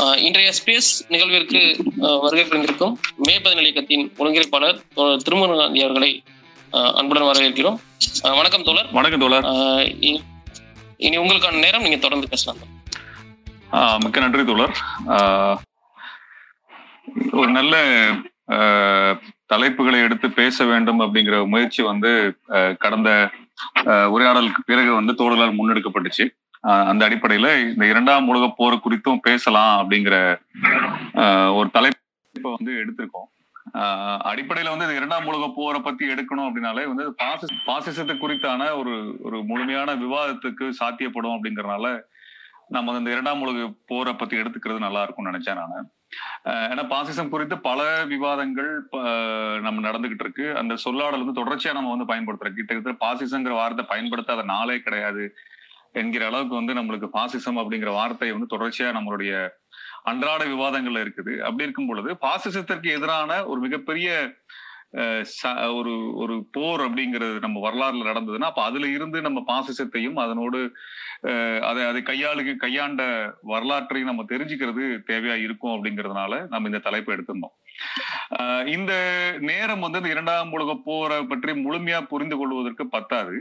இன்றைய ஸ்பேஸ் நிகழ்விற்கு வருகை புரிந்திருக்கும் மே பதினேழு இயக்கத்தின் ஒருங்கிணைப்பாளர் தோழர் திருமுருக காந்தி அவர்களை அன்புடன் வரவேற்கிறோம். வணக்கம் தோழர். வணக்கம் தோழர். இனி உங்களுக்கான நேரம் நீங்க தொடர்ந்து பேசலாம். மிக்க நன்றி தோழர். ஒரு நல்ல தலைப்புகளை எடுத்து பேச வேண்டும் அப்படிங்கிற முயற்சி வந்து கடந்த உரையாடலுக்கு பிறகு வந்து தோழர்களால் முன்னெடுக்கப்பட்டுச்சு. அந்த அடிப்படையில இந்த இரண்டாம் உலக போர் குறித்தும் பேசலாம் அப்படிங்கிற ஒரு தலைப்பை வந்து எடுத்திருக்கோம். ஆஹ் அடிப்படையில வந்து இந்த இரண்டாம் உலக போரை பத்தி எடுக்கணும் அப்படின்னாலே வந்து பாசிச பாசிசத்தை குறித்தான ஒரு ஒரு முழுமையான விவாதத்துக்கு சாத்தியப்படும் அப்படிங்கறதுனால நம்ம இந்த இரண்டாம் உலக போரை பத்தி எடுத்துக்கிறது நல்லா இருக்கும்னு நினைச்சேன் நான். ஏன்னா பாசிசம் குறித்து பல விவாதங்கள் நம்ம நடந்துகிட்டு இருக்கு. அந்த சொல்லாடல் வந்து தொடர்ச்சியா நம்ம வந்து பயன்படுத்துறோம். கிட்டத்தட்ட பாசிசங்கிற வார்த்தை பயன்படுத்தாத நாளே கிடையாது. என்கிற அளவுக்கு வந்து நம்மளுக்கு பாசிசம் அப்படிங்கிற வார்த்தை வந்து தொடர்ச்சியா நம்மளுடைய அன்றாட விவாதங்கள்ல இருக்குது. அப்படி இருக்கும் பொழுது பாசிசத்திற்கு எதிரான ஒரு மிகப்பெரிய அஹ், ச- ஒரு ஒரு போர் அப்படிங்கிறது நம்ம வரலாறுல நடந்ததுன்னா அப்ப அதுல இருந்து நம்ம பாசிசத்தையும் அதனோடு அஹ், அதை அதை கையாளு கையாண்ட வரலாற்றையும் நம்ம தெரிஞ்சுக்கிறது தேவையா இருக்கும் அப்படிங்கிறதுனால நம்ம இந்த தலைப்பை எடுத்திருந்தோம் இந்த நேரம் வந்து இந்த இரண்டாம் உலக போரை பற்றி முழுமையா புரிந்து கொள்வதற்கு பத்தாது.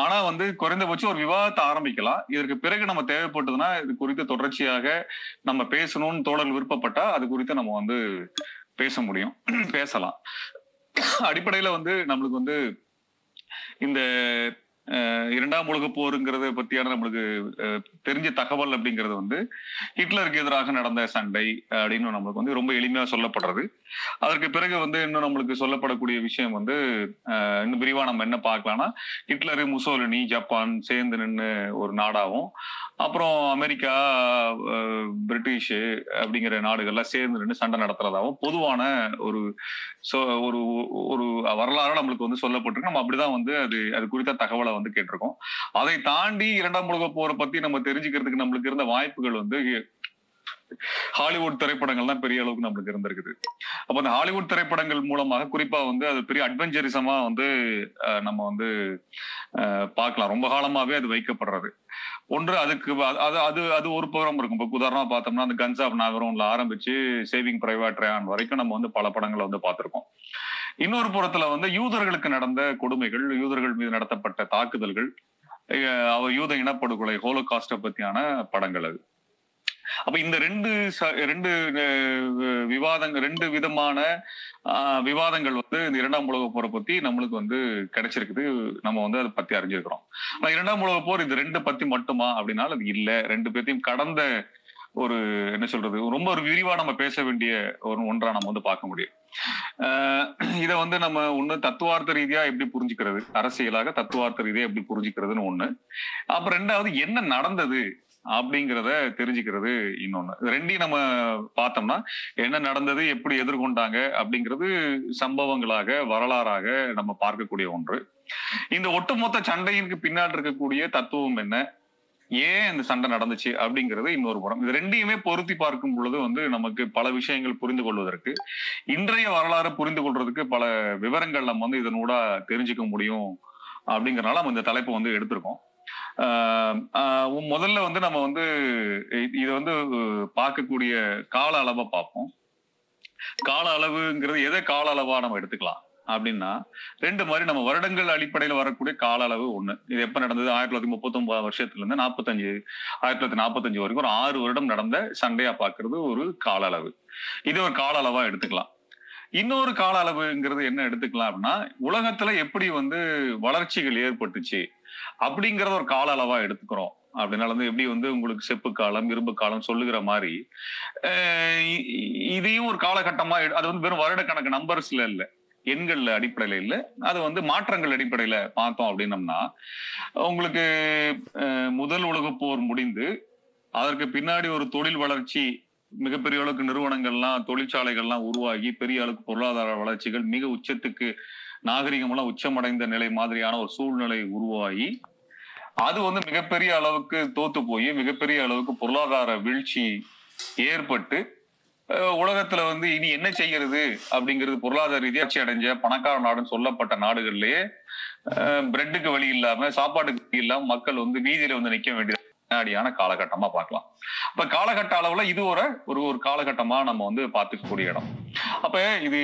ஆனா வந்து குறைந்தபட்சம் ஒரு விவாதத்தை ஆரம்பிக்கலாம். இதற்கு பிறகு நம்ம தேவைப்பட்டதுன்னா இது குறித்து தொடர்ச்சியாக நம்ம பேசணும்னு தோழல் விருப்பப்பட்டா அது குறித்து நம்ம வந்து பேச முடியும். பேசலாம். அடிப்படையில வந்து நம்மளுக்கு வந்து இந்த அஹ், இரண்டாம் உலக போருங்கிறத பத்தியான நம்மளுக்கு அஹ், தெரிஞ்ச தகவல் அப்படிங்கிறது வந்து ஹிட்லருக்கு எதிராக நடந்த சண்டை அப்படின்னு நம்மளுக்கு வந்து ரொம்ப எளிமையா சொல்லப்படுறது. அதற்கு பிறகு வந்து இன்னும் நம்மளுக்கு சொல்லப்படக்கூடிய விஷயம் வந்து இன்னும் விரிவா நம்ம என்ன பார்க்கலாம்னா ஹிட்லரு முசோலினி ஜப்பான் சேர்ந்து நின்று ஒரு நாடாவும் அப்புறம் அமெரிக்கா பிரிட்டிஷ் அப்படிங்கிற நாடுகள்லாம் சேர்ந்து நின்று சண்டை நடத்துறதாகவும் பொதுவான ஒரு சோ- ஒரு ஒரு வரலாறு நம்மளுக்கு வந்து சொல்லப்பட்டிருக்கு. நம்ம அப்படிதான் வந்து அது அது குறித்த தகவலை வந்து கேட்டிருக்கோம். அதை தாண்டி இரண்டாம் உலக போரை பத்தி நம்ம தெரிஞ்சுக்கிறதுக்கு நம்மளுக்கு இருந்த வாய்ப்புகள் வந்து ஹாலிவுட் திரைப்படங்கள் தான் பெரிய அளவுக்கு நம்மளுக்கு இருந்திருக்குது. அப்ப அந்த ஹாலிவுட் திரைப்படங்கள் மூலமாக குறிப்பா வந்து அது பெரிய அட்வென்ச்சரிசமா வந்து நம்ம வந்து பார்க்கலாம். ரொம்ப காலமாவே அது வைக்கப்படுறது. ஒன்று அதுக்கு அது அது அது ஒரு புறம் இருக்கும். இப்போ உதாரணமா பார்த்தோம்னா அந்த கன்ஸ் ஆஃப் நாகரம்ல ஆரம்பிச்சு சேவிங் பிரைவேட் ரேன் வரைக்கும் நம்ம வந்து பல படங்களை வந்து பார்த்திருக்கோம். இன்னொரு புறத்துல வந்து யூதர்களுக்கு நடந்த கொடுமைகள் யூதர்கள் மீது நடத்தப்பட்ட தாக்குதல்கள் அவர் யூத இனப்படுகொலை ஹோலோகாஸ்ட பத்தியான படங்கள் அது. அப்ப இந்த ரெண்டு ச- ரெண்டு விவாதங்கள் ரெண்டு விதமான ஆஹ், விவாதங்கள் வந்து இந்த இரண்டாம் உலக போரை பத்தி நம்மளுக்கு வந்து கிடைச்சிருக்குது. நம்ம வந்து அதை பத்தி அறிஞ்சிருக்கிறோம். ஆனா இரண்டாம் உலக போர் இது ரெண்டு பத்தி மட்டுமா அப்படின்னாலும் அது இல்ல. ரெண்டு பேர்த்தையும் கடந்த ஒரு என்ன சொல்றது ரொம்ப ஒரு விரிவா நம்ம பேச வேண்டிய ஒரு ஒன்றா நம்ம வந்து பார்க்க முடியும். இதை வந்து நம்ம ஒண்ணு தத்துவார்த்த ரீதியா எப்படி புரிஞ்சுக்கிறது? அரசியலாக தத்துவார்த்த ரீதியா எப்படி புரிஞ்சுக்கிறதுன்னு ஒண்ணு. அப்புறம் ரெண்டாவது என்ன நடந்தது அப்படிங்கிறத தெரிஞ்சுக்கிறது இன்னொன்னு. ரெண்டையும் நம்ம பார்த்தோம்னா என்ன நடந்தது எப்படி எதிர்கொண்டாங்க அப்படிங்கிறது சம்பவங்களாக வரலாறாக நம்ம பார்க்கக்கூடிய ஒன்று. இந்த ஒட்டுமொத்த சண்டையிற்கு பின்னாடி இருக்கக்கூடிய தத்துவம் என்ன? ஏன் இந்த சண்டை நடந்துச்சு அப்படிங்கிறது இன்னொரு புறம். இது ரெண்டையுமே பொருத்தி பார்க்கும் பொழுது வந்து நமக்கு பல விஷயங்கள் புரிந்து கொள்வதற்கு இன்றைய வரலாறு புரிந்து கொள்றதுக்கு பல விவரங்கள் நம்ம வந்து இதனூட தெரிஞ்சுக்க முடியும் அப்படிங்கறனால நம்ம இந்த தலைப்பை வந்து எடுத்திருக்கோம். ஆஹ் ஆஹ் முதல்ல வந்து நம்ம வந்து இதை வந்து பார்க்கக்கூடிய கால அளவை பார்ப்போம். கால அளவுங்கிறது எதை கால அளவா நம்ம எடுத்துக்கலாம்? அப்படின்னா ரெண்டு மாதிரி நம்ம வருடங்கள் அடிப்படையில் வரக்கூடிய கால அளவு ஒண்ணு. இது எப்ப நடந்தது? ஆயிரத்தி தொள்ளாயிரத்தி முப்பத்தி ஒன்பது வருஷத்துல இருந்து நாற்பத்தஞ்சு ஆயிரத்தி தொள்ளாயிரத்தி நாற்பத்தஞ்சு வரைக்கும் ஒரு ஆறு வருடம் நடந்த சண்டையா பாக்குறது ஒரு கால அளவு இது ஒரு கால அளவா எடுத்துக்கலாம். இன்னொரு கால அளவுங்கிறது என்ன எடுத்துக்கலாம் அப்படின்னா உலகத்துல எப்படி வந்து வளர்ச்சிகள் ஏற்பட்டுச்சு அப்படிங்கறத ஒரு கால அளவா எடுத்துக்கிறோம். அப்படின்னால வந்து எப்படி வந்து உங்களுக்கு செப்பு காலம் இரும்பு காலம் சொல்லுகிற மாதிரி இதையும் ஒரு காலகட்டமா அது வந்து வெறும் வருட கணக்கு நம்பர்ஸ்ல இல்ல. எண்கள் அடிப்படையில இல்ல. அது வந்து மாற்றங்கள் அடிப்படையில பார்த்தோம் அப்படின்னம்னா உங்களுக்கு முதல் உலக போர் முடிந்து அதற்கு பின்னாடி ஒரு தொழில் வளர்ச்சி மிகப்பெரிய அளவுக்கு நிறுவனங்கள்லாம் தொழிற்சாலைகள்லாம் உருவாகி பெரிய அளவுக்கு பொருளாதார வளர்ச்சிகள் மிக உச்சத்துக்கு நாகரிகமெல்லாம் உச்சமடைந்த நிலை மாதிரியான ஒரு சூழ்நிலை உருவாகி அது வந்து மிகப்பெரிய அளவுக்கு தோத்து போய் மிகப்பெரிய அளவுக்கு பொருளாதார வீழ்ச்சி ஏற்பட்டு உலகத்துல வந்து இனி என்ன செய்யறது அப்படிங்கிறது பொருளாதார ரீதியா அடைஞ்ச பணக்கார நாடுன்னு சொல்லப்பட்ட நாடுகள்லயே பிரெட்டுக்கு வழி இல்லாம சாப்பாட்டுக்கு வழி இல்லாம மக்கள் வந்து வீதியில வந்து நிக்க வேண்டியது பின்னாடியான காலகட்டமா பார்க்கலாம். அப்ப காலகட்ட அளவுல இது ஒரு ஒரு ஒரு காலகட்டமா நம்ம வந்து பார்த்துக்கக்கூடிய இடம். அப்ப இது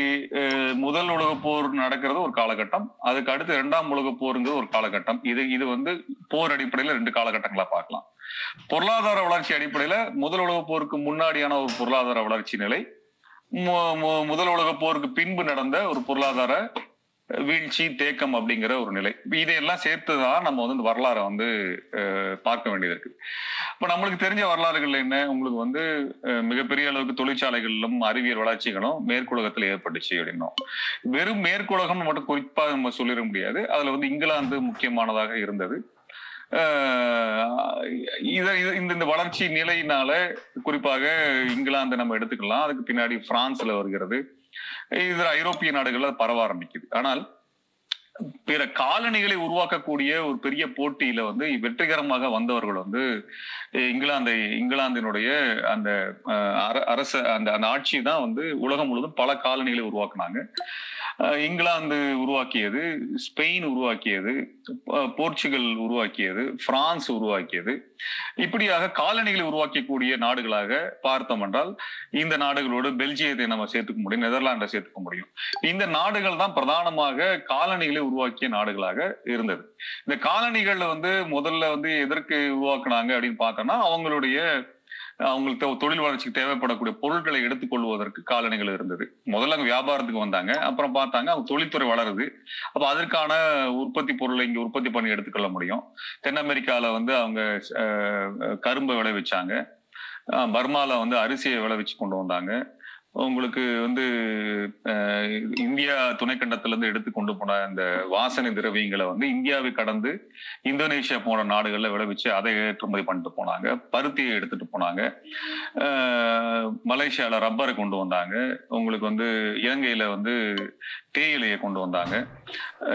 முதல் உலக போர் நடக்கிறது ஒரு காலகட்டம் அதுக்கு அடுத்து இரண்டாம் உலக போருங்கிறது ஒரு காலகட்டம். இது இது வந்து போர் அடிப்படையில ரெண்டு காலகட்டங்களா பார்க்கலாம். பொருளாதார வளர்ச்சி அடிப்படையில முதல் உலக போருக்கு முன்னாடியான ஒரு பொருளாதார வளர்ச்சி நிலை. முதல் உலக போருக்கு பின்பு நடந்த ஒரு பொருளாதார வீழ்ச்சி தேக்கம் அப்படிங்கிற ஒரு நிலை. இதையெல்லாம் சேர்த்துதான் நம்ம வந்து இந்த வரலாறை வந்து பார்க்க வேண்டியது இருக்கு. இப்ப நம்மளுக்கு தெரிஞ்ச வரலாறுகள் என்ன? உங்களுக்கு வந்து மிகப்பெரிய அளவுக்கு தொழிற்சாலைகளிலும் அறிவியல் வளர்ச்சிகளும் மேற்குலகத்துல ஏற்பட்டுச்சு அப்படின்னோம். வெறும் மேற்குலகம் மட்டும் குறிப்பா நம்ம சொல்லிட முடியாது. அதுல வந்து இங்கிலாந்து முக்கியமானதாக இருந்தது. இந்த இந்த வளர்ச்சி நிலையினால குறிப்பாக இங்கிலாந்து நம்ம எடுத்துக்கலாம். அதுக்கு பின்னாடி பிரான்ஸ்ல வருகிறது. இது ஐரோப்பிய நாடுகள்ல பரவ ஆரம்பிக்குது. ஆனால் பிற காலனிகளை உருவாக்கக்கூடிய ஒரு பெரிய போட்டியில வந்து வெற்றிகரமாக வந்தவர்கள் வந்து இங்கிலாந்தை இங்கிலாந்தினுடைய அந்த அர- அரச அந்த அந்த ஆட்சி தான் வந்து உலகம் முழுவதும் பல காலனிகளை உருவாக்குனாங்க. இங்கிலாந்து உருவாக்கியது ஸ்பெயின் உருவாக்கியது போர்ச்சுகல் உருவாக்கியது பிரான்ஸ் உருவாக்கியது. இப்படியாக காலனிகளை உருவாக்கக்கூடிய நாடுகளாக பார்த்தோம் என்றால் இந்த நாடுகளோடு பெல்ஜியத்தை நம்ம சேர்த்துக்க முடியும் நெதர்லாண்டை சேர்த்துக்க முடியும். இந்த நாடுகள் தான் பிரதானமாக காலனிகளை உருவாக்கிய நாடுகளாக இருந்தது. இந்த காலனிகள்ல வந்து முதல்ல வந்து எதற்கு உருவாக்குனாங்க அப்படின்னு பார்த்தோம்னா அவங்களுடைய அவங்களுக்கு தொழில் வளர்ச்சிக்கு தேவைப்படக்கூடிய பொருட்களை எடுத்துக்கொள்வதற்கு காலணிகள் இருந்தது. முதல்ல அங்க வியாபாரத்துக்கு வந்தாங்க. அப்புறம் பார்த்தாங்க அவங்க தொழில்துறை வளருது. அப்ப அதற்கான உற்பத்தி பொருளை இங்க உற்பத்தி பண்ணி எடுத்துக்கொள்ள முடியும். தென் அமெரிக்கால வந்து அவங்க கரும்பை விளைவிச்சாங்க. பர்மாவில் பர்மால வந்து அரிசியை விளைவிச்சு கொண்டு வந்தாங்க. உங்களுக்கு வந்து இந்தியா துணைக்கண்டத்துல இருந்து எடுத்து கொண்டு போன இந்த வாசனை திரவியங்களை வந்து இந்தியாவை கடந்து இந்தோனேஷியா போன்ற நாடுகளில் விளைவிச்சு அதை ஏற்றுமதி பண்ணிட்டு போனாங்க பருத்தியை எடுத்துட்டு போனாங்க. அஹ், மலேசியால ரப்பரை கொண்டு வந்தாங்க. உங்களுக்கு வந்து இலங்கையில வந்து தேயிலையை கொண்டு வந்தாங்க.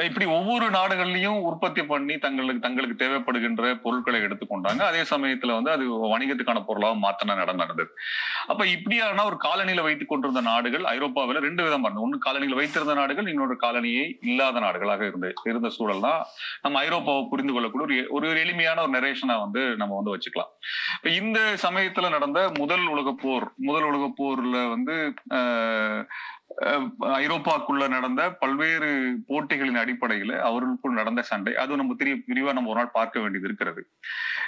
இப்படி ஒவ்வொரு நாடுகள்லையும் உற்பத்தி பண்ணி தங்களுக்கு தங்களுக்கு தேவைப்படுகின்ற பொருட்களை எடுத்துக்கொண்டாங்க அதே சமயத்துல வந்து அது வணிகத்துக்கான பொருளாக மாத்தின நடந்தது. அப்ப இப்படியான ஒரு காலனியில வைத்துக் கொண்டிருந்த நாடுகள் ஐரோப்பாவில் ரெண்டு விதமா இருந்தது. ஒன்று காலனிகள் வைத்திருந்த நாடுகள் இன்னொரு காலனியை இல்லாத நாடுகளாக இருந்த இருந்த சூழல் தான் நம்ம ஐரோப்பாவை புரிந்து கொள்ளக்கூடிய ஒரு ஒரு எளிமையான ஒரு நெரேஷனா வந்து நம்ம வந்து வச்சுக்கலாம். இப்போ இந்த சமயத்துல நடந்த முதல் உலக போர் முதல் உலக போர்ல வந்து ஆஹ் ஐரோப்பாக்குள்ள நடந்த பல்வேறு போட்டிகளின் அடிப்படையில அவர்களுக்குள் நடந்த சண்டை. அது நம்ம தெரிய விரிவா நம்ம ஒரு நாள் பார்க்க வேண்டியது இருக்கிறது.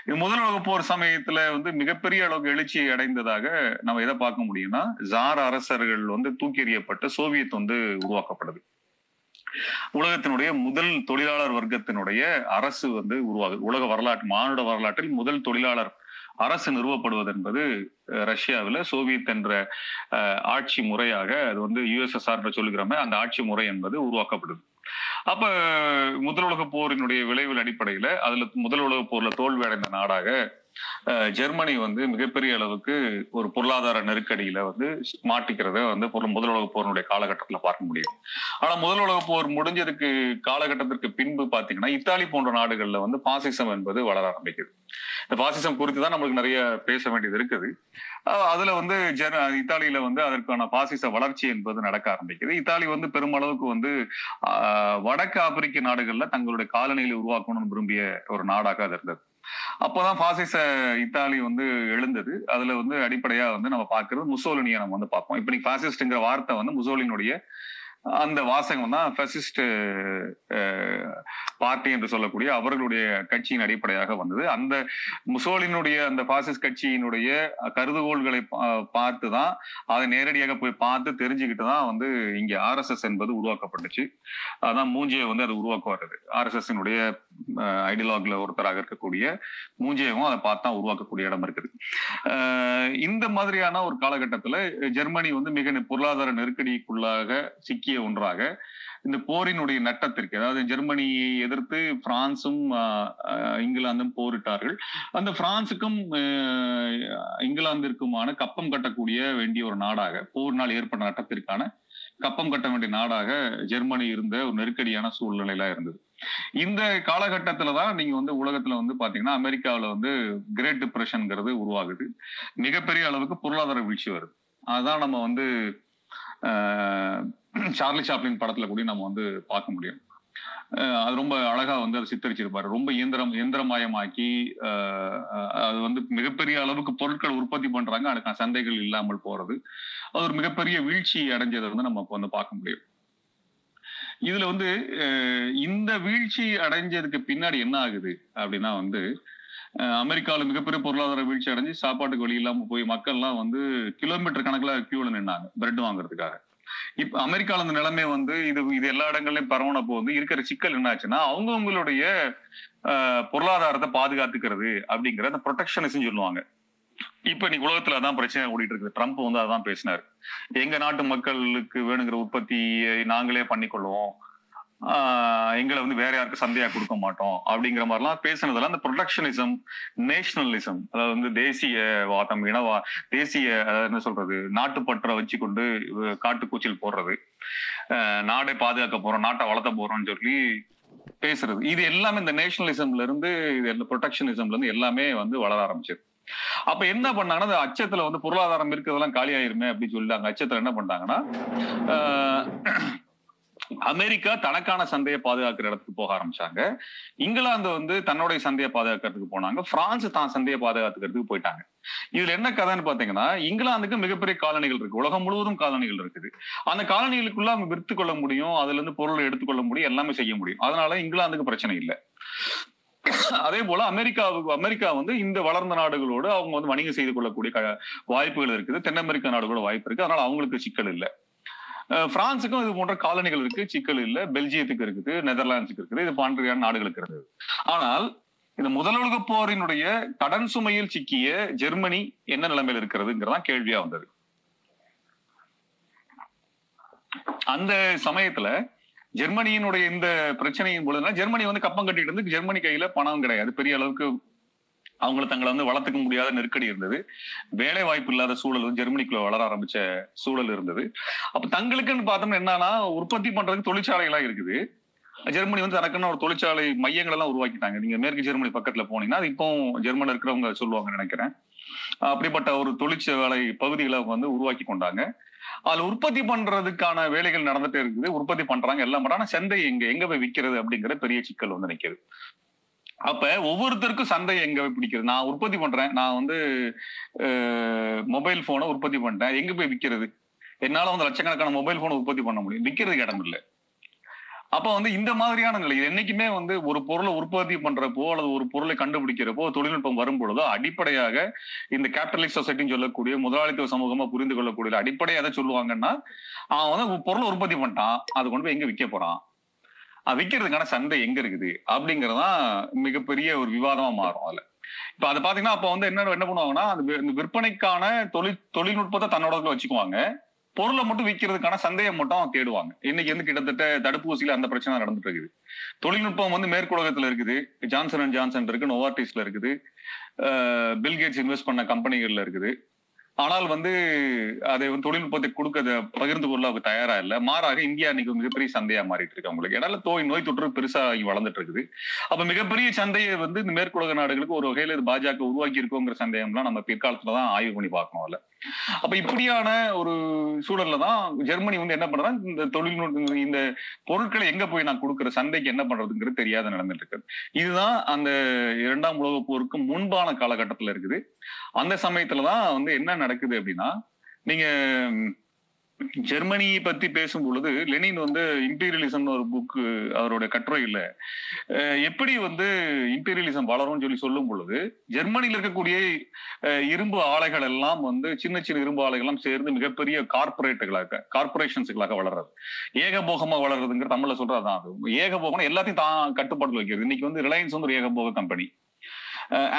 முதல் உலக போர் சமயத்துல வந்து மிகப்பெரிய அளவுக்கு எழுச்சியை அடைந்ததாக நம்ம எதை பார்க்க முடியும்னா ஜார் அரசர்கள் வந்து தூக்கி எறியப்பட்டு சோவியத் வந்து உருவாக்கப்படுது உலகத்தினுடைய முதல் தொழிலாளர் வர்க்கத்தினுடைய அரசு வந்து உருவாகுது. உலக வரலாற்று மானுட வரலாற்றில் முதல் தொழிலாளர் அரசு நிறுவப்படுவது என்பது அஹ், சோவியத் என்ற அஹ், ஆட்சி முறையாக அது வந்து யுஎஸ்எஸ்ஆர் சொல்லுகிறோமே அந்த ஆட்சி முறை என்பது உருவாக்கப்படுது. அப்ப முதல் உலக போரினுடைய விளைவில் அடிப்படையில அதுல முதல் உலக போர்ல தோல்வி அடைந்த நாடாக ஜெர்மனி வந்து மிகப்பெரிய அளவுக்கு ஒரு பொருளாதார நெருக்கடியில வந்து மாட்டிக்கிறத வந்து பொருள் முதல் உலக போரினுடைய காலகட்டத்துல பார்க்க முடியும். ஆனா முதல் உலக போர் முடிஞ்சதுக்கு காலகட்டத்திற்கு பின்பு பாத்தீங்கன்னா இத்தாலி போன்ற நாடுகள்ல வந்து பாசிசம் என்பது வளர ஆரம்பிக்குது. இந்த பாசிசம் குறித்து தான் நம்மளுக்கு நிறைய பேச வேண்டியது இருக்குது. அதுல வந்து ஜெர் இத்தாலியில வந்து அதற்கான பாசிச வளர்ச்சி என்பது நடக்க ஆரம்பிக்குது. இத்தாலி வந்து பெருமளவுக்கு வந்து ஆஹ் வடக்கு ஆப்பிரிக்க நாடுகள்ல தங்களுடைய காலநிலை உருவாக்கணும்னு விரும்பிய ஒரு நாடாக அது இருந்தது. அப்போதான் பாசிச இத்தாலி வந்து எழுந்தது. அதுல வந்து அடிப்படையா வந்து நம்ம பார்க்கறது முசோலினியை நம்ம வந்து பார்ப்போம். இப்ப நீ பாசிஸ்ட்ங்கிற வார்த்தை வந்து முசோலினுடைய அந்த வாசகம் தான் ஃபெசிஸ்ட் பார்ட்டி என்று சொல்லக்கூடிய அவர்களுடைய கட்சியின் அடிப்படையாக வந்தது. அந்த முசோலினுடைய அந்த பாசிஸ்ட் கட்சியினுடைய கருதுகோள்களை பா- பார்த்து தான் அதை நேரடியாக போய் பார்த்து தெரிஞ்சுக்கிட்டு தான் வந்து இங்க ஆர்எஸ்எஸ் என்பது உருவாக்கப்பட்டுச்சு. அதான் மூஞ்சியை வந்து அது உருவாக்க வருது ஆர்எஸ்எஸ்னுடைய ஐடியாலஜில ஒருத்தராக இருக்கக்கூடிய மூஞ்சியவும் அதை பார்த்தா உருவாக்கக்கூடிய இடம் இருக்குது. இந்த மாதிரியான ஒரு காலகட்டத்துல ஜெர்மனி வந்து மிக பொருளாதார நெருக்கடிக்குள்ளாக சிக்கிய ஒன்றாக இந்த போரினுடைய நட்டத்திற்கு அதாவது ஜெர்மனியை எதிர்த்து பிரான்சும் ஆஹ், இங்கிலாந்தும் போரிட்டார்கள். அந்த பிரான்சுக்கும் இங்கிலாந்திற்குமான கப்பம் கட்டக்கூடிய வேண்டிய ஒரு நாடாக போரினால் ஏற்பட்ட நட்டத்திற்கான கப்பம் கட்ட வேண்டிய நாடாக ஜெர்மனி இருந்த ஒரு நெருக்கடியான சூழ்நிலையில இருந்தது. இந்த காலகட்டத்துல தான் நீங்க வந்து உலகத்துல வந்து பாத்தீங்கன்னா அமெரிக்காவுல வந்து கிரேட் டிப்ரெஷன்ங்கிறது உருவாகுது. மிகப்பெரிய அளவுக்கு பொருளாதார வீழ்ச்சி வருது. அதான் நம்ம வந்து ஆஹ், சார்லி சாப்ளின் படத்துல கூட நம்ம வந்து பார்க்க முடியும். அஹ் அது ரொம்ப அழகா வந்து அதை சித்தரிச்சிருப்பாரு. ரொம்ப இயந்திரம் இயந்திரமயமாக்கி அஹ் அது வந்து மிகப்பெரிய அளவுக்கு பொருட்கள் உற்பத்தி பண்றாங்க. அதுக்கான சந்தைகள் இல்லாமல் போறது. அது ஒரு மிகப்பெரிய வீழ்ச்சி அடைஞ்சதை வந்து நம்ம வந்து பார்க்க முடியும். இதுல வந்து இந்த வீழ்ச்சி அடைஞ்சதுக்கு பின்னாடி என்ன ஆகுது? அப்படின்னா வந்து அமெரிக்காவில் மிகப்பெரிய பொருளாதார வீழ்ச்சி அடைஞ்சு சாப்பாட்டுக்கு வழி இல்லாம போய் மக்கள்லாம் வந்து கிலோமீட்டர் கணக்குல கியூல நின்னாங்க பிரெட் வாங்குறதுக்காக. இப்ப அமெரிக்கால இந்த நிலைமை வந்து இது இது எல்லா இடங்கள்லயும் பரவனப்போ வந்து இருக்கிற சிக்கல் என்னாச்சுன்னா அவங்கவுங்களுடைய பொருளாதாரத்தை பாதுகாத்துக்கிறது அப்படிங்கிற அந்த ப்ரொடெக்ஷனிசம் சொல்லுவாங்க. இப்ப நீ உலகத்துல அதான் பிரச்சனை ஓடிட்டு இருக்குது. ட்ரம்ப் வந்து அதான் பேசினாரு. எங்க நாட்டு மக்களுக்கு வேணுங்கிற உற்பத்தியை நாங்களே பண்ணிக்கொள்வோம். எங்களை வந்து வேற யாருக்கும் சந்தையா கொடுக்க மாட்டோம் அப்படிங்கிற மாதிரிலாம் பேசுனதெல்லாம் அந்த ப்ரொடக்ஷனிசம் நேஷனலிசம் அதாவது வந்து தேசிய வாதம் இனவா தேசிய அதாவது என்ன சொல்றது நாட்டுப்பற்றை வச்சு கொண்டு காட்டுக்கூச்சல் போடுறது. நாடை பாதுகாக்க போறோம் நாட்டை வளர்த்த போறோம்னு சொல்லி பேசுறது. இது எல்லாமே இந்த நேஷனலிசம்ல இருந்து இது ப்ரொடக்ஷனிசம்ல இருந்து எல்லாமே வந்து வளர ஆரம்பிச்சிருக்கு அப்ப என்ன பண்ணாங்கன்னா அந்த அச்சத்துல வந்து பொருளாதாரம் இருக்கிறதெல்லாம் காலியாயிருமே அப்படின்னு சொல்லி அச்சத்துல என்ன பண்ணாங்கன்னா அமெரிக்கா தனக்கான சந்தையை பாதுகாக்கிற இடத்துக்கு போக ஆரம்பிச்சாங்க. இங்கிலாந்து வந்து தன்னுடைய சந்தையை பாதுகாக்கிறதுக்கு போனாங்க. பிரான்ஸ் தான் சந்தையை பாதுகாத்துக்கிறதுக்கு போயிட்டாங்க. இதுல என்ன கதைன்னு பாத்தீங்கன்னா இங்கிலாந்துக்கு மிகப்பெரிய காலனிகள் இருக்கு. உலகம் முழுவதும் காலனிகள் இருக்குது. அந்த காலனிகளுக்குள்ள அவங்க விற்று கொள்ள முடியும் அதுல இருந்து பொருளை எடுத்துக்கொள்ள முடியும் எல்லாமே செய்ய முடியும். அதனால இங்கிலாந்துக்கு பிரச்சனை இல்லை. அதே போல அமெரிக்காவுக்கு அமெரிக்கா வந்து இந்த வளர்ந்த நாடுகளோடு அவங்க வந்து வணிகம் செய்து கொள்ளக்கூடிய வாய்ப்புகள் இருக்குது. தென் அமெரிக்க நாடுகளோட வாய்ப்பு இருக்கு. அதனால அவங்களுக்கு சிக்கல் இல்லை. பிரான்ஸுக்கும் இது போன்ற காலனிகள் இருக்கு. சிக்கல் இல்ல. பெல்ஜியத்துக்கு இருக்குது. நெதர்லாந்துக்கு இருக்குது. இது பாண்டியான நாடுகளுக்கு இருக்குது. ஆனால் இந்த முதல் உலக போரினுடைய கடன் சுமையில் சிக்கிய ஜெர்மனி என்ன நிலைமையில் இருக்கிறதுங்கிறதான் கேள்வியா வந்தது. அந்த சமயத்துல ஜெர்மனியினுடைய இந்த பிரச்சனையின் பொழுதுனா ஜெர்மனி வந்து கப்பம் கட்டிட்டு இருந்து ஜெர்மனி கையில பணம் கிடையாது. பெரிய அளவுக்கு அவங்களை தங்களை வந்து வளர்த்துக்க முடியாத நெருக்கடி இருந்தது. வேலை வாய்ப்பு இல்லாத சூழல் வந்து ஜெர்மனிக்குள்ள வளர ஆரம்பிச்ச சூழல் இருந்தது. அப்ப தங்களுக்குன்னு பார்த்தோம்னா என்னன்னா உற்பத்தி பண்றதுக்கு தொழிற்சாலைகளா இருக்குது. ஜெர்மனி வந்து தனக்குன்னு ஒரு தொழிற்சாலை மையங்கள் எல்லாம் உருவாக்கிட்டாங்க. நீங்க மேற்கு ஜெர்மனி பக்கத்துல போனீங்கன்னா அது இப்போ ஜெர்மனில் இருக்கிறவங்க சொல்லுவாங்க நினைக்கிறேன். அப்படிப்பட்ட ஒரு தொழிற்சாலை பகுதிகளை வந்து உருவாக்கி கொண்டாங்க. அதுல உற்பத்தி பண்றதுக்கான வேலைகள் நடந்துட்டு இருக்குது. உற்பத்தி பண்றாங்க எல்லாம் பண்றாங்க சந்தை எங்க எங்க போய் விற்கிறது அப்படிங்கிற பெரிய சிக்கல் வந்து நிற்கிறது அப்ப ஒவ்வொருத்தருக்கும் சந்தை எங்க போய் பிடிக்கிறது? நான் உற்பத்தி பண்றேன். நான் வந்து மொபைல் போனை உற்பத்தி பண்றேன் எங்க போய் விற்கிறது என்னால வந்து லட்சக்கணக்கான மொபைல் போனை உற்பத்தி பண்ண முடியும். விற்கிறதுக்கு இடம் இல்லை. அப்ப வந்து இந்த மாதிரியான நிலை என்னைக்குமே வந்து ஒரு பொருளை உற்பத்தி பண்றப்போ அல்லது ஒரு பொருளை கண்டுபிடிக்கிறப்போ தொழில்நுட்பம் வரும் பொழுதோ அடிப்படையாக இந்த கேபிட்டலிஸ்ட் சொசைட்டின்னு சொல்லக்கூடிய முதலாளித்துவ சமூகமா புரிந்து கொள்ளக்கூடிய அடிப்படையை எதை சொல்லுவாங்கன்னா அவன் வந்து பொருளை உற்பத்தி பண்ணிட்டான் அது கொண்டு போய் எங்க விற்க போறான்? விற்கிறதுக்கான சந்தை எங்க இருக்குது? அப்படிங்கறதான் மிகப்பெரிய ஒரு விவாதமா மாறும் அதுல. இப்ப அதை பாத்தீங்கன்னா அப்ப வந்து என்ன என்ன பண்ணுவாங்கன்னா அந்த விற்பனைக்கான தொழில் தொழில்நுட்பத்தை தன்னோட வச்சுக்குவாங்க. பொருளை மட்டும் விற்கிறதுக்கான சந்தையை மட்டும் தேடுவாங்க. இன்னைக்கு வந்து கிட்டத்தட்ட தடுப்பூசியில அந்த பிரச்சனை நடந்துட்டு இருக்குது. தொழில்நுட்பம் வந்து மேற்குலகத்துல இருக்குது. ஜான்சன் அண்ட் ஜான்சன் இருக்கு நோவார்டிஸ்ல இருக்குது. பில்கேட்ஸ் இன்வெஸ்ட் பண்ண கம்பெனிகள்ல இருக்குது. ஆனால் வந்து அதை வந்து தொழில்நுட்பத்தை கொடுக்க பகிர்ந்து கொள்ள அவங்க தயாரா இல்லை. மாறாக இந்தியா இன்னைக்கு மிகப்பெரிய சந்தையா மாறிட்டு இருக்கு அவங்களுக்கு. இடையில தோய் நோய் தொற்று பெருசா வளர்ந்துட்டு இருக்குது. அப்ப மிகப்பெரிய சந்தையை வந்து இந்த மேற்குலக நாடுகளுக்கு ஒரு வகையில இது பாஜக உருவாக்கி இருக்கோங்கிற சந்தேகம்லாம் நம்ம பிற்காலத்துலதான் ஆய்வு பண்ணி பார்க்கணும் இல்லை. அப்ப இப்படியான ஒரு சூழல்ல தான் ஜெர்மனி வந்து என்ன பண்றாங்க இந்த தொழில்நுட்ப இந்த பொருட்களை எங்க போய் நான் கொடுக்குற சந்தைக்கு என்ன பண்றதுங்கிறது தெரியாத நடந்துட்டு இருக்குது. இதுதான் அந்த இரண்டாம் உலக போருக்கு முன்பான காலகட்டத்துல இருக்குது. அந்த சமயத்துலதான் வந்து என்ன நடக்குது அப்படின்னா நீங்க ஜெர்மனியை பத்தி பேசும் பொழுது லெனின் வந்து இம்பீரியலிசம்னு ஒரு புக்கு அவரோட கட்டுரையில் எப்படி வந்து இம்பீரியலிசம் வளரும்னு சொல்லி சொல்லும் பொழுது ஜெர்மனியில் இருக்கக்கூடிய இரும்பு ஆலைகள் எல்லாம் வந்து சின்ன சின்ன இரும்பு ஆலைகள் எல்லாம் சேர்ந்து மிகப்பெரிய கார்பரேட்டுகளாக கார்பரேஷன்ஸுகளாக வளர்றது. ஏகபோகமா வளர்றதுங்கிற தமிழ்ல சொல்றதுதான் அது. ஏகபோகம் எல்லாத்தையும் தான் கட்டுப்பாடு வைக்கிறது. இன்னைக்கு வந்து ரிலையன்ஸ் வந்து ஒரு ஏகபோக கம்பெனி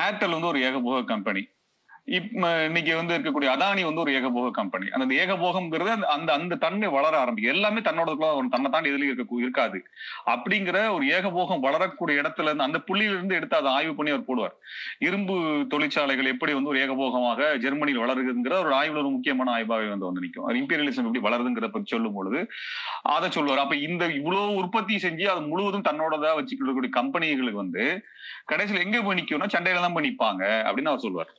ஏர்டெல் வந்து ஒரு ஏகபோக கம்பெனி இன்னைக்கு வந்து இருக்கக்கூடிய அதானி வந்து ஒரு ஏகபோக கம்பெனி அந்த ஏகபோகம்ங்கிறது அந்த அந்த தன்மை வளர ஆரம்பிக்கும். எல்லாமே தன்னோட தன்னை தாண்டி எதுலையும் இருக்க இருக்காது. அப்படிங்கிற ஒரு ஏகபோகம் வளரக்கூடிய இடத்துல இருந்து அந்த புள்ளியிலிருந்து எடுத்து அதை ஆய்வு பண்ணி அவர் போடுவார். இரும்பு தொழிற்சாலைகள் எப்படி வந்து ஒரு ஏகபோகமாக ஜெர்மனியில் வளருதுங்கிற ஒரு ஆய்வுல ஒரு முக்கியமான ஆய்வாகவே வந்து வந்து நிற்கும் இம்பீரியலிசம் எப்படி வளருதுங்கிற பற்றி சொல்லும் பொழுது அதை சொல்லுவார். அப்ப இந்த இவ்வளவு உற்பத்தி செஞ்சு அது முழுவதும் தன்னோடதா வச்சுக்கக்கூடிய கம்பெனிகளுக்கு வந்து கடைசியில் எங்க போய் நிற்கும்னா சண்டையில தான் போய் நிற்பாங்க அப்படின்னு அவர் சொல்லுவார்.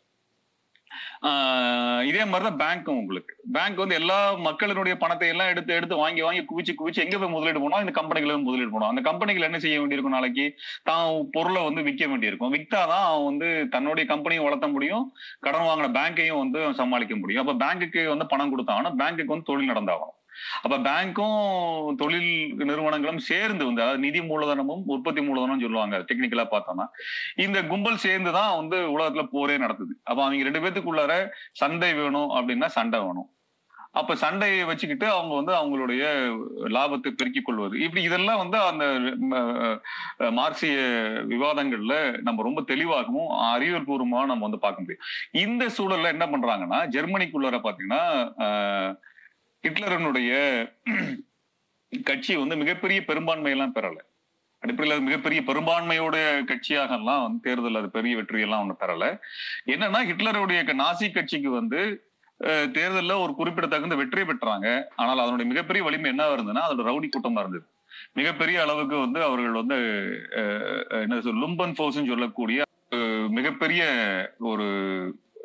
இதே மாதிரிதான் பேங்க்கும் உங்களுக்கு. பேங்க் வந்து எல்லா மக்களினுடைய பணத்தை எல்லாம் எடுத்து எடுத்து வாங்கி வாங்கி குவிச்சு குவிச்சு எங்க போய் முதலீடு போனோம்? இந்த கம்பெனிகள் முதலீடு போனோம். அந்த கம்பெனிகள் என்ன செய்ய வேண்டியிருக்கும் நாளைக்கு? தான் பொருளை வந்து விற்க வேண்டியிருக்கும். விற்றாதான் அவன் வந்து தன்னுடைய கம்பெனியும் வளர்த்த முடியும். கடன் வாங்கின பேங்கையும் வந்து சமாளிக்க முடியும். அப்ப பேங்க்குக்கு வந்து பணம் கொடுத்தாங்கன்னா பேங்க்குக்கு வந்து தொழில் நடந்தாகணும். அப்ப பேங்க்கும் தொழில் நிறுவனங்களும் சேர்ந்து வந்து அதாவது நிதி மூலதனமும் உற்பத்தி மூலதனம் சொல்லுவாங்க டெக்னிக்கலா பார்த்தோம்னா இந்த கும்பல் சேர்ந்து தான் வந்து உலகத்துல போரே நடத்துது. அப்ப அவங்க ரெண்டு பேத்துக்குள்ளார சண்டை வேணும் அப்படின்னா சண்டை வேணும். அப்ப சண்டையை வச்சுக்கிட்டு அவங்க வந்து அவங்களுடைய லாபத்தை பெருக்கிக் கொள்வது. இப்படி இதெல்லாம் வந்து அந்த மார்க்சிய விவாதங்கள்ல நம்ம ரொம்ப தெளிவாகவும் அறிவியல்பூர்வமா நம்ம வந்து பார்க்க முடியும். இந்த சூழல்ல என்ன பண்றாங்கன்னா ஜெர்மனிக்குள்ளார பாத்தீங்கன்னா ஹிட்லரனுடைய கட்சி வந்து மிகப்பெரிய பெரும்பான்மை எல்லாம் பெறல. அடிப்படையில் அது மிகப்பெரிய பெரும்பான்மையோட கட்சியாக எல்லாம் வந்து தேர்தல் அது பெரிய வெற்றி எல்லாம் பெறல. என்னன்னா ஹிட்லருடைய க- நாசி கட்சிக்கு வந்து தேர்தலில் ஒரு குறிப்பிடத்தகுந்த வெற்றி பெற்றாங்க. ஆனால் அதனுடைய மிகப்பெரிய வலிமை என்ன இருந்ததுன்னா அதோட ரவுடி கூட்டமா இருந்தது. மிகப்பெரிய அளவுக்கு வந்து அவர்கள் வந்து என்ன சொல் லும்பன் ஃபோர்ஸ்னு சொல்லக்கூடிய மிகப்பெரிய ஒரு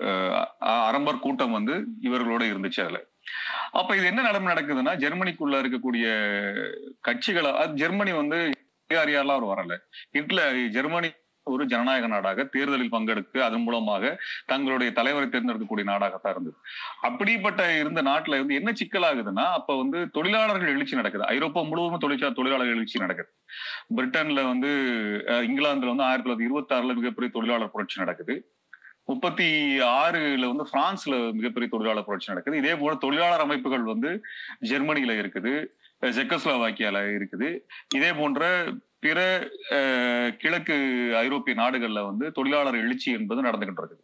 அஹ், அரம்பர் கூட்டம் வந்து இவர்களோட இருந்துச்சு அதுல. அப்ப இது என்ன நடமை நடக்குதுன்னா ஜெர்மனிக்குள்ள இருக்கக்கூடிய கட்சிகளை அது ஜெர்மனி வந்து யாரெல்லாம் அவர் வரல. ஹிட்லர் ஜெர்மனி ஒரு ஜனநாயக நாடாக தேர்தலில் பங்கெடுத்து அதன் மூலமாக தங்களுடைய தலைவரை தேர்ந்தெடுக்கக்கூடிய நாடாகத்தான் இருந்தது. அப்படிப்பட்ட இருந்த நாட்டுல வந்து என்ன சிக்கலாகுதுன்னா அப்ப வந்து தொழிலாளர்கள் எழுச்சி நடக்குது. ஐரோப்பா முழுவதும் தொழிற்சாலை தொழிலாளர்கள் எழுச்சி நடக்குது. பிரிட்டன்ல வந்து இங்கிலாந்துல வந்து ஆயிரத்தி தொள்ளாயிரத்தி இருபத்தி ஆறுல மிகப்பெரிய தொழிலாளர் புரட்சி நடக்குது. முப்பத்தி ஆறுல வந்து பிரான்ஸ்ல மிகப்பெரிய தொழிலாளர் புரட்சி நடக்குது. இதே போல தொழிலாளர் அமைப்புகள் வந்து ஜெர்மனியில இருக்குது அஹ் செக்கோஸ்லோவாக்கியால இருக்குது. இதே போன்ற பிற கிழக்கு ஐரோப்பிய நாடுகள்ல வந்து தொழிலாளர் எழுச்சி என்பது நடந்துகிட்டு இருக்குது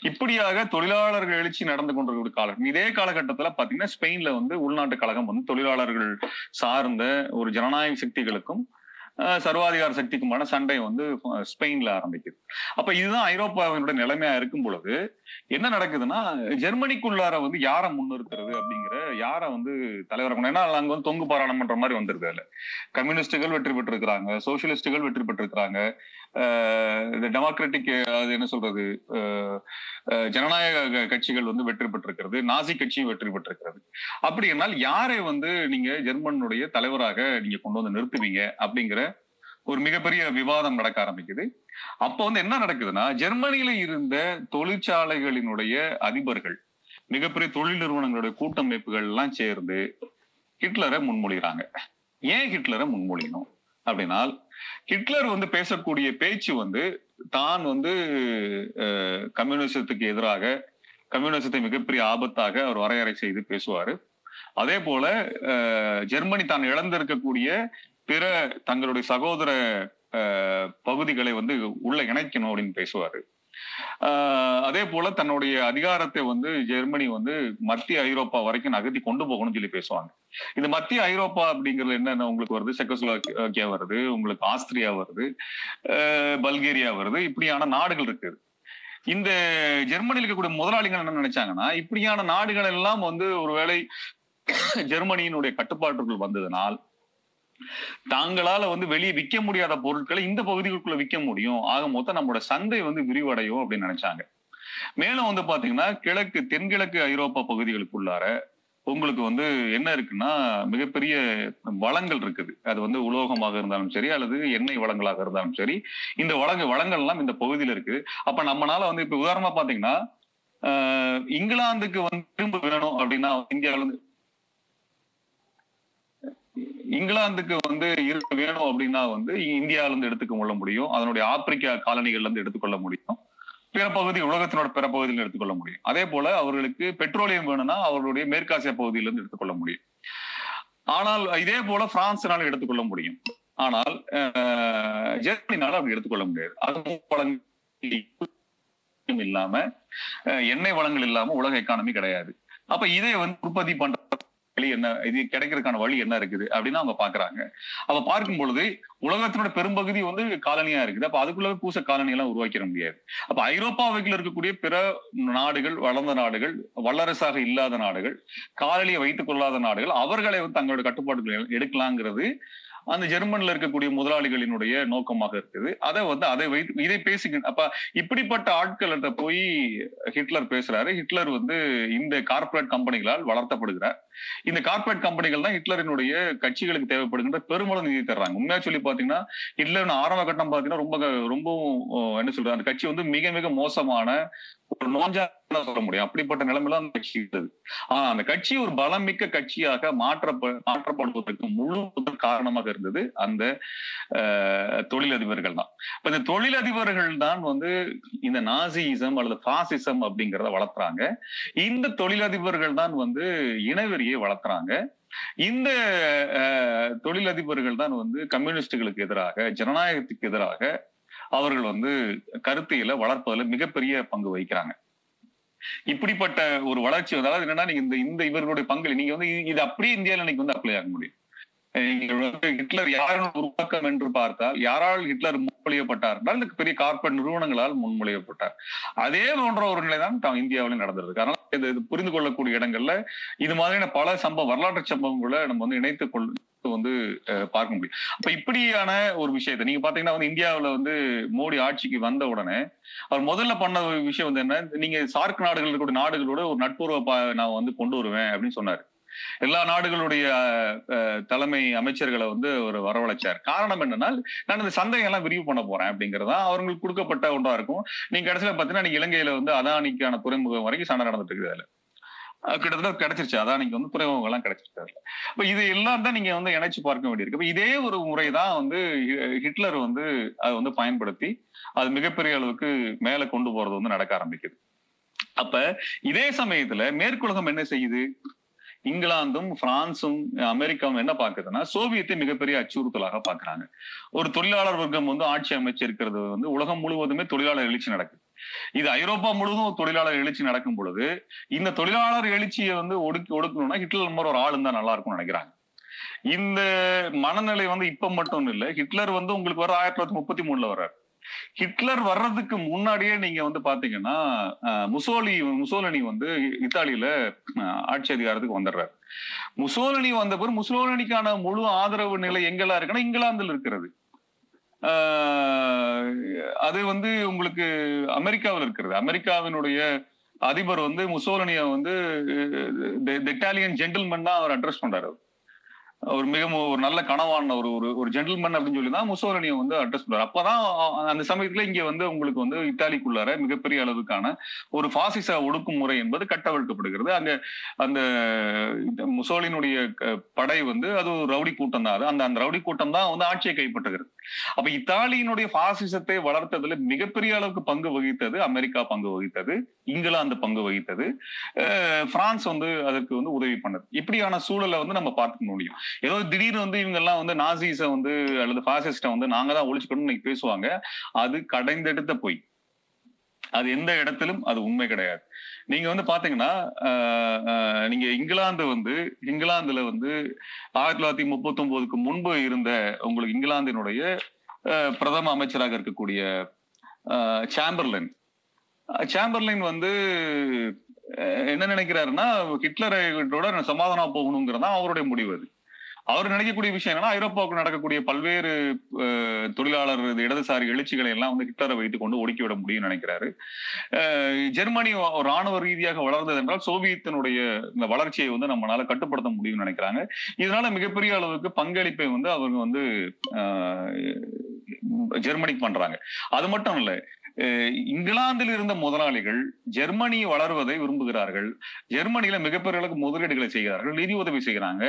இப்படியாக தொழிலாளர்கள் எழுச்சி நடந்து கொண்டிருக்கிற காலம் இதே காலகட்டத்துல பாத்தீங்கன்னா ஸ்பெயின்ல வந்து உள்நாட்டு கழகம் வந்து தொழிலாளர்கள் சார்ந்த ஒரு ஜனநாயக சக்திகளுக்கும் சர்வாதிகார சக்திக்குமான சண்டை வந்து ஸ்பெயின்ல ஆரம்பிக்குது. அப்ப இதுதான் ஐரோப்பாவினுடைய நிலைமையா இருக்கும் பொழுது என்ன நடக்குதுன்னா ஜெர்மனிக்குள்ளார வந்து யாரை முன்னிறுத்துறது அப்படிங்கிற யாரை வந்து தலைவராக ஏன்னா அங்க வந்து தொங்கு பாராளுமன்ற மாதிரி வந்துருது அதுல. கம்யூனிஸ்டுகள் வெற்றி பெற்றிருக்கிறாங்க சோசியலிஸ்டுகள் வெற்றி பெற்றிருக்கிறாங்க இந்த டெமோக்ராட்டிக் அது என்ன சொல்றது? ஆஹ் ஜனநாயக கட்சிகள் வந்து வெற்றி பெற்றிருக்கிறது நாசி கட்சியும் வெற்றி பெற்றிருக்கிறது. அப்படி என்னால் யாரை வந்து நீங்க ஜெர்மனுடைய தலைவராக நீங்க கொண்டு வந்து நிறுத்துவீங்க அப்படிங்கிற ஒரு மிகப்பெரிய விவாதம் நடக்க ஆரம்பிக்குது. அப்ப வந்து என்ன நடக்குதுன்னா ஜெர்மனியில இருந்த தொழிற்சாலைகளினுடைய அதிபர்கள் மிகப்பெரிய தொழில் நிறுவனங்களுடைய கூட்டமைப்புகள் எல்லாம் சேர்ந்து ஹிட்லரை முன்மொழிகிறாங்க. ஏன் ஹிட்லரை முன்மொழியணும்? அப்படின்னால் ஹிட்லர் வந்து பேசக்கூடிய பேச்சு வந்து தான் வந்து கம்யூனிசத்துக்கு எதிராக கம்யூனிசத்தை மிகப்பெரிய ஆபத்தாக அவர் வரையறை செய்து பேசுவாரு. அதே போல ஜெர்மனி தான் இழந்திருக்கக்கூடிய பிற தங்களுடைய சகோதர பகுதிகளை வந்து உள்ள இணைக்கணும் அப்படின்னு பேசுவாரு. அதே போல தன்னுடைய அதிகாரத்தை வந்து ஜெர்மனி வந்து மத்திய ஐரோப்பா வரைக்கும் நகர்த்தி கொண்டு போகணும்னு சொல்லி பேசுவாங்க. இந்த மத்திய ஐரோப்பா அப்படிங்கிறது என்னென்ன உங்களுக்கு வருது? செக்கோஸ்லோக்கியா வருது உங்களுக்கு ஆஸ்திரியா வருது ஆஹ் பல்கேரியா வருது இப்படியான நாடுகள் இருக்குது இந்த ஜெர்மனியில் இருக்கக்கூடிய முதலாளிகள் என்ன நினைச்சாங்கன்னா இப்படியான நாடுகள் எல்லாம் வந்து ஒருவேளை ஜெர்மனியினுடைய கட்டுப்பாட்டுக்குள் வந்ததுனால் தாங்களால வந்து வெளியே விற்க முடியாத பொருட்களை இந்த பகுதிகளுக்குள்ள விற்க முடியும். ஆக மொத்தம் நம்மளோட சந்தை வந்து விரிவடையும் அப்படின்னு நினைச்சாங்க. மேலும் வந்து பாத்தீங்கன்னா கிழக்கு தென்கிழக்கு ஐரோப்பா பகுதிகளுக்குள்ளார உங்களுக்கு வந்து என்ன இருக்குன்னா மிகப்பெரிய வளங்கள் இருக்குது. அது வந்து உலோகமாக இருந்தாலும் சரி அல்லது எண்ணெய் வளங்களாக இருந்தாலும் சரி இந்த வளங்க வளங்கள் எல்லாம் இந்த பகுதியில இருக்குது அப்ப நம்மனால வந்து இப்ப உதாரணமா பாத்தீங்கன்னா ஆஹ் இங்கிலாந்துக்கு வந்து திரும்ப வேணும் அப்படின்னா இந்தியாவில இருந்து இங்கிலாந்துக்கு வந்து இருக்க வேணும் அப்படின்னா வந்து இந்தியால இருந்து எடுத்துக்க முடியும். அதனுடைய ஆப்பிரிக்கா காலனிகள்ல இருந்து எடுத்துக்கொள்ள முடியும். பிற பகுதி உலகத்தினோட பிற பகுதியில் எடுத்துக்கொள்ள முடியும். அதே போல அவர்களுக்கு பெட்ரோலியம் வேணும்னா அவர்களுடைய மேற்காசிய பகுதியிலிருந்து எடுத்துக்கொள்ள முடியும். ஆனால் இதே போல பிரான்ஸ்னால எடுத்துக்கொள்ள முடியும். ஆனால் அஹ், ஜெர்மனினால அப்படி எடுத்துக்கொள்ள முடியாது. அது வளங்கள் இல்லாம எண்ணெய் வளங்கள் இல்லாம உலக எக்கானமி கிடையாது. அப்ப இதை வந்து உற்பத்தி பண்ற வழி என்ன? இது கிடைக்கிறதுக்கான வழி என்ன இருக்குது? அப்படின்னு அவங்க பாக்குறாங்க அப்ப பார்க்கும் பொழுது உலகத்தினோட பெரும்பகுதி வந்து காலனியா இருக்குது. அப்ப அதுக்குள்ள பூச காலனி எல்லாம் உருவாக்கிட முடியாது. அப்ப ஐரோப்பாவுக்குள்ள இருக்கக்கூடிய பிற நாடுகள் வளர்ந்த நாடுகள் வல்லரசாக இல்லாத நாடுகள் காலனியை வைத்துக் கொள்ளாத நாடுகள் அவர்களை வந்து தங்களோட கட்டுப்பாடுகள் எடுக்கலாங்கிறது அந்த ஜெர்மன்ல இருக்கக்கூடிய முதலாளிகளினுடைய நோக்கமாக இருக்குது. அதை வந்து அதை வைத்து இதை பேசிக்க அப்ப இப்படிப்பட்ட ஆட்கள்கிட்ட போய் ஹிட்லர் பேசுறாரு. ஹிட்லர் வந்து இந்த கார்ப்பரேட் கம்பெனிகளால் வளர்த்தப்படுகிறார். இந்த கார்ப்பரேட் கம்பெனிகள் தான் ஹிட்லரினுடைய கட்சிகளுக்கு தேவைப்படுகின்ற பெருமளவு நிதி தர்றாங்க. உண்மையா சொல்லி பாத்தீங்கன்னா ஹிட்லர் ஆரம்ப கட்டம் பாத்தீங்கன்னா ரொம்ப ரொம்பவும் என்ன சொல்றது? அந்த கட்சி வந்து மிக மிக மோசமான ஒரு நோஞ்சா சொல்ல முடியும். அப்படிப்பட்ட நிலைமையில அந்த கட்சி இருந்தது. ஆனா அந்த கட்சி ஒரு பலமிக்க கட்சியாக மாற்றப்ப மாற்றப்படுவதற்கு முழு காரணமாக இருந்தது அந்த தொழிலதிபர்கள் தான். இப்ப இந்த தொழிலதிபர்கள் தான் வந்து இந்த நாசிசம் அல்லது பாசிசம் அப்படிங்கிறத வளர்த்துறாங்க. இந்த தொழிலதிபர்கள் தான் வந்து இனவெறியை வளர்த்துறாங்க. இந்த தொழிலதிபர்கள் தான் வந்து கம்யூனிஸ்டுகளுக்கு எதிராக ஜனநாயகத்துக்கு எதிராக அவர்கள் வந்து கருத்தியல வளர்ப்பதில் மிகப்பெரிய பங்கு வகிக்கிறாங்க. இப்படிப்பட்ட ஒரு வளர்ச்சி அதாவது என்னன்னா நீங்க இந்த இந்த இவர்களுடைய பங்கு நீங்க வந்து இது- அப்படியே இந்தியாவில் இன்னைக்கு வந்து அப்ளை ஆக முடியும். ஹிட்லர் யாரும் உருவாக்கம் என்று பார்த்தால் யாரால் ஹிட்லர் முன்மொழியப்பட்டார் என்றால் இந்த பெரிய கார்பரேட் நிறுவனங்களால் முன்மொழியப்பட்டார். அதே போன்ற ஒரு நிலைதான் தான் இந்தியாவிலும் நடந்திருக்கு அதனால இது புரிந்து கொள்ளக்கூடிய இடங்கள்ல இது மாதிரியான பல சம்பவம் வரலாற்று சம்பவங்களை நம்ம வந்து இணைத்துக் கொள்ள வந்து பார்க்க முடியும். அப்ப இப்படியான ஒரு விஷயத்தை நீங்க பாத்தீங்கன்னா வந்து இந்தியாவுல வந்து மோடி ஆட்சிக்கு வந்த உடனே அவர் முதல்ல பண்ண ஒரு விஷயம் வந்து என்ன நீங்க சார்க் நாடுகள் இருக்கக்கூடிய நாடுகளோட ஒரு நட்புறவை நான் வந்து கொண்டு வருவேன் அப்படின்னு சொன்னாரு. எல்லா நாடுகளுடைய தலைமை அமைச்சர்களை வந்து ஒரு வரவழைச்சார். காரணம் என்னன்னா நான் இந்த சந்தையெல்லாம் விரிவு பண்ண போறேன் அப்படிங்கறதா அவங்களுக்கு கொடுக்கப்பட்ட ஒன்றா இருக்கும். நீங்க கடைசியில பாத்தீங்கன்னா நீங்க இலங்கையில வந்து அதானிக்கான துறைமுகம் வரைக்கும் சண்டை நடந்துட்டு இருக்குது அதுல. கிட்டத்தட்ட கிடைச்சிருச்சு. அதான் நீங்க வந்து துறைமுகங்கள்லாம் கிடைச்சிருச்சு அப்ப இது எல்லாம் தான் நீங்க வந்து இணைச்சு பார்க்க வேண்டியிருக்கு. அப்ப இதே ஒரு முறை தான் வந்து ஹிட்லர் வந்து அதை வந்து பயன்படுத்தி அது மிகப்பெரிய அளவுக்கு மேல கொண்டு போறது வந்து நடக்க ஆரம்பிக்குது. அப்ப இதே சமயத்துல மேற்குலகம் என்ன செய்யுது? இங்கிலாந்தும் பிரான்சும் அமெரிக்காவும் என்ன பாக்குதுன்னா சோவியத்தை மிகப்பெரிய அச்சுறுத்தலாக பாக்குறாங்க ஒரு தொழிலாளர் வர்க்கம் வந்து ஆட்சி அமைச்சிருக்கிறது வந்து உலகம் முழுவதுமே தொழிலாளர் எழுச்சி நடக்குது. இது ஐரோப்பா முழுவதும் தொழிலாளர் எழுச்சி நடக்கும் பொழுது இந்த தொழிலாளர் எழுச்சியை வந்து ஒடுக்கி ஒடுக்கணும்னா ஹிட்லர் நம்பர் ஒரு ஆள் இருந்தா நல்லா இருக்கும்னு நினைக்கிறாங்க. இந்த மனநிலை வந்து இப்ப மட்டும் இல்ல ஹிட்லர் வந்து உங்களுக்கு வர ஆயிரத்தி தொள்ளாயிரத்தி முப்பத்தி மூணுல வர்றாரு. ஹிட்லர் வர்றதுக்கு முன்னாடியே நீங்க வந்து பாத்தீங்கன்னா முசோலி முசோலினி வந்து இத்தாலியில ஆட்சி அதிகாரத்துக்கு வந்துடுறாரு. முசோலினி வந்த பிறகு முசோலினிக்கான முழு ஆதரவு நிலை எங்கெல்லாம் இருக்குன்னா இங்கிலாந்துல இருக்கிறது. அது வந்து உங்களுக்கு அமெரிக்காவில் இருக்கிறது. அமெரிக்காவினுடைய அதிபர் வந்து முசோலினிய வந்து இட்டாலியன் ஜென்டில்மன் தான் அவர் அட்ரஸ் பண்றாரு ஒரு மிக ஒரு நல்ல கனவான ஒரு ஒரு ஒரு ஜென்டில்மேன் அப்படின்னு சொல்லி தான் முசோலினியை வந்து அட்ரஸ் பண்றாரு அப்பதான் அந்த சமயத்துல இங்க வந்து உங்களுக்கு வந்து இத்தாலிக்குள்ளார மிகப்பெரிய அளவுக்கான ஒரு பாசிச ஒடுக்குமுறை என்பது கட்டவிழ்க்கப்படுகிறது. அங்க அந்த முசோலினுடைய படை வந்து அது ஒரு ரவுடி கூட்டம் தான். அது அந்த அந்த ரவுடி கூட்டம் தான் வந்து ஆட்சியை கைப்பற்றுகிறது. அப்ப இத்தாலியினுடைய பாசிசத்தை வளர்த்ததுல மிகப்பெரிய அளவுக்கு பங்கு வகித்தது அமெரிக்கா பங்கு வகித்தது இங்கிலாந்து பங்கு வகித்தது பிரான்ஸ் வந்து அதற்கு வந்து உதவி பண்ணது. இப்படியான சூழலை வந்து நம்ம பார்த்துக்க முடியும். ஏதோ திடீர்னு வந்து இவங்க எல்லாம் வந்து நாசிஸ வந்து அல்லது பாசிஸ்ட வந்து நாங்க தான் ஒழிச்சுக்கணும்னு இன்னைக்கு பேசுவாங்க. அது கடைந்தெடுத்த பொய். அது எந்த இடத்திலும் அது உண்மை கிடையாது. நீங்க வந்து பாத்தீங்கன்னா ஆஹ், ஆஹ், நீங்க இங்கிலாந்து வந்து இங்கிலாந்துல வந்து ஆயிரத்தி தொள்ளாயிரத்தி முப்பத்தி ஒன்பதுக்கு முன்பு இருந்த உங்களுக்கு இங்கிலாந்தினுடைய பிரதம அமைச்சராக இருக்கக்கூடிய ஆஹ், சாம்பர்லின். சாம்பர்லின் வந்து என்ன நினைக்கிறாருன்னா ஹிட்லரோட சமாதானம் போகணுங்கிறதான் அவருடைய முடிவு அது. அவர் நினைக்கக்கூடிய விஷயம் என்னன்னா ஐரோப்பாவுக்கு நடக்கக்கூடிய பல்வேறு தொழிலாளர் இடதுசாரி எழுச்சிகளை எல்லாம் வந்து ஹிட்லரை வைத்துக் கொண்டு ஒடுக்கி விட முடியும்னு நினைக்கிறாரு. அஹ், ஜெர்மனி ராணுவ ரீதியாக வளர்ந்தது என்றால் சோவியத்தினுடைய இந்த வளர்ச்சியை வந்து நம்மளால கட்டுப்படுத்த முடியும்னு நினைக்கிறாங்க. இதனால மிகப்பெரிய அளவுக்கு பங்களிப்பை வந்து அவங்க வந்து ஜெர்மனிக்கு பண்றாங்க. அது மட்டும் இல்ல இங்கிலாந்தில் இருந்த முதலாளிகள் ஜெர்மனி வளர்வதை விரும்புகிறார்கள். ஜெர்மனியில மிகப்பெரிய அளவுக்கு முதலீடுகளை செய்கிறார்கள். நிதி உதவி செய்கிறாங்க.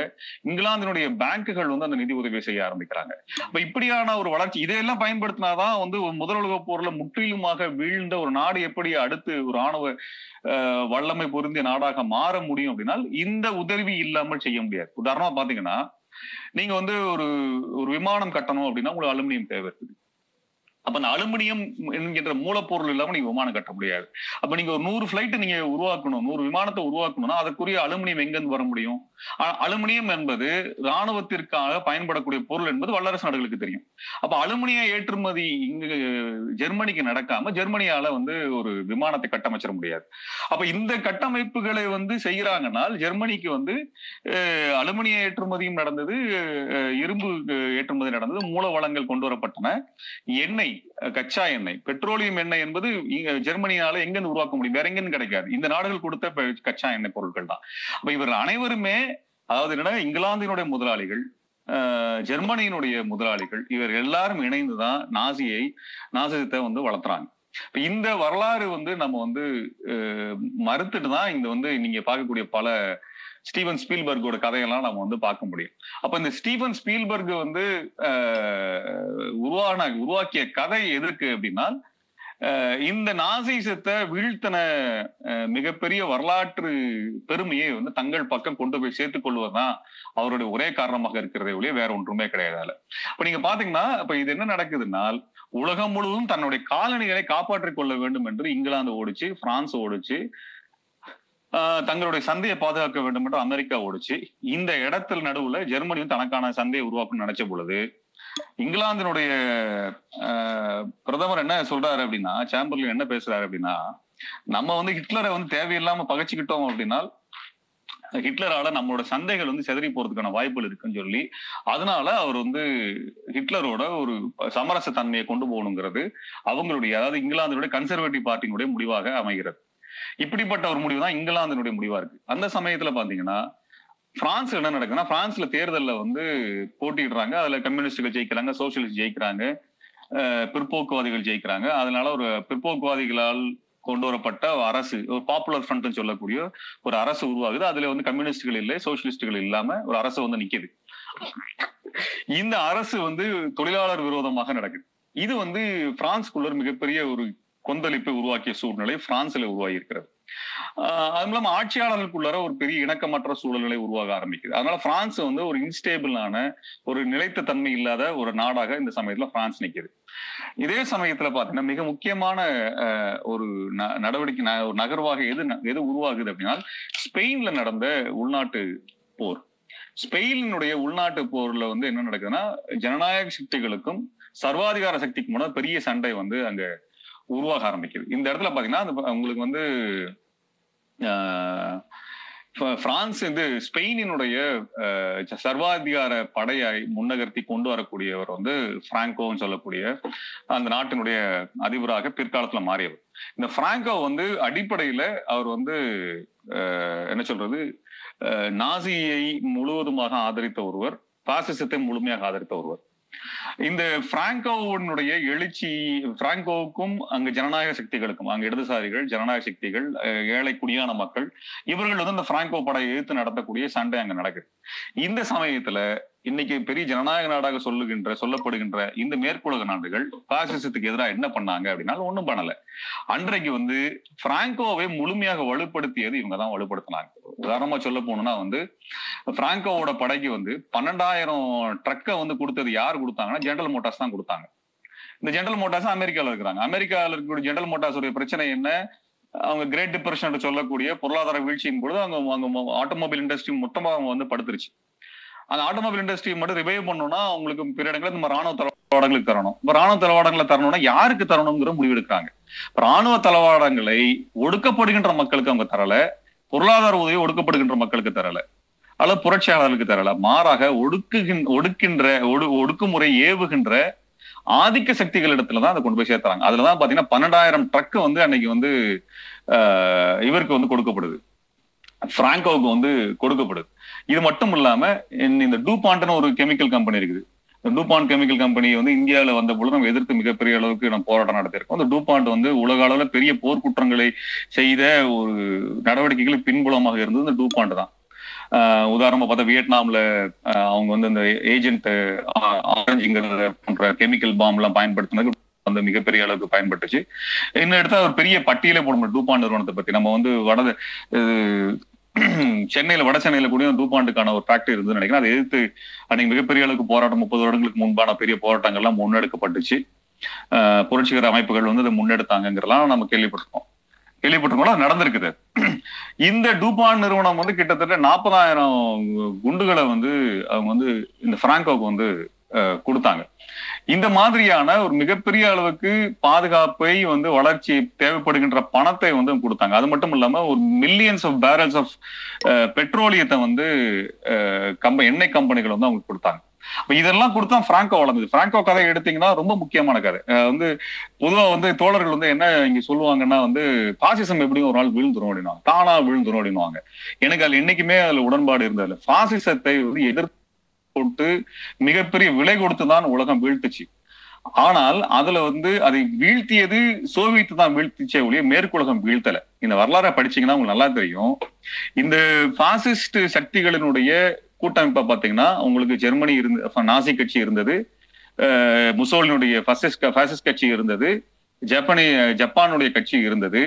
இங்கிலாந்தினுடைய பேங்குகள் வந்து அந்த நிதி உதவி செய்ய ஆரம்பிக்கிறாங்க. அப்ப இப்படியான ஒரு வளர்ச்சி இதையெல்லாம் பயன்படுத்தினாதான் வந்து முதல் உலக போர்ல முற்றிலுமாக வீழ்ந்த ஒரு நாடு எப்படி அடுத்து ஒரு ஆணவ வல்லமை பொருந்திய நாடாக மாற முடியும் அப்படின்னா இந்த உதவி இல்லாமல் செய்ய முடியாது. உதாரணமா பாத்தீங்கன்னா நீங்க வந்து ஒரு ஒரு விமானம் கட்டணும் அப்படின்னா உங்களுக்கு அலுமினியம் தேவை இருக்குது. அப்ப அந்த அலுமினியம் என்கின்ற மூலப்பொருள் இல்லாம நீங்க விமானம் கட்ட முடியாது. அப்ப நீங்க ஒரு நூறு பிளைட் நீங்க உருவாக்கணும். நூறு விமானத்தை உருவாக்கணும்னா அதற்குரிய அலுமினியம் எங்கிருந்து வர முடியும்? அலுமினியம் என்பது ராணுவத்திற்காக பயன்படக்கூடிய பொருள் என்பது வல்லரசு நாடுகளுக்கு தெரியும். அப்ப அலுமினிய ஏற்றுமதி இங்கு ஜெர்மனிக்கு நடக்காம ஜெர்மனியால வந்து ஒரு விமானத்தை கட்டமைச்சிட முடியாது. அப்ப இந்த கட்டமைப்புகளை வந்து செய்யறாங்கனால் ஜெர்மனிக்கு வந்து அலுமினிய ஏற்றுமதியும் நடந்தது இரும்பு ஏற்றுமதி நடந்தது மூல வளங்கள் கொண்டு வரப்பட்டன. எண்ணெய் கச்சா எண்ணெய். பெட்ரோலியம் எண்ணெய் என்பது இங்க ஜெர்மனியால எங்கிருந்து உருவாக்க முடியும்? வேற எங்கன்னு கிடைக்காது. இந்த நாடுகள் கொடுத்த கச்சா எண்ணெய் பொருட்கள் தான். அப்ப இவர்கள் அனைவருமே அதாவது என்னன்னா இங்கிலாந்தினுடைய முதலாளிகள் ஜெர்மனியினுடைய முதலாளிகள் இவர் எல்லாரும் இணைந்துதான் நாசியை நாசிசத்தை வந்து வளர்த்துறாங்க. இந்த வரலாறு வந்து நம்ம வந்து மறுத்துட்டு தான் இந்த வந்து நீங்க பார்க்கக்கூடிய பல ஸ்டீவன் ஸ்பீல்பர்கோட கதையெல்லாம் நம்ம வந்து பார்க்க முடியும். அப்ப இந்த ஸ்டீவன் ஸ்பீல்பர்க் வந்து உருவான உருவாக்கிய கதை எதற்கு அப்படின்னா இந்த நாசிசத்தை வீழ்த்தின மிகப்பெரிய வரலாற்று பெருமையை வந்து தங்கள் பக்கம் கொண்டு போய் சேர்த்துக் கொள்வதுதான் அவருடைய ஒரே காரணமாக இருக்கிறதே ஒழிய வேற ஒன்றுமே கிடையாது இப்ப நீங்க பாத்தீங்கன்னா இப்ப இது என்ன நடக்குதுன்னா உலகம் முழுவதும் தன்னுடைய காலணிகளை காப்பாற்றிக் கொள்ள வேண்டும் என்று இங்கிலாந்து ஓடிச்சு பிரான்ஸ் ஓடிச்சு தங்களுடைய சந்தையை பாதுகாக்க வேண்டும் என்று அமெரிக்கா ஓடிச்சு. இந்த இடத்துல நடுவுல ஜெர்மனியும் தனக்கான சந்தையை உருவாக்கணும்னு நினைச்ச பொழுது இங்கிலாந்தினுடைய ஆஹ் பிரதமர் என்ன சொல்றாரு அப்படின்னா சாம்பர்ல என்ன பேசுறாரு அப்படின்னா நம்ம வந்து ஹிட்லரை வந்து தேவையில்லாம பகைச்சுக்கிட்டோம் அப்படின்னா ஹிட்லரால நம்மளோட சந்தைகள் வந்து செதறி போறதுக்கான வாய்ப்புகள் இருக்குன்னு சொல்லி அதனால அவர் வந்து ஹிட்லரோட ஒரு சமரச தன்மையை கொண்டு போகணுங்கிறது அவங்களுடைய அதாவது இங்கிலாந்தினுடைய கன்சர்வேட்டிவ் பார்ட்டியினுடைய முடிவாக அமைகிறது. இப்படிப்பட்ட ஒரு முடிவு தான் இங்கிலாந்தினுடைய முடிவா இருக்கு. அந்த சமயத்துல பாத்தீங்கன்னா பிரான்ஸ் என்ன நடக்குதுன்னா பிரான்ஸ்ல தேர்தல்ல வந்து போட்டியிடுறாங்க. அதுல கம்யூனிஸ்டுகள் ஜெயிக்கிறாங்க சோசியலிஸ்ட் ஜெயிக்கிறாங்க பிற்போக்குவாதிகள் ஜெயிக்கிறாங்க. அதனால ஒரு பிற்போக்குவாதிகளால் கொண்டு வரப்பட்ட ஒரு அரசு ஒரு பாப்புலர் ஃப்ரண்ட்னு சொல்லக்கூடிய ஒரு அரசு உருவாகுது. அதுல வந்து கம்யூனிஸ்டுகள் இல்லை சோசியலிஸ்டுகள் இல்லாம ஒரு அரசு வந்து நிக்குது. இந்த அரசு வந்து தொழிலாளர் விரோதமாக நடக்குது. இது வந்து பிரான்ஸ்குள்ள ஒரு மிகப்பெரிய ஒரு கொந்தளிப்பை உருவாக்கிய சூழ்நிலை பிரான்சில் உருவாகி இருக்கிறது ஆஹ் அது மூலம் ஆட்சியாளர்களுக்குள்ளார ஒரு பெரிய இணக்கமற்ற சூழ்நிலை உருவாக ஆரம்பிக்குது. அதனால பிரான்ஸ் வந்து ஒரு இன்ஸ்டேபிளான ஒரு நிலைத்த தன்மை இல்லாத ஒரு நாடாக இந்த சமயத்துல பிரான்ஸ் நிக்குது. இதே சமயத்துல பாத்தீங்கன்னா மிக முக்கியமான ஒரு ந- நடவடிக்கை ந- ஒரு நகர்வாக எது ந- எது உருவாகுது அப்படின்னா ஸ்பெயின்ல நடந்த உள்நாட்டு போர். ஸ்பெயினுடைய உள்நாட்டு போர்ல வந்து என்ன நடக்குதுன்னா ஜனநாயக சக்திகளுக்கும் சர்வாதிகார சக்திக்கு முன்னாடி பெரிய சண்டை வந்து அங்க உருவாக ஆரம்பிக்குது. இந்த இடத்துல பாத்தீங்கன்னா அந்த உங்களுக்கு வந்து ஆஹ், பிரான்ஸ் வந்து ஸ்பெயினினுடைய ஆஹ், சர்வாதிகார படையை முன்னகர்த்தி கொண்டு வரக்கூடியவர் வந்து பிராங்கோன்னு சொல்லக்கூடிய அந்த நாட்டினுடைய அதிபராக பிற்காலத்துல மாறியவர். இந்த பிராங்கோ வந்து அடிப்படையில அவர் வந்து ஆஹ், என்ன சொல்றது ஆஹ், நாசியை முழுவதுமாக ஆதரித்த ஒருவர் பாசிசத்தை முழுமையாக ஆதரித்த ஒருவர். இந்த பிராங்கோவினுடைய எழுச்சி பிராங்கோவுக்கும் அங்கு ஜனநாயக சக்திகளுக்கும் அங்க இடதுசாரிகள் ஜனநாயக சக்திகள் ஏழை குடியான மக்கள் இவர்கள் வந்து அந்த பிராங்கோ படையை எதிர்த்து நடத்தக்கூடிய சண்டை அங்க நடக்குது. இந்த சமயத்துல இன்னைக்கு பெரிய ஜனநாயக நாடாக சொல்லுகின்ற சொல்லப்படுகின்ற இந்த மேற்குலக நாடுகள் பாசிசத்துக்கு எதிராக என்ன பண்ணாங்க அப்படின்னாலும் ஒண்ணும் பண்ணல. அன்றைக்கு வந்து பிராங்கோவை முழுமையாக வலுப்படுத்தியது இவங்க தான் வலுப்படுத்தினாங்க. உதாரணமா சொல்ல போனோம்னா வந்து பிராங்கோவோட படைக்கு வந்து பன்னெண்டாயிரம் ட்ரக்கை வந்து கொடுத்தது யார் கொடுத்தாங்கன்னா ஜெனரல் மோட்டார்ஸ் தான் கொடுத்தாங்க. இந்த ஜெனரல் மோட்டார்ஸ் அமெரிக்கால இருக்கிறாங்க. அமெரிக்கால இருக்கக்கூடிய ஜெனரல் மோட்டார்ஸ் பிரச்சனை என்ன? அவங்க கிரேட் டிப்ரெஷன் சொல்லக்கூடிய பொருளாதார வீழ்ச்சியின் பொழுது அவங்க அவங்க ஆட்டோமொபைல் இண்டஸ்ட்ரி மொத்தமா அவங்க வந்து படுத்துருச்சு. அந்த ஆட்டோமொபைல் இண்டஸ்ட்ரி மட்டும் ரிவைவ் பண்ணணும்னா அவங்களுக்கு பிற இடங்களில் நம்ம ராணுவ தளவாடங்களுக்கு தரணும். இப்ப ராணுவ தளவாடங்களை தரணும்னா யாருக்கு தரணுங்கிற முடிவு எடுக்கிறாங்க ராணுவ தளவாடங்களை ஒடுக்கப்படுகின்ற மக்களுக்கு அவங்க தரல பொருளாதார உதவி ஒடுக்கப்படுகின்ற மக்களுக்கு தரல அல்லது புரட்சியாளர்களுக்கு தரல. மாறாக ஒடுக்குகின்ற ஒடுக்கின்ற ஒடு ஒடுக்குமுறை ஏவுகின்ற ஆதிக்க சக்திகளிடத்துல தான் அதை கொண்டு போய் சேர்த்துறாங்க. அதுல தான் பாத்தீங்கன்னா பன்னெண்டாயிரம் ட்ரக் வந்து அன்னைக்கு வந்து ஆஹ், இவருக்கு வந்து கொடுக்கப்படுது. பிராங்கோவுக்கு வந்து கொடுக்கப்படுது. இது மட்டும் இல்லாம இந்த- டூபாண்ட்னு ஒரு கெமிக்கல் கம்பெனி இருக்குது. இந்த டூபாண்ட் கெமிக்கல் கம்பெனி வந்து இந்தியாவில் வந்த பொழுது நம்ம எதிர்த்து மிகப்பெரிய அளவுக்கு நம்ம போராட்டம் நடத்திருக்கோம் அந்த டூபாண்ட் வந்து உலக அளவுல பெரிய போர்க்குற்றங்களை செய்த ஒரு நடவடிக்கைகளை பின்புலமாக இருந்தது இந்த டூபாண்ட் தான். ஆஹ் உதாரணமா பார்த்தா வியட்நாம்ல ஆஹ் அவங்க வந்து இந்த ஏஜென்ட் ஆரஞ்சுங்கிறத போன்ற கெமிக்கல் பாம் எல்லாம் பயன்படுத்தினது வந்து மிகப்பெரிய அளவுக்கு பயன்பட்டுச்சு. இன்னும் எடுத்தா ஒரு பெரிய பட்டியலே போட முடியும் டூபாண்ட் நிறுவனத்தை பத்தி. நம்ம வந்து வட இது சென்னையில வட சென்னையில கூட தூப்பாண்டுக்கான ஒரு ஃபேக்டரி இருந்ததுன்னு நினைக்கிறேன். அதை எதிர்த்து அன்னைக்கு மிகப்பெரிய அளவுக்கு போராட்டம் முப்பது வருடங்களுக்கு முன்பான பெரிய போராட்டங்கள்லாம் முன்னெடுக்கப்பட்டுச்சு. புரட்சிகர அமைப்புகள் வந்து அதை முன்னெடுத்தாங்கிறலாம் நம்ம கேள்விப்பட்டிருக்கோம். கேள்விப்பட்டிருக்கோம் அது நடந்திருக்குது. இந்த டூபான் நிறுவனம் வந்து கிட்டத்தட்ட நாற்பதாயிரம் குண்டுகளை வந்து அவங்க வந்து இந்த பிராங்கோக்கு வந்து கொடுத்தாங்க. இந்த மாதிரியான ஒரு மிகப்பெரிய அளவுக்கு பாதுகாப்பை வந்து வளர்ச்சி தேவைப்படுகின்ற பணத்தை வந்து கொடுத்தாங்க. அது மட்டும் இல்லாம ஒரு மில்லியன்ஸ் ஆஃப் பேரல்ஸ் ஆஃப் பெட்ரோலியத்தை வந்து கம்ப எண்ணெய் கம்பெனிகள் வந்து அவங்க கொடுத்தாங்க. இதெல்லாம் கொடுத்தா பிராங்கோ வளர்ந்தது. பிராங்கோ கதை எடுத்தீங்கன்னா ரொம்ப முக்கியமான கதை. வந்து பொதுவா வந்து தோழர்கள் வந்து என்ன இங்க சொல்லுவாங்கன்னா வந்து பாசிசம் எப்படியும் ஒரு நாள் விழுந்துரும் அப்படின்னுவாங்க தானா விழுந்துரும் அப்படின்னுவாங்க எனக்கு அது என்னைக்குமே அதுல உடன்பாடு இருந்தது பாசிசத்தை வந்து எதிர்த்து போட்டு மிகப்பெரிய விலை கொடுத்து தான் உலகம் வீழ்த்துச்சு. ஆனால் அதுல வந்து அதை வீழ்த்தியது சோவியத் தான் வீழ்த்திச்சே ஒழிய மேற்குலகம் வீழ்த்தல. இந்த வரலாறை படிச்சீங்கன்னா உங்களுக்கு நல்லா தெரியும். இந்த பாசிஸ்ட் சக்திகளினுடைய கூட்டமைப்பா பாத்தீங்கன்னா உங்களுக்கு ஜெர்மனி இருந்த நாசி கட்சி இருந்தது. முசோலினுடைய பாசிஸ்ட் கட்சி இருந்தது. ஜப்பானி ஜப்பானுடைய கட்சி இருந்தது.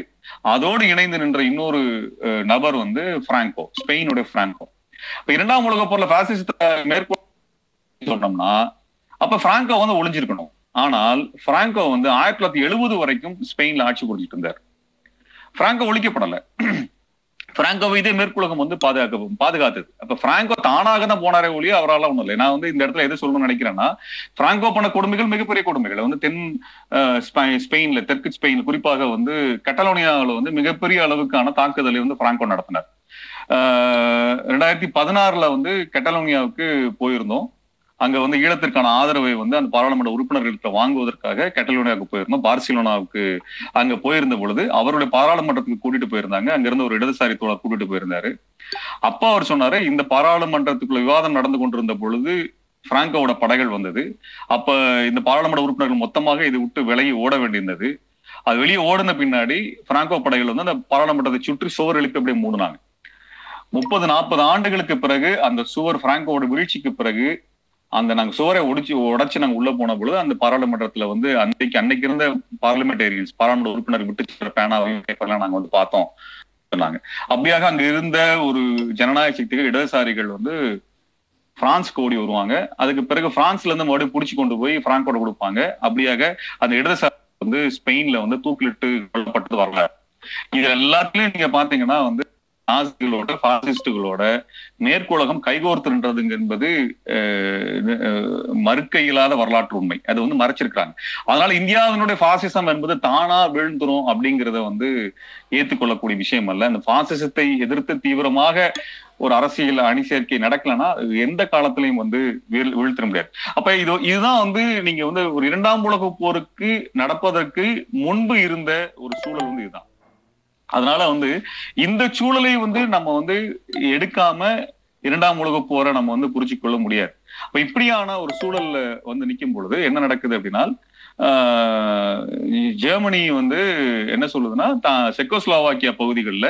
அதோடு இணைந்து நின்ற இன்னொரு நபர் வந்து பிராங்கோ ஸ்பெயினுடைய பிராங்கோ. இப்ப இரண்டாம் உலக போர்ல பாசிசத்தை மேற்கொள்ள சொன்னோம்னா அப்ப பிராங்கோ வந்து ஒளிஞ்சிருக்கணும். ஆனால் பிராங்கோ வந்து ஆயிரத்தி தொள்ளாயிரத்தி எழுபது வரைக்கும் ஸ்பெயின்ல ஆட்சி புரிஞ்சிட்டு இருந்தார். பிராங்கோ ஒழிக்கப்படல. பிராங்கோவை இதே மேற்குலகம் வந்து பாதுகாக்க பாதுகாத்தது. அப்ப பிராங்கோ தானாக தான் போனாரே ஒழிய அவரால் ஒண்ணும் இல்லை. நான் வந்து இந்த இடத்துல எது சொல்லணும்னு நினைக்கிறேன்னா பிராங்கோ பண்ண கொடுமைகள் மிகப்பெரிய கொடுமைகள். வந்து தென் ஸ்பெயின்ல தெற்கு ஸ்பெயின் குறிப்பாக வந்து கட்டலோனியாவில் வந்து மிகப்பெரிய அளவுக்கான தாக்குதலை வந்து பிராங்கோ நடத்தினார். ரெண்டாயிரத்தி பதினாறுல வந்து கெட்டலோனியாவுக்கு போயிருந்தோம். அங்க வந்து ஈழத்திற்கான ஆதரவை வந்து அந்த பாராளுமன்ற உறுப்பினர்கள்ட்ட வாங்குவதற்காக கெட்டலோனியாவுக்கு போயிருந்தோம். பார்சிலோனாவுக்கு அங்க போயிருந்த பொழுது அவருடைய பாராளுமன்றத்துக்கு கூட்டிட்டு போயிருந்தாங்க. அங்க இருந்து ஒரு இடதுசாரி தோழர் கூட்டிட்டு போயிருந்தாரு. அப்ப அவர் சொன்னாரு இந்த பாராளுமன்றத்துக்குள்ள விவாதம் நடந்து கொண்டிருந்த பொழுது பிராங்கோட படைகள் வந்தது. அப்ப இந்த பாராளுமன்ற உறுப்பினர்கள் மொத்தமாக இதை விட்டு விலகி ஓட வேண்டியிருந்தது. அது வெளியே ஓடின பின்னாடி பிராங்கோ படைகள் வந்து அந்த பாராளுமன்றத்தை சுற்றி சுவர் எழுப்பி அப்படியே மூடினாங்க. முப்பது நாற்பது ஆண்டுகளுக்கு பிறகு அந்த சுவர் பிராங்கோட வீழ்ச்சிக்கு பிறகு அந்த நாங்க சுவரை உடைச்சு உடைச்சு நாங்க உள்ள போன பொழுது அந்த பாராளுமன்றத்துல வந்து அன்னைக்கு அன்னைக்கு இருந்த பார்லிமெண்டேரியன்ஸ் பாராளுமன்ற உறுப்பினர் விட்டு சென்ற பேனாவையும் பேப்பர்லாம் நாங்க வந்து பார்த்தோம் சொன்னாங்க. அப்படியாக அங்க இருந்த ஒரு ஜனநாயக சக்திகள் இடதுசாரிகள் வந்து பிரான்ஸ்க்கு ஓடி வருவாங்க. அதுக்கு பிறகு பிரான்ஸ்ல இருந்து மறுபடியும் பிடிச்சி கொண்டு போய் பிராங்கோட கொடுப்பாங்க. அப்படியாக அந்த இடதுசாரி வந்து ஸ்பெயின்ல வந்து தூக்கிலிட்டு கொல்லப்பட்டது வரலாறு. இது எல்லாத்துலயும் நீங்க பாத்தீங்கன்னா வந்து நாசிகளோட பாசிஸ்டுகளோட மேற்குலகம் கைகோர்த்துன்றதுங்க என்பது மறுக்க இயலாத வரலாற்று உண்மை. அது வந்து மறைச்சிருக்காங்க அதனால இந்தியாவினுடைய பாசிசம் என்பது தானா வீழ்ந்துரும் அப்படிங்கிறத வந்து ஏத்துக்கொள்ளக்கூடிய விஷயம் அல்ல. அந்த பாசிசத்தை எதிர்த்து தீவிரமாக ஒரு அரசியல் அணி சேர்க்கை நடக்கலன்னா அது எந்த காலத்திலையும் வந்து வீழ்- வீழ்த்திட முடியாது. அப்ப இது இதுதான் வந்து நீங்க வந்து ஒரு இரண்டாம் உலக போருக்கு நடப்பதற்கு முன்பு இருந்த ஒரு சூழல் வந்து இதுதான். அதனால வந்து இந்த சூழலை வந்து நம்ம வந்து எடுக்காம இரண்டாம் உலக போரை நம்ம வந்து புரிச்சு கொள்ள முடியாது. அப்ப இப்படியான ஒரு சூழல்ல வந்து நிற்கும் பொழுது என்ன நடக்குது அப்படின்னா ஜெர்மனி வந்து என்ன சொல்லுதுன்னா தான் செக்கோஸ்லோவாக்கியா பகுதிகளில்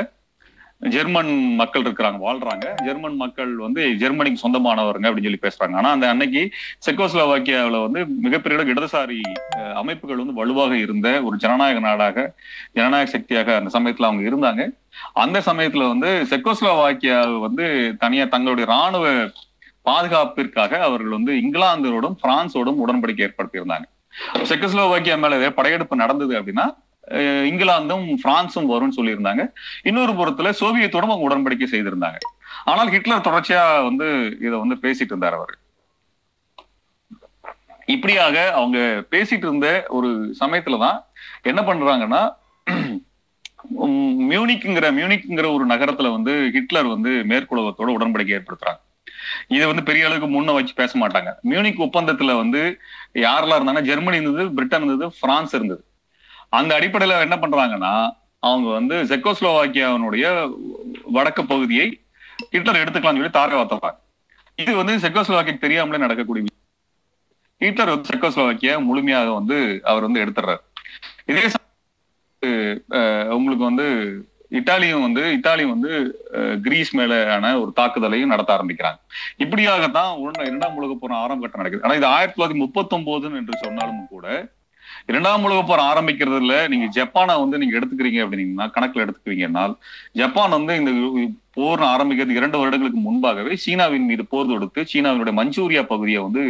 ஜெர்மன் மக்கள் இருக்கிறாங்க வாழ்றாங்க. ஜெர்மன் மக்கள் வந்து ஜெர்மனிக்கு சொந்தமானவருங்க அப்படின்னு சொல்லி பேசுறாங்க. ஆனா அந்த அன்னைக்கு செக்கோஸ்லோவாக்கியாவில் வந்து மிகப்பெரிய இடதுசாரி அமைப்புகள் வந்து வலுவாக இருந்த ஒரு ஜனநாயக நாடாக ஜனநாயக சக்தியாக அந்த சமயத்துல அவங்க இருந்தாங்க. அந்த சமயத்துல வந்து செக்கோஸ்லோவாக்கியா வந்து தனியா தங்களுடைய ராணுவ பாதுகாப்பிற்காக அவர்கள் வந்து இங்கிலாந்தோடும் பிரான்சோடும் உடன்படிக்கை ஏற்படுத்தியிருந்தாங்க. செக்கோஸ்லோவாக்கியா மேல படையெடுப்பு நடந்தது அப்படின்னா இங்கிலாந்தும் பிரான்சும் வரும்னு சொல்லியிருந்தாங்க. இன்னொரு புறத்துல சோவியத்தோடும் அவங்க உடன்படிக்கை செய்திருந்தாங்க. ஆனால் ஹிட்லர் தொடர்ச்சியா வந்து இதை வந்து பேசிட்டு இருந்தார் அவர். இப்படியாக அவங்க பேசிட்டு இருந்த ஒரு சமயத்துலதான் என்ன பண்றாங்கன்னா மியூனிக்ங்கிற மியூனிக்ங்கிற ஒரு நகரத்துல வந்து ஹிட்லர் வந்து மேற்குலகத்தோட உடன்படிக்கை ஏற்படுத்துறாங்க. இதை வந்து பெரிய அளவுக்கு முன்ன வச்சு பேச மாட்டாங்க. மியூனிக் ஒப்பந்தத்துல வந்து யாரெல்லாம் இருந்தாங்கன்னா ஜெர்மனி இருந்தது பிரிட்டன் இருந்தது பிரான்ஸ் இருந்தது. அந்த அடிப்படையில என்ன பண்றாங்கன்னா அவங்க வந்து செக்கோஸ்லோவாக்கியாவினுடைய வடக்கு பகுதியை ஹிட்லர் எடுத்துக்கலாம்னு சொல்லி தாரை வார்த்தைப்பாங்க இது வந்து செக்கோஸ்லோவாக்கியா தெரியாமலே நடக்கக்கூடிய ஹிட்லர் வந்து செக்கோஸ்லோவாக்கியா முழுமையாக வந்து அவர் வந்து எடுத்துடுறாரு. இதே அஹ், உங்களுக்கு வந்து இத்தாலியும் வந்து இத்தாலி வந்து கிரீஸ் மேலான ஒரு தாக்குதலையும் நடத்த ஆரம்பிக்கிறாங்க. இப்படியாகத்தான் உடனே இரண்டாம் உலக போற ஆரம்ப கட்டம் நடக்குது. ஆனா இது ஆயிரத்தி தொள்ளாயிரத்தி முப்பத்தி ஒன்பதுன்னு என்று சொன்னாலும் கூட இரண்டாம் உலக போர் ஆரம்பிக்கிறதுல நீங்க ஜப்பானை வந்து நீங்க எடுத்துக்கிறீங்க அப்படின்னீங்கன்னா கணக்குல எடுத்துக்கிறீங்கன்னா ஜப்பான் வந்து இந்த போர் ஆரம்பிக்கிறது இரண்டு வருடங்களுக்கு முன்பாகவே சீனாவின் மீது போர் தொடுத்து சீனாவினுடைய மஞ்சூரியா பகுதியை வந்து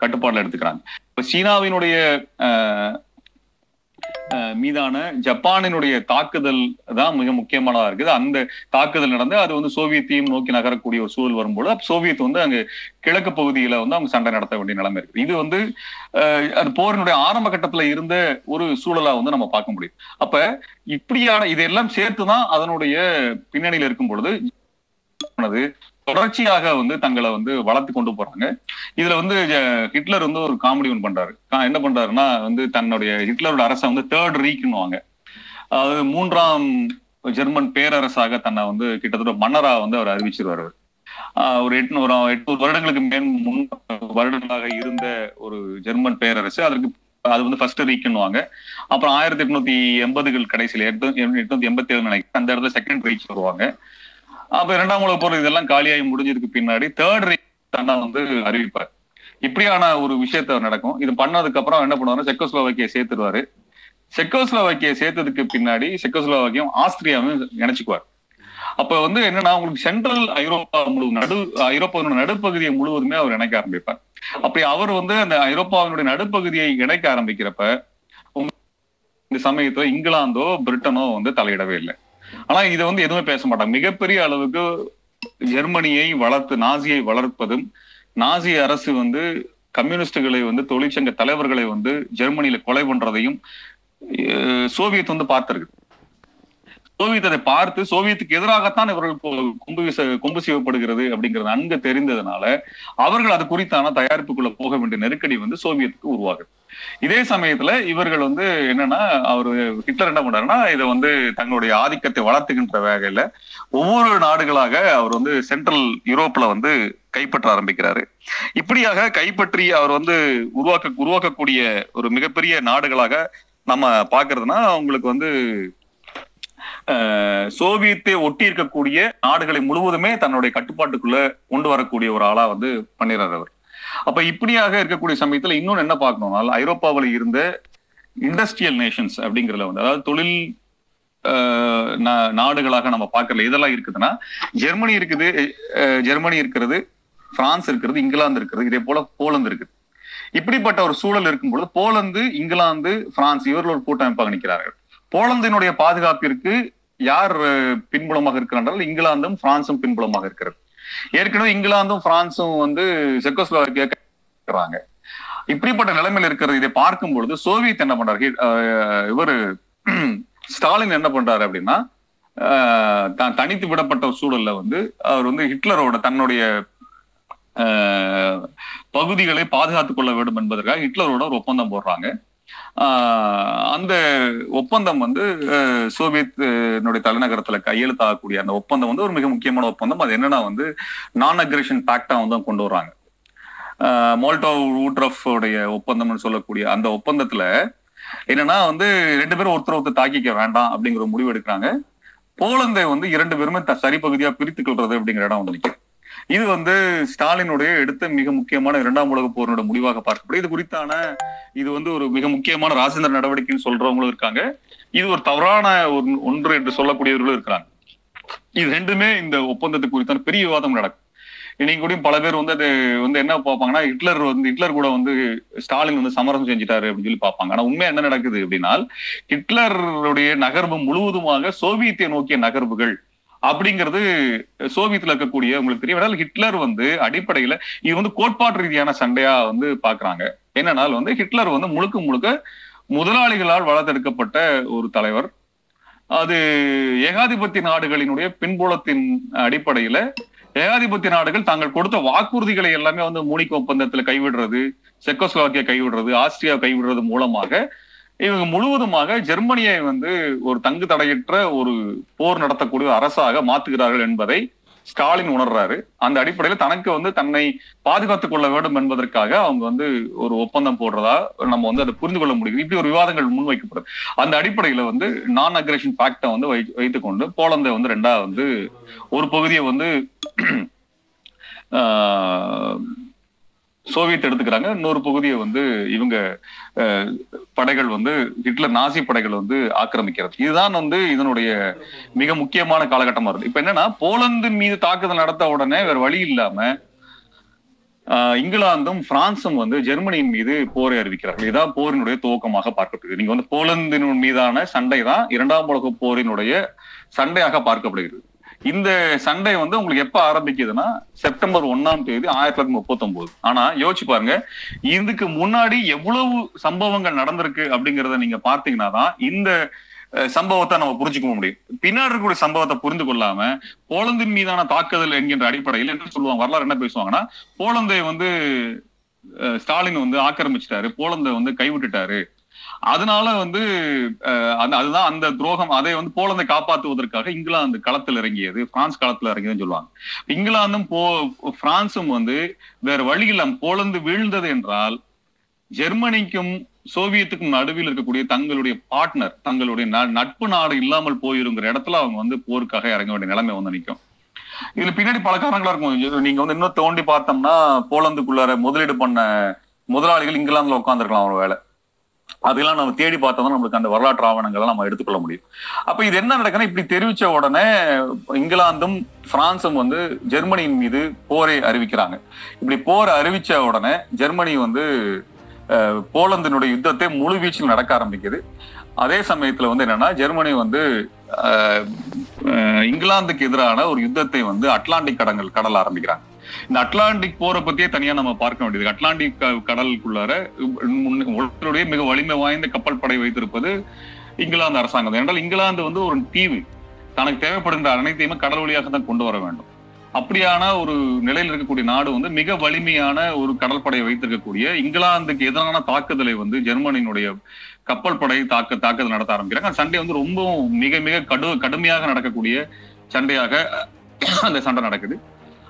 கட்டுப்பாடுல எடுத்துக்கிறாங்க. இப்ப சீனாவினுடைய மீதான ஜப்பானினுடைய தாக்குதல் தான் மிக முக்கியமானதா இருக்குது. அந்த தாக்குதல் நடந்து அது வந்து சோவியத்தையும் நோக்கி நகரக்கூடிய ஒரு சூழல் வரும்போது சோவியத் வந்து அங்கு கிழக்கு பகுதியில வந்து அவங்க சண்டை நடத்த வேண்டிய நிலைமை இருக்கு இது வந்து அஹ், அது போரினுடைய ஆரம்ப கட்டத்துல இருந்த ஒரு சூழலா வந்து நம்ம பார்க்க முடியும். அப்ப இப்படியான இதெல்லாம் சேர்த்துதான் அதனுடைய பின்னணியில இருக்கும் பொழுது தொடர்ச்சியாக வந்து தங்களை வந்து வளர்த்து கொண்டு போறாங்க. இதுல வந்து ஹிட்லர் வந்து ஒரு காமெடி ஒன்று பண்றாரு. என்ன பண்றாருன்னா வந்து தன்னுடைய ஹிட்லரோட அரசை வந்து தேர்ட் ரீக்குன்னுவாங்க அதாவது மூன்றாம் ஜெர்மன் பேரரசாக தன்னை வந்து கிட்டத்தட்ட மன்னரா வந்து அவர் அறிவிச்சிருவாரு ஒரு எட்நூறு எட்நூறு வருடங்களுக்கு மேல் முன் வருடங்களாக இருந்த ஒரு ஜெர்மன் பேரரசு அதற்கு அது வந்து ஃபர்ஸ்ட் ரீக்குன்னுவாங்க அப்புறம் ஆயிரத்தி எட்நூத்தி எண்பதுகள் கடைசியில் எட்டு எட்நூத்தி எண்பத்தி ஏழு நினைக்கிறேன் அந்த இடத்துல செகண்ட் ரீச் வருவாங்க. அப்ப இரண்டாம் உலக போர் இதெல்லாம் காலியாகி முடிஞ்சதுக்கு பின்னாடி தேர்ட் ரீச் தன்னை வந்து அறிவிப்பார். இப்படியான ஒரு விஷயத்த நடக்கும். இது பண்ணதுக்கு அப்புறம் என்ன பண்ணுவாருன்னா செக்கோஸ்லோவாக்கியை சேர்த்துருவாரு. செக்கோஸ்லோவாக்கியை சேர்த்ததுக்கு பின்னாடி செக்கோஸ்லோவாக்கியும் ஆஸ்திரியாவும் நினைச்சுக்குவார் அப்ப வந்து என்னன்னா உங்களுக்கு சென்ட்ரல் ஐரோப்பா முழு நடு ஐரோப்பாவினுடைய நடுப்பகுதியை முழுவதுமே அவர் இணைக்க ஆரம்பிப்பார். அப்படி அவர் வந்து அந்த ஐரோப்பாவினுடைய நடுப்பகுதியை இணைக்க ஆரம்பிக்கிறப்ப இந்த சமயத்துல இங்கிலாந்தோ பிரிட்டனோ வந்து தலையிடவே இல்லை. ஆனா இதை வந்து எதுவுமே பேச மாட்டாங்க. மிகப்பெரிய அளவுக்கு ஜெர்மனியை வளர்த்து நாசியை வளர்ப்பதும் நாசி அரசு வந்து கம்யூனிஸ்டுகளை வந்து தொழிற்சங்க தலைவர்களை வந்து ஜெர்மனியில கொலை பண்றதையும் சோவியத் வந்து பார்த்திருக்கு. சோவியத் அதை பார்த்து சோவியத்துக்கு எதிராகத்தான் இவர்கள் கொம்பு வீச கொம்பு செய்யப்படுகிறது அப்படிங்கிறது நன்கு தெரிந்ததுனால அவர்கள் அது குறித்தான தயாரிப்புக்குள்ள போக வேண்டிய நெருக்கடி வந்து சோவியத்துக்கு உருவாகுது. இதே சமயத்துல இவர்கள் வந்து என்னன்னா அவரு ஹிட்லர் என்ன பண்றாருன்னா இதை வந்து தங்களுடைய ஆதிக்கத்தை வளர்த்துக்கின்ற வகையில ஒவ்வொரு நாடுகளாக அவர் வந்து சென்ட்ரல் யூரோப்ல வந்து கைப்பற்ற ஆரம்பிக்கிறாரு. இப்படியாக கைப்பற்றி அவர் வந்து உருவாக்க உருவாக்கக்கூடிய ஒரு மிகப்பெரிய நாடுகளாக நம்ம பாக்குறதுன்னா அவங்களுக்கு வந்து சோவியத்தை ஒட்டி இருக்கக்கூடிய நாடுகளை முழுவதுமே தன்னுடைய கட்டுப்பாட்டுக்குள்ள கொண்டு வரக்கூடிய ஒரு ஆளா வந்து பண்ணிடுறாரு அவர். அப்ப இப்படியாக இருக்கக்கூடிய சமயத்துல இன்னொன்னு என்ன பார்க்கணும்னா ஐரோப்பாவில் இருந்த இண்டஸ்ட்ரியல் நேஷன்ஸ் அப்படிங்கிறதுல வந்து அதாவது தொழில் நா- நாடுகளாக நம்ம பார்க்கல இதெல்லாம் இருக்குதுன்னா ஜெர்மனி இருக்குது ஜெர்மனி இருக்கிறது பிரான்ஸ் இருக்கிறது இங்கிலாந்து இருக்கிறது இதே போல போலந்து இருக்குது. இப்படிப்பட்ட ஒரு சூழல் இருக்கும் பொழுது போலந்து இங்கிலாந்து பிரான்ஸ் இவர்கள் ஒரு கூட்டமைப்பாக நிற்கிறார்கள். போலந்தினுடைய பாதுகாப்பிற்கு யார் பின்புலமாக இருக்கிறார்கள்? இங்கிலாந்தும் பிரான்சும் பின்புலமாக இருக்கிறது. ஏற்கனவே இங்கிலாந்தும் பிரான்சும் வந்து செக்கோஸ்லோவாக்கியா இருக்கிறாங்க. இப்படிப்பட்ட நிலைமையில இருக்கிறது இதை பார்க்கும் பொழுது சோவியத் என்ன பண்றாரு? இவர் இவரு ஸ்டாலின் என்ன பண்றாரு அப்படின்னா தான் தனித்து விடப்பட்ட சூழல்ல வந்து அவர் வந்து ஹிட்லரோட தன்னுடைய பகுதிகளை பாதுகாத்துக் கொள்ள வேண்டும் என்பதற்காக ஹிட்லரோட ஒரு ஒப்பந்தம் போடுறாங்க. அந்த ஒப்பந்தம் வந்து சோவியத் தலைநகரத்துல கையெழுத்தாகக்கூடிய அந்த ஒப்பந்தம் வந்து ஒரு மிக முக்கியமான ஒப்பந்தம். அது என்னன்னா வந்து நான் அக்ரேஷன் பேக்டா வந்து கொண்டு வர்றாங்க. மோல்டோ ஊட்ரஃப் உடைய ஒப்பந்தம்னு சொல்லக்கூடிய அந்த ஒப்பந்தத்துல என்னன்னா வந்து ரெண்டு பேரும் ஒருத்தர் ஒருத்தர் தாக்கிக்க வேண்டாம் அப்படிங்கிற ஒரு முடிவு எடுக்கிறாங்க. போலந்தை வந்து இரண்டு பேருமே த- சரி பகுதியா பிரித்துக் கொள்றது அப்படிங்கிற இடம் வந்து நிக்குது. இது வந்து ஸ்டாலினுடைய எடுத்த மிக முக்கியமான இரண்டாம் உலக போரினோட முடிவாக பார்க்கப்படும் இது குறித்தான இது வந்து ஒரு மிக முக்கியமான ராஜேந்திர நடவடிக்கைன்னு சொல்றவங்களும் இருக்காங்க. இது ஒரு தவறான ஒரு ஒன்று என்று சொல்லக்கூடியவர்களும் இருக்கிறாங்க. இது ரெண்டுமே இந்த ஒப்பந்தத்தை குறித்தான பெரிய விவாதம் நடக்கும். இன்னைக்கு கூட பல பேர் வந்து அது வந்து என்ன பார்ப்பாங்கன்னா ஹிட்லர் வந்து ஹிட்லர் கூட வந்து ஸ்டாலின் வந்து சமரசம் செஞ்சுட்டாரு அப்படின்னு சொல்லி பார்ப்பாங்க. ஆனா உண்மை என்ன நடக்குது அப்படின்னா ஹிட்லருடைய நகர்வு முழுவதுமாக சோவியத்தை நோக்கிய நகர்வுகள் அப்படிங்கிறது சோவியத்துல இருக்கக்கூடிய உங்களுக்கு தெரியும் ஆனால் ஹிட்லர் வந்து அடிப்படையில இது வந்து கோட்பாட்டு ரீதியான சண்டையா வந்து பாக்குறாங்க. என்னன்னால் வந்து ஹிட்லர் வந்து முழுக்க முழுக்க முதலாளிகளால் வளர்த்தெடுக்கப்பட்ட ஒரு தலைவர். அது ஏகாதிபத்திய நாடுகளினுடைய பின்புலத்தின் அடிப்படையில ஏகாதிபத்திய நாடுகள் தாங்கள் கொடுத்த வாக்குறுதிகளை எல்லாமே வந்து மூனிக் ஒப்பந்தத்துல கைவிடுறது செக்கோஸ்லோவாக்கியா கைவிடுறது ஆஸ்திரியா கைவிடுறது மூலமாக இவங்க முழுவதுமாக ஜெர்மனியை வந்து ஒரு தங்கு தடையற்ற ஒரு போர் நடத்தக்கூடிய அரசாக மாத்துகிறார்கள் என்பதை ஸ்டாலின் உணர்றாரு. அந்த அடிப்படையில் தனக்கு வந்து தன்னை பாதுகாத்துக் கொள்ள வேண்டும் என்பதற்காக அவங்க வந்து ஒரு ஒப்பந்தம் போடுறதா நம்ம வந்து அதை புரிந்து கொள்ள முடியுது. இப்படி ஒரு விவாதங்கள் முன்வைக்கப்படுது. அந்த அடிப்படையில வந்து நான் அக்ரேஷன் ஃபேக்டை வந்து வை வைத்துக்கொண்டு போலந்தை வந்து ரெண்டா வந்து ஒரு பகுதியை வந்து சோவியத் எடுத்துக்கிறாங்க. இன்னொரு பகுதியை வந்து இவங்க படைகள் வந்து ஹிட்லர் நாசி படைகள் வந்து ஆக்கிரமிக்கிறது. இதுதான் வந்து இதனுடைய மிக முக்கியமான காலகட்டமா இருக்கு இப்ப என்னன்னா போலந்து மீது தாக்குதல் நடத்த உடனே வேற வழி இல்லாம இங்கிலாந்தும் பிரான்சும் வந்து ஜெர்மனியின் மீது போரை அறிவிக்கிறார்கள். இதான் போரினுடைய துவக்கமாக பார்க்கப்படுகிறது. நீங்க வந்து போலந்தின் மீதான சண்டை தான் இரண்டாம் உலக போரினுடைய சண்டையாக பார்க்கப்படுகிறது. இந்த சண்டை வந்து உங்களுக்கு எப்ப ஆரம்பிக்குதுன்னா செப்டம்பர் ஒன்னாம் தேதி ஆயிரத்தி தொள்ளாயிரத்தி முப்பத்தி ஒன்பது ஆனா யோசிச்சு பாருங்க. இதுக்கு முன்னாடி எவ்வளவு சம்பவங்கள் நடந்திருக்கு அப்படிங்கறத நீங்க பார்த்தீங்கன்னா தான் இந்த சம்பவத்தை நம்ம புரிஞ்சுக்க முடியும். பின்னாடி இருக்கக்கூடிய சம்பவத்தை புரிந்து கொள்ளாம போலந்தின் மீதான தாக்குதல் என்கின்ற அடிப்படையில் என்ன சொல்லுவாங்க? வரலாறு என்ன பேசுவாங்கன்னா போலந்தை வந்து ஸ்டாலின் வந்து ஆக்கிரமிச்சிட்டாரு. போலந்தை வந்து கைவிட்டுட்டாரு. அதனால வந்து அஹ், அந்த- அதுதான் அந்த துரோகம். அதை வந்து போலந்தை காப்பாற்றுவதற்காக இங்கிலாந்து களத்தில் இறங்கியது. பிரான்ஸ் களத்தில் இறங்கியதுன்னு சொல்லுவாங்க. இங்கிலாந்தும் போ பிரான்சும் வந்து வேற வழி இல்லாம போலந்து வீழ்ந்தது என்றால் ஜெர்மனிக்கும் சோவியத்துக்கும் நடுவில் இருக்கக்கூடிய தங்களுடைய பார்ட்னர் தங்களுடைய ந- நட்பு நாடு இல்லாமல் போயிருங்கிற இடத்துல அவங்க வந்து போருக்காக இறங்க வேண்டிய நிலைமை வந்து நிற்கும். இதுல பின்னாடி பல காரணங்களா இருக்கும். நீங்க வந்து இன்னும் தோண்டி பார்த்தோம்னா போலந்துக்குள்ளார முதலீடு பண்ண முதலாளிகள் இங்கிலாந்துல உட்காந்துருக்கலாம் ஒரு வேலை. அதெல்லாம் நம்ம தேடி பார்த்தா தான் நம்மளுக்கு அந்த வரலாற்று ஆவணங்களை நம்ம எடுத்துக்கொள்ள முடியும். அப்ப இது என்ன நடக்குதுன்னா இப்படி தெரிவிச்ச உடனே இங்கிலாந்தும் பிரான்சும் வந்து ஜெர்மனியின் மீது போரை அறிவிக்கிறாங்க. இப்படி போரை அறிவிச்ச உடனே ஜெர்மனி வந்து போலந்தினுடைய யுத்தத்தை முழு வீச்சில் நடக்க ஆரம்பிக்குது. அதே சமயத்துல வந்து என்னன்னா ஜெர்மனி வந்து இங்கிலாந்துக்கு எதிரான ஒரு யுத்தத்தை வந்து அட்லாண்டிக் கடங்கள் கடல் ஆரம்பிக்கிறாங்க. இந்த அட்லாண்டிக் போரை பத்தியே தனியா நம்ம பார்க்க வேண்டியது. அட்லாண்டிக் கடலுக்குள்ளார உலகத்தினுடைய மிக வலிமை வாய்ந்த கப்பல் படை வைத்திருப்பது இங்கிலாந்து அரசாங்கம். என்றால் இங்கிலாந்து வந்து ஒரு தீவு. தனக்கு தேவைப்படுகின்ற அனைத்தையுமே கடல் வழியாக தான் கொண்டு வர வேண்டும். அப்படியான ஒரு நிலையில் இருக்கக்கூடிய நாடு வந்து மிக வலிமையான ஒரு கடற்படையை வைத்திருக்கக்கூடிய இங்கிலாந்துக்கு எதிரான தாக்குதலை வந்து ஜெர்மனியினுடைய கப்பல் படை தாக்க தாக்குதல் நடத்த ஆரம்பிக்கிறாங்க. சண்டை வந்து ரொம்பவும் மிக மிக கடு கடுமையாக நடக்கக்கூடிய சண்டையாக அந்த சண்டை நடக்குது.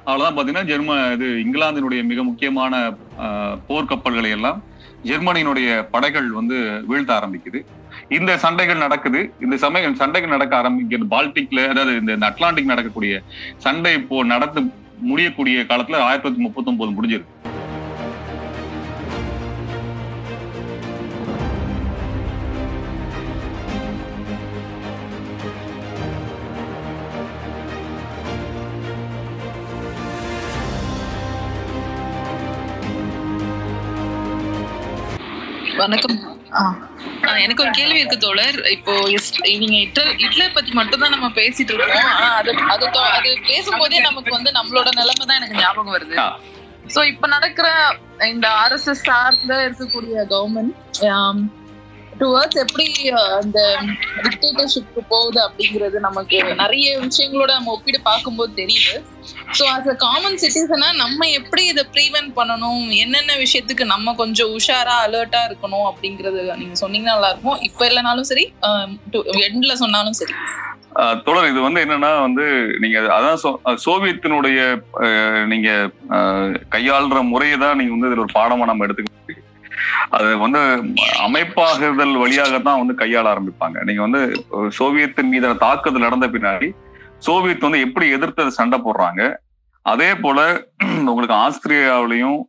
அவ்வளவுதான் பாத்தீங்கன்னா ஜெர்ம இது இங்கிலாந்தினுடைய மிக முக்கியமான ஆஹ், போர்க்கப்பல்களை எல்லாம் ஜெர்மனியினுடைய படைகள் வந்து வீழ்த்த ஆரம்பிக்குது. இந்த சண்டைகள் நடக்குது. இந்த சமயம் சண்டைகள் நடக்க ஆரம்பிக்கிறது. பால்டிக்ல அதாவது இந்த இந்த அட்லாண்டிக் நடக்கக்கூடிய சண்டை இப்போ நடந்து முடியக்கூடிய காலத்துல ஆயிரத்தி தொள்ளாயிரத்தி முப்பத்தி ஒன்பது முடிஞ்சிருக்கு. வணக்கம் ஆ. ஆ, எனக்கு ஒரு கேள்வி இருக்கு தோழர் இப்போ நீங்க ஹிட்லர் ஹிட்லர் பத்தி மட்டும் தான் நம்ம பேசிட்டு இருக்கோம் ஆனா அது அது அது பேசும்போதே நமக்கு வந்து நம்மளோட நிலைமை தான் எனக்கு ஞாபகம் வருது. சோ இப்ப நடக்கிற இந்த ஆர்எஸ்எஸ் சார்ந்த இருக்கக்கூடிய கவர்மெண்ட் டுவர்ட்ஸ் எப்படி அந்த டிக்டேட்டர்ஷிப்க்கு போகுது அப்படிங்கிறது நமக்கு நிறைய விஷயங்களோட நம்ம ஒப்பிட்டு பார்க்கும்போது தெரியுது. ஸோ அஸ் அ காமன் சிட்டிசனா நம்ம எப்படி இதை ப்ரீவென்ட் பண்ணணும்? என்னென்ன விஷயத்துக்கு நம்ம கொஞ்சம் உஷாரா அலர்ட்டா இருக்கணும் அப்படிங்கறது நீங்க சொன்னீங்கன்னா நல்லா இருக்கும். இப்ப இல்லைனாலும் சரி எண்ட்ல சொன்னாலும் சரி. தொடர் இது வந்து என்னன்னா வந்து நீங்க அதான் சோ- சோவியத்தினுடைய நீங்க கையாளுற முறையை தான் நீங்க வந்து இதுல ஒரு பாடமா நம்ம எடுத்துக்க முடியும். அது வந்து அமைப்பாகுதல் வழியாக தான் வந்து கையாள ஆரம்பிப்பாங்க. நீங்க வந்து சோவியத்தின் மீதான தாக்குதல் நடந்த பின்னாடி சோவியத் வந்து எப்படி எதிர்த்து சண்டை போடுறாங்க? அதே போல உங்களுக்கு ஆஸ்திரேலியாவிலையும்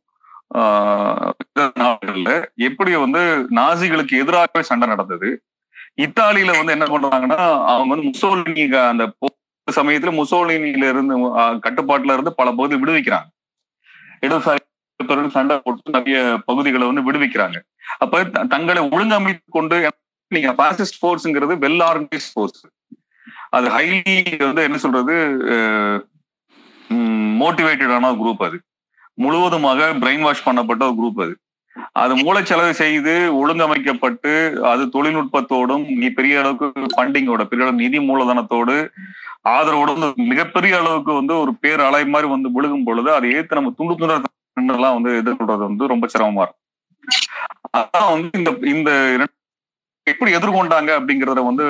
நாடுகள்ல எப்படி வந்து நாசிகளுக்கு எதிராகவே சண்டை நடந்தது? இத்தாலியில வந்து என்ன பண்றாங்கன்னா அவங்க வந்து முசோலினி அந்த சமயத்துல முசோலினியில இருந்து கட்டுப்பாட்டுல இருந்து பல பகுதி விடுவிக்கிறாங்க. இடதுசாரி தொடர்ந்து சண்டை போட்டு நிறைய பகுதிகளை வந்து விடுவிக்கிறாங்க. அப்ப த- தங்களை ஒழுங்கமைத்து கொண்டு நீங்க பாசிஸ்ட் ஃபோர்ஸ்ங்கிறது வெல் ஆர்கனைஸ் ஃபோர்ஸ் அது ஹைலி வந்து என்ன சொல்றது? மோட்டிவேட்டடான ஒரு குரூப் அது. முழுவதுமாக பிரெயின் வாஷ் பண்ணப்பட்ட ஒரு குரூப் அது. அது மூளைச்செலவு செய்து ஒழுங்கமைக்கப்பட்டு அது தொழில்நுட்பத்தோடும் நீ பெரிய அளவுக்கு ஃபண்டிங்கோட பெரிய அளவு நிதி மூலதனத்தோடு ஆதரவோட வந்து மிகப்பெரிய அளவுக்கு வந்து ஒரு பேர் அலை மாதிரி வந்து விழுகும் பொழுது அதை ஏற்று நம்ம துண்டு துண்டெல்லாம் வந்து எதிர்கொள்றது வந்து ரொம்ப சிரமமா இருக்கும். அதான் வந்து இந்த இந்த எப்படி எதிர்கொண்டாங்க அப்படிங்கறத வந்து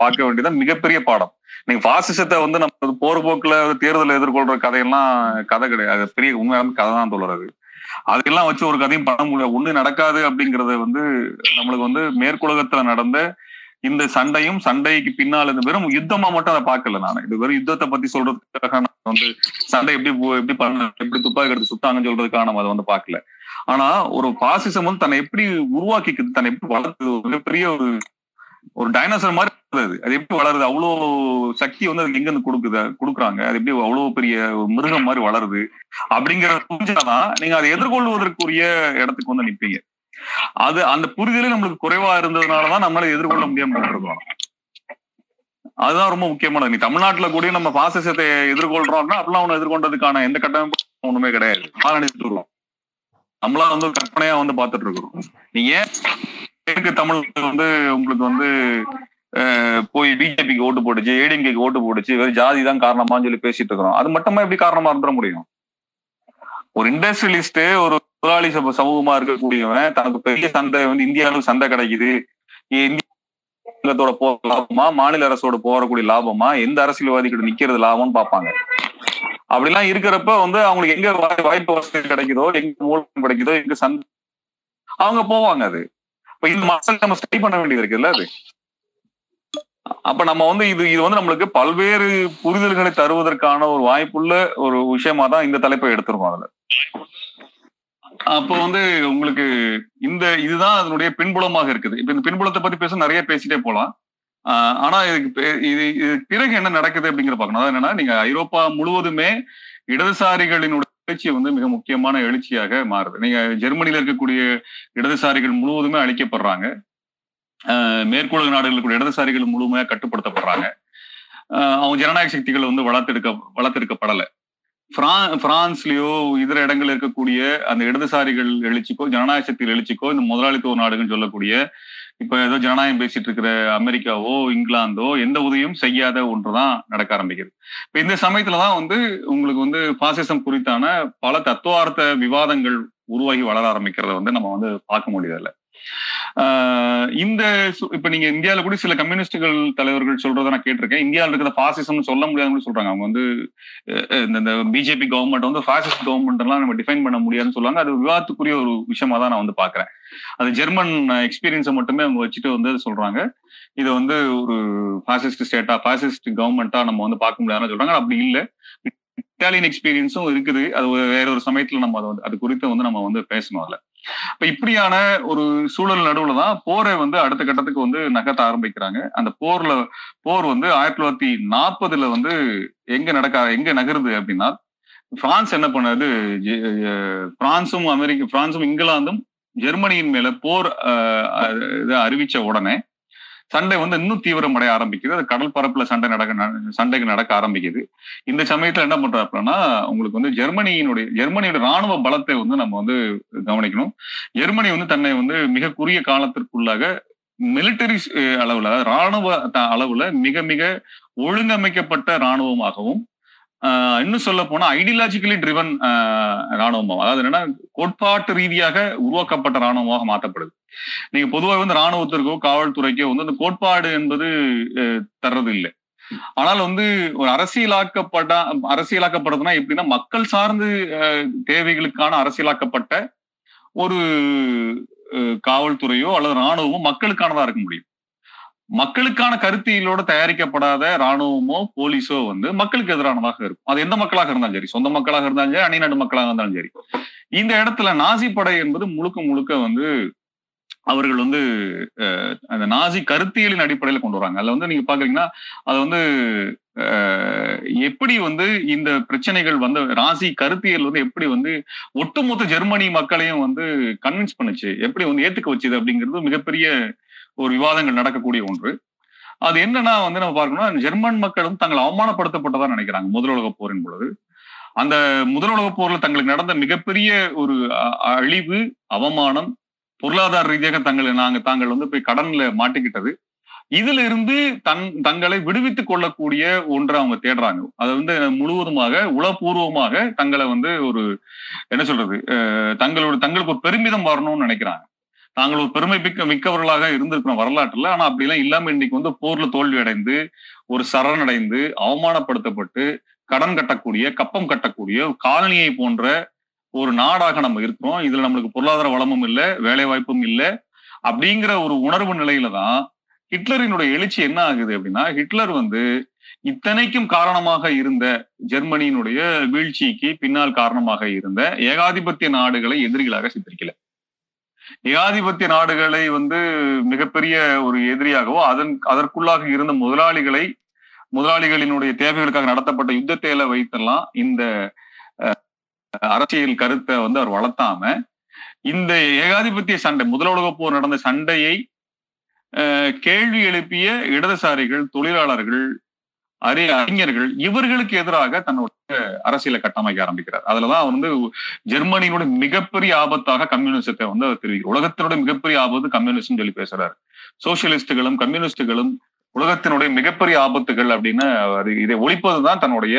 பார்க்க வேண்டியதான் மிகப்பெரிய பாடம். நீங்க பாசிசத்தை வந்து நம்ம போற போக்குல தேர்தல் எதிர்கொள்ற கதையெல்லாம் கதை கிடையாது. அது பெரிய உண்மையான கதை தான் சொல்றது அதெல்லாம் வச்சு ஒரு கதையும் பண்ண முடியாது. ஒண்ணு நடக்காது அப்படிங்கறது வந்து நம்மளுக்கு வந்து மேற்குலகத்துல நடந்த இந்த சண்டையும் சண்டைக்கு பின்னால் இந்த வெறும் யுத்தமா மட்டும் அதை பார்க்கல நான். இது வெறும் யுத்தத்தை பத்தி சொல்றதுக்காக நான் வந்து சண்டை எப்படி எப்படி பண்ண எப்படி துப்பாக்கி எடுத்து சுத்தாங்கன்னு சொல்றதுக்காக நம்ம அதை வந்து பார்க்கல. ஆனா ஒரு பாசிசம் வந்து தன்னை எப்படி உருவாக்கிக்குது தன்னை எப்படி வளர்த்து மிகப்பெரிய ஒரு ஒரு டைனோசர் மாதிரி வளருது. அது எப்படி வளருது? அவ்வளோ சக்தி வந்து அதுக்கு எங்க இருந்து கொடுக்குது கொடுக்குறாங்க. அது எப்படி அவ்வளவு பெரிய மிருகம் மாதிரி வளருது? அப்படிங்கிற புரிஞ்சாதான் நீங்க அதை எதிர்கொள்வதற்குரிய இடத்துக்கு வந்து நிற்பீங்க அது அந்த புரிதலே நம்மளுக்கு குறைவா இருந்ததுனாலதான் நம்மளால எதிர்கொள்ள முடியாம இருக்கோம் அதுதான் ரொம்ப முக்கியமானது நீ தமிழ்நாட்டுல கூட நம்ம பாசிசத்தை எதிர்கொள்றோம்னா அப்படிலாம் ஒண்ணு எதிர்கொண்டதுக்கான எந்த கட்டமைப்பும் ஒண்ணுமே கிடையாது. ஆரணித்துறோம் நம்மளா வந்து கற்பனையா வந்து பாத்துட்டு இருக்கிறோம் நீங்க ஏன் தமிழ் வந்து உங்களுக்கு வந்து போய் பிஜேபிக்கு ஓட்டு போட்டுச்சு ஏடிஎம்கேக்கு ஓட்டு போட்டுச்சு வெறும் ஜாதி தான் காரணமான்னு சொல்லி பேசிட்டு இருக்கிறோம் அது மட்டுமா எப்படி காரணமா இருந்துட முடியும்? ஒரு இண்டஸ்ட்ரியலிஸ்ட் ஒரு முதலாளி சப சமூகமா இருக்கக்கூடியவன் தனக்கு பெரிய சந்தை வந்து இந்தியாவுக்கு சந்தை கிடைக்குது. இந்தியத்தோட போற லாபமா மாநில அரசோட போறக்கூடிய லாபமா எந்த அரசியல்வாதி கிட்ட நிக்கிறது லாபம்னு பார்ப்பாங்க. அப்படிலாம் இருக்கிறப்ப வந்து அவங்களுக்கு எங்க வாய்- வாய்ப்பு வசதி கிடைக்குதோ எங்க மூலம் கிடைக்குதோ எங்க சந்தை அவங்க போவாங்க அது. இப்ப இந்த மாசம் நம்ம ஸ்டடி பண்ண வேண்டியது இருக்குல்ல அது. அப்ப நம்ம வந்து இது இது வந்து நம்மளுக்கு பல்வேறு புரிதல்களை தருவதற்கான ஒரு வாய்ப்புள்ள ஒரு விஷயமா தான் இந்த தலைப்பை எடுத்திருக்கோம் அதுல. அப்போ வந்து உங்களுக்கு இந்த இதுதான் அதனுடைய பின்புலமாக இருக்குது. இப்ப இந்த பின்புலத்தை பத்தி பேச நிறைய பேசிட்டே போலாம். ஆனா இதுக்கு பே- இது இது பிறகு என்ன நடக்குது அப்படிங்கிற பார்க்கணும். அதாவது என்னன்னா நீங்க ஐரோப்பா முழுவதுமே இடதுசாரிகளினுடைய எழுச்சி வந்து மிக முக்கியமான எழுச்சியாக மாறுது. நீங்க ஜெர்மனியில இருக்கக்கூடிய இடதுசாரிகள் முழுவதுமே அழிக்கப்படுறாங்க. மேற்குலக நாடுகளுக்கு இடதுசாரிகள் முழுமையா கட்டுப்படுத்தப்படுறாங்க. அவங்க ஜனநாயக சக்திகள் வந்து வளர்த்தெடுக்க வளர்த்தெடுக்கப்படலை. பிரான்ஸ்லயோ இதர இடங்கள் இருக்கக்கூடிய அந்த இடதுசாரிகள் எழுச்சிக்கோ ஜனநாயக சக்திகள் எழுச்சிக்கோ இந்த முதலாளித்துவ நாடுகள் சொல்லக்கூடிய இப்ப ஏதோ ஜனநாயகம் பேசிட்டு இருக்கிற அமெரிக்காவோ இங்கிலாந்தோ எந்த உதவியும் செய்யாத ஒன்றுதான் நடக்க ஆரம்பிக்கிறது இப்ப இந்த சமயத்துலதான் வந்து உங்களுக்கு வந்து பாசிசம் குறித்தான பல தத்துவார்த்த விவாதங்கள் உருவாகி வளர ஆரம்பிக்கிறத வந்து நம்ம வந்து பார்க்க முடியல இந்த இப்ப நீங்க இந்தியாவில கூட சில கம்யூனிஸ்டுகள் தலைவர்கள் சொல்றதை நான் கேட்டிருக்கேன். இந்தியாவில் இருக்கிற பாசிசம் சொல்ல முடியாதுன்னு சொல்றாங்க. அவங்க வந்து இந்த- பிஜேபி கவர்மெண்ட் வந்து பாசிஸ்ட் கவர்மெண்ட் எல்லாம் நம்ம டிஃபைன் பண்ண முடியாதுன்னு சொல்லுவாங்க. அது விவாதத்துக்குரிய ஒரு விஷயமா தான் நான் வந்து பாக்குறேன் அது ஜெர்மன் எக்ஸ்பீரியன்ஸை மட்டுமே அவங்க வச்சுட்டு வந்து சொல்றாங்க. இதை வந்து ஒரு பாசிஸ்ட் ஸ்டேட்டா பாசிஸ்ட் கவர்மெண்டா நம்ம வந்து பார்க்க முடியாதுன்னு சொல்றாங்க. அப்படி இல்லை. இட்டாலியன் எக்ஸ்பீரியன்ஸும் இருக்குது. அது ஒரு வேற ஒரு சமயத்துல நம்ம அதை வந்து அது குறித்து வந்து நம்ம வந்து பேசணும் அதுல. இப்ப இப்படியான ஒரு சூழல் நடுவுல தான் போரை வந்து அடுத்த கட்டத்துக்கு வந்து நகர்த்த ஆரம்பிக்கிறாங்க. அந்த போர்ல போர் வந்து ஆயிரத்தி தொள்ளாயிரத்தி நாற்பதுல வந்து எங்க நடக்க எங்க நகருது அப்படின்னா பிரான்ஸ் என்ன பண்ணது? பிரான்சும் அமெரிக்க பிரான்சும் இங்கிலாந்தும் ஜெர்மனியின் மேல போர் இதை அறிவிச்ச உடனே சண்டை வந்து இன்னும் தீவிரம் அடைய ஆரம்பிக்குது. அது கடல் பரப்புல சண்டை நடக்க ந- சண்டைக்கு நடக்க ஆரம்பிக்குது. இந்த சமயத்துல என்ன பண்றாப்புலன்னா உங்களுக்கு வந்து ஜெர்மனியினுடைய ஜெர்மனியோட ராணுவ பலத்தை வந்து நம்ம வந்து கவனிக்கணும். ஜெர்மனி வந்து தன்னை வந்து மிக குறுகிய காலத்திற்குள்ளாக மிலிட்டரி அளவுல ராணுவ அளவுல மிக மிக ஒழுங்கமைக்கப்பட்ட ராணுவமாகவும் இன்னும் சொல்ல போனா ஐடியாலஜிக்கலி ட்ரிவன் ராணுவம் அதாவது என்னன்னா கோட்பாட்டு ரீதியாக உருவாக்கப்பட்ட ராணுவமாக மாற்றப்படுது. நீங்க பொதுவாக வந்து ராணுவத்திற்கோ காவல்துறைக்கோ வந்து அந்த கோட்பாடு என்பது அஹ், தர்றது இல்லை ஆனால் வந்து ஒரு அரசியலாக்கப்பட்ட அரசியலாக்கப்படுறதுன்னா எப்படின்னா மக்கள் சார்ந்து தேவைகளுக்கான அரசியலாக்கப்பட்ட ஒரு அஹ், காவல்துறையோ அல்லது ராணுவமோ மக்களுக்கானதா இருக்க முடியும். மக்களுக்கான கருத்தியலோட தயாரிக்கப்படாத ராணுவமோ போலீஸோ வந்து மக்களுக்கு எதிரானதாக இருக்கும். அது எந்த மக்களாக இருந்தாலும் சரி சொந்த மக்களாக இருந்தாலும் சரி அணிநாடு மக்களாக இருந்தாலும் சரி. இந்த இடத்துல நாசி படை என்பது முழுக்க முழுக்க வந்து அவர்கள் வந்து அஹ், அந்த நாசி கருத்தியலின் அடிப்படையில கொண்டு வராங்க. அதுல வந்து நீங்க பாக்குறீங்கன்னா அது வந்து எப்படி வந்து இந்த பிரச்சனைகள் வந்து ராசி கருத்தியல் வந்து எப்படி வந்து ஒட்டுமொத்த ஜெர்மனி மக்களையும் வந்து கன்வின்ஸ் பண்ணுச்சு எப்படி வந்து ஏத்துக்க வச்சுது அப்படிங்கிறது மிகப்பெரிய ஒரு விவாதங்கள் நடக்கக்கூடிய ஒன்று. அது என்னன்னா வந்து நம்ம பார்க்கணும் ஜெர்மன் மக்களும் தங்களை அவமானப்படுத்தப்பட்டதா நினைக்கிறாங்க முதல் உலக போரின் பொழுது. அந்த முதல் உலக போர்ல தங்களுக்கு நடந்த மிகப்பெரிய ஒரு அழிவு அவமானம் பொருளாதார ரீதியாக தங்களை நாங்க தாங்கள் வந்து போய் கடன்ல மாட்டிக்கிட்டது. இதுல இருந்து தன் தங்களை விடுவித்துக் கொள்ளக்கூடிய ஒன்றை அவங்க தேடுறாங்க. அது வந்து முழுவதுமாக உளப்பூர்வமாக தங்களை வந்து ஒரு என்ன சொல்றது தங்களோட தங்களுக்கு ஒரு பெருமிதம் வரணும்னு நினைக்கிறாங்க. நாங்கள் ஒரு பெருமை மிக்க மிக்கவர்களாக இருந்திருக்கிறோம் வரலாற்றுல ஆனா அப்படிலாம் இல்லாம இன்னைக்கு வந்து போர்ல தோல்வி அடைந்து ஒரு சரணடைந்து அவமானப்படுத்தப்பட்டு கடன் கட்டக்கூடிய கப்பம் கட்டக்கூடிய காலனியை போன்ற ஒரு நாடாக நம்ம இருக்கிறோம். இதுல நம்மளுக்கு பொருளாதார வளமும் இல்லை வேலை வாய்ப்பும் இல்லை. அப்படிங்கிற ஒரு உணர்வு நிலையில தான் ஹிட்லரினுடைய எழுச்சி என்ன ஆகுது அப்படின்னா ஹிட்லர் வந்து இத்தனைக்கும் காரணமாக இருந்த ஜெர்மனியினுடைய வீழ்ச்சிக்கு பின்னால் காரணமாக இருந்த ஏகாதிபத்திய நாடுகளை எதிரிகளாக சித்தரிக்கல. ஏகாதிபத்திய நாடுகளை வந்து மிகப்பெரிய ஒரு எதிரியாகவோ அதன் அதற்குள்ளாக இருந்த முதலாளிகளை முதலாளிகளினுடைய தேவைகளுக்காக நடத்தப்பட்ட யுத்தத்தை வைத்தெல்லாம் இந்த அரசியல் கருத்தை வந்து அவர் வளர்த்தாம இந்த ஏகாதிபத்திய சண்டை முதல் உலக போர் நடந்த சண்டையை கேள்வி எழுப்பிய இடதுசாரிகள் தொழிலாளர்கள் அறி அறிஞர்கள் இவர்களுக்கு எதிராக தன்னுடைய அரசியலை கட்டமைக்க ஆரம்பிக்கிறார். அதுலதான் அவர் வந்து ஜெர்மனியினுடைய மிகப்பெரிய ஆபத்தாக கம்யூனிசத்தை வந்து அவர் தெரிவிக்கிறார். உலகத்தினுடைய மிகப்பெரிய ஆபத்து கம்யூனிஸ்ட் சொல்லி பேசுறாரு. சோசியலிஸ்டுகளும் கம்யூனிஸ்டுகளும் உலகத்தினுடைய மிகப்பெரிய ஆபத்துகள் அப்படின்னு அவர் இதை ஒழிப்பதுதான் தன்னுடைய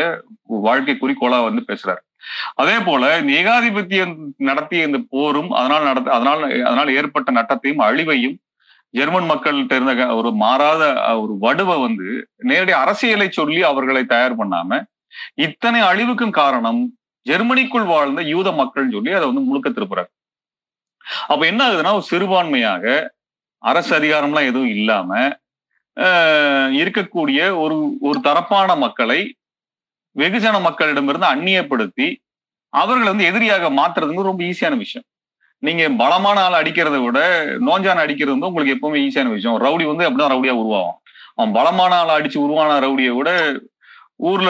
வாழ்க்கை குறிக்கோளா வந்து பேசுறாரு. அதே போல இந்த ஏகாதிபத்தியம் நடத்திய இந்த போரும் அதனால் நடத்த அதனால் அதனால் ஏற்பட்ட நட்டத்தையும் அழிவையும் ஜெர்மன் மக்கள்கிட்ட இருந்த ஒரு மாறாத ஒரு வடுவை வந்து நேரடி அரசியலை சொல்லி அவர்களை தயார் பண்ணாம இத்தனை அழிவுக்கும் காரணம் ஜெர்மனிக்குள் வாழ்ந்த யூத மக்கள்னு சொல்லி அதை வந்து முழுக்க திருப்புறாரு. அப்ப என்ன ஆகுதுன்னா ஒரு சிறுபான்மையாக அரசு அதிகாரம்லாம் எதுவும் இல்லாம இருக்கக்கூடிய ஒரு ஒரு தரப்பான மக்களை வெகுஜன மக்களிடமிருந்து அந்நியப்படுத்தி அவர்களை வந்து எதிரியாக மாத்துறதுங்க ரொம்ப ஈஸியான விஷயம். நீங்க பலமான ஆள் அடிக்கிறத விட நோஞ்சான அடிக்கிறது வந்து உங்களுக்கு எப்பவுமே ஈஸியான விஷயம். ரவுடி வந்து அப்படிதான் ரவுடியா உருவாகும் அவன் பலமான ஆள் அடிச்சு உருவான ரவுடியை விட ஊர்ல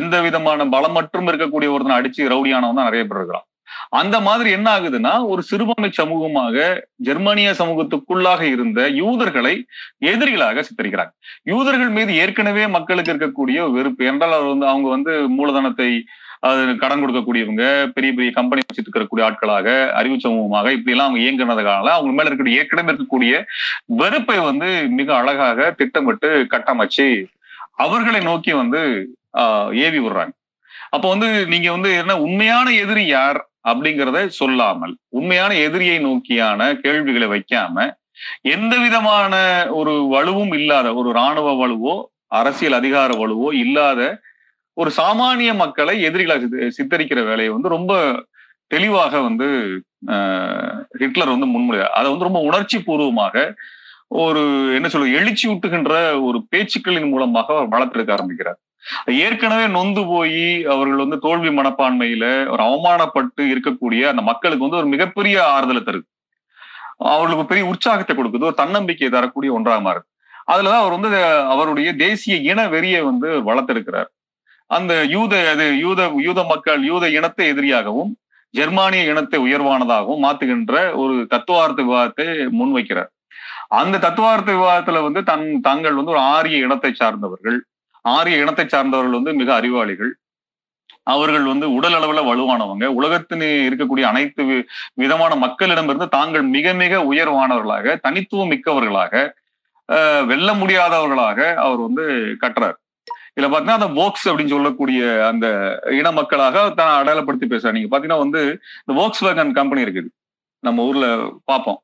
எந்த விதமான பலம் மட்டும் இருக்கக்கூடிய ஒருத்தனை அடிச்சு ரவுடியானவன் தான் நிறைய பேர் இருக்கிறான் அந்த மாதிரி என்ன ஆகுதுன்னா ஒரு சிறுபான்மை சமூகமாக ஜெர்மனிய சமூகத்துக்குள்ளாக இருந்த யூதர்களை எதிரிகளாக சித்தரிக்கிறாங்க. யூதர்கள் மீது ஏற்கனவே மக்களுக்கு இருக்கக்கூடிய வெறுப்பு. என்றால் அவர் வந்து அவங்க வந்து மூலதனத்தை அது கடன் கொடுக்கக்கூடியவங்க பெரிய பெரிய கம்பெனி வச்சுட்டு இருக்கக்கூடிய ஆட்களாக அறிவு சமூகமாக இப்படி எல்லாம் அவங்க இயங்குனதுனால அவங்க மேல இருக்கக்கூடிய ஏற்கனவே இருக்கக்கூடிய வெறுப்பை வந்து மிக அழகாக திட்டமிட்டு கட்டமைச்சு அவர்களை நோக்கி வந்து ஆஹ் ஏவி விடுறாங்க. அப்போ வந்து நீங்க வந்து என்ன உண்மையான எதிரி யார் அப்படிங்கிறத சொல்லாமல் உண்மையான எதிரியை நோக்கியான கேள்விகளை வைக்காம எந்த விதமான ஒரு வலுவும் இல்லாத ஒரு இராணுவ வலுவோ அரசியல் அதிகார வலுவோ இல்லாத ஒரு சாமானிய மக்களை எதிரிகளாக சித்தரிக்கிற வேலையை வந்து ரொம்ப தெளிவாக வந்து ஹிட்லர் வந்து முன்மொழியார் அதை வந்து ரொம்ப உணர்ச்சி பூர்வமாக ஒரு என்ன சொல்றது எழுச்சி ஊட்டுகின்ற ஒரு பேச்சுக்களின் மூலமாக அவர் வளர்த்தெடுக்க ஆரம்பிக்கிறார். ஏற்கனவே நொந்து போய் அவர்கள் வந்து தோல்வி மனப்பான்மையில ஒரு அவமானப்பட்டு இருக்கக்கூடிய அந்த மக்களுக்கு வந்து ஒரு மிகப்பெரிய ஆறுதலை தருது. அவர்களுக்கு பெரிய உற்சாகத்தை கொடுக்குது ஒரு தன்னம்பிக்கையை தரக்கூடிய ஒன்றாக மாறுது. அதுலதான் அவர் வந்து அவருடைய தேசிய இன வெறியை வந்து வளர்த்தெடுக்கிறார் அந்த யூத அது யூத யூத மக்கள் யூத இனத்தை எதிரியாகவும் ஜெர்மானிய இனத்தை உயர்வானதாகவும் மாத்துகின்ற ஒரு தத்துவார்த்த விவாதத்தை முன்வைக்கிறார் அந்த தத்துவார்த்த விவாதத்துல வந்து தன் தாங்கள் வந்து ஒரு ஆரிய இனத்தை சார்ந்தவர்கள் ஆரிய இனத்தை சார்ந்தவர்கள் வந்து மிக அறிவாளிகள். அவர்கள் வந்து உடல் அளவுல வலுவானவங்க. உலகத்தின் இருக்கக்கூடிய அனைத்து விதமான மக்களிடமிருந்து தாங்கள் மிக மிக உயர்வானவர்களாக தனித்துவம் மிக்கவர்களாக வெல்ல முடியாதவர்களாக அவர் வந்து கட்டுறார். இதுல பாத்தீங்கன்னா அந்த போக்ஸ் அப்படின்னு சொல்லக்கூடிய அந்த இன மக்களாக தான் அடையாளப்படுத்தி பேசுறாரு. நீங்க பாத்தீங்கன்னா வந்து இந்த போக்ஸ் வேகன் கம்பெனி இருக்குது. நம்ம ஊர்ல பார்ப்போம்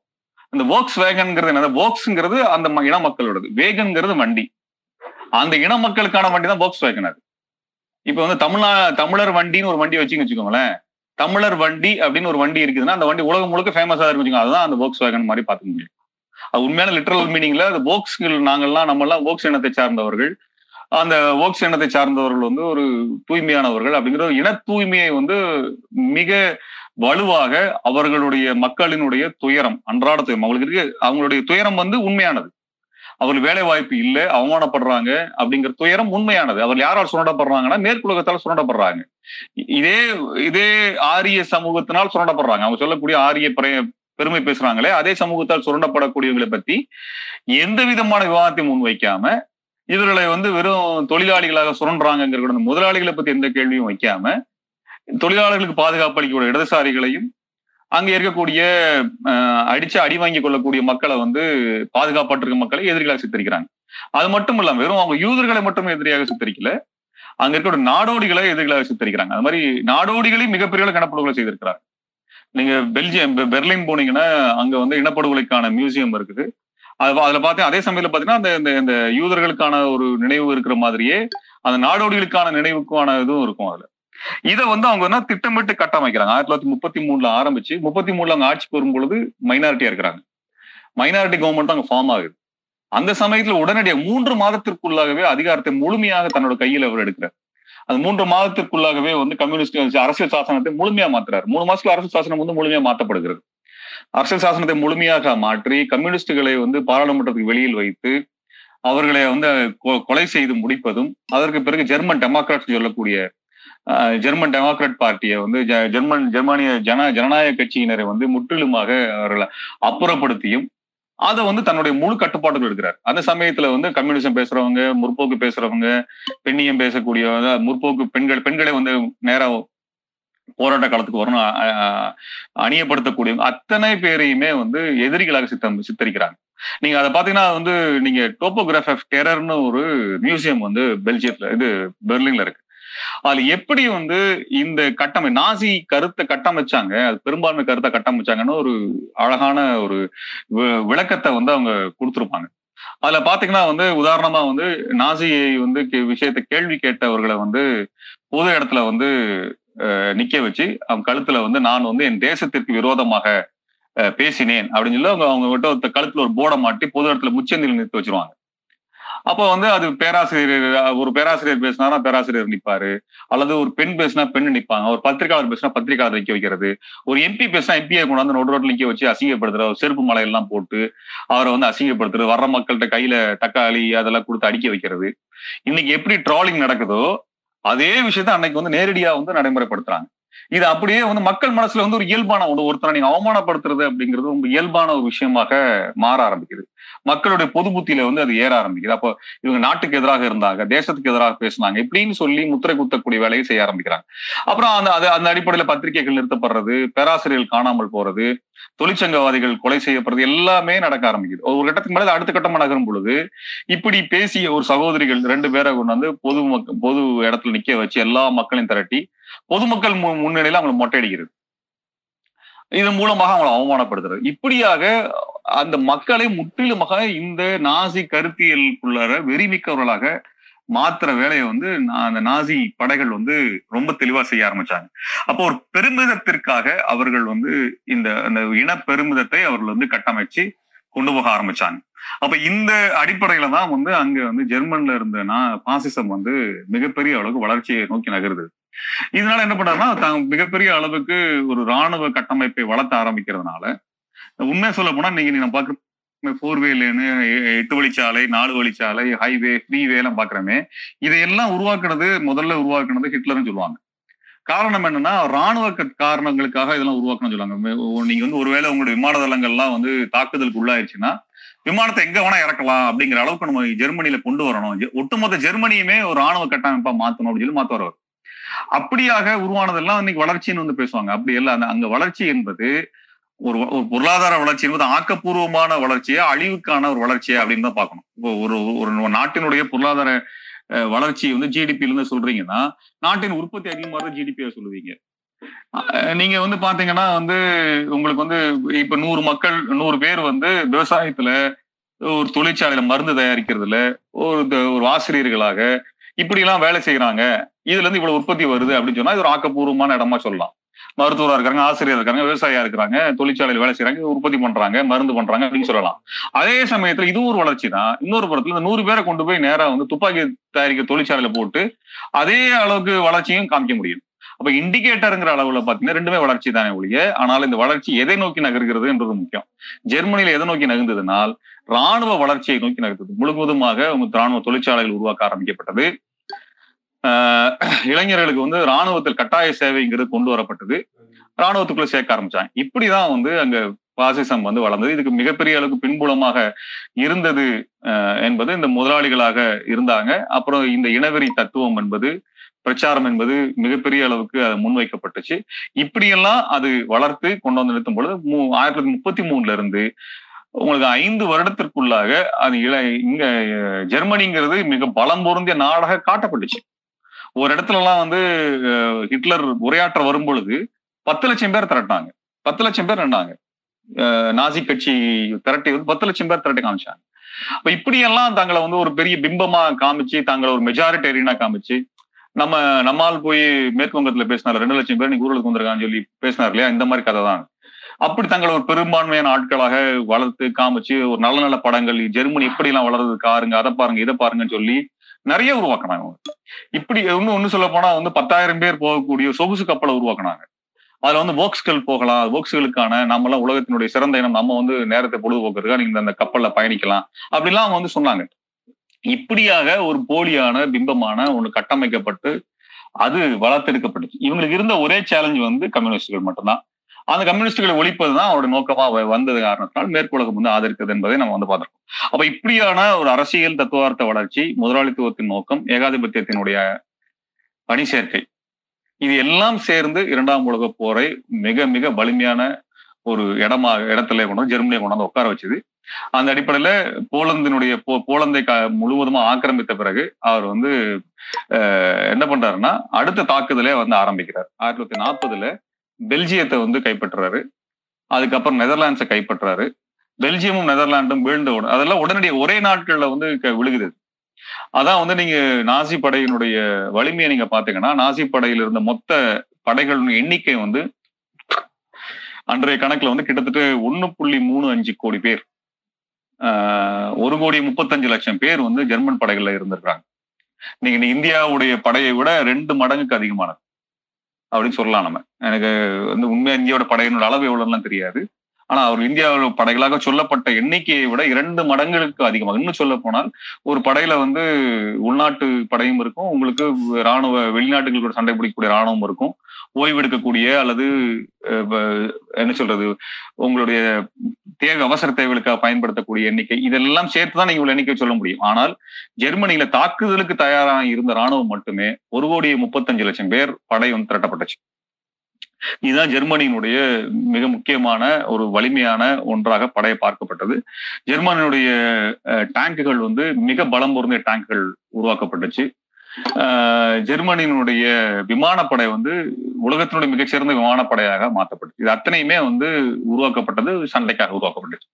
அந்த போக்ஸ் வேகன்ங்கிறது என்னது? போக்ஸ்ங்கிறது அந்த இன மக்களோடது. வேகன்ங்கிறது வண்டி. அந்த இன மக்களுக்கான வண்டி தான் போக்ஸ் வேகன் அது. இப்ப வந்து தமிழ்நா தமிழர் வண்டின்னு ஒரு வண்டி வச்சுங்க வச்சுக்கோங்களேன். தமிழர் வண்டி அப்படின்னு ஒரு வண்டி இருக்குதுன்னா அந்த வண்டி உலகம் முழுக்க ஃபேமஸ் இருக்கு வச்சுக்கோங்க. அதுதான் அந்த போக்ஸ் வேகன் மாதிரி பாத்துக்க முடியும். அது உண்மையான லிட்டரல் மீனிங்ல அந்த போக்ஸ்கள் நாங்கள்லாம் நம்ம எல்லாம் போக்ஸ் இனத்தை சார்ந்தவர்கள். அந்த ஓக்ஸ் இனத்தை சார்ந்தவர்கள் வந்து ஒரு தூய்மையானவர்கள் அப்படிங்கிற ஒரு இன தூய்மையை வந்து மிக வலுவாக அவர்களுடைய மக்களினுடைய துயரம் அன்றாட துயரம். அவங்களுக்கு இருக்கு அவங்களுடைய துயரம் வந்து உண்மையானது. அவர்கள் வேலை வாய்ப்பு இல்லை அவமானப்படுறாங்க அப்படிங்கிற துயரம் உண்மையானது. அவர் யாரால் சுரண்டப்படுறாங்கன்னா மேற்குலகத்தால் சுரண்டப்படுறாங்க. இதே இதே ஆரிய சமூகத்தினால் சுரண்டப்படுறாங்க. அவங்க சொல்லக்கூடிய ஆரிய பெருமை பேசுறாங்களே அதே சமூகத்தால் சுரண்டப்படக்கூடியவங்களை பத்தி எந்த விதமான விவாதத்தை முன்வைக்காம இவர்களை வந்து வெறும் தொழிலாளிகளாக சுரண்டுறாங்கிற முதலாளிகளை பத்தி எந்த கேள்வியும் வைக்காம தொழிலாளர்களுக்கு பாதுகாப்பு அளிக்கக்கூடிய இடதுசாரிகளையும் அங்க இருக்கக்கூடிய அடிச்சு அடி வாங்கி கொள்ளக்கூடிய மக்களை வந்து பாதுகாப்பாட்டிருக்க மக்களை எதிரிகளாக சித்தரிக்கிறாங்க. அது மட்டும் இல்லாம வெறும் அவங்க யூதர்களை மட்டும் எதிரியாக சித்தரிக்கல. அங்க இருக்கக்கூடிய நாடோடிகளை எதிரிகளாக சித்தரிக்கிறாங்க. அது மாதிரி நாடோடிகளையும் மிகப்பெரிய கணப்படுகொலை செய்திருக்கிறாங்க நீங்க பெல்ஜியம் பெர்லின் போனீங்கன்னா அங்க வந்து இனப்படுகொலைக்கான மியூசியம் இருக்குது. அது அதுல பார்த்தேன் அதே சமயத்துல பாத்தீங்கன்னா அந்த இந்த யூதர்களுக்கான ஒரு நினைவு இருக்கிற மாதிரியே அந்த நாடோடிகளுக்கான நினைவுக்கான இதுவும் இருக்கும் அதுல. இதை வந்து அவங்க என்ன திட்டமிட்டு கட்டமைக்கிறாங்க? ஆயிரத்தி தொள்ளாயிரத்தி முப்பத்தி மூணுல ஆரம்பிச்சு முப்பத்தி மூணுல அவங்க ஆட்சி பெறும் பொழுது மைனாரிட்டியா இருக்கிறாங்க. மைனாரிட்டி கவர்மெண்ட் அங்க ஃபார்ம் ஆகுது. அந்த சமயத்துல உடனடியாக மூன்று மாதத்திற்குள்ளாகவே அதிகாரத்தை முழுமையாக தன்னோட கையில் அவர் எடுக்கிறார். அந்த மூன்று மாதத்திற்குள்ளாகவே வந்து கம்யூனிஸ்ட் அரசியல் சாசனத்தை முழுமையா மாத்துறாரு. மூணு மாசத்துல அரசியல் சாசனம் வந்து முழுமையா மாத்தப்படுகிறது. அரசியல் சாசனத்தை முழுமையாக மாற்றி கம்யூனிஸ்டுகளை வந்து பாராளுமன்றத்துக்கு வெளியில் வைத்து அவர்களை வந்து கொ- கொலை செய்து முடிப்பதும் அதற்கு பிறகு ஜெர்மன் டெமோக்ராட் சொல்லக்கூடிய ஜெர்மன் டெமோக்ராட் பார்ட்டியை வந்து ஜெர்மன் ஜெர்மானிய ஜன ஜனநாயக கட்சியினரை வந்து முற்றிலுமாக அவர்களை அப்புறப்படுத்தியும் அதை வந்து தன்னுடைய முழு கட்டுப்பாடுகள் எடுக்கிறார். அந்த சமயத்துல வந்து கம்யூனிசம் பேசுறவங்க முற்போக்கு பேசுறவங்க பெண்ணியம் பேசக்கூடிய முற்போக்கு பெண்கள் பெண்களை வந்து நேரா போராட்ட காலத்துக்கு வரணும் அணியப்படுத்தக்கூடிய அத்தனை பேரையுமே வந்து எதிரிகளாக சித்தம் சித்தரிக்கிறாங்க. நீங்க அதை பாத்தீங்கன்னா வந்து நீங்க டோப்போகிராஃப் ஆஃப் டெரர்னு ஒரு மியூசியம் வந்து பெல்ஜியத்துல இது பெர்லின்ல இருக்கு. அதுல எப்படி வந்து இந்த கட்டமை நாசி கருத்தை கட்டமைச்சாங்க அது பெரும்பான்மை கருத்தை கட்டமைச்சாங்கன்னு ஒரு அழகான ஒரு விளக்கத்தை வந்து அவங்க கொடுத்துருப்பாங்க. அதுல பாத்தீங்கன்னா வந்து உதாரணமா வந்து நாசியை வந்து கே- விஷயத்தை கேள்வி கேட்டவர்களை வந்து பொது இடத்துல வந்து நிக்க வச்சு அவங்க கழுத்துல வந்து நான் வந்து என் தேசத்திற்கு விரோதமாக பேசினேன் அப்படின்னு சொல்லி அவங்க அவங்க கிட்ட கழுத்துல ஒரு போர்டை மாட்டி பொது இடத்துல முச்சந்தில் நிறுத்தி வச்சிருவாங்க. அப்போ வந்து அது பேராசிரியர் ஒரு பேராசிரியர் பேசினாரா பேராசிரியர் நிற்பாரு அல்லது ஒரு பெண் பேசினா பெண் நிற்பாங்க ஒரு பத்திரிகையாளர் பேசினா பத்திரிகையாளர் நிக்க வைக்கிறது. ஒரு எம்பி பேசினா எம்பியை கொண்டாந்து நோட்டு ரோட்ல நிக்க வச்சு அசிங்கப்படுத்துற ஒரு செருப்பு மலையெல்லாம் போட்டு அவரை வந்து அசிங்கப்படுத்துறது வர்ற மக்கள்கிட்ட கையில தக்காளி அதெல்லாம் கொடுத்து அடிக்க வைக்கிறது. இன்னைக்கு எப்படி ட்ராலிங் நடக்குதோ அதே விஷயத்த அன்னைக்கு வந்து நேரடியா வந்து நடைமுறைப்படுத்துறாங்க. இது அப்படியே வந்து மக்கள் மனசுல வந்து ஒரு இயல்பான ஒன்று ஒருத்தரை நீங்க அவமானப்படுத்துறது அப்படிங்கிறது ரொம்ப இயல்பான ஒரு விஷயமாக மாற ஆரம்பிக்குது. மக்களுடைய பொது புத்தியில வந்து அது ஏற ஆரம்பிக்குது. அப்போ இவங்க நாட்டுக்கு எதிராக இருந்தாங்க தேசத்துக்கு எதிராக பேசினாங்க இப்படின்னு சொல்லி முத்திரை குத்தக்கூடிய வேலையை செய்ய ஆரம்பிக்கிறாங்க. அப்புறம் அந்த அது அந்த அடிப்படையில பத்திரிகைகள் நிறுத்தப்படுறது பேராசிரியர்கள் காணாமல் போறது தொழிற்சங்கவாதிகள் கொலை செய்யப்படுறது எல்லாமே நடக்க ஆரம்பிக்குது. ஒரு கட்டத்துக்கு மேலே அடுத்த கட்டமா நகரும் பொழுது இப்படி பேசிய ஒரு சகோதரிகள் ரெண்டு பேரை கொண்டு வந்து பொது மக்கள் பொது இடத்துல நிக்க வச்சு எல்லா மக்களையும் திரட்டி பொதுமக்கள் மு- முன்னிலையில அவங்களை மொட்டையடிக்கிறது. இதன் மூலமாக அவங்களை அவமானப்படுத்துறது. இப்படியாக அந்த மக்களை முற்றிலுமாக இந்த நாசி கருத்தியலுக்குள்ளார வெறிமிக்கவர்களாக மாத்துற வேலையை வந்து அந்த நாசி படைகள் வந்து ரொம்ப தெளிவா செய்ய ஆரம்பிச்சாங்க. அப்போ ஒரு பெருமிதத்திற்காக அவர்கள் வந்து இந்த அந்த இன பெருமிதத்தை அவர்கள் வந்து கட்டமைச்சு கொண்டு போக ஆரம்பிச்சாங்க. அப்ப இந்த அடிப்படையில தான் வந்து அங்க வந்து ஜெர்மன்ல இருந்த நான் பாசிசம் வந்து மிகப்பெரிய அளவுக்கு வளர்ச்சியை நோக்கி நகருது. இதனால என்ன பண்றாருன்னா தாங்க மிகப்பெரிய அளவுக்கு ஒரு ராணுவ கட்டமைப்பை வளர்த்த ஆரம்பிக்கிறதுனால உண்மையா சொல்ல போனா நீங்க நீங்க பாக்குற ஃபோர் வேலேன்னு எட்டு வழிச்சாலை நாலு வழிச்சாலை ஹைவே ஃப்ரீவே எல்லாம் பாக்குறோமே இதையெல்லாம் உருவாக்குனது முதல்ல உருவாக்குனது ஹிட்லர்னு சொல்லுவாங்க. காரணம் என்னன்னா ராணுவ காரணங்களுக்காக இதெல்லாம் உருவாக்கணும்னு சொல்லுவாங்க. நீங்க வந்து ஒருவேளை உங்களுடைய விமான தளங்கள்லாம் வந்து தாக்குதலுக்கு உள்ளாயிருச்சுன்னா விமானத்தை எங்க வேணா இறக்கலாம் அப்படிங்கிற அளவுக்கு நம்ம ஜெர்மனியில கொண்டு வரணும். ஒட்டுமொத்த ஜெர்மனியுமே ஒரு ராணுவ கட்டமைப்பா மாத்தணும் அப்படின்னு சொல்லி மாத்த வருவார் அப்படியாக உருவானதெல்லாம் இன்னைக்கு வளர்ச்சின்னு வந்து பேசுவாங்க. அப்படி இல்ல அந்த அங்க வளர்ச்சி என்பது ஒரு ஒரு பொருளாதார வளர்ச்சி என்பது ஆக்கப்பூர்வமான வளர்ச்சியா அழிவுக்கான ஒரு வளர்ச்சியா அப்படின்னு தான் பார்க்கணும். இப்போ ஒரு ஒரு நாட்டினுடைய பொருளாதார வளர்ச்சி வந்து ஜிடிபில இருந்து சொல்றீங்கன்னா நாட்டின் உற்பத்தி அதிகமாக ஜிடிபியா சொல்லுவீங்க. அஹ், நீங்க வந்து பாத்தீங்கன்னா வந்து உங்களுக்கு வந்து இப்ப நூறு மக்கள் நூறு பேர் வந்து விவசாயத்துல ஒரு தொழிற்சாலையில மருந்து தயாரிக்கிறதுல ஒரு ஒரு ஆசிரியர்களாக இப்படி எல்லாம் வேலை செய்யறாங்க இதுல இருந்து இவ்வளவு உற்பத்தி வருது அப்படின்னு சொன்னா இது ஒரு ஆக்கப்பூர்வமான இடமா சொல்லலாம். மருத்துவராக இருக்காங்க ஆசிரியர் இருக்காங்க விவசாயியா இருக்கிறாங்க தொழிற்சாலையில் வேலை செய்யறாங்க உற்பத்தி பண்றாங்க மருந்து பண்றாங்க அப்படின்னு சொல்லலாம். அதே சமயத்துல இது ஒரு வளர்ச்சி தான் இன்னொரு புறத்துல இந்த நூறு பேரை கொண்டு போய் நேரா வந்து துப்பாக்கி தயாரிக்க தொழிற்சாலையில போட்டு அதே அளவுக்கு வளர்ச்சியும் காமிக்க முடியும். அப்ப இண்டிகேட்டருங்கிற அளவுல பாத்தீங்கன்னா ரெண்டுமே வளர்ச்சி தானே ஒழிய ஆனால் இந்த வளர்ச்சி எதை நோக்கி நகர்கிறது என்றது முக்கியம். ஜெர்மனியில எதை நோக்கி நகர்ந்ததுனால் ராணுவ வளர்ச்சியை நோக்கி நகர்ந்தது. முழுவதுமாக ராணுவ தொழிற்சாலைகள் உருவாக்க ஆரம்பிக்கப்பட்டது. இளைஞர்களுக்கு வந்து ராணுவத்தில் கட்டாய சேவைங்கிறது கொண்டு வரப்பட்டது. ராணுவத்துக்குள்ள சேர்க்க ஆரம்பிச்சாங்க. இப்படிதான் வந்து அங்க பாசிசம் வந்து வளர்ந்தது. இதுக்கு மிகப்பெரிய அளவுக்கு பின்புலமாக இருந்தது ஆஹ் என்பது இந்த முதலாளிகளாக இருந்தாங்க. அப்புறம் இந்த இனவெறி தத்துவம் என்பது பிரச்சாரம் என்பது மிகப்பெரிய அளவுக்கு அது முன்வைக்கப்பட்டுச்சு. இப்படியெல்லாம் அது வளர்த்து கொண்டு வந்து நிறுத்தும் பொழுது மூ ஆயிரத்தி தொள்ளாயிரத்தி முப்பத்தி மூணுல இருந்து உங்களுக்கு ஐந்து வருடத்திற்குள்ளாக அது இள இங்க ஜெர்மனிங்கிறது மிக பலம் பொருந்திய நாடாக காட்டப்பட்டுச்சு. ஒரு இடத்துல எல்லாம் வந்து ஹிட்லர் உரையாற்ற வரும் பொழுது பத்து லட்சம் பேர் திரட்டாங்க பத்து லட்சம் பேர் நின்றாங்க அஹ், நாசி கட்சி திரட்டி வந்து பத்து லட்சம் பேர் திரட்டி காமிச்சாங்க. அப்ப இப்படியெல்லாம் தங்களை வந்து ஒரு பெரிய பிம்பமா காமிச்சு தங்களை ஒரு மெஜாரிட்டேரியனா காமிச்சு நம்ம நம்மால் போய் மேற்கு வங்கத்துல பேசினார் ரெண்டு லட்சம் பேர் நீ ஊர்களுக்கு வந்திருக்கான்னு சொல்லி பேசினார் இல்லையா? இந்த மாதிரி கதை தான். அப்படி தங்களை ஒரு பெரும்பான்மையான ஆட்களாக வளர்த்து காமிச்சு ஒரு நல்ல நல்ல படங்கள் ஜெர்மனி எப்படி எல்லாம் வளர்றது காருங்க அதை பாருங்க இதை பாருங்கன்னு சொல்லி நிறைய உருவாக்குனாங்க இப்படி இன்னும் ஒண்ணு சொல்ல போனா வந்து பத்தாயிரம் பேர் போகக்கூடிய சொகுசு கப்பலை உருவாக்குனாங்க. அதுல வந்து போக்ஸ்கள் போகலாம். போக்ஸ்களுக்கான நம்ம எல்லாம் உலகத்தினுடைய சிறந்த இனம். நம்ம வந்து நேரத்தை பொழுதுபோக்குறதுக்காக நீங்க அந்த கப்பல்ல பயணிக்கலாம். அப்படிலாம் அவங்க வந்து சொன்னாங்க. இப்படியாக ஒரு போலியான பிம்பமான ஒண்ணு கட்டமைக்கப்பட்டு அது வளர்த்தெடுக்கப்பட்டுச்சு. இவங்களுக்கு இருந்த ஒரே சேலஞ்ச் வந்து கம்யூனிஸ்டுகள் மட்டும்தான். அந்த கம்யூனிஸ்டுகளை ஒழிப்பது தான் அவருடைய நோக்கமா வந்தது காரணத்தினால் மேற்குலகம் வந்து ஆதரிக்கிறது என்பதை நம்ம வந்து பார்த்திருக்கோம். அப்ப இப்படியான ஒரு அரசியல் தத்துவார்த்த வளர்ச்சி முதலாளித்துவத்தின் நோக்கம் ஏகாதிபத்தியத்தினுடைய பணி சேர்க்கை இது எல்லாம் சேர்ந்து இரண்டாம் உலக போரை மிக மிக வலிமையான ஒரு இடமா இடத்துல கொண்டாந்து ஜெர்மனியை கொண்டாந்து உட்கார வச்சது. அந்த அடிப்படையில போலந்தினுடைய போ- போலந்தை முழுவதுமா ஆக்கிரமித்த பிறகு அவர் வந்து என்ன பண்றாருன்னா அடுத்த தாக்குதலே வந்து ஆரம்பிக்கிறார். ஆயிரத்தி தொள்ளாயிரத்தி நாற்பதுல பெல்ஜியத்தை வந்து கைப்பற்றுறாரு. அதுக்கப்புறம் நெதர்லாண்ட்ஸை கைப்பற்றுறாரு. பெல்ஜியமும் நெதர்லாண்டும் வீழ்ந்த உடனே அதெல்லாம் உடனடியாக ஒரே நாட்கள்ல வந்து விழுகுது அதான் வந்து நீங்க நாசி படையினுடைய வலிமையை நீங்க பாத்தீங்கன்னா நாசி படையில் இருந்த மொத்த படைகளின் எண்ணிக்கை வந்து அன்றைய கணக்குல வந்து கிட்டத்தட்ட ஒன்னு புள்ளி மூணு அஞ்சு கோடி பேர். ஆஹ் ஒரு கோடி முப்பத்தஞ்சு லட்சம் பேர் வந்து ஜெர்மன் படைகள்ல இருந்திருக்காங்க நீங்க இந்தியாவுடைய படையை விட ரெண்டு மடங்குக்கு அதிகமானது. அப்படின்னு சொல்லலாம் நம்ம. எனக்கு வந்து உண்மையா இந்தியாவோட படையினோட அளவு எவ்வளவுலாம் தெரியாது. ஆனா அவர் இந்தியாவோட படைகளாக சொல்லப்பட்ட எண்ணிக்கையை விட இரண்டு மடங்களுக்கு அதிகமாக. இன்னும் சொல்ல போனால் ஒரு படையில வந்து உள்நாட்டு படையும் இருக்கும். உங்களுக்கு ராணுவ வெளிநாட்டுகள் கூட சண்டை பிடிக்கக்கூடிய ராணுவம் இருக்கும். ஓய்வெடுக்கக்கூடிய அல்லது அஹ், என்ன சொல்றது? உங்களுடைய தேவை அவசர தேவைகளுக்காக பயன்படுத்தக்கூடிய எண்ணிக்கை இதெல்லாம் சேர்த்து தான் நீங்க இவ்வளவு எண்ணிக்கை சொல்ல முடியும். ஆனால் ஜெர்மனியில தாக்குதலுக்கு தயாராக இருந்த ராணுவம் மட்டுமே ஒரு கோடி முப்பத்தஞ்சு லட்சம் பேர் படை வந்து திரட்டப்பட்டுச்சு. இதுதான் ஜெர்மனியினுடைய மிக முக்கியமான ஒரு வலிமையான ஒன்றாக படையை பார்க்கப்பட்டது. ஜெர்மனியுடைய அஹ், டேங்குகள் வந்து மிக பலம் பொருந்திய டேங்குகள் உருவாக்கப்பட்டுச்சு. ஜெர்மனியினுடைய விமானப்படை வந்து உலகத்தினுடைய மிகச்சிறந்த விமானப்படையாக மாற்றப்பட்டது. இது அத்தனையுமே வந்து உருவாக்கப்பட்டது சண்டைக்காக உருவாக்கப்பட்டுச்சு.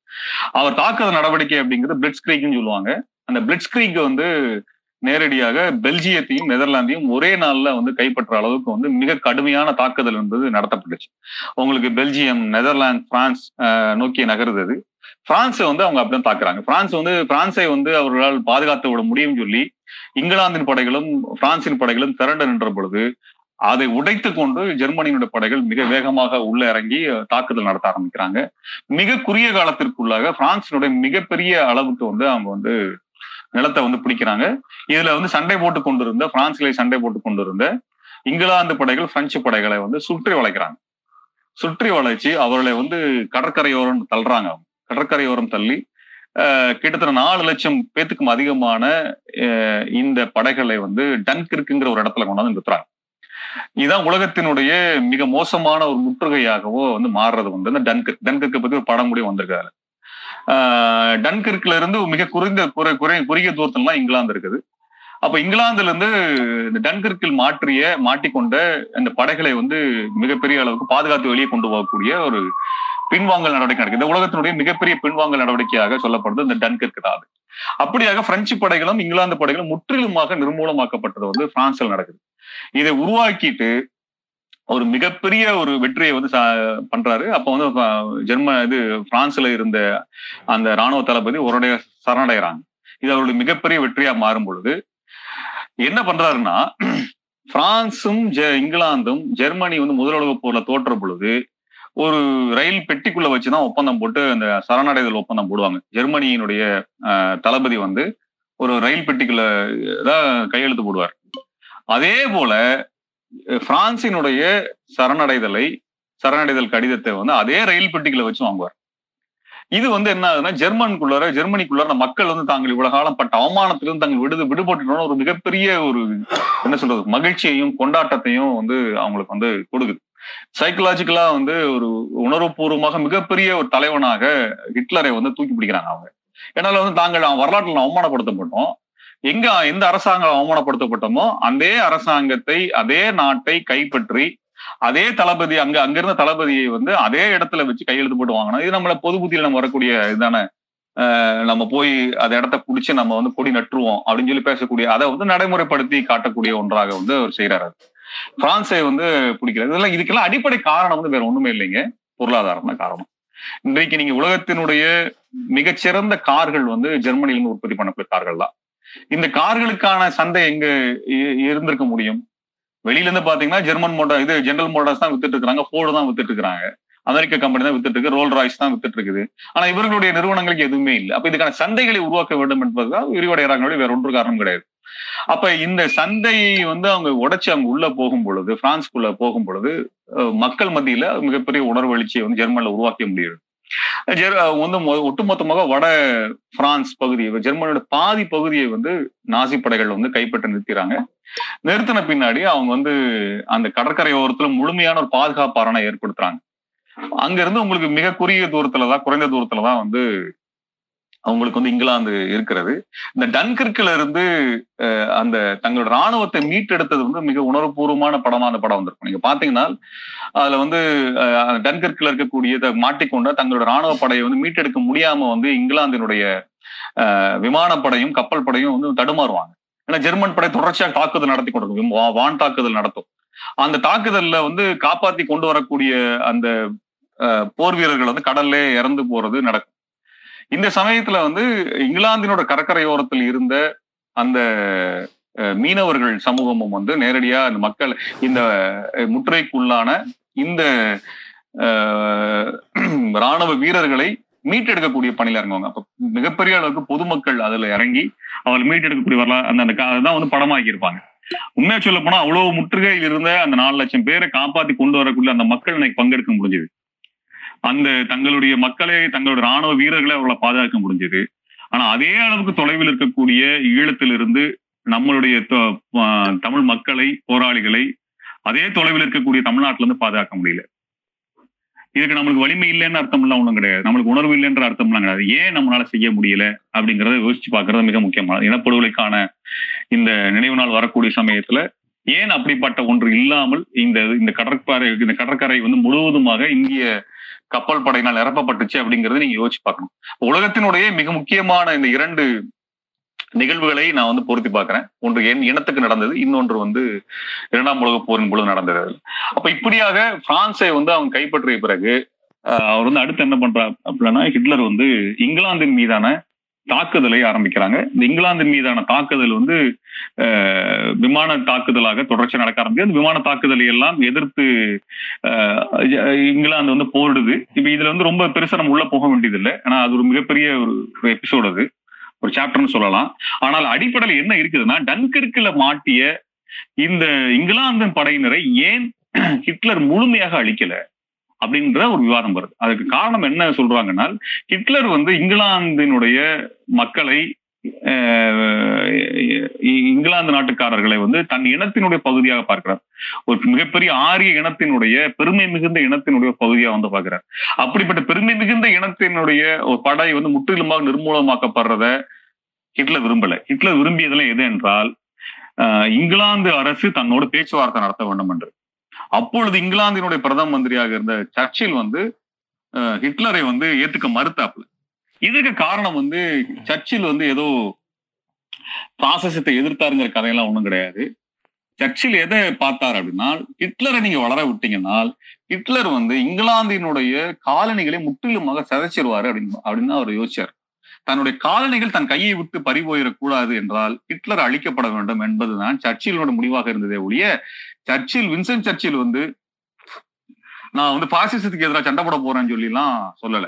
அவர் தாக்குதல் நடவடிக்கை அப்படிங்கிறது பிளிட்ஸ் கிரீக்னு சொல்லுவாங்க. அந்த பிளிட்ஸ் கிரீக் வந்து நேரடியாக பெல்ஜியத்தையும் நெதர்லாந்தையும் ஒரே நாள்ல வந்து கைப்பற்ற அளவுக்கு வந்து மிக கடுமையான தாக்குதல் என்பது நடத்தப்பட்டுச்சு. உங்களுக்கு பெல்ஜியம் நெதர்லாந்து பிரான்ஸ் நோக்கி நகருது அது பிரான்ஸை வந்து அவங்க அப்படிதான் தாக்குறாங்க. பிரான்ஸ் வந்து பிரான்ஸை வந்து அவர்களால் பாதுகாத்து விட முடியும்னு சொல்லி இங்கிலாந்தின் படைகளும் பிரான்சின் படைகளும் திரண்டு நின்ற பொழுது அதை உடைத்து கொண்டு ஜெர்மனியினுடைய படைகள் மிக வேகமாக உள்ள இறங்கி தாக்குதல் நடத்த ஆரம்பிக்கிறாங்க. மிக குறுகிய காலத்திற்குள்ளாக பிரான்சினுடைய மிகப்பெரிய அளவுக்கு வந்து அவங்க வந்து நிலத்தை வந்து பிடிக்கிறாங்க. இதுல வந்து சண்டை போட்டு கொண்டிருந்த பிரான்ஸ்ல சண்டை போட்டு கொண்டிருந்த இங்கிலாந்து படைகள் பிரெஞ்சு படைகளை வந்து சுற்றி வளைக்கிறாங்க. சுற்றி வளைச்சு அவர்களை வந்து கடற்கரையோரம் தள்ளுறாங்க அவங்க. கடற்கரையோரம் தள்ளி கிட்டத்தட்ட நாலு லட்சம் பேத்துக்கும் அதிகமான இந்த படைகளை வந்து டன்கிற்குங்கிற ஒரு இடத்துல கொண்டாந்து நிறுத்துறாங்க. இதுதான் உலகத்தினுடைய மிக மோசமான ஒரு முற்றுகையாகவோ வந்து மாறுறது வந்து இந்த டன்கிர்க் டன்கிர்க்கை பத்தி ஒரு படம் கூட வந்திருக்காரு. ஆஹ் டன்கிர்க்ல இருந்து மிக குறைந்த குறை குறை குறுகிய தூரத்துலாம் இங்கிலாந்து இருக்குது. அப்ப இங்கிலாந்துல இருந்து இந்த டன்கிர்க்கில் மாற்றிய மாட்டிக்கொண்ட அந்த படைகளை வந்து மிகப்பெரிய அளவுக்கு பாதுகாத்து வெளியே கொண்டு போகக்கூடிய ஒரு பின்வாங்கல் நடவடிக்கை நடக்குது. உலகத்தினுடைய மிகப்பெரிய பின்வாங்கல் நடவடிக்கையாக சொல்லப்படுது இந்த டன்கிர்க் தான் அப்படியாக பிரெஞ்சு படைகளும் இங்கிலாந்து படைகளும் முற்றிலுமாக நிர்மூலமாக்கப்பட்டது வந்து பிரான்சில் நடக்குது. இதை உருவாக்கிட்டு ஒரு மிகப்பெரிய ஒரு வெற்றியை வந்து பண்றாரு. அப்ப வந்து ஜெர்ம இது பிரான்ஸ்ல இருந்த அந்த ராணுவ தளபதி ஒருடைய சரணடைகிறாங்க. இது அவருடைய மிகப்பெரிய வெற்றியா மாறும் பொழுது என்ன பண்றாருன்னா பிரான்சும் ஜெ- இங்கிலாந்தும் ஜெர்மனி வந்து முதலுலக போர்ல தோற்ற பொழுது ஒரு ரயில் பெட்டிக்குள்ள வச்சுதான் ஒப்பந்தம் போட்டு அந்த சரணடைதல் ஒப்பந்தம் போடுவாங்க. ஜெர்மனியினுடைய அஹ், தளபதி வந்து ஒரு ரயில் பெட்டிக்குள்ள தான் கையெழுத்து போடுவார். அதே போல பிரான்சினுடைய சரணடைதலை சரணடைதல் கடிதத்தை வந்து அதே ரயில் பெட்டிக்குள்ள வச்சு வாங்குவார். இது வந்து என்ன ஆகுதுன்னா ஜெர்மனுக்குள்ளார ஜெர்மனிக்குள்ளார மக்கள் வந்து தாங்கள் இவ்வளவு காலம் பட்ட அவமானத்திலிருந்து தாங்கள் விடுது விடுபட்டுட்டோம்னு ஒரு மிகப்பெரிய ஒரு என்ன சொல்றது மகிழ்ச்சியையும் கொண்டாட்டத்தையும் வந்து அவங்களுக்கு வந்து கொடுக்குது. சைக்கலாஜிக்கலா வந்து ஒரு உணர்வுபூர்வமாக மிகப்பெரிய ஒரு தலைவனாக ஹிட்லரை வந்து தூக்கி பிடிக்கிறாங்க அவங்க. ஏன்னால வந்து தாங்கள் அவன் வரலாற்றில் அவமானப்படுத்தப்பட்டோம். எங்க எந்த அரசாங்கம் அவமானப்படுத்தப்பட்டோமோ அதே அரசாங்கத்தை அதே நாட்டை கைப்பற்றி அதே தளபதி அங்க அங்க இருந்த தளபதியை வந்து அதே இடத்துல வச்சு கையெழுத்து போட்டு வாங்கணும் இது நம்மள பொது புத்தியில நம்ம வரக்கூடிய இதுதானே நம்ம போய் அந்த இடத்த பிடிச்சி நம்ம வந்து கொடி நட்டுருவோம் அப்படின்னு சொல்லி பேசக்கூடிய அதை வந்து நடைமுறைப்படுத்தி காட்டக்கூடிய ஒன்றாக வந்து அவர் செய்யறாரு பிரான்ஸை வந்து பிடிக்கிறது. இதெல்லாம் இதுக்கெல்லாம் அடிப்படை காரணம் வந்து வேற ஒண்ணுமே இல்லைங்க. பொருளாதாரம் தான் காரணம். இன்றைக்கு நீங்க உலகத்தினுடைய மிகச்சிறந்த கார்கள் வந்து ஜெர்மனியிலிருந்து உற்பத்தி பண்ணக்கூடிய கார்கள் தான். இந்த கார்களுக்கான சந்தை எங்க இருந்திருக்க முடியும்? வெளியில இருந்து பாத்தீங்கன்னா ஜெர்மன் மோட்டார் இது ஜெனரல் மோட்டார்ஸ் தான் வித்துட்டு இருக்காங்க ஃபோர்டு தான் வித்துட்டு இருக்காங்க அமெரிக்க கம்பெனி தான் வித்துட்டு இருக்கு. ரோல் ராய்ஸ் தான் வித்துட்டு இருக்குது. ஆனா இவர்களுடைய நிறுவனங்களுக்கு எதுவுமே இல்லை. அப்ப இதுக்கான சந்தைகளை உருவாக்க வேண்டும் என்பதுதான் விரிவடைகிறாங்களே வேற ஒன்று காரணம் கிடையாது. அப்ப இந்த சந்தையை வந்து அவங்க உடைச்சு அவங்க உள்ள போகும் பொழுது பிரான்ஸ்குள்ள போகும் பொழுது மக்கள் மத்தியில மிகப்பெரிய உணர்வெழுச்சியை வந்து ஜெர்மன்ல உருவாக்க முடியுது வந்து ஒட்டுமொத்தமாக வட பிரான்ஸ் பகுதியை ஜெர்மனியோட பாதி பகுதியை வந்து நாசி படைகள் வந்து கைப்பற்ற நிறுத்திறாங்க. நிறுத்தின பின்னாடி அவங்க வந்து அந்த கடற்கரை ஓரத்துல முழுமையான ஒரு பாதுகாப்பு அரணை ஏற்படுத்துறாங்க. அங்க இருந்து உங்களுக்கு மிக குறுகிய தூரத்துலதான் குறைந்த தூரத்துலதான் வந்து அவங்களுக்கு வந்து இங்கிலாந்து இருக்கிறது. இந்த டன்கிர்க்ல இருந்து அந்த தங்களோட ராணுவத்தை மீட்டெடுத்தது வந்து மிக உணர்வுபூர்வமான படமா அந்த படம் வந்திருக்கும். நீங்க பாத்தீங்கன்னா அதுல வந்து அஹ், அந்த இருக்கக்கூடிய மாட்டிக்கொண்ட தங்களோட ராணுவ படையை வந்து மீட்டெடுக்க முடியாம வந்து இங்கிலாந்தினுடைய விமானப்படையும் கப்பல் படையும் வந்து தடுமாறுவாங்க. ஏன்னா ஜெர்மன் படை தொடர்ச்சியாக தாக்குதல் நடத்தி கொண்டிருக்கும். வான் தாக்குதல் நடத்தும். அந்த தாக்குதல்ல வந்து காப்பாத்தி கொண்டு வரக்கூடிய அந்த போர் வீரர்கள் வந்து கடல்ல இறந்து போறது நடக்கும். இந்த சமயத்துல வந்து இங்கிலாந்தினோட கடற்கரையோரத்தில் இருந்த அந்த அஹ், மீனவர்கள் சமூகமும் வந்து நேரடியா அந்த மக்கள் இந்த முற்றுகைக்குள்ளான இந்த ராணுவ வீரர்களை மீட்டெடுக்கக்கூடிய பணியில இறங்குவாங்க. அப்ப மிகப்பெரிய அளவுக்கு பொதுமக்கள் அதுல இறங்கி அவர்கள் மீட்டெடுக்கக்கூடிய வரலாறு அந்த அந்த அதுதான் வந்து படமாக்கி இருப்பாங்க உண்மையா சொல்ல போனா அவ்வளவு முற்றுகையில் இருந்த அந்த நாலு லட்சம் பேரை காப்பாத்தி கொண்டு வரக்கூடிய அந்த மக்கள் இன்னைக்கு பங்கெடுக்க முடிஞ்சது. அந்த தங்களுடைய மக்களை தங்களுடைய ராணுவ வீரர்களை அவர்களை பாதுகாக்க முடிஞ்சது. ஆனா அதே அளவுக்கு தொலைவில் இருக்கக்கூடிய ஈழத்திலிருந்து நம்மளுடைய தமிழ் மக்களை போராளிகளை அதே தொலைவில் இருக்கக்கூடிய தமிழ்நாட்டுல இருந்து பாதுகாக்க முடியல. இதுக்கு நம்மளுக்கு வலிமை இல்லைன்னு அர்த்தம்லாம் ஒண்ணும் கிடையாது. நம்மளுக்கு உணர்வு இல்லைன்ற அர்த்தம்லாம் கிடையாது. ஏன் நம்மளால செய்ய முடியல அப்படிங்கறத யோசிச்சு பார்க்கறது மிக முக்கியமானது இனப்படுகொலைக்கான இந்த நினைவு நாள் வரக்கூடிய சமயத்துல ஏன் அப்படிப்பட்ட ஒன்று இல்லாமல் இந்த இந்த கடற்கரை இந்த கடற்கரை வந்து முழுவதுமாக இந்திய கப்பல் படையினால் நிரப்பப்பட்டுச்சு அப்படிங்கறத நீங்க யோசிச்சு பார்க்கணும். உலகத்தினுடைய மிக முக்கியமான இந்த இரண்டு நிகழ்வுகளை நான் வந்து பொருத்தி பார்க்கிறேன். ஒன்று என் இனத்துக்கு நடந்தது இன்னொன்று வந்து இரண்டாம் உலகப் போரின் பொழுது நடந்தது அப்ப இப்படியாக பிரான்ஸை வந்து அவங்க கைப்பற்றிய பிறகு அவர் வந்து அடுத்து என்ன பண்றா அப்படின்னா ஹிட்லர் வந்து இங்கிலாந்தின் மீதான தாக்குதலை ஆரம்பிக்கிறாங்க. இந்த இங்கிலாந்தின் மீதான தாக்குதல் வந்து ஆஹ் விமான தாக்குதலாக தொடர்ச்சி நடக்க ஆரம்பிச்சு அந்த விமான தாக்குதலை எல்லாம் எதிர்த்து ஆஹ் இங்கிலாந்து வந்து போரிடுது. இப்ப இதுல வந்து ரொம்ப பெருசா நம்ம உள்ள போக வேண்டியதில்லை. ஏன்னா அது ஒரு மிகப்பெரிய ஒரு எபிசோடு அது. ஒரு சாப்டர்னு சொல்லலாம். ஆனால் அடிப்படையில் என்ன இருக்குதுன்னா டன்கிர்க்ல மாட்டிய இந்த இங்கிலாந்தின் படையினரை ஏன் ஹிட்லர் முழுமையாக அழிக்கல? அப்படின்ற ஒரு விவாதம் வருது. அதுக்கு காரணம் என்ன சொல்றாங்கன்னா ஹிட்லர் வந்து இங்கிலாந்தினுடைய மக்களை அஹ், இ- இங்கிலாந்து நாட்டுக்காரர்களை வந்து தன் இனத்தினுடைய பகுதியாக பார்க்கிறார். ஒரு மிகப்பெரிய ஆரிய இனத்தினுடைய பெருமை மிகுந்த இனத்தினுடைய பகுதியாக வந்து பார்க்கிறார். அப்படிப்பட்ட பெருமை மிகுந்த இனத்தினுடைய ஒரு படை வந்து முற்றிலுமாக நிர்மூலமாக்கப்படுறத ஹிட்லர் விரும்பல. ஹிட்லர் விரும்பியதுல எது என்றால் இங்கிலாந்து அரசு தன்னோடு பேச்சுவார்த்தை நடத்த வேண்டும் என்று. அப்பொழுது இங்கிலாந்தினுடைய பிரதம மந்திரியாக இருந்த சர்ச்சில் வந்து ஹிட்லரை வந்து ஏத்துக்க மறுத்தாப்புல. இதுக்கு காரணம் வந்து சர்ச்சில் வந்து ஏதோ பாசசத்தை எதிர்த்தாருங்கிற கதையெல்லாம் ஒன்றும் கிடையாது. சர்ச்சில் எதை பார்த்தார் அப்படின்னா ஹிட்லரை நீங்க வளர விட்டீங்கன்னா ஹிட்லர் வந்து இங்கிலாந்தினுடைய காலனிகளை முற்றிலுமாக சிதைச்சிருவாரு அப்படின்னு அப்படின்னு அவர் யோசிச்சார். தன்னுடைய காலனிகள் தன் கையை விட்டு பறிபோயிடக்கூடாது என்றால் ஹிட்லர் அழிக்கப்பட வேண்டும் என்பதுதான் சர்ச்சிலோட முடிவாக இருந்ததே ஒழிய சர்ச்சில் வின்சென்ட் சர்ச்சில் வந்து நான் வந்து பாசிசத்துக்கு எதிராக சண்டை போட போறேன்னு சொல்லிலாம் சொல்லல.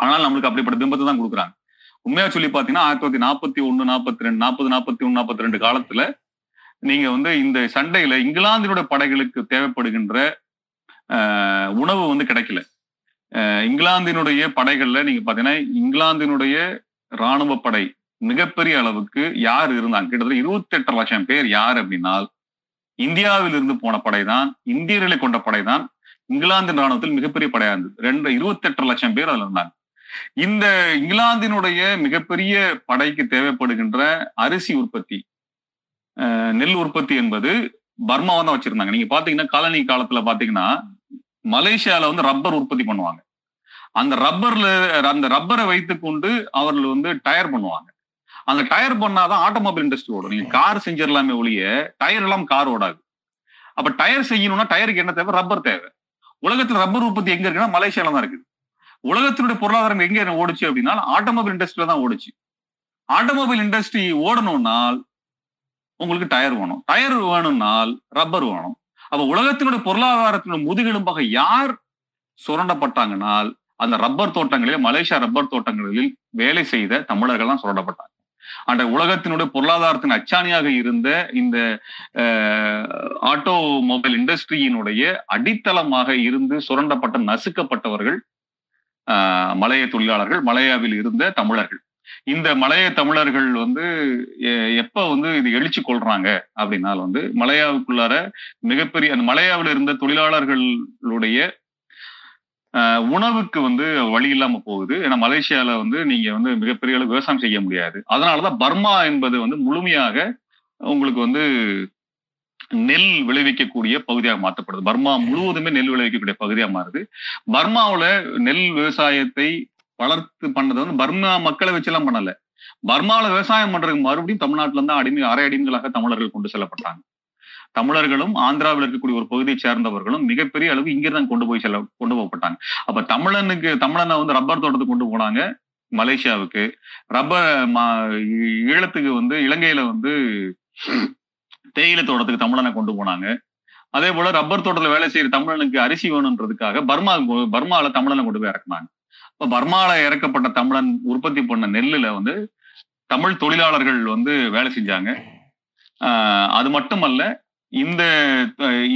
ஆனால் நம்மளுக்கு அப்படிப்பட்ட பிம்பத்தை தான் கொடுக்குறாங்க. உண்மையா சொல்லி பாத்தீங்கன்னா ஆயிரத்தி தொள்ளாயிரத்தி நாற்பத்தி ஒண்ணு நாற்பத்தி ரெண்டு நாற்பது நாற்பத்தி ஒண்ணு நாற்பத்தி ரெண்டு காலத்துல நீங்க வந்து இந்த சண்டையில இங்கிலாந்தினுடைய படைகளுக்கு தேவைப்படுகின்ற ஆஹ், உணவு வந்து கிடைக்கல. ஆஹ், இங்கிலாந்தினுடைய படைகள்ல நீங்க பாத்தீங்கன்னா இங்கிலாந்தினுடைய இராணுவ படை மிகப்பெரிய அளவுக்கு யார் இருந்தாங்க? கிட்டத்தட்ட இருபத்தி எட்டு லட்சம் பேர் யார் அப்படின்னா இந்தியாவில் இருந்து போன படைதான் இந்தியர்களை கொண்ட படைதான் இங்கிலாந்தின் ராணுவத்தில் மிகப்பெரிய படையா இருந்தது. ரெண்டு இருபத்தி எட்டு லட்சம் பேர் அதுல இருந்தாங்க. இந்த இங்கிலாந்தினுடைய மிகப்பெரிய படைக்கு தேவைப்படுகின்ற அரிசி உற்பத்தி நெல் உற்பத்தி என்பது பர்மாவை தான் வச்சிருந்தாங்க. நீங்க பாத்தீங்கன்னா காலனி காலத்துல பாத்தீங்கன்னா மலேசியால வந்து ரப்பர் உற்பத்தி பண்ணுவாங்க. அந்த ரப்பர்ல அந்த ரப்பரை வைத்துக்கொண்டு அவர்கள் வந்து டயர் பண்ணுவாங்க. அந்த டயர் பண்ணாதான் ஆட்டோமொபைல் இண்டஸ்ட்ரி ஓடும். நீங்க கார் செஞ்சிடலாமே ஒழிய டயர் எல்லாம் கார் ஓடாது. அப்ப டயர் செய்யணும்னா டயருக்கு என்ன தேவை? ரப்பர் தேவை. உலகத்துல ரப்பர் உற்பத்தி எங்க இருக்குன்னா மலேசியால தான் இருக்குது. உலகத்தினுடைய பொருளாதாரம் எங்க ஓடுச்சு அப்படின்னா ஆட்டோமொபைல் இண்டஸ்ட்ரியில தான் ஓடுச்சு. ஆட்டோமொபைல் இண்டஸ்ட்ரி ஓடணும்னால் உங்களுக்கு டயர் வேணும். டயர் வேணும்னால் ரப்பர் வேணும். அப்ப உலகத்தினுடைய பொருளாதாரத்தினுடைய முதுகெலும்பாக யார் சுரண்டப்பட்டாங்கனால் அந்த ரப்பர் தோட்டங்களில் மலேசியா ரப்பர் தோட்டங்களில் வேலை செய்த தமிழர்கள் தான் சுரண்டப்பட்டாங்க. அந்த உலகத்தினுடைய பொருளாதாரத்தின் அச்சாணியாக இருந்த இந்த ஆட்டோமொபைல் இண்டஸ்ட்ரியினுடைய அடித்தளமாக இருந்து சுரண்டப்பட்ட நசுக்கப்பட்டவர்கள் மலைய தொழிலாளர்கள் மலையாவில் இருந்த தமிழர்கள். இந்த மலைய தமிழர்கள் வந்து எ- எப்ப வந்து இது எழுச்சி கொள்றாங்க அப்படின்னால் வந்து மலையாவுக்குள்ளார மிகப்பெரிய அந்த மலையாவில் இருந்த தொழிலாளர்களுடைய உணவுக்கு வந்து வழி இல்லாம போகுது. ஏன்னா மலேசியால வந்து நீங்க வந்து மிகப்பெரிய அளவு விவசாயம் செய்ய முடியாது. அதனாலதான் பர்மா என்பது வந்து முழுமையாக உங்களுக்கு வந்து நெல் விளைவிக்கக்கூடிய பகுதியாக மாற்றப்படுது. பர்மா முழுவதுமே நெல் விளைவிக்கக்கூடிய பகுதியாக மாறுது. பர்மாவில் நெல் விவசாயத்தை வளர்த்து பண்ணது வந்து பர்மா மக்களை வச்செல்லாம் பண்ணலை. பர்மாவில் விவசாயம் பண்றதுக்கு மறுபடியும் தமிழ்நாட்டில் இருந்து அடிமை அரை அடிமைகளாக தமிழர்கள் கொண்டு செல்லப்பட்டாங்க. தமிழர்களும் ஆந்திராவில் இருக்கக்கூடிய ஒரு பகுதியை சேர்ந்தவர்களும் மிகப்பெரிய அளவு இங்கிருந்து கொண்டு போய் செல்ல கொண்டு போகப்பட்டாங்க. அப்ப தமிழனுக்கு தமிழனை வந்து ரப்பர் தோட்டத்துக்கு கொண்டு போனாங்க மலேசியாவுக்கு. ரப்பர் ஈழத்துக்கு வந்து இலங்கையில வந்து தேயிலை தோட்டத்துக்கு தமிழனை கொண்டு போனாங்க. அதே போல ரப்பர் தோட்டத்துல வேலை செய்யற தமிழனுக்கு அரிசி வேணுன்றதுக்காக பர்மா பர்மாவில தமிழனை கொண்டு போய் இறக்குனாங்க. இப்ப பர்மால இறக்கப்பட்ட தமிழன் உற்பத்தி பண்ண நெல்லுல வந்து தமிழ் தொழிலாளர்கள் வந்து வேலை செஞ்சாங்க. அது மட்டுமல்ல இந்த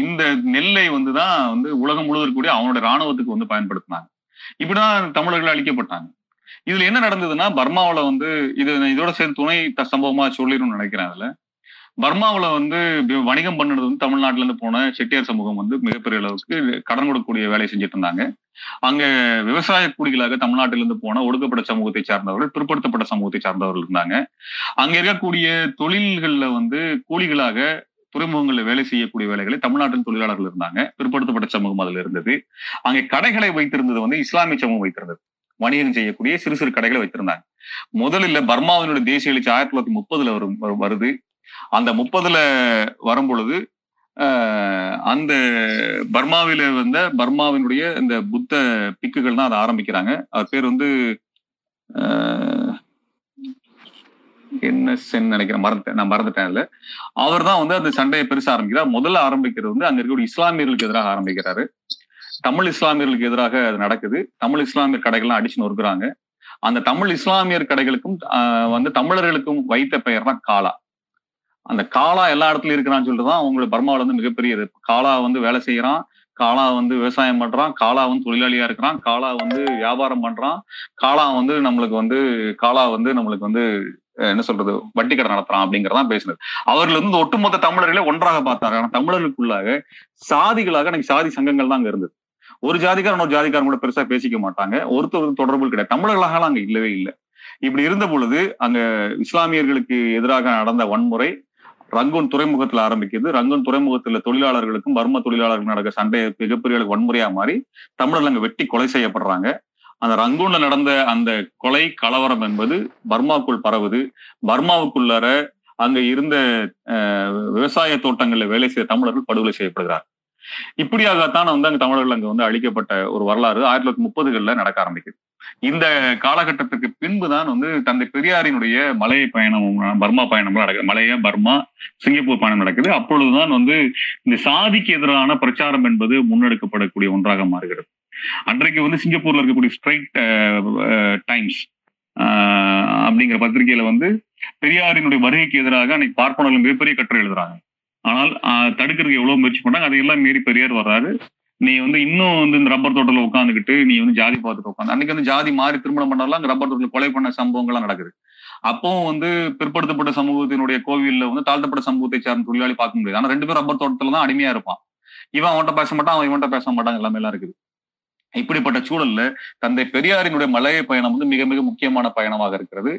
இந்த நெல்லை வந்து தான் வந்து உலகம் முழுவதும் இருக்கக்கூடிய அவனோட ராணுவத்துக்கு வந்து பயன்படுத்தினாங்க. இப்படிதான் தமிழர்கள் அழிக்கப்பட்டாங்க. இதுல என்ன நடந்ததுன்னா பர்மாவில் வந்து இது இதோட சேர்ந்து துணை சம்பவமா சொல்லிடணும்னு நினைக்கிறேன் அதுல. பர்மாவில் வந்து வணிகம் பண்ணுறது வந்து தமிழ்நாட்டில இருந்து போன செட்டியார் சமூகம் வந்து மிகப்பெரிய அளவுக்கு கடன் கொடுக்கக்கூடிய வேலையை செஞ்சுட்டு இருந்தாங்க. அங்க விவசாய கூலிகளாக தமிழ்நாட்டிலிருந்து போன ஒடுக்கப்பட்ட சமூகத்தை சார்ந்தவர்கள் பிற்படுத்தப்பட்ட சமூகத்தை சார்ந்தவர்கள் இருந்தாங்க. அங்க இருக்கக்கூடிய தொழில்கள்ல வந்து கூலிகளாக துறைமுகங்களில் வேலை செய்யக்கூடிய வேலைகளை தமிழ்நாட்டின் தொழிலாளர்கள் இருந்தாங்க. பிற்படுத்தப்பட்ட சமூகம் அதுல இருந்தது. அங்கே கடைகளை வைத்திருந்தது வந்து இஸ்லாமிய சமூகம் வைத்திருந்தது. வணிகம் செய்யக்கூடிய சிறு சிறு கடைகளை வைத்திருந்தாங்க. முதலில் பர்மாவினுடைய தேசிய எழுச்சி ஆயிரத்தி தொள்ளாயிரத்தி முப்பதுல வரும் வரு- வருது. அந்த முப்பதுல வரும் பொழுது ஆஹ், அந்த பர்மாவில வந்த பர்மாவினுடைய இந்த புத்த பிக்குகள் தான் அதை ஆரம்பிக்கிறாங்க. அவர் பேர் வந்து என்ன நினைக்கிறேன்? மறந்துட்டேன். நான் மறந்துட்டேன் இல்ல அவர் தான் வந்து அந்த சண்டையை பெருசா ஆரம்பிக்கிறார். முதல்ல ஆரம்பிக்கிறது வந்து அங்க இருக்கக்கூடிய இஸ்லாமியர்களுக்கு எதிராக ஆரம்பிக்கிறாரு. தமிழ் இஸ்லாமியர்களுக்கு எதிராக அது நடக்குது. தமிழ் இஸ்லாமியர் கடைகள்லாம் அடிச்சு நொறுக்குறாங்க. அந்த தமிழ் இஸ்லாமியர் கடைகளுக்கும் ஆஹ், வந்து தமிழர்களுக்கும் வைத்த பெயர் தான் காலா அந்த காலா எல்லா இடத்துலயும் இருக்கிறான்னு சொல்லிட்டு தான் அவங்களோட பர்மாவில் வந்து மிகப்பெரிய இது காலா வந்து வேலை செய்யறான். காலா வந்து விவசாயம் பண்றான். காலா வந்து தொழிலாளியா இருக்கிறான். காலா வந்து வியாபாரம் பண்றான். காலா வந்து நம்மளுக்கு வந்து காலா வந்து நம்மளுக்கு வந்து என்ன சொல்றது வட்டி கடை நடத்துறான் அப்படிங்கறதான் பேசுனது. அவர்கள் வந்து ஒட்டுமொத்த தமிழர்களே ஒன்றாக பார்த்தாங்க ஆனா தமிழர்களுக்குள்ளாக சாதிகளாக எனக்கு சாதி சங்கங்கள் தான் அங்க இருந்தது. ஒரு ஜாதிக்காரன் ஒரு ஜாதிக்காரன் கூட பெருசா பேசிக்க மாட்டாங்க. ஒருத்தர் தொடர்பு கிடையாது. தமிழர்களாக அங்க இல்லவே இல்லை. இப்படி இருந்த பொழுது அங்க இஸ்லாமியர்களுக்கு எதிராக நடந்த வன்முறை ரங்கூன் துறைமுகத்துல ஆரம்பிக்குது ரங்கூன் துறைமுகத்துல தொழிலாளர்களுக்கும் பர்ம தொழிலாளர்களுக்கும் நடக்க சண்டை மிகப்பெரிய வன்முறையா மாறி தமிழர்கள் அங்க வெட்டி கொலை செய்யப்படுறாங்க. அந்த ரங்கூன்ல நடந்த அந்த கொலை கலவரம் என்பது பர்மாவுக்குள் பரவுது. பர்மாவுக்குள்ளார அங்க இருந்த அஹ், விவசாய தோட்டங்கள்ல வேலை செய்த தமிழர்கள் படுகொலை செய்யப்படுகிறார். இப்படியாகத்தான் வந்து அங்க தமிழர்கள் அங்க வந்து அழிக்கப்பட்ட ஒரு வரலாறு ஆயிரத்தி தொள்ளாயிரத்தி முப்பதுகள்ல நடக்க ஆரம்பிக்குது. இந்த காலகட்டத்துக்கு பின்புதான் வந்து தந்தை பெரியாரினுடைய மலை பயணம் பர்மா பயணம் நடக்குது. மலைய பர்மா சிங்கப்பூர் பயணம் நடக்குது. அப்பொழுதுதான் வந்து இந்த சாதிக்கு எதிரான பிரச்சாரம் என்பது முன்னெடுக்கப்படக்கூடிய ஒன்றாக மாறுகிறது. அன்றைக்கு வந்து சிங்கப்பூர்ல இருக்கக்கூடிய ஸ்ட்ரைட் டைம்ஸ் அப்படிங்கிற பத்திரிகையில வந்து பெரியாரினுடைய வருகைக்கு எதிராக அன்னைக்கு பார்ப்பனர்கள் மிகப்பெரிய கட்டுரை எழுதுறாங்க. ஆனால் தடுக்கிறதுக்கு எவ்வளவு முயற்சி பண்ணாங்க. அதையெல்லாம் மீறி பெரியார் வர்றாரு. நீ வந்து இன்னும் வந்து இந்த ரப்பர் தோட்டத்துல உட்காந்துக்கிட்டு நீ வந்து ஜாதி பார்த்துட்டு உட்காந்து அன்னைக்கு வந்து ஜாதி மாறி திருமணம் பண்ணலாம் அந்த ரப்பர் தோட்டத்தில் கொலை பண்ண சம்பவங்கள்லாம் நடக்குது. அப்பவும் வந்து பிற்படுத்தப்பட்ட சமூகத்தினுடைய கோவிலில் வந்து தாழ்த்தப்பட்ட சமூகத்தை சார்ந்த தொழிலாளி பார்க்க முடியாது. ஆனால் ரெண்டு பேரும் ரப்பர் தோட்டத்துல தான் அடிமையா இருப்பான். இவன் அவன்கிட்ட பேச மாட்டான் அவன் இவன்கிட்ட பேச மாட்டாங்க எல்லாமே எல்லாம் இருக்குது. இப்படிப்பட்ட சூழல்ல தந்தை பெரியாரினுடைய மலைய பயணம் வந்து மிக மிக முக்கியமான பயணமாக இருக்கிறது.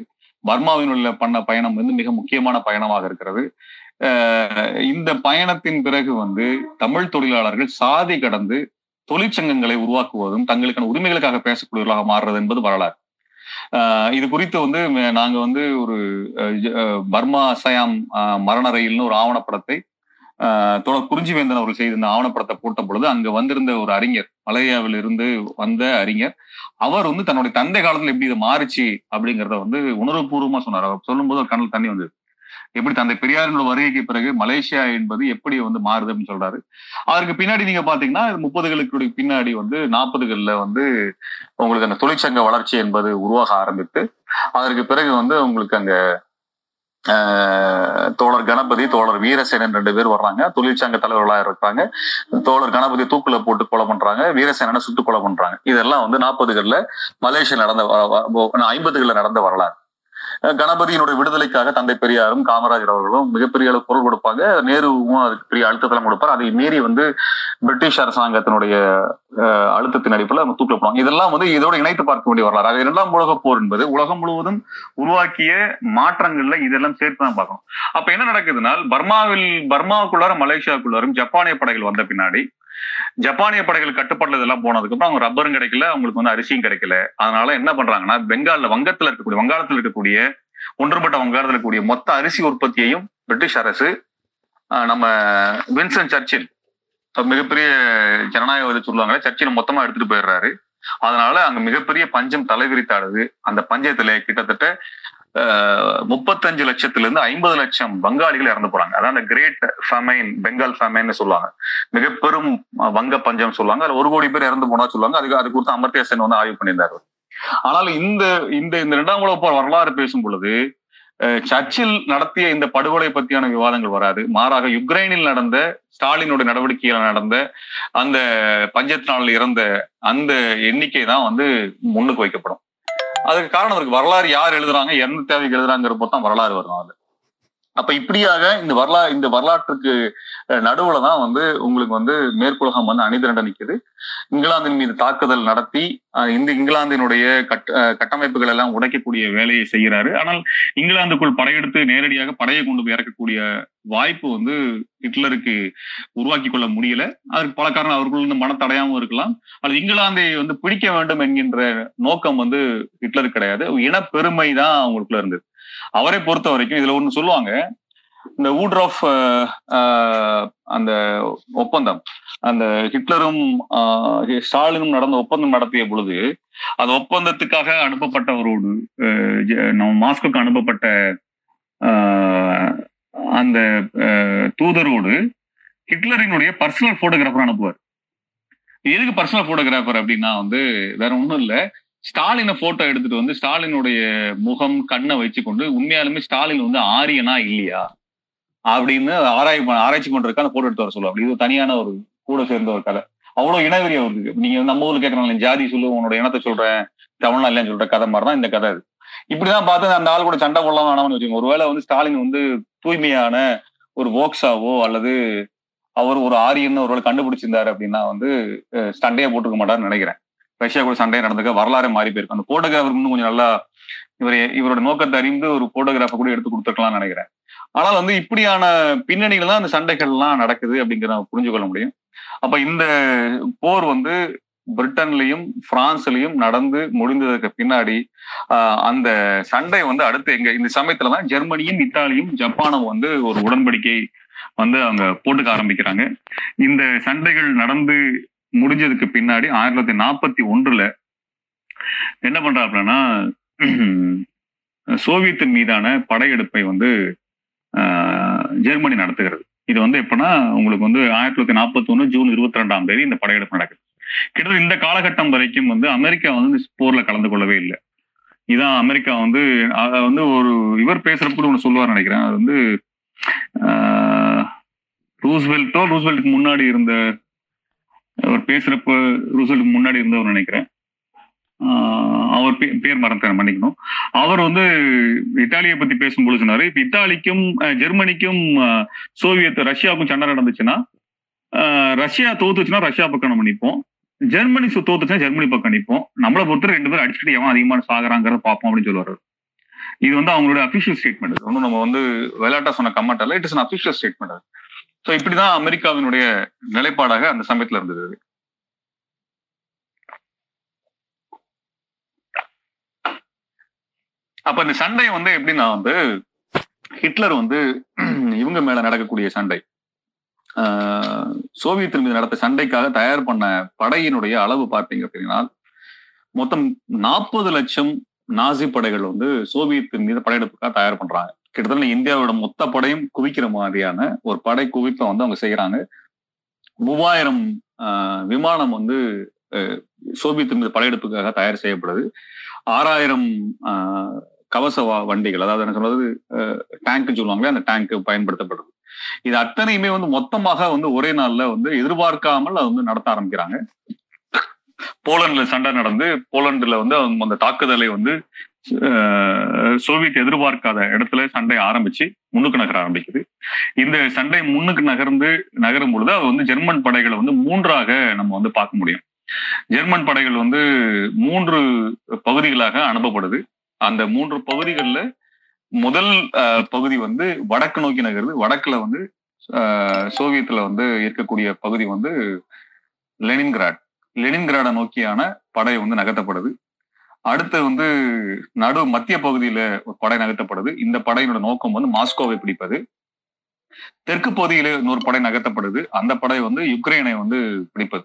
பர்மாவினுள்ள பண்ண பயணம் வந்து மிக முக்கியமான பயணமாக இருக்கிறது. இந்த பயணத்தின் பிறகு வந்து தமிழ் தொழிலாளர்கள் சாதி கடந்து தொழிற்சங்கங்களை உருவாக்குவதும் தங்களுக்கான உரிமைகளுக்காக பேசக்கூடியவர்களாக மாறுறது என்பது வரலாறு. இது குறித்து வந்து நாங்க வந்து ஒரு பர்மா அசயாம் மரண ரயில்னு ஒரு ஆவணப்படத்தை தோழர் குறிஞ்சிவேந்தன் அவர்கள் செய்திருந்த ஆவணப்படத்தை போட்ட பொழுது அங்க வந்திருந்த ஒரு அறிஞர் மலேயாவில் இருந்து வந்த அறிஞர் அவர் வந்து தன்னுடைய தந்தை காலத்துல எப்படி இது மாறுச்சு அப்படிங்கறத வந்து உணர்வுபூர்வமா சொன்னார். அவர் சொல்லும்போது ஒரு கண்ணில் தண்ணி வந்தது. எப்படி தந்தை பெரியாரினோட வருகைக்கு பிறகு மலேசியா என்பது எப்படி வந்து மாறுது அப்படின்னு சொல்றாரு. அவருக்கு பின்னாடி நீங்க பாத்தீங்கன்னா முப்பதுகளுக்கு பின்னாடி வந்து நாற்பதுகள்ல வந்து உங்களுக்கு அந்த தொழிற்சங்க வளர்ச்சி என்பது உருவாக ஆரம்பித்து அதற்கு பிறகு வந்து உங்களுக்கு அங்க தோழர் கணபதி தோழர் வீரசேனன் ரெண்டு பேர் வர்றாங்க. தொழிற்சங்க தலைவர்களா இருக்காங்க. தோழர் கணபதி தூக்குல போட்டு கொலை பண்றாங்க. வீரசேனனை சுட்டு கொலை பண்றாங்க. இதெல்லாம் வந்து நாற்பதுகள்ல மலேசியா நடந்த ஐம்பதுகள்ல நடந்த வரலாறு. கணபதியினுடைய விடுதலைக்காக தந்தை பெரியாரும் காமராஜர் அவர்களும் மிகப்பெரிய அளவு குரல் கொடுப்பாங்க. நேருவும் அதுக்கு பெரிய அழுத்தத்தெல்லாம் கொடுப்பார். அதை மீறி வந்து பிரிட்டிஷ் அரசாங்கத்தினுடைய அஹ், அழுத்தத்தின் அடிப்படையில் அவங்க தூக்கில் போனாங்க இதெல்லாம் வந்து இதோட இணைத்து பார்க்க வேண்டிய வரலாறு. ஆக இரண்டாம் உலகப் போர் என்பது உலகம் முழுவதும் உருவாக்கிய மாற்றங்கள்ல இதெல்லாம் சேர்த்து தான் பார்க்கணும். அப்ப என்ன நடக்குதுன்னா பர்மாவில் பர்மாவுக்குள்ளாரும் மலேசியாவுக்குள்ளாரும் ஜப்பானிய படைகள் வந்த பின்னாடி ஜப்பானிய படைகள் கட்டுப்பாட்டுல இதெல்லாம் போனதுக்கு அப்புறம் அவங்க ரப்பரும் கிடைக்கல அவங்களுக்கு வந்து அரிசியும் கிடைக்கல. அதனால என்ன பண்றாங்கன்னா பெங்கால்ல வங்கத்துல இருக்கக்கூடிய வங்காளத்தில் இருக்கக்கூடிய ஒன்றுபட்ட வங்காளத்தில் இருக்கக்கூடிய மொத்த அரிசி உற்பத்தியையும் பிரிட்டிஷ் அரசு நம்ம வின்சன் சர்ச்சில் மிகப்பெரிய ஜனநாயகவாதி சொல்லுவாங்க சர்ச்சில் மொத்தமா எடுத்துட்டு போயிடுறாரு. அதனால அங்க மிகப்பெரிய பஞ்சம் தலைவிரித்தாடுது. அந்த பஞ்சத்துல கிட்டத்தட்ட முப்பத்தஞ்சு லட்சத்துல இருந்து ஐம்பது லட்சம் வங்காளிகள் இறந்து போறாங்க. அதான் அந்த கிரேட் ஃபமைன் பெங்கால் ஃபமைன்னு சொல்லுவாங்க. மிக பெரும் வங்க பஞ்சம் சொல்லுவாங்க. அதுல ஒரு கோடி பேர் இறந்து போனா சொல்லுவாங்க. அதுக்கு அது குறித்து அமர்த்தியா சென் வந்து ஆய்வு பண்ணியிருந்தாரு ஆனால் இந்த இந்த இந்த இரண்டாம் உலக போர் வரலாறு பேசும் பொழுது அஹ், சர்ச்சில் நடத்திய இந்த படுகொலை பத்தியான விவாதங்கள் வராது. மாறாக யுக்ரைனில் நடந்த ஸ்டாலினுடைய நடவடிக்கையில் நடந்த அந்த பஞ்சத்தினால் இறந்த அந்த எண்ணிக்கை தான் வந்து முன்னுக்கு வைக்கப்படும். அதுக்கு காரணம் இருக்கு. வரலாறு யார் எழுதுறாங்க எந்த தேவைக்கு எழுதுறாங்கிறப்போ தான் வரலாறு வரும் அது அப்ப இப்படியாக இந்த வரலா இந்த வரலாற்றுக்கு நடுவுல தான் வந்து உங்களுக்கு வந்து மேற்குலகம் வந்து அணிதிரண்ட நிக்குது. இங்கிலாந்தின் மீது தாக்குதல் நடத்தி அஹ், இந்த இங்கிலாந்தினுடைய கட் கட்டமைப்புகள் எல்லாம் உடைக்கக்கூடிய வேலையை செய்கிறாரு. ஆனால் இங்கிலாந்துக்குள் படையெடுத்து நேரடியாக படையை கொண்டு போய் இறக்கக்கூடிய வாய்ப்பு வந்து ஹிட்லருக்கு உருவாக்கி கொள்ள முடியல. அதற்கு பல காரணம் அவர்கள் வந்து மனத்தடையாமல் இருக்கலாம். அல்லது இங்கிலாந்தை வந்து பிடிக்க வேண்டும் என்கின்ற நோக்கம் வந்து ஹிட்லருக்கு கிடையாது. இனப்பெருமை தான் அவங்களுக்குள்ள இருந்தது. அவரை பொறுத்த வரைக்கும் இதுல ஒண்ணு சொல்லுவாங்க இந்த வூட்ராஃப் அந்த ஒப்பந்தம் அந்த ஹிட்லரும் ஆஹ், ஸ்டாலினும் நடந்த ஒப்பந்தம் நடத்திய பொழுது அந்த ஒப்பந்தத்துக்காக அனுப்பப்பட்டவரோடு நம்ம மாஸ்கோக்கு அனுப்பப்பட்ட ஆஹ், அந்த தூதரோடு ஹிட்லரினுடைய பர்சனல் போட்டோகிராஃபர் அனுப்புவார். எதுக்கு பர்சனல் போட்டோகிராஃபர் அப்படின்னா வந்து வேற ஒண்ணும் இல்ல ஸ்டாலினை போட்டோ எடுத்துட்டு வந்து ஸ்டாலினுடைய முகம் கண்ணை வச்சு கொண்டு உண்மையாலுமே ஸ்டாலின் வந்து ஆரியனா இல்லையா? அப்படின்னு ஆராய் ஆராய்ச்சி பண்றதுக்கு அந்த போட்டோ எடுத்து வர சொல்லுவாங்க இது தனியான ஒரு கூட சேர்ந்த ஒரு கதை. அவ்வளவு இனவெறி அவருக்கு நீங்க வந்து நம்ம ஊர்ல கேட்கறாங்க ஜாதி சொல்லு உன்னோட இனத்தை சொல்றேன் தமிழ்னா இல்லைன்னு சொல்ற கதை மாதிரி தான் இந்த கதை இது இப்படிதான் பார்த்து அந்த ஆள் கூட சண்டை போடலாம் வேணாம்னு வச்சுக்கோங்க. ஒருவேளை வந்து ஸ்டாலின் வந்து தூய்மையான ஒரு வோக்ஸாவோ அல்லது அவர் ஒரு ஆரியன்னு ஒருவேளை கண்டுபிடிச்சிருந்தாரு அப்படின்னா வந்து சண்டையை சண்டையே போட்டுக்க மாட்டார்னு நினைக்கிறேன். ரஷ்யா கூட சண்டை நடந்துக்க வரலாறு மாறி போயிருக்கு. அந்த போட்டோகிராஃபர் இன்னும் கொஞ்சம் நல்லா இவர் இவரோட நோக்கத்தை அறிந்து ஒரு போட்டோகிராஃபர் கூட எடுத்து கொடுத்துருக்கலாம்னு நினைக்கிறேன். ஆனால் வந்து இப்படியான பின்னணியில தான் அந்த சண்டைகள்லாம் நடக்குது அப்படிங்கிறத நம்ம புரிஞ்சு கொள்ள முடியும். அப்ப இந்த போர் வந்து பிரிட்டன்லயும் பிரான்ஸ்லயும் நடந்து முடிந்ததுக்கு பின்னாடி அந்த சண்டை வந்து அடுத்து எங்க இந்த சமயத்துல தான் ஜெர்மனியும் இத்தாலியும் ஜப்பானும் வந்து ஒரு உடன்படிக்கை வந்து அவங்க போட்டுக்க ஆரம்பிக்கிறாங்க. இந்த சண்டைகள் நடந்து முடிஞ்சதுக்கு பின்னாடி ஆயிரத்தி தொள்ளாயிரத்தி நாற்பத்தி ஒன்றுல என்ன பண்றாப்புலன்னா சோவியத்தின் மீதான படையெடுப்பை வந்து ஆஹ், ஜெர்மனி நடத்துகிறது. இது வந்து எப்படின்னா உங்களுக்கு வந்து ஆயிரத்தி தொள்ளாயிரத்தி நாற்பத்தி ஒன்று ஜூன் இருபத்தி ரெண்டாம் தேதி இந்த படையெடுப்பு நடக்குது. கிட்டத்தட்ட இந்த காலகட்டம் வரைக்கும் வந்து அமெரிக்கா வந்து இந்த போர்ல கலந்து கொள்ளவே இல்லை. இதான் அமெரிக்கா வந்து வந்து ஒரு இவர் பேசுறப்ப ஒன்று சொல்லுவார் நினைக்கிறேன். அது வந்து ஆஹ், ரூஸ்வெல்ட்டோ ரூஸ்வெல்ட்டுக்கு முன்னாடி இருந்த அவர் பேசுறப்ப ரூஸ்வெல்ட்டுக்கு முன்னாடி இருந்தவர் நினைக்கிறேன். அவர் பேர் மறந்துட்டேன் மன்னிக்கணும். அவர் வந்து இத்தாலியை பத்தி பேசும்போது சொன்னாரு இப்ப இத்தாலிக்கும் ஜெர்மனிக்கும் சோவியத் ரஷ்யாவுக்கும் சண்டை நடந்துச்சுன்னா ரஷ்யா தோத்துச்சுன்னா ரஷ்யா பக்கம் நம்ம நிற்போம் ஜெர்மனி தோத்துச்சுன்னா ஜெர்மனி பக்கம் நிற்போம் நம்மளை பொறுத்த ரெண்டு பேரும் அடிச்சுட்டு எவன் அதிகமான சாகுறாங்கிறத பார்ப்போம் அப்படின்னு சொல்லுவாரு இது வந்து அவங்களோட அபிஷியல் ஸ்டேட்மெண்ட் ஒன்றும் நம்ம வந்து விளையாட்டா சொன்ன கமெண்ட் அல்ல it is official statement so இப்படிதான் அமெரிக்காவினுடைய நிலைப்பாடாக அந்த சமயத்துல இருந்தது. அப்ப இந்த சண்டை வந்து எப்படின்னா வந்து ஹிட்லர் வந்து இவங்க மேல நடக்கக்கூடிய சண்டை. ஆஹ், சோவியத்தின் மீது நடத்த சண்டைக்காக தயார் பண்ண படையினுடைய அளவு பார்த்தீங்க அப்படின்னா மொத்தம் நாற்பது லட்சம் நாசி படைகள் வந்து சோவியத்தின் மீது படையெடுப்புக்காக தயார் பண்றாங்க. கிட்டத்தட்ட இந்தியாவோட மொத்த படையும் குவிக்கிற மாதிரியான ஒரு படை குவிப்பை வந்து அவங்க செய்யறாங்க மூவாயிரம் ஆஹ், விமானம் வந்து அஹ், மீது படையெடுப்புக்காக தயார் செய்யப்படுது. ஆறாயிரம் ஆஹ், கவச வண்டிகள் அதாவது என்ன சொல்றது டேங்க் சொல்லுவாங்களே அந்த டேங்க் பயன்படுத்தப்படுது. இது அத்தனையுமே வந்து மொத்தமாக வந்து ஒரே நாள்ல வந்து எதிர்பார்க்காமல் அது வந்து நடத்த ஆரம்பிக்கிறாங்க. போலண்ட்ல சண்டை நடந்து போலண்டுல வந்து அவங்க அந்த தாக்குதலை வந்து சோவியத் எதிர்பார்க்காத இடத்துல சண்டை ஆரம்பிச்சு முன்னுக்கு நகர ஆரம்பிக்குது. இந்த சண்டை முன்னுக்கு நகர்ந்து நகரும் பொழுது அது வந்து ஜெர்மன் படைகளை வந்து மூன்றாக நம்ம வந்து பார்க்க முடியும். ஜெர்மன் படைகள் வந்து மூன்று பகுதிகளாக அனுப்பப்படுது. அந்த மூன்று பகுதிகளில் முதல் பகுதி வந்து வடக்கு நோக்கி நகருது. வடக்குல வந்து சோவியத்தில் சோவியத்துல வந்து இருக்கக்கூடிய பகுதி வந்து லெனின்கிராட். லெனின்கிராடை நோக்கியான படை வந்து நகர்த்தப்படுது. அடுத்து வந்து நடு மத்திய பகுதியில ஒரு படை நகர்த்தப்படுது. இந்த படையினோட நோக்கம் வந்து மாஸ்கோவை பிடிப்பது. தெற்கு பகுதியில இன்னொரு படை நகர்த்தப்படுது. அந்த படை வந்து யுக்ரைனை வந்து பிடிப்பது.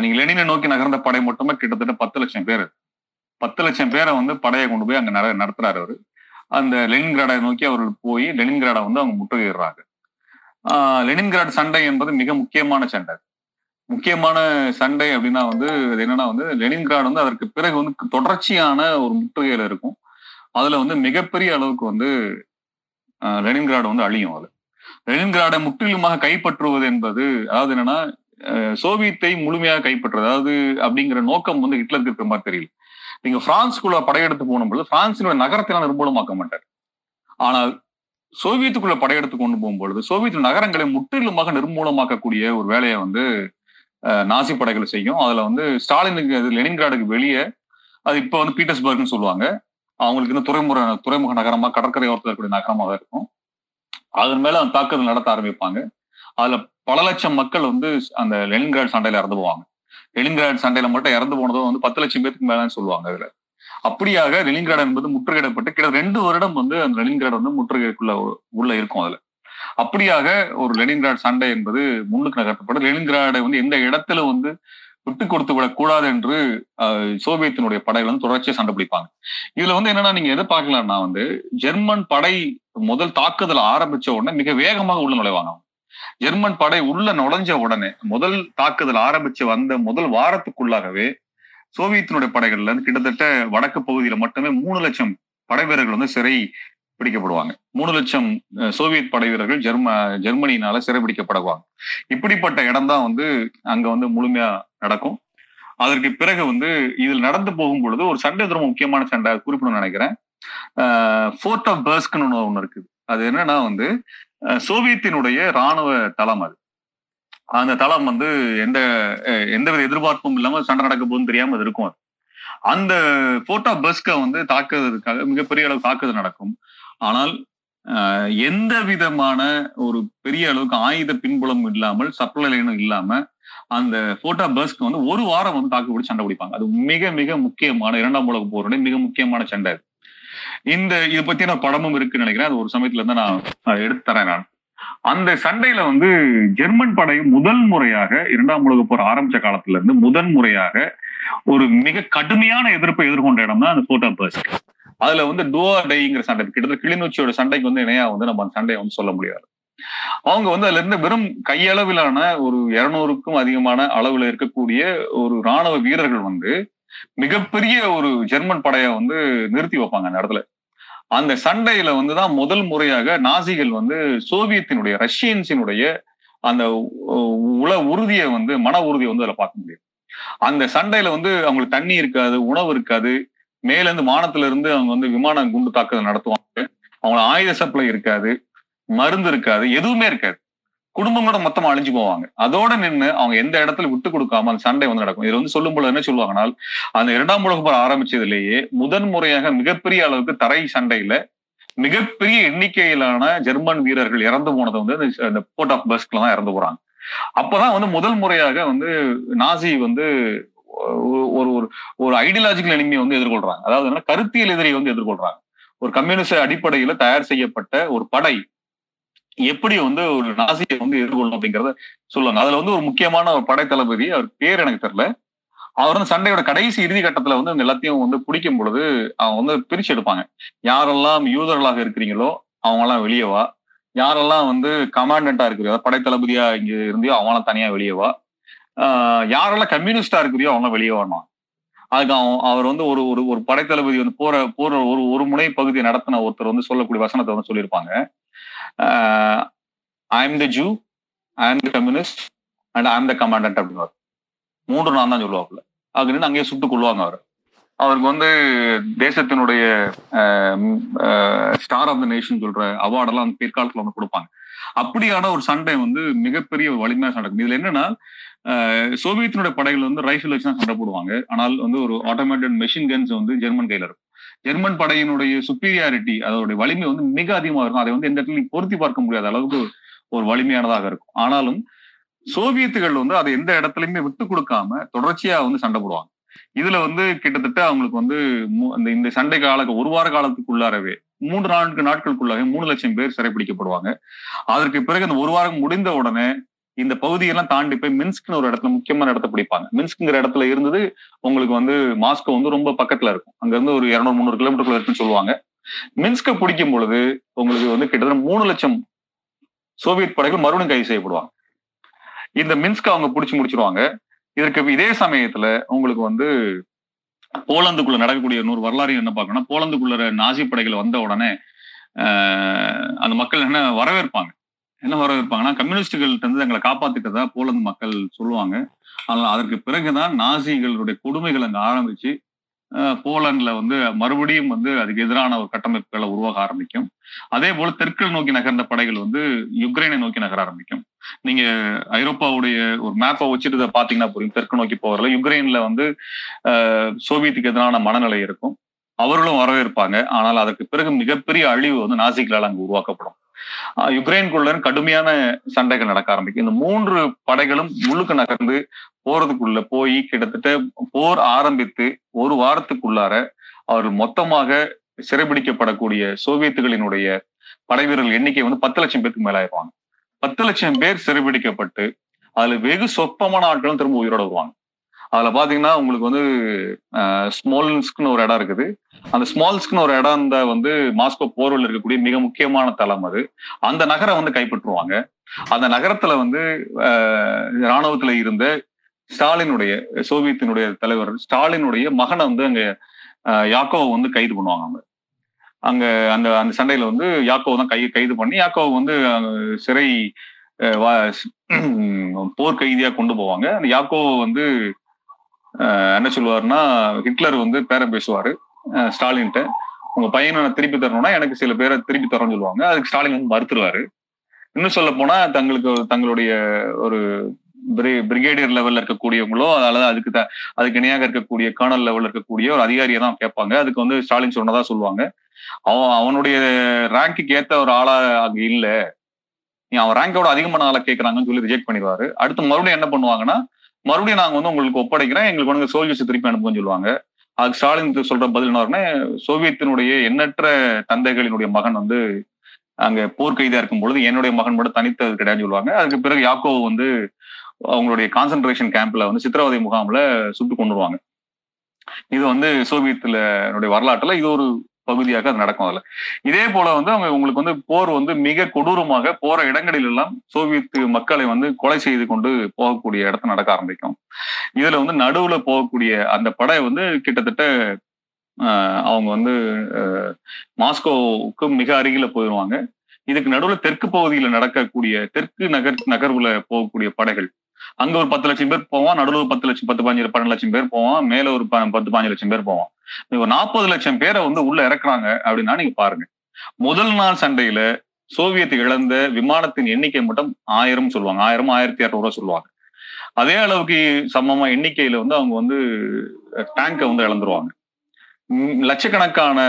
நீங்க லெனினை நோக்கி நகர்ந்த படை மட்டுமே கிட்டத்தட்ட பத்து லட்சம் பேர். பத்து லட்சம் பேரை வந்து படையை கொண்டு போய் அங்க நடத்துறாரு அவரு. அந்த லெனின்கிராடை நோக்கி அவர்கள் போய் லெனின்கிராடை வந்து அவங்க முற்றுகையிடுறாங்க. ஆஹ் லெனின்கிராட் சண்டை என்பது மிக முக்கியமான சண்டை. முக்கியமான சண்டை அப்படின்னா வந்து அது என்னன்னா வந்து லெனின்கிராட் வந்து அதற்கு பிறகு வந்து தொடர்ச்சியான ஒரு முற்றுகையில இருக்கும். அதுல வந்து மிகப்பெரிய அளவுக்கு வந்து லெனின்கிராட் வந்து அழியும் அது. லெனின்கிராடை முற்றிலுமாக கைப்பற்றுவது என்பது அதாவது என்னன்னா சோவியத்தை முழுமையாக கைப்பற்றுறது அதாவது அப்படிங்கிற நோக்கம் வந்து ஹிட்லருக்கு இருக்கிற மாதிரி தெரியல. நீங்க பிரான்ஸ்குள்ள படையெடுத்து போகும்பொழுது பிரான்சினுடைய நகரத்தை நிர்மூலமாக்க மாட்டார். ஆனால் சோவியத்துக்குள்ள படையெடுத்து கொண்டு போகும்பொழுது சோவியத் நகரங்களை முற்றிலுமாக நிர்மூலமாக்கக்கூடிய ஒரு வேலையை வந்து நாசி படைகள் செய்யும். அதுல வந்து ஸ்டாலினுக்கு அது லெனின்கிராடுக்கு வெளியே அது இப்போ வந்து பீட்டர்ஸ்பர்க்னு சொல்லுவாங்க. அவங்களுக்கு இந்த துறைமுக துறைமுக நகரமா கடற்கரை ஓரத்தில் இருக்கக்கூடிய நகரமாக இருக்கும். அதன் மேல அந்த தாக்குதல் நடத்த ஆரம்பிப்பாங்க. அதுல பல லட்சம் மக்கள் வந்து அந்த லெனின்கிராட் சண்டையில இறந்து போவாங்க. லெனின்கிராட் சண்டையில மட்டும் இறந்து போனதும் வந்து பத்து லட்சம் பேருக்கு மேலன்னு சொல்லுவாங்க அதுல. அப்படியாக லெனின்கிராட் என்பது முற்றுகையிடப்பட்டு கிட்ட ரெண்டு வருடம் வந்து அந்த லெனின்கிராட் வந்து முற்றுகைக்குள்ள உள்ள இருக்கும் அதுல. அப்படியாக ஒரு லெனின்கிராட் சண்டை என்பது முன்னுக்கு நகர்த்தப்படும். லெனின்கிராடை வந்து எந்த இடத்துல வந்து விட்டு கொடுத்து விடக்கூடாது என்று சோவியத்தினுடைய படைகள் வந்து தொடர்ச்சியாக சண்டை பிடிப்பாங்க. இதுல வந்து என்னன்னா நீங்க எதை பார்க்கலாம்னா வந்து ஜெர்மன் படை முதல் தாக்குதல் ஆரம்பிச்ச உடனே மிக வேகமாக உள்ள நுழைவாங்க ஜெர்மன் படை உள்ள நுழைஞ்ச உடனே முதல் தாக்குதல் ஆரம்பிச்சு வந்த முதல் வாரத்துக்குள்ளாகவே சோவியத்தினுடைய படைகள்ல இருந்து கிட்டத்தட்ட வடக்கு பகுதியில மட்டுமே மூணு லட்சம் படை வீரர்கள் வந்து சிறை பிடிக்கப்படுவாங்க. மூணு லட்சம் சோவியத் படை வீரர்கள் ஜெர்ம ஜெர்மனியினால சிறைபிடிக்கப்படுவாங்க. இப்படிப்பட்ட இடம் தான் வந்து அங்க வந்து முழுமையா நடக்கும். அதற்கு பிறகு வந்து இதில் நடந்து போகும் பொழுது ஒரு சண்டை ரொம்ப முக்கியமான சண்டை குறிப்பிடணும்னு நினைக்கிறேன். ஃபோர்ட் ஆஃப் பர்ஸ்க்னு ஒன்று இருக்குது அது என்னன்னா வந்து அஹ், சோவியத்தினுடைய ராணுவ தளம் அது. அந்த தளம் வந்து எந்த எந்த எந்தவித எதிர்பார்ப்பும் இல்லாம சண்டை நடக்க போகுதுன்னு தெரியாம அது இருக்கும் அது. அந்த ஃபோர்ட் ஆஃப் பர்ஸ்கை வந்து தாக்குறதுக்காக மிகப்பெரிய அளவு தாக்குதல் நடக்கும். ஆனால் எந்த விதமான ஒரு பெரிய அளவுக்கு ஆயுத பின்புலம் இல்லாமல் சப்ளை லைனும் இல்லாம அந்த போட்டா பஸ்க்கு வந்து ஒரு வாரம் வந்து தாக்கு பிடிச்சி சண்டை பிடிப்பாங்க. அது மிக மிக முக்கியமான இரண்டாம் உலக போருடைய மிக முக்கியமான சண்டை இந்த இது பத்தின படமும் இருக்குன்னு நினைக்கிறேன். அது ஒரு சமயத்துல இருந்து நான் எடுத்து தரேன் நான். அந்த சண்டையில வந்து ஜெர்மன் படை முதல் முறையாக இரண்டாம் உலக போர் ஆரம்பிச்ச காலத்துல இருந்து முதன் முறையாக ஒரு மிக கடுமையான எதிர்ப்பை எதிர்கொண்ட இடம் தான் அந்த போட்டா ஆஃப் அதுல வந்து டோா டைங்கிற சண்டை கிட்டத்தட்ட கிளிநொச்சியோட சண்டைக்கு வந்து இணையா வந்து நம்ம அந்த சண்டையை வந்து சொல்ல முடியாது. அவங்க வந்து அதுல இருந்து வெறும் கையளவிலான ஒரு இருநூறுக்கும் அதிகமான அளவுல இருக்கக்கூடிய ஒரு ராணுவ வீரர்கள் வந்து மிகப்பெரிய ஒரு ஜெர்மன் படையை வந்து நிறுத்தி வைப்பாங்க அந்த இடத்துல. அந்த சண்டையில வந்துதான் முதல் முறையாக நாசிகள் வந்து சோவியத்தினுடைய ரஷ்யன்ஸினுடைய அந்த உல உள உறுதியை வந்து மன உறுதியை வந்து அதுல பார்க்க முடியும். அந்த சண்டையில வந்து அவங்களுக்கு தண்ணி இருக்காது உணவு இருக்காது மேல இருந்து வானத்துல இருந்து அவங்க வந்து விமான குண்டு தாக்குதல் நடத்துவாங்க. அவங்க ஆயுத சப்ளை இருக்காது மருந்து இருக்காது எதுவுமே இருக்காது. குடும்பங்களோட மொத்தமா அழிஞ்சு போவாங்க. அதோட நின்னு அவங்க எந்த இடத்துல விட்டு கொடுக்காம அந்த சண்டை வந்து நடக்கும். இது வந்து சொல்லும் பொழுது என்ன சொல்லுவாங்கன்னா அந்த இரண்டாம் உலக போர் ஆரம்பிச்சதுலேயே முதன் முறையாக மிகப்பெரிய அளவுக்கு தரை சண்டையில மிகப்பெரிய எண்ணிக்கையிலான ஜெர்மன் வீரர்கள் இறந்து போனது வந்து அந்த- அந்த போர்ட் ஆஃப் பஸ்க்ல தான் இறந்து போறாங்க. அப்பதான் வந்து முதல் முறையாக வந்து நாசி வந்து ஒரு ஒரு ஒரு- ஐடியாலஜிக்கல் எனிமியை வந்து எதிர்கொள்றாங்க. அதாவது என்ன கருத்தியல் எதிரியை வந்து எதிர்கொள்றாங்க. ஒரு கம்யூனிஸ்ட் அடிப்படையில தயார் செய்யப்பட்ட ஒரு படை எப்படி வந்து ஒரு நாசியை வந்து எதிர்கொள்ளணும் அப்படிங்கறத சொல்லுவாங்க. அதுல வந்து ஒரு முக்கியமான ஒரு படை தளபதி அவர் பேர் எனக்கு தெரியல. அவர் வந்து சண்டையோட கடைசி இறுதி கட்டத்துல வந்து இந்த எல்லாத்தையும் வந்து பிடிக்கும் பொழுது அவங்க வந்து பிரிச்சு எடுப்பாங்க. யாரெல்லாம் யூதர்களாக இருக்கிறீங்களோ அவங்கெல்லாம் வெளியே வா. யாரெல்லாம் வந்து கமாண்டண்டா இருக்கிறீங்களோ படை தளபதியா இங்க இருந்தியோ அவங்களாம் தனியா வெளியே வா. யாரெல்லாம் கம்யூனிஸ்டா இருக்கிறியோ அவங்க வெளியே வரணும். அதுக்கு அவன் அவர் வந்து ஒரு ஒரு ஒரு படைத்தளபதி வந்து போற போற ஒரு ஒரு முனை பகுதியை நடத்தின ஒருத்தர் வந்து சொல்லக்கூடிய வசனத்தை வந்து சொல்லியிருப்பாங்க. I am the Jew I am the communist and I am the commandant அப்படின்னு மூன்று நான் தான் சொல்லுவாப்புல. அப்படின்னு அங்கேயே சுட்டு கொள்வாங்க அவர். அவருக்கு வந்து தேசத்தினுடைய ஸ்டார் ஆஃப் த நேஷன் சொல்ற அவார்டெல்லாம் பிற்காலத்தில் பிற்காலத்துல வந்து கொடுப்பாங்க. அப்படியான ஒரு சண்டை வந்து மிகப்பெரிய வலிமையான சண்டை. இதுல என்னன்னா சோவியத்தினுடைய படைகள் வந்து ரைஃபிள் வச்சு தான் சண்டை போடுவாங்க. ஆனால் வந்து ஒரு ஆட்டோமேட்டட் மெஷின் கன்ஸ் வந்து ஜெர்மன் கையில இருக்கும். ஜெர்மன் படையினுடைய சுப்பீரியாரிட்டி அதோடைய வலிமை வந்து மிக அதிகமா இருக்கும். அதை வந்து எந்த இடத்துலையும் பொருத்தி பார்க்க முடியாத அளவுக்கு ஒரு வலிமையானதாக இருக்கும். ஆனாலும் சோவியத்துகள் வந்து அதை எந்த இடத்துலயுமே விட்டு கொடுக்காம தொடர்ச்சியா வந்து சண்டை போடுவாங்க. இதுல வந்து கிட்டத்தட்ட அவங்களுக்கு வந்து இந்த இந்த சண்டை கால ஒரு வார காலத்துக்குள்ளாரவே மூன்று நான்கு நாட்களுக்குள்ளாகவே மூணு லட்சம் பேர் சிறைப்பிடிக்கப்படுவாங்க. அதற்கு பிறகு அந்த ஒரு வாரம் முடிந்த உடனே இந்த பகுதியெல்லாம் தாண்டி போய் மின்ஸ்க்னு ஒரு இடத்துல முக்கியமான இடத்த பிடிப்பாங்க. மின்ஸ்க்குங்கிற இடத்துல இருந்தது உங்களுக்கு வந்து மாஸ்கோ வந்து ரொம்ப பக்கத்துல இருக்கும். அங்க இருந்து ஒரு இருநூறு முந்நூறு கிலோமீட்டருக்குள்ள இருக்குன்னு சொல்லுவாங்க. மின்ஸ்க பிடிக்கும் பொழுது உங்களுக்கு வந்து கிட்டத்தட்ட மூணு லட்சம் சோவியத் படைகள் மறுபடியும் கைது செய்யப்படுவாங்க. இந்த மின்ஸ்க அவங்க பிடிச்சி முடிச்சிருவாங்க. இதற்கு இதே சமயத்துல உங்களுக்கு வந்து போலந்துக்குள்ள நடக்கக்கூடிய நூறு வரலாறு என்ன பார்க்கணும்னா போலந்துக்குள்ள நாசி படைகள் வந்த உடனே அந்த மக்கள் என்ன வரவேற்பாங்க. என்ன வரவேற்பாங்கன்னா கம்யூனிஸ்டுகள்ட்ட இருந்து எங்களை காப்பாத்திட்டதா போலந்து மக்கள் சொல்லுவாங்க. ஆனால் அதற்கு பிறகுதான் நாசிகளுடைய கொடுமைகள் அங்கே ஆரம்பிச்சு போலண்ட்ல வந்து மறுபடியும் வந்து அதுக்கு எதிரான ஒரு கட்டமைப்புகளை உருவாக ஆரம்பிக்கும். அதே போல தெற்கில் நோக்கி நகர்ந்த படைகள் வந்து யுக்ரைனை நோக்கி நகர ஆரம்பிக்கும். நீங்க ஐரோப்பாவுடைய ஒரு மேப்பை வச்சுட்டு பாத்தீங்கன்னா புரியும். தெற்கு நோக்கி போகிறதுல யுக்ரைன்ல வந்து சோவியத்துக்கு எதிரான மனநிலை இருக்கும். அவர்களும் வரவேற்பாங்க. ஆனால் அதற்கு பிறகு மிகப்பெரிய அழிவு வந்து நாசிகளால் அங்கு உருவாக்கப்படும். யுக்ரைனுக்குள்ள கடுமையான சண்டைகள் நடக்க ஆரம்பிக்கும். இந்த மூன்று படைகளும் முழுக்க நகர்ந்து போறதுக்குள்ள போய் கிட்டத்தட்ட போர் ஆரம்பித்து ஒரு வாரத்துக்குள்ளார அவர்கள் மொத்தமாக சிறைபிடிக்கப்படக்கூடிய சோவியத்துகளினுடைய படை வீரர்கள் எண்ணிக்கை வந்து பத்து லட்சம் பேருக்கு மேலாயிருவாங்க. பத்து லட்சம் பேர் சிறைபிடிக்கப்பட்டு அதுல வெகு சொற்பமான ஆட்களும் திரும்ப உயிரோட வருவாங்க. அதுல பாத்தீங்கன்னா உங்களுக்கு வந்து ஸ்மால்ஸ்க்குன்னு ஒரு இடம் இருக்குது. அந்த ஸ்மால்ஸ்க்குன்னு ஒரு இடம் இந்த வந்து மாஸ்கோ போர்வில் இருக்கக்கூடிய மிக முக்கியமான தளம் அது. அந்த நகரை வந்து கைப்பற்றுவாங்க. அந்த நகரத்துல வந்து இராணுவத்துல இருந்த ஸ்டாலினுடைய சோவியத்தினுடைய தலைவர் ஸ்டாலினுடைய மகனை வந்து அங்க யாக்கோவை வந்து கைது பண்ணுவாங்க அவங்க அங்க அந்த அந்த சண்டையில வந்து யாக்கோவை தான் கை கைது பண்ணி யாக்கோவை வந்து சிறை போர் கைதியா கொண்டு போவாங்க. அந்த யாக்கோவை வந்து என்ன சொல்லுவாருன்னா ஹிட்லர் வந்து பேரை பேசுவாரு. ஸ்டாலின்ட்ட. உங்க பையனை நான் திருப்பி தரணும்னா எனக்கு சில பேரை திருப்பி தரணும்னு சொல்லுவாங்க. அதுக்கு ஸ்டாலின் வந்து மறுத்துருவாரு. இன்னும் சொல்ல போனா தங்களுக்கு தங்களுடைய ஒரு பிரிகேடியர் லெவல்ல இருக்கக்கூடியவங்களோ அதாவது அதுக்கு த அதுக்கு இணையாக இருக்கக்கூடிய கர்னல் லெவல்ல இருக்கக்கூடிய ஒரு அதிகாரியை தான் கேட்பாங்க. அதுக்கு வந்து ஸ்டாலின் சொன்னதா சொல்லுவாங்க. அவன் அவனுடைய ரேங்க்குக்கு ஏத்த ஒரு ஆளா அங்க இல்லை. நீ அவன் ரேங்கோட அதிகமான ஆளை கேட்கறாங்கன்னு சொல்லி ரிஜெக்ட் பண்ணிடுவாரு. அடுத்து மறுபடியும் என்ன பண்ணுவாங்கன்னா மறுபடியும் நாங்க வந்து உங்களுக்கு ஒப்படைக்கிறேன். எங்களுக்கு வந்து சோல்ஜர்ஸ் திருப்பி அனுப்புன்னு சொல்லுவாங்க. அதுக்கு ஸ்டாலின் சொல்ற பதில் என்ன சோவியத்தினுடைய எண்ணற்ற தந்தைகளினுடைய மகன் வந்து அங்க போர்க்கைதா இருக்கும் பொழுது என்னுடைய மகன் மட்டும் தனித்தது கிடையாது சொல்லுவாங்க. அதுக்கு பிறகு யாக்கோ வந்து அவங்களுடைய கான்சென்ட்ரேஷன் கேம்ப்ல வந்து சித்திரவதை முகாம்ல சுட்டு கொண்டுருவாங்க இது வந்து சோவியத்துல வரலாற்றுல இது ஒரு பகுதியாக அது நடக்கும் அதுல. இதே போல வந்து அவங்க உங்களுக்கு வந்து போர் வந்து மிக கொடூரமாக போற இடங்களில் எல்லாம் சோவியத் மக்களை வந்து கொலை செய்து கொண்டு போகக்கூடிய இடத்த நடக்க ஆரம்பிக்கும். இதுல வந்து நடுவுல போகக்கூடிய அந்த படை வந்து கிட்டத்தட்ட அவங்க வந்து மாஸ்கோவுக்கு மிக அருகில போயிடுவாங்க இதுக்கு நடுவுல தெற்கு பகுதியில நடக்கக்கூடிய தெற்கு நகர் நகர்வுல போகக்கூடிய படைகள் அங்க ஒரு பத்து லட்சம் பேர் போவான் நடுவில் ஒரு பத்து லட்சம் பத்து பாஞ்சு பன்னெண்டு லட்சம் பேர் போவான் மேல ஒரு பத்து பாஞ்சு லட்சம் பேர் போவான். ஒரு நாற்பது லட்சம் பேரை வந்து உள்ள இறக்குறாங்க அப்படின்னா நீங்க பாருங்க. முதல் நாள் சண்டையில சோவியத் இழந்த விமானத்தின் எண்ணிக்கை மட்டும் ஆயிரம் சொல்லுவாங்க. ஆயிரம் ஆயிரத்தி இரநூறுவா சொல்லுவாங்க. அதே அளவுக்கு சமமா எண்ணிக்கையில வந்து அவங்க வந்து டேங்கை வந்து இழந்துருவாங்க. லட்சக்கணக்கான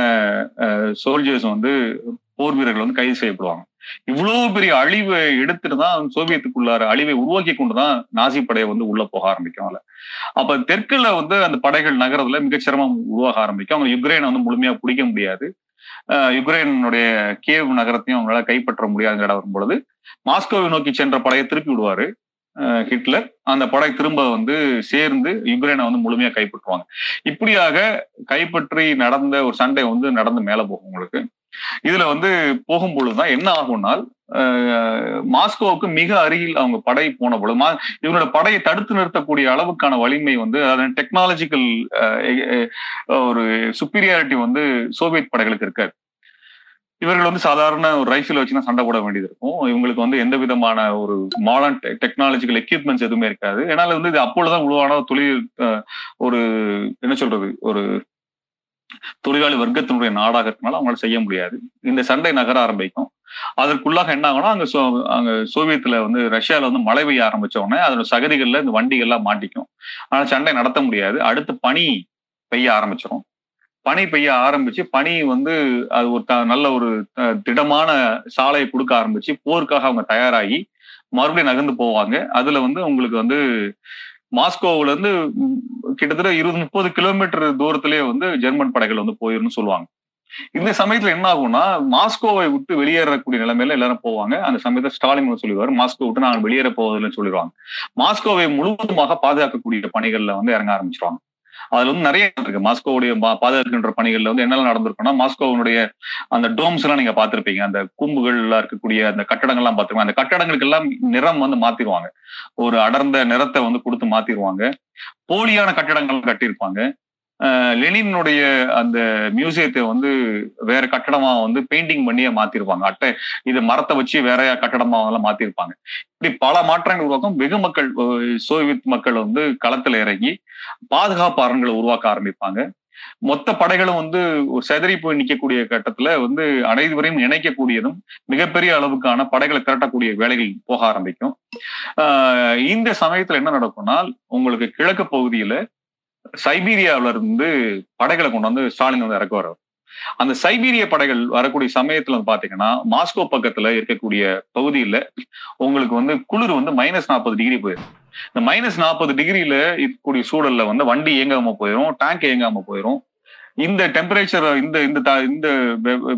சோல்ஜர்ஸ் வந்து போர் வீரர்கள் வந்து கைது செய்யப்படுவாங்க. இவ்வளவு பெரிய அழிவை எடுத்துட்டு தான் சோவியத்துக்குள்ளார அழிவை உருவாக்கி கொண்டுதான் நாசி படையை வந்து உள்ள போக ஆரம்பிக்கும் அதுல. அப்ப தெற்குல வந்து அந்த படைகள் நகரத்துல மிகச்சிரமம் உருவாக ஆரம்பிக்கும். அவங்க யுக்ரைனை வந்து முழுமையா பிடிக்க முடியாது. யுக்ரைனுடைய கேவ் நகரத்தையும் அவங்களால கைப்பற்ற முடியாதுங்கிற இடம் வரும்பொழுது மாஸ்கோவை நோக்கி சென்ற படையை திருப்பி விடுவாரு ஹிட்லர். அந்த படை திரும்ப வந்து சேர்ந்து யுக்ரைனை வந்து முழுமையா கைப்பற்றுவாங்க. இப்படியாக கைப்பற்றி நடந்த ஒரு சண்டை வந்து நடந்து மேல போகும் உங்களுக்கு. இதுல வந்து போகும் பொழுதுதான் என்ன ஆகும்னால் மாஸ்கோவுக்கு மிக அருகில் அவங்க படை போன பொழுது மா- இவங்களோட படையை தடுத்து நிறுத்தக்கூடிய அளவுக்கான வலிமை வந்து அதாவது டெக்னாலஜிக்கல் ஒரு சுப்பீரியாரிட்டி வந்து சோவியத் படைகளுக்கு இருக்காது. இவர்கள் வந்து சாதாரண ஒரு ரைஃபிள் வச்சு தான் சண்டை போட வேண்டியது இருக்கும். இவங்களுக்கு வந்து எந்த விதமான ஒரு மாடர்ன் டெக்னாலஜிக்கல் எக்யூப்மெண்ட்ஸ் எதுவுமே இருக்காது. ஏன்னால வந்து இது அப்பொழுதுதான் உருவான தொழில் ஒரு என்ன சொல்றது ஒரு தொழிலாளி வர்க்கத்தினுடைய நாடாக இருக்கனால அவங்களால செய்ய முடியாது. இந்த சண்டை நகர ஆரம்பிக்கும். அதற்குள்ளாக என்ன ஆகும்னா அங்க சோ அங்க சோவியத்துல வந்து ரஷ்யால வந்து மழை பெய்ய ஆரம்பிச்ச உடனே அதோட சகதிகள்ல இந்த வண்டிகள்லாம் மாட்டிக்கும். ஆனா சண்டை நடத்த முடியாது. அடுத்து பனி பெய்ய ஆரம்பிச்சிடும் பனி பெய்ய ஆரம்பிச்சு பனி வந்து அது ஒரு த- நல்ல ஒரு திடமான சாலையை கொடுக்க ஆரம்பிச்சு போருக்காக அவங்க தயாராகி மறுபடியும் நகர்ந்து போவாங்க. அதுல வந்து உங்களுக்கு வந்து மாஸ்கோவுல இருந்து கிட்டத்தட்ட இருபது முப்பது கிலோமீட்டர் தூரத்திலேயே வந்து ஜெர்மன் படைகள் வந்து போயிருன்னு சொல்லுவாங்க. இந்த சமயத்துல என்ன ஆகும்னா மாஸ்கோவை விட்டு வெளியேறக்கூடிய நிலைமையில எல்லாரும் போவாங்க. அந்த சமயத்துல ஸ்டாலின் வந்து மாஸ்கோ விட்டு நாங்கள் வெளியேற போவதில்லைன்னு சொல்லிடுவாங்க. மாஸ்கோவை முழுவதுமாக பாதுகாக்கக்கூடிய பணிகள்ல வந்து இறங்க ஆரம்பிச்சிருவாங்க. அதுல வந்து நிறைய இருக்கு. மாஸ்கோவுடைய பா- பாதுகாக்கின்ற பணிகள்ல வந்து என்னெல்லாம் நடந்திருக்கும்னா மாஸ்கோவினுடைய அந்த டோம்ஸ் எல்லாம் நீங்க பாத்திருப்பீங்க அந்த கூம்புகள்ல இருக்கக்கூடிய அந்த கட்டடங்கள்லாம் பாத்துருவாங்க அந்த கட்டடங்களுக்கு எல்லாம் நிறம் வந்து மாத்திருவாங்க. ஒரு அடர்ந்த நிறத்தை வந்து கொடுத்து மாத்திருவாங்க. போலியான கட்டடங்கள் கட்டியிருப்பாங்க. லெனினுடைய அந்த மியூசியத்தை வந்து வேற கட்டடமா வந்து பெயிண்டிங் பண்ணியே மாத்திருப்பாங்க. அட்டை இது மரத்தை வச்சு வேற கட்டடமா எல்லாம் மாத்திருப்பாங்க. இப்படி பல மாற்றங்கள் உருவாக்கும். வெகு மக்கள் சோவியத் மக்கள் வந்து களத்துல இறங்கி பாதுகாப்பு அரண்களை உருவாக்க ஆரம்பிப்பாங்க. மொத்த படைகளும் வந்து ஒரு செதறி போய் நிற்கக்கூடிய கட்டத்துல வந்து அனைவரையும் இணைக்கக்கூடியதும் மிகப்பெரிய அளவுக்கான படைகளை திரட்டக்கூடிய வேலைகள் போக ஆரம்பிக்கும். ஆஹ் இந்த சமயத்துல என்ன நடக்கும்னா உங்களுக்கு கிழக்கு பகுதியில சைபீரியாவில இருந்து படைகளை கொண்டு வந்து ஸ்டாலின் வந்து இறக்க வர்றார் அந்த சைபீரிய படைகள் வரக்கூடிய சமயத்துல வந்து பாத்தீங்கன்னா மாஸ்கோ பக்கத்துல இருக்கக்கூடிய பகுதியில உங்களுக்கு வந்து குளிர் வந்து மைனஸ் நாற்பது டிகிரி போயிடும் இந்த மைனஸ் நாற்பது டிகிரியில இருக்கக்கூடிய சூழல்ல வந்து வண்டி இயங்காம போயிடும் டேங்க் இயங்காம போயிடும் இந்த டெம்பரேச்சர் இந்த இந்த த- இந்த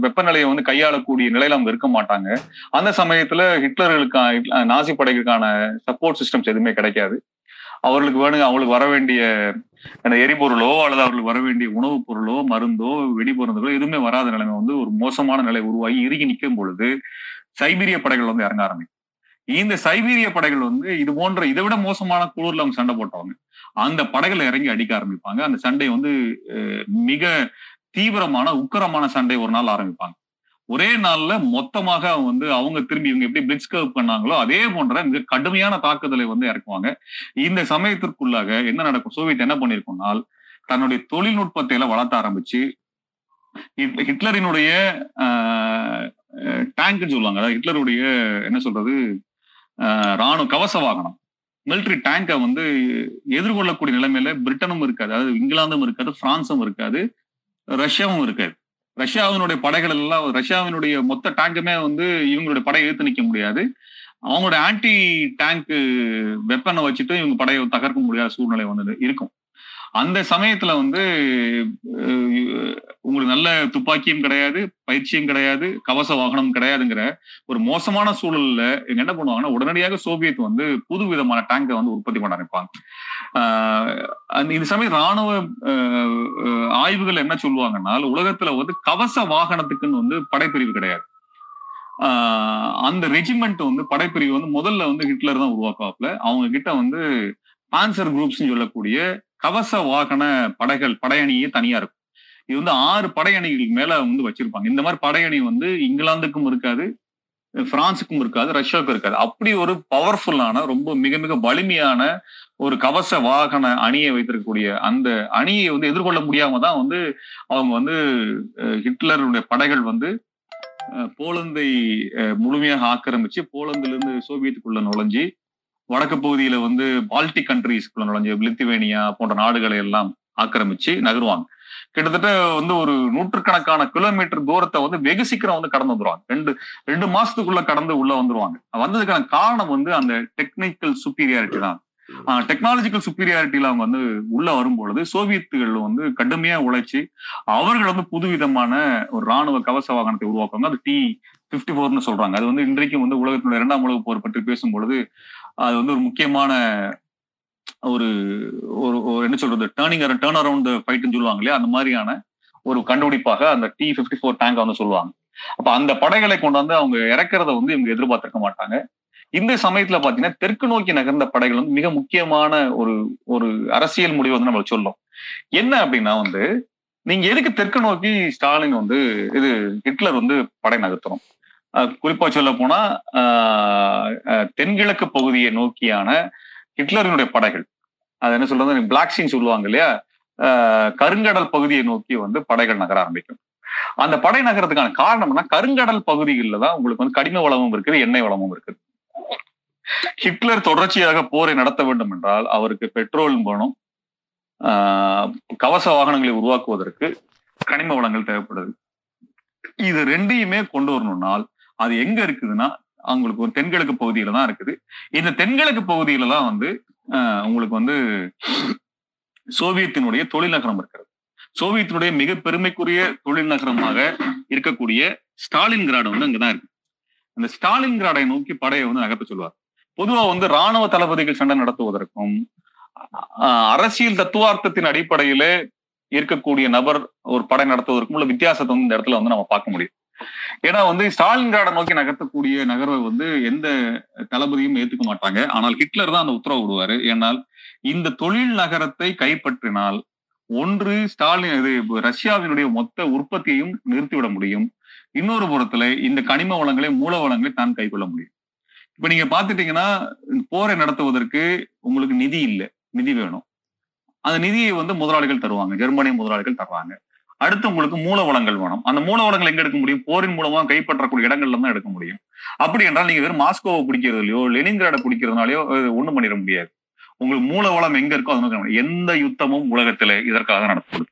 வெப்பநிலையை வந்து கையாளக்கூடிய நிலையில அவங்க இருக்க மாட்டாங்க. அந்த சமயத்துல ஹிட்லர்களுக்கான நாசி படைகளுக்கான சப்போர்ட் சிஸ்டம்ஸ் எதுவுமே கிடைக்காது. அவர்களுக்கு வேணுங்க அவங்களுக்கு வர வேண்டிய அந்த எரிபொருளோ அல்லது அவர்களுக்கு வர வேண்டிய உணவுப் பொருளோ மருந்தோ வெடிபொருந்துகளோ எதுவுமே வராத நிலைமை வந்து ஒரு மோசமான நிலை உருவாகி இறுகி நிற்கும் பொழுது சைபீரிய படைகள் வந்து இறங்க ஆரம்பிக்கும். இந்த சைபீரிய படைகள் வந்து இது போன்ற இதை விட மோசமான குளிர்ல அவங்க சண்டை போட்டவங்க. அந்த படைகளை இறங்கி அடிக்க ஆரம்பிப்பாங்க. அந்த சண்டை வந்து மிக தீவிரமான உக்கரமான சண்டை ஒரு நாள் ஆரம்பிப்பாங்க. ஒரே நாள்ல மொத்தமாக அவங்க வந்து அவங்க திரும்பி இவங்க எப்படி பிளிட்ஸ் கர்வ் பண்ணாங்களோ அதே போன்ற மிக கடுமையான தாக்குதலை வந்து இறக்குவாங்க. இந்த சமயத்திற்குள்ளாக என்ன நடக்கும்? சோவியத் என்ன பண்ணிருக்கோம்னால் தன்னுடைய தொழில்நுட்பத்தை எல்லாம் வளர்த்த ஆரம்பிச்சு ஹிட்லரினுடைய டேங்க்னு சொல்லுவாங்க. அதாவது ஹிட்லருடைய என்ன சொல்றது ஆஹ், ராணுவ கவச வாகனம். மிலிட்டரி டேங்கை வந்து எதிர்கொள்ளக்கூடிய நிலைமையில பிரிட்டனும் இருக்காது. அதாவது இங்கிலாந்தும் இருக்காது பிரான்சும் இருக்காது ரஷ்யாவும் இருக்காது. ரஷ்யாவினுடைய படைகள் எல்லாம் ரஷ்யாவினுடைய மொத்த டேங்குமே வந்து இவங்களுடைய படையை எடுத்து நிற்க முடியாது. அவங்களோட ஆன்டி டேங்க் வெப்பனை வச்சுட்டு இவங்க படையை தகர்க்க முடியாத சூழ்நிலை வந்து இருக்கும். அந்த சமயத்துல வந்து உங்களுக்கு நல்ல துப்பாக்கியும் கிடையாது பயிற்சியும் கிடையாது கவச வாகனம் கிடையாதுங்கிற ஒரு மோசமான சூழல்ல இவங்க என்ன பண்ணுவாங்கன்னா உடனடியாக சோவியத் வந்து புது விதமான டேங்கை வந்து உற்பத்தி பண்ண ஆரம்பிப்பாங்க. இந்த சமயம் ராணுவ ஆய்வுகள் என்ன சொல்லுவாங்கன்னா உலகத்துல வந்து கவச வாகனத்துக்குன்னு வந்து படைப்பிரிவு கிடையாது. ஆஹ் அந்த ரெஜிமெண்ட் வந்து படைப்பிரிவு வந்து முதல்ல வந்து ஹிட்லர் தான் உருவாக்குவாப்ல அவங்க கிட்ட வந்து பான்சர் குரூப்ஸ் சொல்லக்கூடிய கவச வாகன படைகள் படையணியே தனியா இருக்கும். இது வந்து ஆறு படையணிகள் மேல வந்து வச்சிருப்பாங்க. இந்த மாதிரி படையணி வந்து இங்கிலாந்துக்கும் இருக்காது பிரான்சுக்கும் இருக்காது ரஷ்யாவுக்கும் இருக்காது. அப்படி ஒரு பவர்ஃபுல்லான ரொம்ப மிக மிக வலிமையான ஒரு கவச வாகன அணியை வைத்திருக்கக்கூடிய அந்த அணியை வந்து எதிர்கொள்ள முடியாம தான் வந்து அவங்க வந்து ஹிட்லருடைய படைகள் வந்து போலந்தை முழுமையாக ஆக்கிரமிச்சு போலந்திலிருந்து சோவியத்துக்குள்ள நுழைஞ்சு வடக்கு பகுதியில வந்து பால்டிக் கண்ட்ரீஸ்க்குள்ள நுழைஞ்சு லித்துவேனியா போன்ற நாடுகளை எல்லாம் ஆக்கிரமிச்சு நகருவாங்க. கிட்டத்தட்ட வந்து ஒரு நூற்றுக்கணக்கான கிலோமீட்டர் தூரத்தை வந்து வெகு சீக்கிரம் வந்து கடந்து வந்துருவாங்க. ரெண்டு ரெண்டு மாசத்துக்குள்ள கடந்து உள்ள வந்துருவாங்க. வந்ததுக்கான காரணம் வந்து அந்த டெக்னிக்கல் சுப்பீரியாரிட்டி தான். டெக்னாலஜிக்கல் சுப்பீரியாரிட்டியில அவங்க வந்து உள்ள வரும்பொழுது சோவியத்துகள் வந்து கடுமையா உழைச்சு அவர்கள் வந்து புதுவிதமான ஒரு ராணுவ கவச வாகனத்தை உருவாக்குவாங்க. அது டி பிப்டி ஃபோர்னு சொல்றாங்க. அது வந்து இன்றைக்கும் வந்து உலகத்தினுடைய இரண்டாம் உலக போர் பற்றி பேசும்பொழுது அது வந்து ஒரு முக்கியமான ஒரு ஒரு என்ன சொல்றது டேர்னிங் டேர்ன் அரவுண்ட் ஃபைட்னு சொல்லுவாங்க இல்லையா? அந்த மாதிரியான ஒரு கண்டுபிடிப்பாக அந்த டி பிப்டி ஃபோர் டேங்க் வந்து சொல்லுவாங்க. அப்ப அந்த படைகளை கொண்டு வந்து அவங்க இறக்குறத வந்து இவங்க எதிர்பார்த்திருக்க மாட்டாங்க. இந்த சமயத்துல பாத்தீங்கன்னா தெற்கு நோக்கி நகர்ந்த படைகள் வந்து மிக முக்கியமான ஒரு ஒரு அரசியல் முடிவு வந்து நம்ம சொல்லும் என்ன அப்படின்னா வந்து நீங்க எதுக்கு தெற்கு நோக்கி ஸ்டாலின் வந்து இது ஹிட்லர் வந்து படை நகர்த்தணும்? குறிப்பா சொல்ல போனா ஆஹ் தென்கிழக்கு பகுதியை நோக்கியான ஹிட்லரினுடைய படைகள். அது என்ன சொல்றது? பிளாக் சீன் சொல்லுவாங்க இல்லையா? ஆஹ் கருங்கடல் பகுதியை நோக்கி வந்து படைகள் நகர ஆரம்பிக்கும். அந்த படை நகரத்துக்கான காரணம்னா கருங்கடல் பகுதிகளில் தான் உங்களுக்கு வந்து கடின வளமும் இருக்குது எண்ணெய் வளமும் இருக்குது. ஹிட்லர் தொடர்ச்சியாக போரை நடத்த வேண்டும் என்றால் அவருக்கு பெட்ரோல் வேணும் ஆஹ் கவச வாகனங்களை உருவாக்குவதற்கு கனிம வளங்கள் தேவைப்படுது. இது ரெண்டையுமே கொண்டு வரணும்னால் அது எங்க இருக்குதுன்னா அவங்களுக்கு ஒரு தென்கிழக்கு பகுதியில தான் இருக்குது. இந்த தென்கிழக்கு பகுதியில தான் வந்து ஆஹ் உங்களுக்கு வந்து சோவியத்தினுடைய தொழில் நகரம் இருக்கிறது. சோவியத்தினுடைய மிக பெருமைக்குரிய தொழில் நகரமாக இருக்கக்கூடிய ஸ்டாலின் கிராடு வந்து அங்கதான் இருக்கு. அந்த ஸ்டாலின் கிராடை நோக்கி படையை வந்து நகர்த்த சொல்லுவார் பொதுவா வந்து ராணுவ தளபதிகள் சண்டை நடத்துவதற்கும் அரசியல் தத்துவார்த்தத்தின் அடிப்படையில இருக்கக்கூடிய நபர் ஒரு படை நடத்துவதற்கும் உள்ள வித்தியாசத்தை வந்து இந்த இடத்துல வந்து நம்ம பார்க்க முடியும். ஏன்னா வந்து ஸ்டாலின் கிராடை நோக்கி நகர்த்தக்கூடிய நகர்வை வந்து எந்த தளபதியும் ஏத்துக்க மாட்டாங்க. ஆனால் ஹிட்லர் தான் அந்த உத்தரவு விடுவாரு. ஏன்னால் இந்த தொழில் நகரத்தை கைப்பற்றினால் ஒன்று ஸ்டாலின் இது ரஷ்யாவினுடைய மொத்த உற்பத்தியையும் நிறுத்திவிட முடியும். இன்னொரு புறத்துல இந்த கனிம வளங்களை மூல வளங்களை தான் கைக்கொள்ள முடியும். இப்ப நீங்க பாத்துட்டீங்கன்னா போரை நடத்துவதற்கு உங்களுக்கு நிதி இல்லை. நிதி வேணும். அந்த நிதியை வந்து முதலாளிகள் தருவாங்க. ஜெர்மனிய முதலாளிகள் தருவாங்க அடுத்து உங்களுக்கு மூல வளங்கள் வேணும். அந்த மூல வளங்கள் எங்க எடுக்க முடியும்? போரின் மூலமா கைப்பற்றக்கூடிய இடங்கள்ல தான் எடுக்க முடியும். அப்படி என்றால் நீங்க வெறும் மாஸ்கோவை பிடிக்கிறதுலையோ லெனின்கிராட பிடிக்கிறதுனாலயோ ஒண்ணும் பண்ணிட முடியாது. உங்களுக்கு மூல வளம் எங்க இருக்கோ அது நோக்கி எந்த யுத்தமும் உலகத்துல இதற்காக நடத்தப்படுது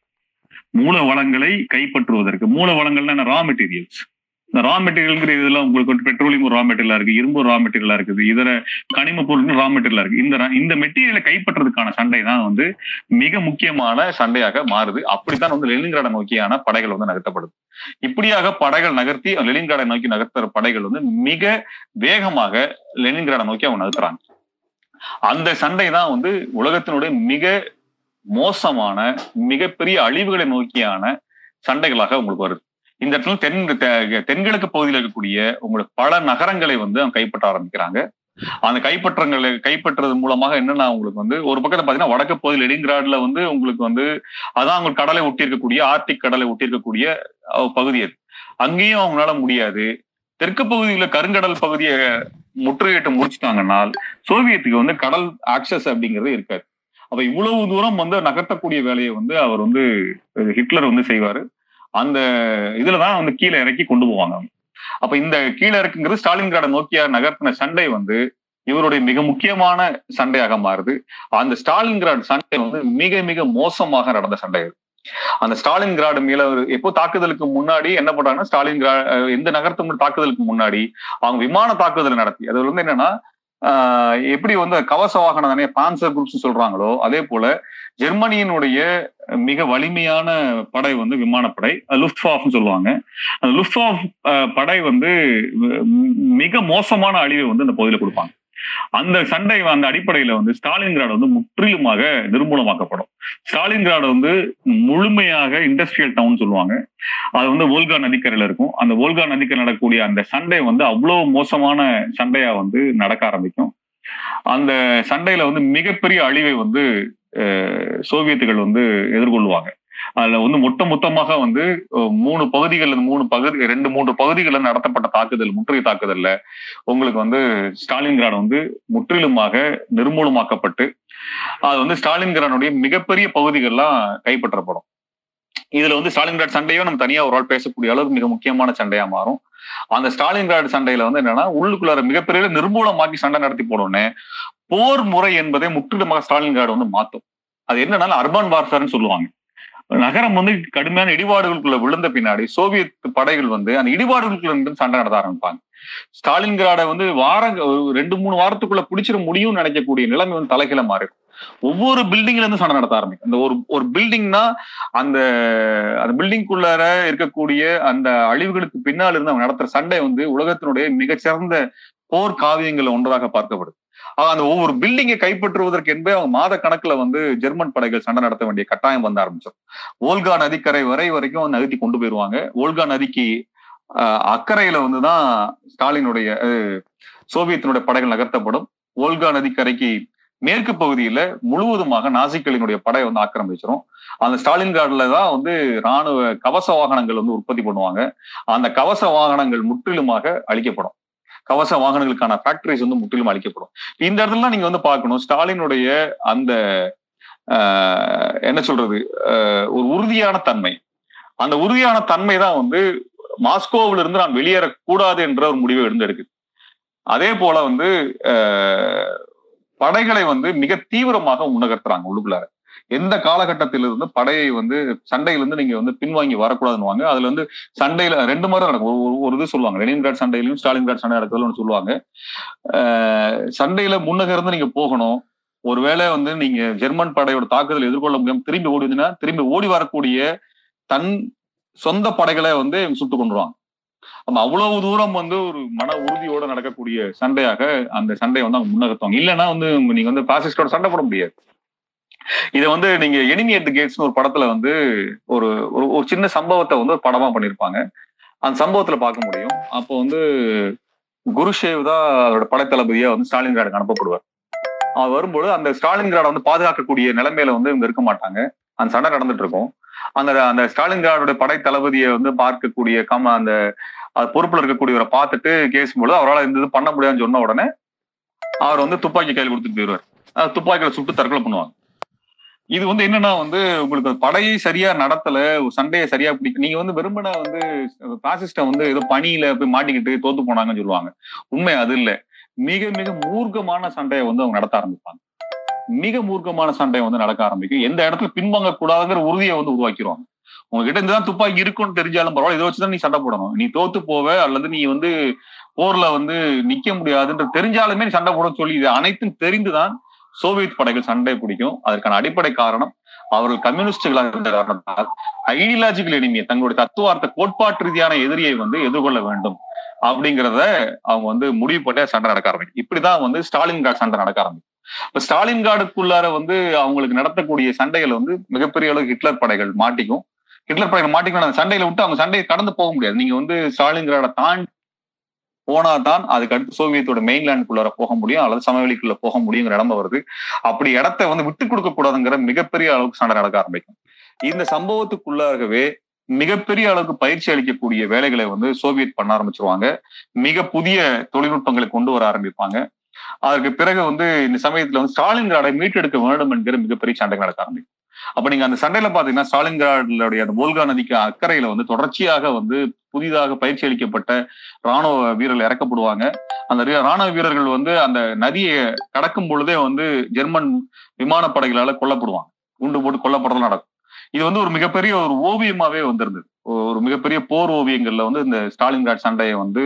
மூல வளங்களை கைப்பற்றுவதற்கு மூல வளங்கள்னா ரா மெட்டீரியல்ஸ் இந்த ரா மெட்டீரியல்ங்கிற இதெல்லாம் உங்களுக்கு வந்து பெட்ரோலியம் ஒரு ரா மெட்டீரியலா இருக்கு இரும்பு ரா மெட்டீரியலா இருக்குது இதர கனிம பொருட்கள் ரா மெட்டீரியலா இருக்கு. இந்த இந்த மெட்டீரியலை கைப்பற்றதுக்கான சண்டை தான் வந்து மிக முக்கியமான சண்டையாக மாறுது. அப்படித்தான் வந்து லெனின்கிராட நோக்கியான படைகள் வந்து நகர்த்தப்படுது. இப்படியாக படைகள் நகர்த்தி லெனின்கிராடை நோக்கி நகர்த்துற படைகள் வந்து மிக வேகமாக லெனின்கிராடை நோக்கி அவங்க நகர்த்துறாங்க. அந்த சண்டை தான் வந்து உலகத்தினுடைய மிக மோசமான மிகப்பெரிய அழிவுகளை நோக்கியான சண்டைகளாக உங்களுக்கு வருது. இந்த இடத்துல தென் தென்கிழக்கு பகுதியில் இருக்கக்கூடிய உங்களுக்கு பல நகரங்களை வந்து அவங்க கைப்பற்ற ஆரம்பிக்கிறாங்க. அந்த கைப்பற்றங்களை கைப்பற்றது மூலமாக என்னன்னா உங்களுக்கு வந்து ஒரு பக்கத்தை பாத்தீங்கன்னா வடக்கு பகுதியில் லெனின்கிராட்ல வந்து உங்களுக்கு வந்து அதான் அவங்க கடலை ஒட்டி இருக்கக்கூடிய ஆர்டிக் கடலை ஒட்டி இருக்கக்கூடிய பகுதி அது. அங்கேயும் அவங்களால முடியாது. தெற்கு பகுதியில கருங்கடல் பகுதியை முற்றுகையிட்டு முடிச்சிட்டாங்கன்னால் சோவியத்துக்கு வந்து கடல் ஆக்சஸ் அப்படிங்கிறது இருக்காது. அப்ப இவ்வளவு தூரம் வந்து நகர்த்தக்கூடிய வேலையை வந்து அவர் வந்து ஹிட்லர் வந்து செய்வாரு. அந்த இதுலதான் வந்து கீழே இறக்கி கொண்டு போவாங்க. அப்ப இந்த கீழே இறக்குங்கிறது ஸ்டாலின் கிராட நோக்கிய நகர்த்தின சண்டை வந்து இவருடைய மிக முக்கியமான சண்டையாக மாறுது. அந்த ஸ்டாலின் கிராட் சண்டை வந்து மிக மிக மோசமாக நடந்த சண்டை அந்த ஸ்டாலின் கிராடு மேல எப்போ தாக்குதலுக்கு முன்னாடி என்ன பண்றாங்கன்னா ஸ்டாலின் கிரா எந்த நகரத்து தாக்குதலுக்கு முன்னாடி அவங்க விமான தாக்குதல் நடத்தி. அது வந்து என்னன்னா எப்படி வந்து கவச வாகனம் தானே பான்சர் குரூப்ஸ் சொல்றாங்களோ அதே போல ஜெர்மனியினுடைய மிக வலிமையான படை வந்து விமானப்படை லுஃப்ட் சொல்லுவாங்க. அந்த லுஃப்ட் படை வந்து மிக மோசமான அழிவை வந்து அந்த பகுதியில் கொடுப்பாங்க. அந்த சண்டை அந்த அடிப்படையில வந்து ஸ்டாலின்கிராட் வந்து முற்றிலுமாக நிர்மூலமாக்கப்படும். ஸ்டாலின்கிராட் வந்து முழுமையாக இண்டஸ்ட்ரியல் டவுன் சொல்லுவாங்க. அது வந்து ஓல்கா நதிக்கரையில இருக்கும். அந்த ஓல்கா நதிக்கரை நடக்கக்கூடிய அந்த சண்டை வந்து அவ்வளவு மோசமான சண்டையா வந்து நடக்க ஆரம்பிக்கும். அந்த சண்டையில வந்து மிகப்பெரிய அழிவை வந்து சோவியத்துகள் வந்து எதிர்கொள்வாங்க அதுல வந்து மொத்த மொத்தமாக வந்து மூணு பகுதிகள் மூணு பகுதி ரெண்டு மூன்று பகுதிகளில் நடத்தப்பட்ட தாக்குதல் முற்றுகை தாக்குதல்ல உங்களுக்கு வந்து ஸ்டாலின்கிராட் வந்து முற்றிலுமாக நிர்மூலமாக்கப்பட்டு அது வந்து ஸ்டாலின்கிரானுடைய மிகப்பெரிய பகுதிகள்லாம் கைப்பற்றப்படும். இதுல வந்து ஸ்டாலின்கிராட் சண்டையோ நம்ம தனியா ஒரு ஆள் பேசக்கூடிய அளவுக்கு மிக முக்கியமான சண்டையா மாறும். அந்த ஸ்டாலின்கிராட் சண்டையில வந்து என்னன்னா உள்ளுக்குள்ளார மிகப்பெரிய நிர்மூலமாக்கி சண்டை நடத்தி போனோடனே போர் முறை என்பதை முற்றிலுமாக ஸ்டாலின்கிராட் வந்து மாத்தும். அது என்னன்னா அர்பன் வார்ஃபேர்னு சொல்லுவாங்க. நகரம் வந்து கடுமையான இடிபாடுகளுக்குள்ள விழுந்த பின்னாடி சோவியத் படைகள் வந்து அந்த இடிபாடுகளுக்குள்ள இருந்து சண்டை நடத்த ஆரம்பிப்பாங்க. ஸ்டாலின்கிராட வந்து வாரம் ரெண்டு மூணு வாரத்துக்குள்ள பிடிச்சிட முடியும்னு நினைக்கக்கூடிய நிலைமை வந்து தலைகீழ மாறி ஒவ்வொரு பில்டிங்ல இருந்து சண்டை நடத்த ஆரம்பிக்கும். அந்த ஒரு ஒரு பில்டிங்னா அந்த அந்த பில்டிங்குள்ளார இருக்கக்கூடிய அந்த அழிவுகளுக்கு பின்னால் இருந்து அவங்க நடத்துற சண்டை வந்து உலகத்தினுடைய மிகச்சிறந்த போர் காவியங்கள் ஒன்றாக பார்க்கப்படுது. அந்த ஒவ்வொரு பில்டிங்கை கைப்பற்றுவதற்கு என்பே அவங்க மாத கணக்குல வந்து ஜெர்மன் படைகள் சண்டை நடத்த வேண்டிய கட்டாயம் வந்து ஆரம்பிச்சிடும் ஓல்கா நதிக்கரை வரை வரைக்கும் நகர்த்தி கொண்டு போயிருவாங்க. ஓல்கா நதிக்கு ஆஹ், அக்கறையில வந்துதான் ஸ்டாலினுடைய சோவியத்தினுடைய படைகள் நகர்த்தப்படும். ஓல்கா நதிக்கரைக்கு மேற்கு பகுதியில முழுவதுமாக நாசிக்களினுடைய படை வந்து ஆக்கிரமிச்சிரும். அந்த ஸ்டாலின் கார்டுல தான் வந்து ராணுவ கவச வாகனங்கள் வந்து உற்பத்தி பண்ணுவாங்க. அந்த கவச வாகனங்கள் முற்றிலுமாக அழிக்கப்படும். கவச வாகனங்களுக்கான ஃபேக்டரிஸ் வந்து முற்றிலும் அழிக்கப்படும். இந்த இடத்துல நீங்க வந்து பார்க்கணும் ஸ்டாலினுடைய அந்த ஆஹ், என்ன சொல்றது ஆஹ், ஒரு உறுதியான தன்மை. அந்த உறுதியான தன்மை தான் வந்து மாஸ்கோவில இருந்து நான் வெளியேறக்கூடாது என்ற ஒரு முடிவை எடுந்தெடுக்குது அதே போல வந்து ஆஹ், படைகளை வந்து மிக தீவிரமாக முன்னகர்த்துறாங்க உள்ளுக்குள்ளார. எந்த காலகட்டத்திலிருந்து படையை வந்து சண்டையிலிருந்து நீங்க வந்து பின்வாங்கி வரக்கூடாதுன்னு அதுல வந்து சண்டையில ரெண்டு மாதிரி நடக்கும். ஒரு- ஒரு- இது சொல்லுவாங்க. லெனின்கிராட் சண்டையிலும் ஸ்டாலின்கிராட் சண்டை நடக்குதுன்னு ஒன்று சொல்லுவாங்க. சண்டையில முன்னகர்ந்து நீங்க போகணும். ஒருவேளை வந்து நீங்க ஜெர்மன் படையோட தாக்குதல் எதிர்கொள்ள முடியாம திரும்பி ஓடிதுன்னா திரும்பி ஓடி வரக்கூடிய தன் சொந்த படைகளை வந்து இவங்க சுட்டு கொண்டுருவாங்க நம்ம அவ்வளவு தூரம் வந்து ஒரு மன உறுதியோட நடக்கக்கூடிய சண்டையாக அந்த சண்டையை வந்து அவங்க முன்னகத்துவாங்க இல்லைன்னா வந்து நீங்க வந்து பாசிஸ்டோட சண்டை போட முடியாது. இதை வந்து நீங்க எனிமி அட் கேட்ஸ்னு ஒரு படத்துல வந்து ஒரு ஒரு ஒரு சின்ன சம்பவத்தை வந்து ஒரு படமா பண்ணியிருப்பாங்க அந்த சம்பவத்துல பார்க்க முடியும். அப்போ வந்து குருஷேவ் தான் அதோட படைத்தளபதியா வந்து ஸ்டாலின் கிராடுக்கு அனுப்பப்படுவார். அவர் வரும்போது அந்த ஸ்டாலின் கிராட வந்து பாதுகாக்கக்கூடிய நிலைமையில வந்து இவங்க இருக்க மாட்டாங்க. அந்த சண்டை நடந்துட்டு இருக்கும். அந்த அந்த ஸ்டாலின் கிராடோட படை தளபதியை வந்து பார்க்கக்கூடிய கம அந்த அது பொறுப்புல இருக்கக்கூடியவரை பார்த்துட்டு கேசும்போது அவரால் இந்த இது பண்ண முடியாதுன்னு சொன்ன உடனே அவர் வந்து துப்பாக்கி கையில் கொடுத்துட்டு போயிடுவார். துப்பாக்கியில சுட்டு தற்கொலை பண்ணுவாங்க. இது வந்து என்னன்னா வந்து உங்களுக்கு படையை சரியா நடத்தல சண்டையை சரியா பிடிக்க நீங்க வந்து வெறுமனா வந்து பாசிஸ்ட வந்து ஏதோ பணியில போய் மாட்டிக்கிட்டு தோத்து போனாங்கன்னு சொல்லுவாங்க. உண்மை அது இல்ல. மிக மிக மூர்க்கமான சண்டையை வந்து அவங்க நடத்த ஆரம்பிப்பாங்க. மிக மூர்க்கமான சண்டை வந்து நடக்க ஆரம்பிக்கும். எந்த இடத்துல பின்வாங்க கூடாதுங்கிற உறுதியை வந்து உருவாக்கிடுவாங்க உங்ககிட்ட இருந்துதான் துப்பாக்கி இருக்குன்னு தெரிஞ்சாலும் பரவாயில்ல இதை வச்சுதான் நீ சண்டை போடணும். நீ தோத்து போவ அல்லது நீ வந்து போர்ல வந்து நிக்க முடியாதுன்ற தெரிஞ்சாலுமே நீ சண்டை போட சொல்லி இது அனைத்தும் தெரிந்துதான் சோவியத் படைகள் சண்டை பிடிக்கும். அதற்கான அடிப்படை காரணம் அவர்கள் கம்யூனிஸ்டுகளாக இருந்த காரணத்தால் ஐடியாலஜிக்கல் எளிமையை தங்களுடைய தத்துவார்த்த கோட்பாட்டு ரீதியான எதிரியை வந்து எதிர்கொள்ள வேண்டும் அப்படிங்கிறத அவங்க வந்து முடிவு பண்ணி சண்டை நடக்க ஆரம்பிக்கும். இப்படிதான் வந்து ஸ்டாலின் கார்டு சண்டை நடக்க ஆரம்பிக்கும். இப்ப ஸ்டாலின் கார்டுக்குள்ளார வந்து அவங்களுக்கு நடத்தக்கூடிய சண்டைகள் வந்து மிகப்பெரிய அளவுக்கு ஹிட்லர் படைகள் மாட்டிக்கும். ஹிட்லர் படைகள் மாட்டிக்கணும். அந்த சண்டையில விட்டு அவங்க சண்டையை கடந்து போக முடியாது. நீங்க வந்து ஸ்டாலின் கார்டை தாண்டி போனா தான் அதுக்கு அடுத்து சோவியத்தோட மெயின்லேண்டுக்குள்ளார போக முடியும் அல்லது சமவெளிக்குள்ள போக முடியுங்கிற இடம் வருது. அப்படி இடத்த வந்து விட்டு கொடுக்க கூடாதுங்கிற மிகப்பெரிய அளவுக்கு சண்டை நடக்க ஆரம்பிக்கும். இந்த சம்பவத்துக்குள்ளாகவே மிகப்பெரிய அளவுக்கு பயிற்சி அளிக்கக்கூடிய வேலைகளை வந்து சோவியத் பண்ண ஆரம்பிச்சிருவாங்க. மிக புதிய தொழில்நுட்பங்களை கொண்டு வர ஆரம்பிப்பாங்க. அதற்கு பிறகு வந்து இந்த சமயத்துல வந்து ஸ்டாலின் கிராடை மீட்டெடுக்க வேண்டும் என்கிற மிகப்பெரிய சண்டை நடக்க ஆரம்பிக்கும். அப்ப நீங்க அந்த சண்டையில பாத்தீங்கன்னா ஸ்டாலின்கிராடுடைய அந்த போல்கா நதிக்கு அக்கறையில வந்து தொடர்ச்சியாக வந்து புதிதாக பயிற்சி அளிக்கப்பட்ட ராணுவ வீரர்கள் இறக்கப்படுவாங்க. அந்த ராணுவ வீரர்கள் வந்து அந்த நதியை கடக்கும் பொழுதே வந்து ஜெர்மன் விமானப்படைகளால கொல்லப்படுவாங்க. குண்டு போட்டு கொல்லப்படுறது நடக்கும். இது வந்து ஒரு மிகப்பெரிய ஒரு ஓவியமாவே வந்திருந்தது. ஒரு மிகப்பெரிய போர் ஓவியங்கள்ல வந்து இந்த ஸ்டாலின்கிராட் சண்டையை வந்து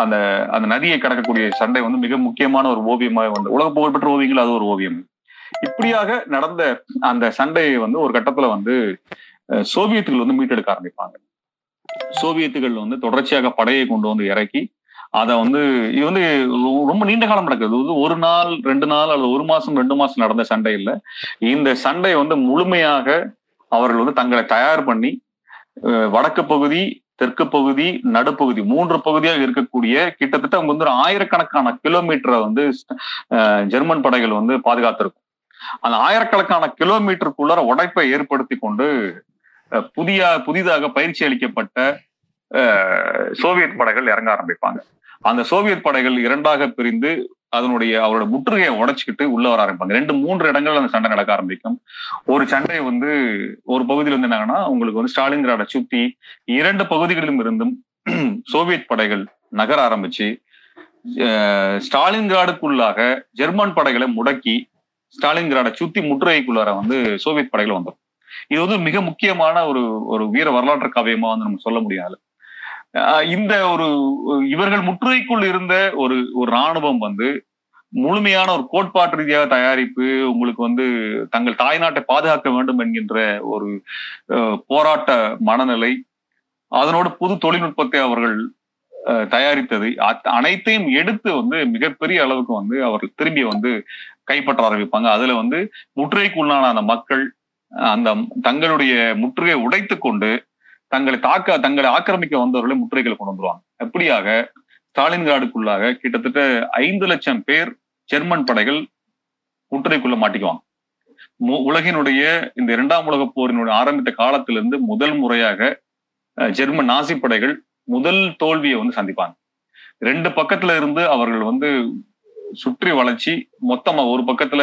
அந்த அந்த நதியை கடக்கக்கூடிய சண்டை வந்து மிக முக்கியமான ஒரு ஓவியமாக வந்து உலக புகழ்பெற்ற ஓவியங்கள் அது ஒரு ஓவியம். இப்படியாக நடந்த அந்த சண்டையை வந்து ஒரு கட்டத்துல வந்து சோவியத்துகள் வந்து மீட்டெடுக்க ஆரம்பிப்பாங்க. சோவியத்துகள் வந்து தொடர்ச்சியாக படையை கொண்டு வந்து இறக்கி அதை வந்து இது வந்து ரொம்ப நீண்ட காலம் நடக்குது. வந்து ஒரு நாள் ரெண்டு நாள் அல்லது ஒரு மாசம் ரெண்டு மாசம் நடந்த சண்டை இல்லை. இந்த சண்டை வந்து முழுமையாக அவர்கள் வந்து தங்களை தயார் பண்ணி அஹ், வடக்கு பகுதி தெற்கு பகுதி நடுப்பகுதி மூன்று பகுதியாக இருக்கக்கூடிய கிட்டத்தட்ட அவங்க வந்து ஒரு ஆயிரக்கணக்கான கிலோமீட்டரை வந்து ஜெர்மன் படைகள் வந்து பாதுகாத்திருக்கும். அந்த ஆயிரக்கணக்கான கிலோமீட்டருக்குள்ள உடைப்பை ஏற்படுத்தி கொண்டு புதிய புதிதாக பயிற்சி அளிக்கப்பட்ட சோவியத் படைகள் இறங்க ஆரம்பிப்பாங்க. அந்த சோவியத் படைகள் இரண்டாக பிரிந்து அதனுடைய அவரோட முற்றுகையை உடைச்சிக்கிட்டு உள்ள வர ஆரம்பிப்பாங்க. ரெண்டு மூன்று இடங்கள்ல அந்த சண்டை நடக்க ஆரம்பிக்கும். ஒரு சண்டை வந்து ஒரு பகுதியில் வந்து என்னங்கன்னா உங்களுக்கு வந்து ஸ்டாலின்கிராட சுத்தி இரண்டு பகுதிகளிலும் இருந்தும் சோவியத் படைகள் நகர ஆரம்பிச்சு ஸ்டாலின்கிராடுக்குள்ளாக ஜெர்மன் படைகளை முடக்கி ஸ்டாலின்கிராட சுத்தி முற்றுகைக்குள்ளார வந்து சோவியத் படைகள் வந்துடும் இது வந்து மிக முக்கியமான ஒரு ஒரு வீர வரலாற்று காவியமா வந்து நம்ம சொல்ல முடியாது. இந்த ஒரு இவர்கள் முற்றுகைக்குள் இருந்த ஒரு ஒரு ராணுவம் வந்து முழுமையான ஒரு கோட்பாட்டு ரீதியாக தயாரிப்பு உங்களுக்கு வந்து தங்கள் தாய்நாட்டை பாதுகாக்க வேண்டும் என்கின்ற ஒரு போராட்ட மனநிலை அதனோட புது தொழில்நுட்பத்தை அவர்கள் தயாரித்தது. அனைத்தையும் எடுத்து வந்து மிகப்பெரிய அளவுக்கு வந்து அவர்கள் திரும்பி வந்து கைப்பற்ற ஆரம்பிப்பாங்க. அதுல வந்து முற்றுகைக்குள்ளான அந்த மக்கள் அந்த தங்களுடைய முற்றுகையை உடைத்து கொண்டு தங்களை தாக்க தங்களை ஆக்கிரமிக்க வந்தவர்களை முற்றுகைகளை கொண்டு வந்துருவாங்க. அப்படியாக ஸ்டாலின்கிராடுக்குள்ளாக கிட்டத்தட்ட ஐந்து லட்சம் பேர் ஜெர்மன் படைகள் முற்றுகைக்குள்ள மாட்டிக்குவாங்க. மு- உலகினுடைய இந்த இரண்டாம் உலக போரினுடைய ஆரம்பித்த காலத்திலிருந்து முதல் முறையாக அஹ், ஜெர்மன் நாசி படைகள் முதல் தோல்வியை வந்து சந்திப்பாங்க. ரெண்டு பக்கத்துல இருந்து அவர்கள் வந்து சுற்றி வளர்ச்சி மொத்தமா ஒரு பக்கத்துல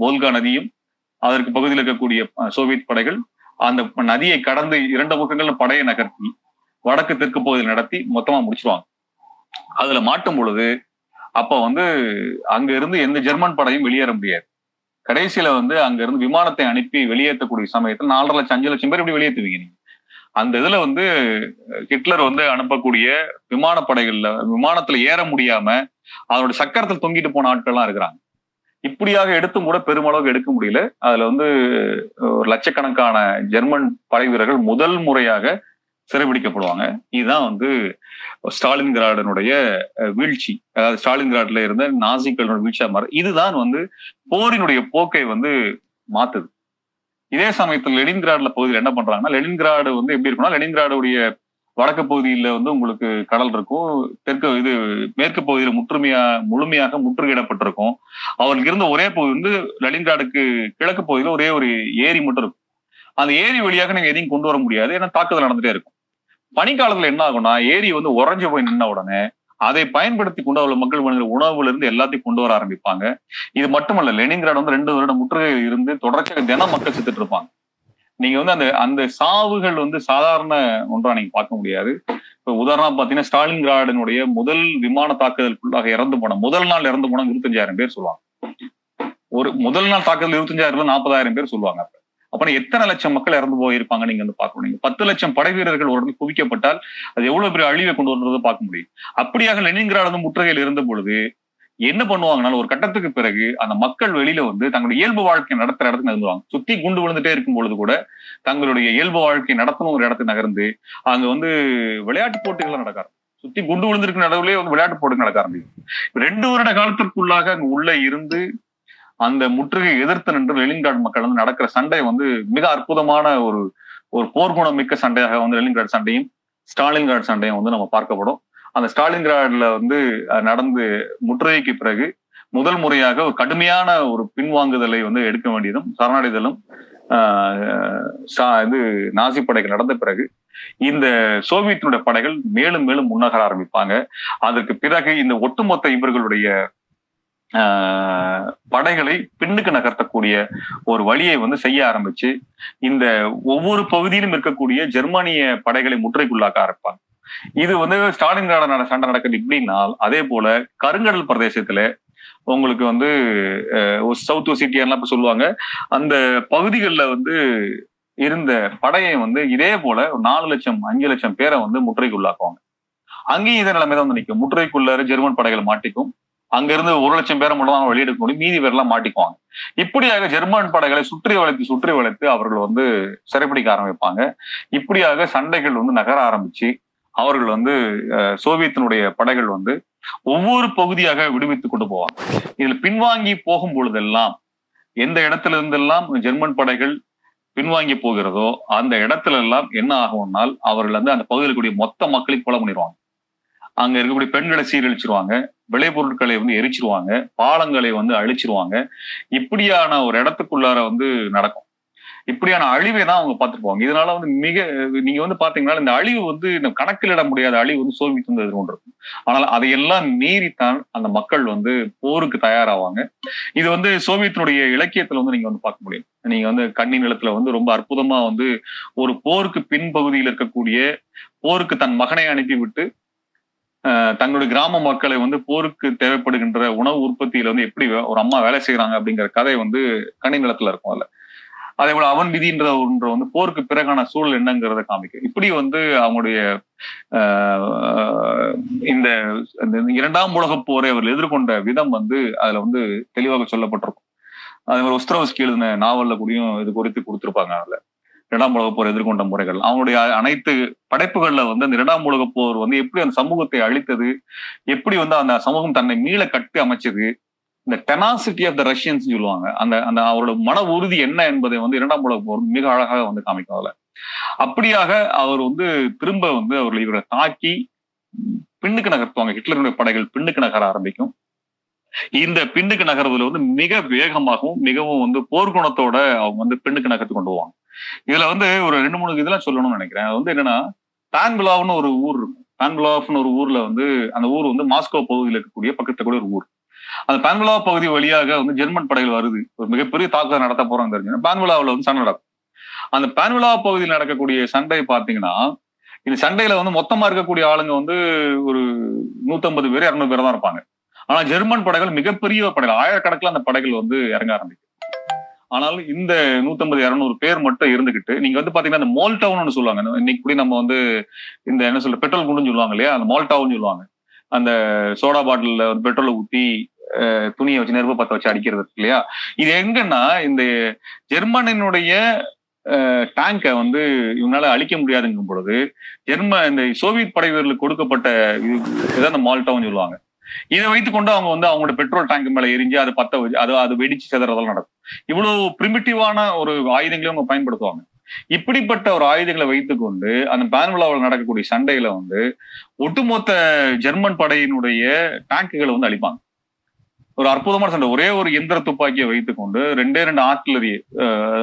போல்கா நதியும் அதற்கு பகுதியில் இருக்கக்கூடிய சோவியத் படைகள் அந்த நதியை கடந்து இரண்டு பக்கங்கள்ல படையை நகர்த்தி வடக்கு தெற்கு பகுதியில் நடத்தி மொத்தமா முடிச்சிருவாங்க. அதுல மாட்டும் பொழுது அப்ப வந்து அங்க இருந்து எந்த ஜெர்மன் படையும் வெளியேற முடியாது. கடைசியில வந்து அங்க இருந்து விமானத்தை அனுப்பி வெளியேற்றக்கூடிய சமயத்தில் நாலரை லட்சம் அஞ்சு லட்சம் பேர் இப்படி வெளியேற்றுவீங்க நீங்க. அந்த இதுல வந்து ஹிட்லர் வந்து அனுப்பக்கூடிய விமானப்படைகள்ல விமானத்துல ஏற முடியாம அதனுடைய சக்கரத்தில் தொங்கிட்டு போன ஆட்கள்லாம் இருக்கிறாங்க. இப்படியாக எடுத்தும் கூட பெருமளவுக்கு எடுக்க முடியல. அதுல வந்து ஒரு லட்சக்கணக்கான ஜெர்மன் படை வீரர்கள் முதல் முறையாக சிறைபிடிக்கப்படுவாங்க. இதுதான் வந்து ஸ்டாலின் கிராடனுடைய வீழ்ச்சி. அதாவது ஸ்டாலின் கிராட்ல இருந்த நாசிக்களோட வீழ்ச்சியா மாறு இதுதான் வந்து போரினுடைய போக்கை வந்து மாத்துது. இதே சமயத்தில் லெனின்கிராட்ல பகுதியில் என்ன பண்றாங்கன்னா லெனின்கிராடு வந்து எப்படி இருக்கும்னா லெனின்கிராடுடைய வடக்கு பகுதியில வந்து உங்களுக்கு கடல் இருக்கும். தெற்கு இது மேற்கு பகுதியில் முற்றுமையா முழுமையாக முற்றுகையிடப்பட்டிருக்கும். அவருக்கு இருந்த ஒரே பகுதி வந்து லெனின்கிராடுக்கு கிழக்கு பகுதியில் ஒரே ஒரு ஏரி மட்டும் இருக்கும். அந்த ஏரி வழியாக நீங்க எதையும் கொண்டு வர முடியாது. ஏன்னா தாக்குதல் நடந்துட்டே இருக்கும். பனிக்காலத்துல என்ன ஆகும்னா ஏரி வந்து உறைஞ்சு போய் நின்ன உடனே அதை பயன்படுத்தி கொண்டு அவ்வளவு மக்கள் மனித உணவுல இருந்து எல்லாத்தையும் கொண்டு வர ஆரம்பிப்பாங்க. இது மட்டுமல்ல லெனின்கிராட் வந்து ரெண்டு வருடம் முற்றுகையில் இருந்து தொடர்ச்சியாக தினம் மக்கள் செத்துட்டு இருப்பாங்க. நீங்க வந்து அந்த அந்த சாவுகள் வந்து சாதாரண ஒன்றா நீங்க பார்க்க முடியாது. இப்ப உதாரணம் பாத்தீங்கன்னா ஸ்டாலின்கிராடினுடைய முதல் விமான தாக்குதலுக்குள்ளாக இறந்து போன முதல் நாள் இறந்து போன இருபத்தஞ்சாயிரம் பேர் சொல்லுவாங்க. ஒரு முதல் நாள் தாக்குதல் இருபத்தஞ்சாயிரம் நாற்பதாயிரம் பேர் சொல்லுவாங்க. அப்புறம் எத்தனை லட்சம் மக்கள் இறந்து போயிருப்பாங்க நீங்க வந்து பார்க்கணும். நீங்க பத்து லட்சம் படை வீரர்கள் உடனே குவிக்கப்பட்டால் அது எவ்வளவு பெரிய அழிவை கொண்டு வர்றதை பார்க்க முடியும். அப்படியாக லெனின்கிராடு முற்றுகையில் இருந்த பொழுது என்ன பண்ணுவாங்கன்னா ஒரு கட்டத்துக்கு பிறகு அந்த மக்கள் வெளியில வந்து தங்களுடைய இயல்பு வாழ்க்கை நடத்துற இடத்துக்கு நகர்ந்துவாங்க சுத்தி குண்டு விழுந்துட்டே இருக்கும் பொழுது கூட தங்களுடைய இயல்பு வாழ்க்கை நடத்தணும் ஒரு இடத்துக்கு நகர்ந்து அங்க வந்து விளையாட்டு போட்டிகள் நடக்க சுத்தி குண்டு விழுந்திருக்க நடுவுலயே வந்து விளையாட்டு போட்டிகள் நடக்க ஆரம்பிக்கும். ரெண்டு வருட காலத்திற்குள்ளாக அங்க உள்ள இருந்து அந்த முற்றுகை எதிர்த்து நின்று லெனின்கிராட் மக்கள் வந்து நடக்கிற சண்டை வந்து மிக அற்புதமான ஒரு ஒரு போர்க்குணம் மிக்க சண்டையாக வந்து லெனின்கிராட் சண்டையும் ஸ்டாலின்கிராட் சண்டையும் வந்து நம்ம பார்க்கப்படும். அந்த ஸ்டாலின்கிராட்ல வந்து நடந்து முற்றுகைக்கு பிறகு முதல் முறையாக ஒரு கடுமையான ஒரு பின்வாங்குதலை வந்து எடுக்க வேண்டியதும் சரணடைதலும் சா- இது நாசி படைகள் நடந்த பிறகு இந்த சோவியத்தினுடைய படைகள் மேலும் மேலும் முன்னகர ஆரம்பிப்பாங்க. அதற்கு பிறகு இந்த ஒட்டுமொத்த இவர்களுடைய படைகளை பின்னுக்கு நகர்த்தக்கூடிய ஒரு வழியை வந்து செய்ய ஆரம்பிச்சு இந்த ஒவ்வொரு பகுதியிலும் இருக்கக்கூடிய ஜெர்மானிய படைகளை முற்றைக்குள்ளாக்க ஆரம்பிப்பாங்க. இது வந்து ஸ்டாலின்கிராட சண்டை நடக்குது இப்படின்னா அதே போல கருங்கடல் பிரதேசத்துல உங்களுக்கு வந்து சவுத் ஒசிட்டியெல்லாம் இப்ப சொல்லுவாங்க. அந்த பகுதிகளில் வந்து இருந்த படையை வந்து இதே போல ஒரு நாலு லட்சம் அஞ்சு லட்சம் பேரை வந்து முற்றுகைக்குள்ளாக்குவாங்க. அங்கேயும் இதே நிலைமை தான் வந்து நிற்கும். முற்றுகைக்குள்ளார ஜெர்மன் படைகள் மாட்டிக்கும். அங்கிருந்து ஒரு லட்சம் பேரை மட்டும் தான் வெளியெடுக்க முடியும். மீதி பேர்லாம் மாட்டிக்குவாங்க. இப்படியாக ஜெர்மன் படைகளை சுற்றி வளைத்து சுற்றி வளைத்து அவர்கள் வந்து சிறைப்பிடிக்க ஆரம்பிப்பாங்க. இப்படியாக சண்டைகள் வந்து நகர ஆரம்பிச்சு அவர்கள் வந்து அஹ், சோவியத்தினுடைய படைகள் வந்து ஒவ்வொரு பகுதியாக விடுவித்து கொண்டு போவாங்க. இதுல பின்வாங்கி போகும் பொழுதெல்லாம் எந்த இடத்துல இருந்தெல்லாம் ஜெர்மன் படைகள் பின்வாங்கி போகிறதோ அந்த இடத்துல எல்லாம் என்ன ஆகும்னால் அவர்கள் வந்து அந்த பகுதியில் இருக்கக்கூடிய மொத்த மக்களையும் கொலை பண்ணிடுவாங்க. அங்க இருக்கக்கூடிய பெண்களை சீரழிச்சிருவாங்க விளைபொருட்களை வந்து எரிச்சிருவாங்க பாலங்களை வந்து அழிச்சிருவாங்க. இப்படியான ஒரு இடத்துக்குள்ளார வந்து நடக்கும். இப்படியான அழிவை தான் அவங்க பார்த்துட்டு போவாங்க. இதனால வந்து மிக நீங்க வந்து பாத்தீங்கன்னா இந்த அழிவு வந்து இந்த கணக்கிலிட முடியாத அழிவு வந்து சோவியத் ஒன்று. எதிர்கொண்டிருக்கும் ஆனால் அதையெல்லாம் மீறித்தான் அந்த மக்கள் வந்து போருக்கு தயாராவாங்க. இது வந்து சோவியத்தினுடைய இலக்கியத்துல வந்து நீங்க வந்து பார்க்க முடியும். நீங்க வந்து கண்ணி நிலத்துல வந்து ரொம்ப அற்புதமா வந்து ஒரு போருக்கு பின்பகுதியில் இருக்கக்கூடிய போருக்கு தன் மகனை அனுப்பிவிட்டு தங்களுடைய கிராம மக்களை வந்து போருக்கு தேவைப்படுகின்ற உணவு உற்பத்தியில வந்து எப்படி ஒரு அம்மா வேலை செய்யறாங்க அப்படிங்கிற கதை வந்து கன்னி நிலத்துல இருக்கும் அதுல. அதே போல அவன் விதின்ற ஒன்று வந்து போருக்கு பிறகான சூழல் என்னங்கிறத காமிக்கும் இப்படி வந்து அவங்களுடைய ஆஹ், இந்த இந்த இரண்டாம் உலக போரை அவர்கள் எதிர்கொண்ட விதம் வந்து அதுல வந்து தெளிவாக சொல்லப்பட்டிருக்கும். அதே மாதிரி உஸ்திரவஸ்கி எழுதின நாவல்ல கூடயும் இது குறித்து கொடுத்திருப்பாங்க அதுல. இரண்டாம் உலகப் போர் எதிர்கொண்ட முறைகள். அவங்களுடைய அனைத்து படைப்புகள்ல வந்து அந்த இரண்டாம் உலகப் போர் வந்து எப்படி அந்த சமூகத்தை அழித்தது எப்படி வந்து அந்த சமூகம் தன்னை மீள கட்டி அமைச்சது இந்த டெனாசிட்டி ஆஃப் த ரஷ்யன்ஸ் சொல்லுவாங்க. அந்த அந்த அவரோட மன உறுதி என்ன என்பதை வந்து இரண்டாம் உலக போர் மிக அழகாக வந்து காமிக்கும் அதுல. அப்படியாக அவர் வந்து திரும்ப வந்து அவர்கள் இவரை தாக்கி பின்னுக்கு நகர்த்துவாங்க. ஹிட்லருடைய படைகள் பின்னுக்கு நகர ஆரம்பிக்கும். இந்த பின்னுக்கு நகர்வதில் வந்து மிக வேகமாகவும் மிகவும் வந்து போர்க்குணத்தோட அவங்க வந்து பின்னுக்கு நகர்த்து கொண்டு போவாங்க. இதுல வந்து ஒரு ரெண்டு மூணு இதெல்லாம் சொல்லணும்னு நினைக்கிறேன். அது வந்து என்னன்னா பான்பிலாவ்னு ஒரு ஊர் இருக்கும். பான்பிலாவ்னு ஒரு ஊர்ல வந்து அந்த ஊர் வந்து மாஸ்கோ பகுதியில் இருக்கக்கூடிய பக்கத்துல கூட ஒரு ஊர். அந்த பான்பிலா பகுதி வழியாக வந்து ஜெர்மன் படைகள் வருது. ஒரு மிகப்பெரிய தாக்குதல் நடத்த போறாங்க தெரிஞ்சுன்னா பான்பிலாவில் வந்து சண்டை நடக்கும். அந்த பான்விலா பகுதியில் நடக்கக்கூடிய சண்டை பாத்தீங்கன்னா இந்த சண்டையில வந்து மொத்தமா இருக்கக்கூடிய ஆளுங்க வந்து ஒரு நூத்தம்பது பேர் இருநூறு பேர் தான் இருப்பாங்க. ஆனா ஜெர்மன் படைகள் மிகப்பெரிய படைகள் ஆயிரக்கணக்கில் அந்த படைகள் வந்து இறங்க ஆரம்பிக்கும் ஆனாலும் இந்த நூத்தம்பது இரநூறு பேர் மட்டும் இருந்துகிட்டு நீங்க வந்து பாத்தீங்கன்னா அந்த மால் டவுன் சொல்லுவாங்க. இன்னைக்கு கூட நம்ம வந்து இந்த என்ன சொல்ற பெட்ரோல் குண்டுன்னு சொல்லுவாங்க இல்லையா? அந்த மால் டவுன் சொல்லுவாங்க. அந்த சோடா பாட்டில்ல வந்து பெட்ரோலை ஊத்தி துணியை வச்சு நெருப்பு பத்த வச்சு அடிக்கிறது இல்லையா? இது எங்கன்னா இந்த ஜெர்மனினுடைய டேங்கை வந்து இவனால அழிக்க முடியாதுங்கும் பொழுது ஜெர்ம இந்த சோவியத் படை வீரர்களுக்கு கொடுக்கப்பட்ட இதுதான் அந்த மால் டவுன் சொல்லுவாங்க. இதை வைத்து கொண்டு அவங்க வந்து அவங்களோட பெட்ரோல் டேங்க் மேல எரிஞ்சு அது பத்த அது அது வெடிச்சு செதறதெல்லாம் நடக்கும். இவ்வளவு பிரிமிட்டிவான ஒரு ஆயுதங்களையும் அவங்க பயன்படுத்துவாங்க. இப்படிப்பட்ட ஒரு ஆயுதங்களை வைத்துக்கொண்டு அந்த பேன்விழாவில் நடக்கக்கூடிய சண்டையில வந்து ஒட்டுமொத்த ஜெர்மன் படையினுடைய டேங்குகளை வந்து அழிப்பாங்க. ஒரு அற்புதமான சண்டை. ஒரே ஒரு எந்திர துப்பாக்கியை வைத்துக்கொண்டு ரெண்டே ரெண்டு ஆர்ட்லரி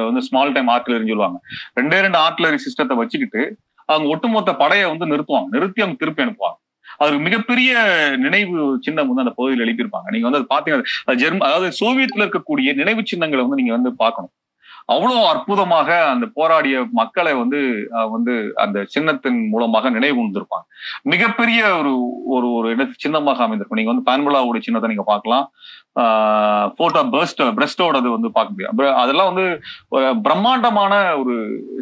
வந்து ஸ்மால் டைம் ஆர்ட்லரின்னு சொல்லுவாங்க. ரெண்டே ரெண்டு ஆர்ட்லரி சிஸ்டத்தை வச்சுக்கிட்டு அவங்க ஒட்டுமொத்த படையை வந்து நிறுத்துவாங்க. நிறுத்தி அவங்க திருப்பி அனுப்புவாங்க. அதுக்கு மிகப்பெரிய நினைவு சின்னம் வந்து அந்த பகுதியில் எழுப்பியிருப்பாங்க. நீங்க வந்து அது பாத்தீங்கன்னா ஜெர்ம அதாவது சோவியத்ல இருக்கக்கூடிய நினைவு சின்னங்களை வந்து நீங்க வந்து பார்க்கணும். அவ்வளவு அற்புதமாக அந்த போராடிய மக்களை வந்து வந்து அந்த சின்னத்தின் மூலமாக நினைவு கொண்டிருப்பாங்க மிகப்பெரிய ஒரு ஒரு ஒரு இட சின்னமாக அமைந்திருக்கும். நீங்க வந்து பான்புலாவுடைய சின்னத்தை நீங்க பார்க்கலாம். போட்டோ பெஸ்ட் பிரஸ்டோடது வந்து பார்க்க முடியும். அதெல்லாம் வந்து பிரம்மாண்டமான ஒரு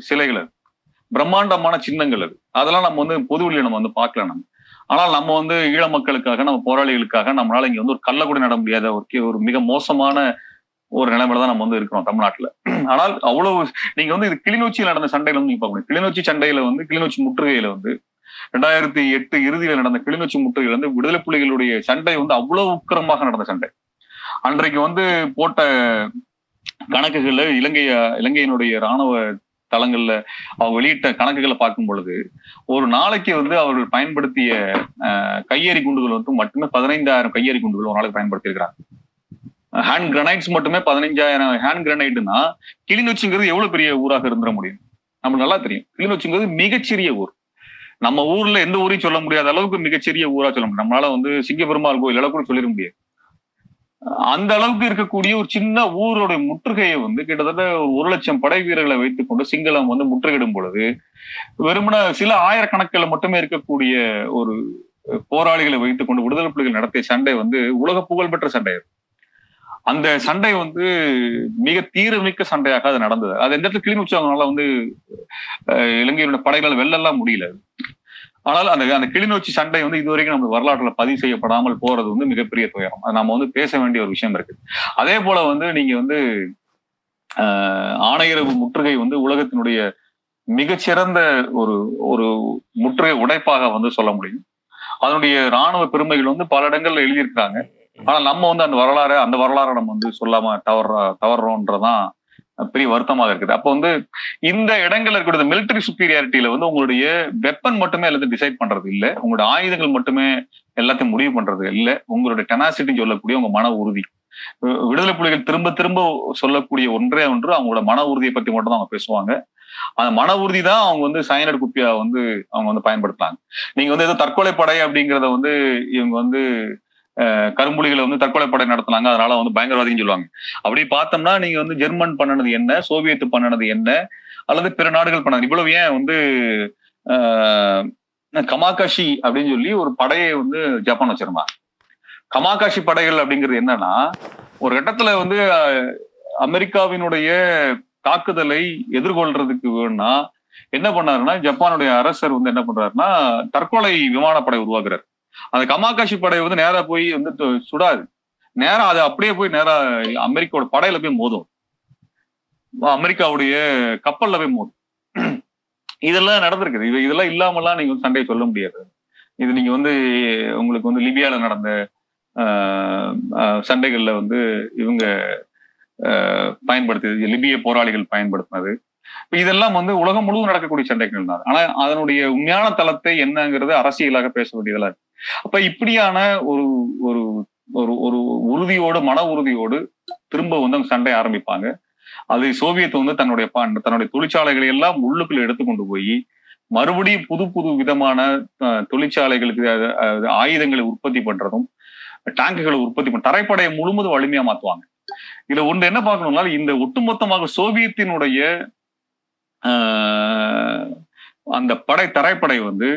சிலைகள் அது. பிரம்மாண்டமான சின்னங்கள் அது. அதெல்லாம் நம்ம வந்து பொதுவெளியில நம்ம வந்து பார்க்கல நம்ம. ஆனால் நம்ம வந்து ஈழ மக்களுக்காக நம்ம போராளிகளுக்காக நம்மளால இங்க வந்து ஒரு கள்ள கூட நட முடியாத ஒரு ஒரு மிக மோசமான ஒரு நிலைமையில தான் நம்ம வந்து இருக்கிறோம் தமிழ்நாட்டுல. ஆனால் அவ்வளவு நீங்க வந்து இது கிளிநொச்சியில் நடந்த சண்டையில வந்து நீங்க பார்க்க முடியும். கிளிநொச்சி சண்டையில வந்து கிளிநொச்சி முற்றுகையில வந்து ரெண்டாயிரத்தி எட்டு இறுதியில நடந்த கிளிநொச்சி முற்றுகையில வந்து விடுதலை புலிகளுடைய சண்டை வந்து அவ்வளவு உக்கிரமாக நடந்த சண்டை. அன்றைக்கு வந்து போட்ட கணக்குகள்ல இலங்கை இலங்கையினுடைய ராணுவ தளங்கள்ல அவங்க வெளியிட்ட கணக்குகளை பார்க்கும் பொழுது ஒரு நாளைக்கு வந்து அவர்கள் பயன்படுத்திய கையெறி குண்டுகள் வந்து மட்டுமே பதினைந்தாயிரம் கையெறி குண்டுகள் ஒரு நாளைக்கு பயன்படுத்தி இருக்கிறாங்க ஹேண்ட் கிரனைட்ஸ் மட்டுமே பதினைஞ்சாயிரம் ஹேண்ட் கிரனைட்னா கிளிநொச்சிங்கிறது எவ்வளவு பெரிய ஊராக இருந்துட முடியும்? நம்மளுக்கு நல்லா தெரியும். கிளிநொச்சிங்கிறது மிகச்சிறிய ஊர். நம்ம ஊர்ல எந்த ஊரையும் சொல்ல முடியாத அளவுக்கு மிகச்சிறிய ஊரா சொல்ல முடியும். நம்மளால வந்து சிங்கப்பெருமாள் கோயில் கூட சொல்லிட முடியாது. அந்த அளவுக்கு இருக்கக்கூடிய ஒரு சின்ன ஊருடைய முற்றுகையை வந்து கிட்டத்தட்ட ஒரு லட்சம் படை வீரர்களை வைத்துக்கொண்டு சிங்களம் வந்து முற்றுகையிடும் பொழுது வெறுமன சில ஆயிரக்கணக்கில் மட்டுமே இருக்கக்கூடிய ஒரு போராளிகளை வைத்துக்கொண்டு விடுதலை புலிகள் நடத்திய சண்டை வந்து உலக புகழ்பெற்ற சண்டை அந்த சண்டை வந்து மிக தீரமிக்க சண்டையாக அது நடந்தது. அது எந்த இடத்துல கிளி வந்து இலங்கையோட படைகளால் வெல்லலாம் முடியல. ஆனால் அந்த அந்த கிளிநொச்சி சண்டை வந்து இதுவரைக்கும் நம்ம வரலாற்றுல பதிவு செய்யப்படாமல் போறது வந்து மிகப்பெரிய துயரம். அது நம்ம வந்து பேச வேண்டிய ஒரு விஷயம் இருக்கு அதே போல வந்து நீங்க வந்து ஆணையரவு முற்றுகை வந்து உலகத்தினுடைய மிகச்சிறந்த ஒரு ஒரு முற்றுகை உடைப்பாக வந்து சொல்ல முடியும். அதனுடைய ராணுவ பெருமைகள் வந்து பல இடங்கள்ல எழுதியிருக்காங்க ஆனா நம்ம வந்து அந்த வரலாறு அந்த வரலாறை நம்ம வந்து சொல்லாம தவற தவறோன்றதான் பெரிய வருத்தமாக இருக்குது. அப்போ வந்து இந்த இடங்கள்ல இருக்கக்கூடிய மிலிட்டரி சுப்பீரியாரிட்டியில வந்து உங்களுடைய வெப்பன் மட்டுமே எல்லாத்தையும் டிசைட் பண்றது இல்லை. உங்களுடைய ஆயுதங்கள் மட்டுமே எல்லாத்தையும் முடிவு பண்றது இல்லை. உங்களுடைய டெனாசிட்டின்னு சொல்லக்கூடிய உங்க மன உறுதி. விடுதலை புலிகள் திரும்ப திரும்ப சொல்லக்கூடிய ஒன்றே ஒன்று அவங்களோட மன உறுதியை பத்தி மட்டும் தான் அவங்க பேசுவாங்க. அந்த மன உறுதி தான் அவங்க வந்து சயனட் குப்பியா வந்து அவங்க வந்து பயன்படுத்துறாங்க. நீங்க வந்து ஏதோ தற்கொலை படை அப்படிங்கிறத வந்து இவங்க வந்து கரும்புலிகளை வந்து தற்கொலை படை நடத்தினாங்க. அதனால வந்து பயங்கரவாதின்னு சொல்லுவாங்க. அப்படி பார்த்தோம்னா நீங்க வந்து ஜெர்மன் பண்ணினது என்ன? சோவியத் பண்ணினது என்ன? அல்லது பிற நாடுகள் பண்ணது இவ்வளவு ஏன் வந்து கமாகாஷி அப்படின்னு சொல்லி ஒரு படையை வந்து ஜப்பான் வச்சிருந்தாங்க கமாகாஷி படைகள் அப்படிங்கிறது என்னன்னா ஒரு கட்டத்துல வந்து அமெரிக்காவினுடைய தாக்குதலை எதிர்கொள்றதுக்கு வேணும்னா என்ன பண்ணாருன்னா ஜப்பானுடைய அரசர் வந்து என்ன பண்றாருன்னா தற்கொலை விமானப்படை உருவாக்குறாரு. அந்த கமாகாஷி படை வந்து நேரா போய் வந்து சுடாது. நேரா அது அப்படியே போய் நேரா அமெரிக்காவோட படையில போய் மோதும். அமெரிக்காவுடைய கப்பல்ல போய் மோதும். இதெல்லாம் நடந்திருக்குது. இது இதெல்லாம் இல்லாமலாம் நீங்க சண்டையை சொல்ல முடியாது. இது நீங்க வந்து உங்களுக்கு வந்து லிபியால நடந்த ஆஹ், சண்டைகள்ல வந்து இவங்க ஆஹ், பயன்படுத்தியது. லிபிய போராளிகள் பயன்படுத்தினது. இதெல்லாம் வந்து உலகம் முழுவதும் நடக்கக்கூடிய சண்டைகள் தான் ஆனா அதனுடைய உண்மையான தளத்தை என்னங்கிறது அரசியலாக பேச வேண்டியதெல்லாம் இருக்கு அப்ப இப்படியான ஒரு ஒரு ஒரு ஒரு உறுதியோடு மன உறுதியோடு திரும்ப வந்து அவங்க சண்டை ஆரம்பிப்பாங்க. அது சோவியத் வந்து தன்னுடைய தன்னுடைய தொழிற்சாலைகளை எல்லாம் உள்ளுக்குள்ள எடுத்து கொண்டு போய் மறுபடியும் புது புது விதமான தொழிற்சாலைகளுக்கு ஆயுதங்களை உற்பத்தி பண்றதும் டேங்குகளை உற்பத்தி பண்ண தரைப்படையை முழுவதும் வலிமையா மாத்துவாங்க. இதுல ஒன்று என்ன பார்க்கணும்னா இந்த ஒட்டுமொத்தமாக சோவியத்தினுடைய ஆஹ், அந்த படை தரைப்படை வந்து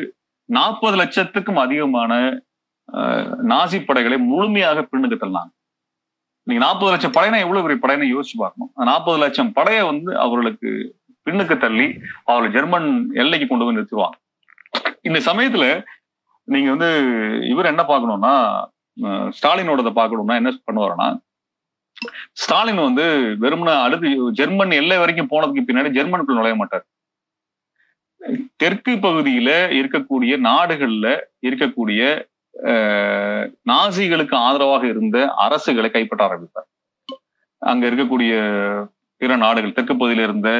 நாற்பது லட்சத்துக்கும் அதிகமான நாசி படைகளை முழுமையாக பின்னுக்கு தள்ளினாங்க. நீங்க நாற்பது லட்சம் படையினா எவ்வளவு பெரிய படையினா யோசிச்சு பார்க்கணும். நாற்பது லட்சம் படையை வந்து அவர்களுக்கு பின்னுக்கு தள்ளி அவர்களை ஜெர்மன் எல்லைக்கு கொண்டு போய் நிறுத்துவாங்க. இந்த சமயத்துல நீங்க வந்து இவர் என்ன பார்க்கணும்னா அஹ், ஸ்டாலினோடத பார்க்கணும்னா என்ன பண்ணுவாருன்னா ஸ்டாலின் வந்து வெறுமன அடுத்து ஜெர்மன் எல்லை வரைக்கும் போனதுக்கு பின்னாடி ஜெர்மனுக்குள் நுழைய மாட்டார். தெற்கு பகுதியில இருக்கக்கூடிய நாடுகள்ல இருக்கக்கூடிய நாசிகளுக்கு ஆதரவாக இருந்த அரசுகளை கைப்பற்ற ஆரம்பித்தார். அங்க இருக்கக்கூடிய பிற நாடுகள் தெற்கு பகுதியில இருந்த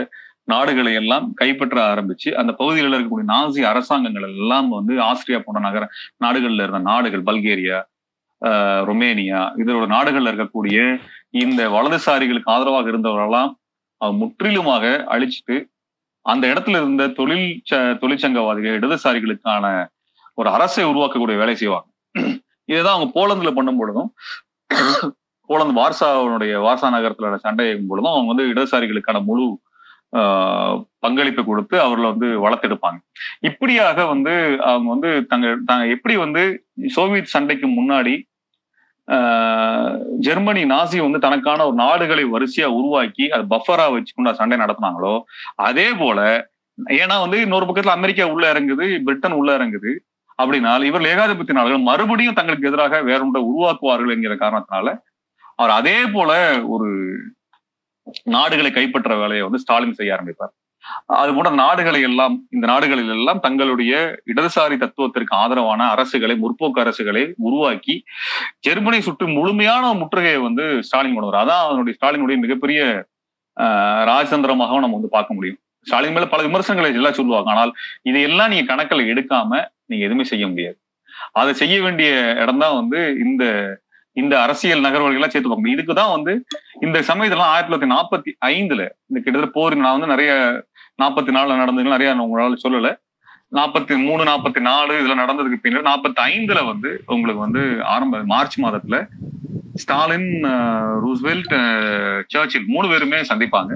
நாடுகளை எல்லாம் கைப்பற்ற ஆரம்பிச்சு அந்த பகுதியில் இருக்கக்கூடிய நாசி அரசாங்கங்கள் எல்லாம் வந்து ஆஸ்திரியா போன்ற நகர நாடுகள்ல இருந்த நாடுகள் பல்கேரியா ஆஹ் ரொமேனியா இதோட நாடுகள்ல இருக்கக்கூடிய இந்த வலதுசாரிகளுக்கு ஆதரவாக இருந்தவரெல்லாம் முற்றிலுமாக அழிச்சிட்டு அந்த இடத்துல இருந்த தொழில் ச- தொழிற்சங்கவாதிகள் இடதுசாரிகளுக்கான ஒரு அரசை உருவாக்கக்கூடிய வேலை செய்வாங்க. இதுதான் அவங்க போலந்துல பண்ணும் பொழுதும் போலந்து வார்சாவுடைய வார்சா நகரத்துல சண்டை சண்டையும் பொழுதும் அவங்க வந்து இடதுசாரிகளுக்கான முழு பங்களிப்பு பங்களிப்பை கொடுத்து அவர்களை வந்து வளர்த்தெடுப்பாங்க. இப்படியாக வந்து அவங்க வந்து தங்க தாங்க எப்படி வந்து சோவியத் சண்டைக்கு முன்னாடி ஜெர்மனி நாசி வந்து தனக்கான ஒரு நாடுகளை வரிசையா உருவாக்கி அது பஃபரா வச்சுக்கொண்டு சண்டை நடத்தினாங்களோ அதே போல ஏன்னா வந்து இன்னொரு பக்கத்துல அமெரிக்கா உள்ள இறங்குது பிரிட்டன் உள்ள இறங்குது அப்படினால் இவர் ஏகாதிபத்திய நாடுகள் மறுபடியும் தங்களுக்கு எதிராக வேற ஒன்றை உருவாக்குவார்கள் என்கிற காரணத்தினால அவர் அதே போல ஒரு நாடுகளை கைப்பற்ற வேலையை வந்து ஸ்டாலின் செய்ய ஆரம்பிப்பார். அது போன்ற நாடுகளை எல்லாம் இந்த நாடுகளில் எல்லாம் தங்களுடைய இடதுசாரி தத்துவத்திற்கு ஆதரவான அரசுகளை முற்போக்கு அரசுகளை உருவாக்கி ஜெர்மனி சுட்டு முழுமையான முற்றுகையை வந்து ஸ்டாலின் கொண்டு வர அதான் அவனுடைய ஸ்டாலினுடைய மிகப்பெரிய ஆஹ், நம்ம வந்து பார்க்க முடியும். ஸ்டாலின் மேல பல விமர்சனங்களை எல்லாம் சொல்லுவாங்க. ஆனால் இதையெல்லாம் நீங்க கணக்கில் எடுக்காம நீங்க எதுவுமே செய்ய முடியாது. அதை செய்ய வேண்டிய இடம்தான் வந்து இந்த இந்த அரசியல் நகர்வுகள்லாம் சேர்த்து பார்க்க முடியும். இதுக்குதான் வந்து இந்த சமயத்துல ஆயிரத்தி தொள்ளாயிரத்தி நாற்பத்தி ஐந்துல இந்த கிட்டத்தட்ட போர் நான் வந்து நிறைய நாற்பத்தி நாலுல நடந்ததுன்னு நிறைய உங்களால சொல்லல. நாற்பத்தி மூணு நாற்பத்தி நாலு இதுல நடந்ததுக்கு பின்னர் நாற்பத்தி ஐந்துல வந்து உங்களுக்கு வந்து ஆரம்ப மார்ச் மாதத்துல ஸ்டாலின் ரூஸ்வெல்ட் அஹ், சர்ச்சில் மூணு பேருமே சந்திப்பாங்க.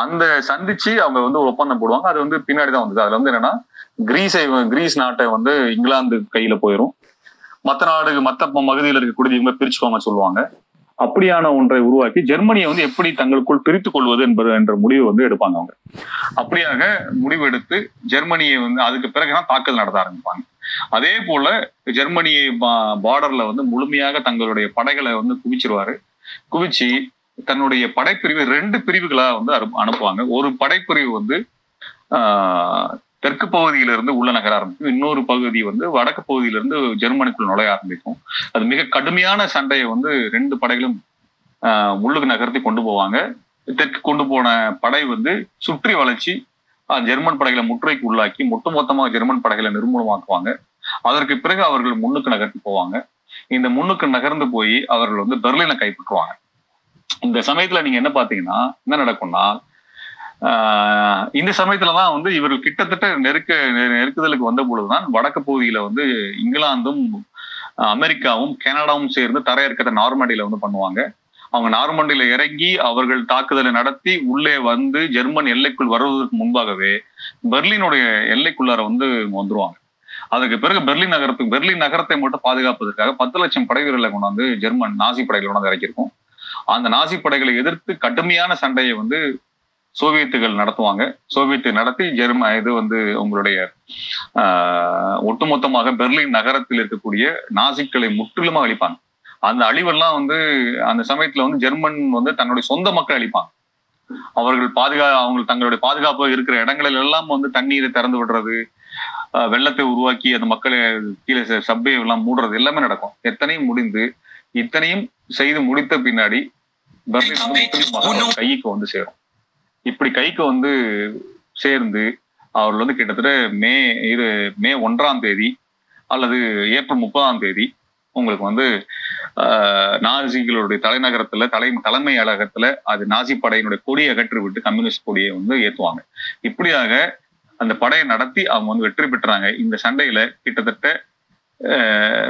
அந்த சந்திச்சு அவங்க வந்து ஒரு ஒப்பந்தம் போடுவாங்க. அது வந்து பின்னாடி தான் வந்தது. அதுல வந்து என்னன்னா கிரீஸை கிரீஸ் நாட்டை வந்து இங்கிலாந்து கையில போயிடும் மற்ற நாடு மற்ற பகுதியில் இருக்கக்கூடிய இவங்க பிரிச்சுக்கோங்க சொல்லுவாங்க. அப்படியான ஒன்றை உருவாக்கி ஜெர்மனியை வந்து எப்படி தங்களுக்குள் பிரித்து கொள்வது என்பது என்ற முடிவு வந்து எடுப்பாங்க அவங்க. அப்படியாக முடிவு எடுத்து ஜெர்மனியை வந்து அதுக்கு பிறகுதான் தாக்குதல் நடத்த ஆரம்பிப்பாங்க. அதே போல ஜெர்மனியை பார்டர்ல வந்து முழுமையாக தங்களுடைய படைகளை வந்து குவிச்சிருவாரு. குவிச்சு தன்னுடைய படைப்பிரிவு ரெண்டு பிரிவுகளா வந்து அனுப்புவாங்க. ஒரு படைப்பிரிவு வந்து தெற்கு பகுதியிலிருந்து உள்ள நகர ஆரம்பிக்கும். இன்னொரு பகுதி வந்து வடக்கு பகுதியிலிருந்து ஜெர்மனிக்குள் நுழைய ஆரம்பிக்கும். அது மிக கடுமையான சண்டையை வந்து ரெண்டு படைகளும் ஆஹ், உள்ளுக்கு நகர்த்தி கொண்டு போவாங்க. தெற்கு கொண்டு போன படை வந்து சுற்றி வளைச்சு ஆஹ், ஜெர்மன் படைகளை முற்றுகைக்கு உள்ளாக்கி ஒட்டுமொத்தமாக ஜெர்மன் படைகளை நிர்மூலமாக்குவாங்க. அதற்கு பிறகு அவர்கள் முன்னுக்கு நகர்த்தி போவாங்க. இந்த முன்னுக்கு நகர்ந்து போய் அவர்கள் வந்து பெர்லினை கைப்பற்றுவாங்க. இந்த சமயத்துல நீங்க என்ன பாத்தீங்கன்னா என்ன நடக்கும்னா இந்த இந்த சமயத்துலதான் வந்து இவர்கள் கிட்டத்தட்ட நெருக்க நெ- நெருக்குதலுக்கு வந்த பொழுதுதான் வடக்கு பகுதியில வந்து இங்கிலாந்தும் அமெரிக்காவும் கனடாவும் சேர்ந்து தரையிறக்கத்தை நார்மண்டியில வந்து பண்ணுவாங்க. அவங்க நார்மண்டியில இறங்கி அவர்கள் தாக்குதலை நடத்தி உள்ளே வந்து ஜெர்மன் எல்லைக்குள் வருவதற்கு முன்பாகவே பெர்லினுடைய எல்லைக்குள்ளார வந்து வந்துருவாங்க. அதுக்கு பிறகு பெர்லின் நகரத்துக்கு பெர்லின் நகரத்தை மட்டும் பாதுகாப்பதற்காக பத்து லட்சம் படை வீரர்களை கொண்டாந்து ஜெர்மன் நாசி படைகளை கொண்டாந்து இறக்கியிருக்கும். அந்த நாசி படைகளை எதிர்த்து கடுமையான சண்டையை வந்து சோவியத்துகள் நடத்துவாங்க. சோவியத்தை நடத்தி ஜெர்ம இது வந்து உங்களுடைய ஆஹ், ஒட்டுமொத்தமாக பெர்லின் நகரத்தில் இருக்கக்கூடிய நாசிக்களை முற்றிலுமா அழிப்பாங்க. அந்த அழிவெல்லாம் வந்து அந்த சமயத்துல வந்து ஜெர்மன் வந்து தன்னுடைய சொந்த மக்கள் அழிப்பாங்க. அவர்கள் பாதுகா அவங்க தங்களுடைய பாதுகாப்பாக இருக்கிற இடங்களில் எல்லாம் வந்து தண்ணீரை திறந்து விடுறது வெள்ளத்தை உருவாக்கி அந்த மக்களை கீழே சப்பை எல்லாம் மூடுறது எல்லாமே நடக்கும். எத்தனையும் முடிந்து இத்தனையும் செய்து முடித்த பின்னாடி பெர்லின் அவர் கைக்கு வந்து சேரும். இப்படி கைக்கு வந்து சேர்ந்து அவர்கள் வந்து கிட்டத்தட்ட மே இரு மே ஒன்றாம் தேதி அல்லது ஏப்ரல் முப்பதாம் தேதி உங்களுக்கு வந்து நாசிகளுடைய தலைநகரத்துல தலை தலைமை அலகத்துல அது நாசி படையினுடைய கொடியை அகற்றி விட்டு கம்யூனிஸ்ட் கொடியை வந்து ஏற்றுவாங்க இப்படியாக அந்த படையை நடத்தி அவங்க வந்து வெற்றி பெற்றாங்க. இந்த சண்டையில கிட்டத்தட்ட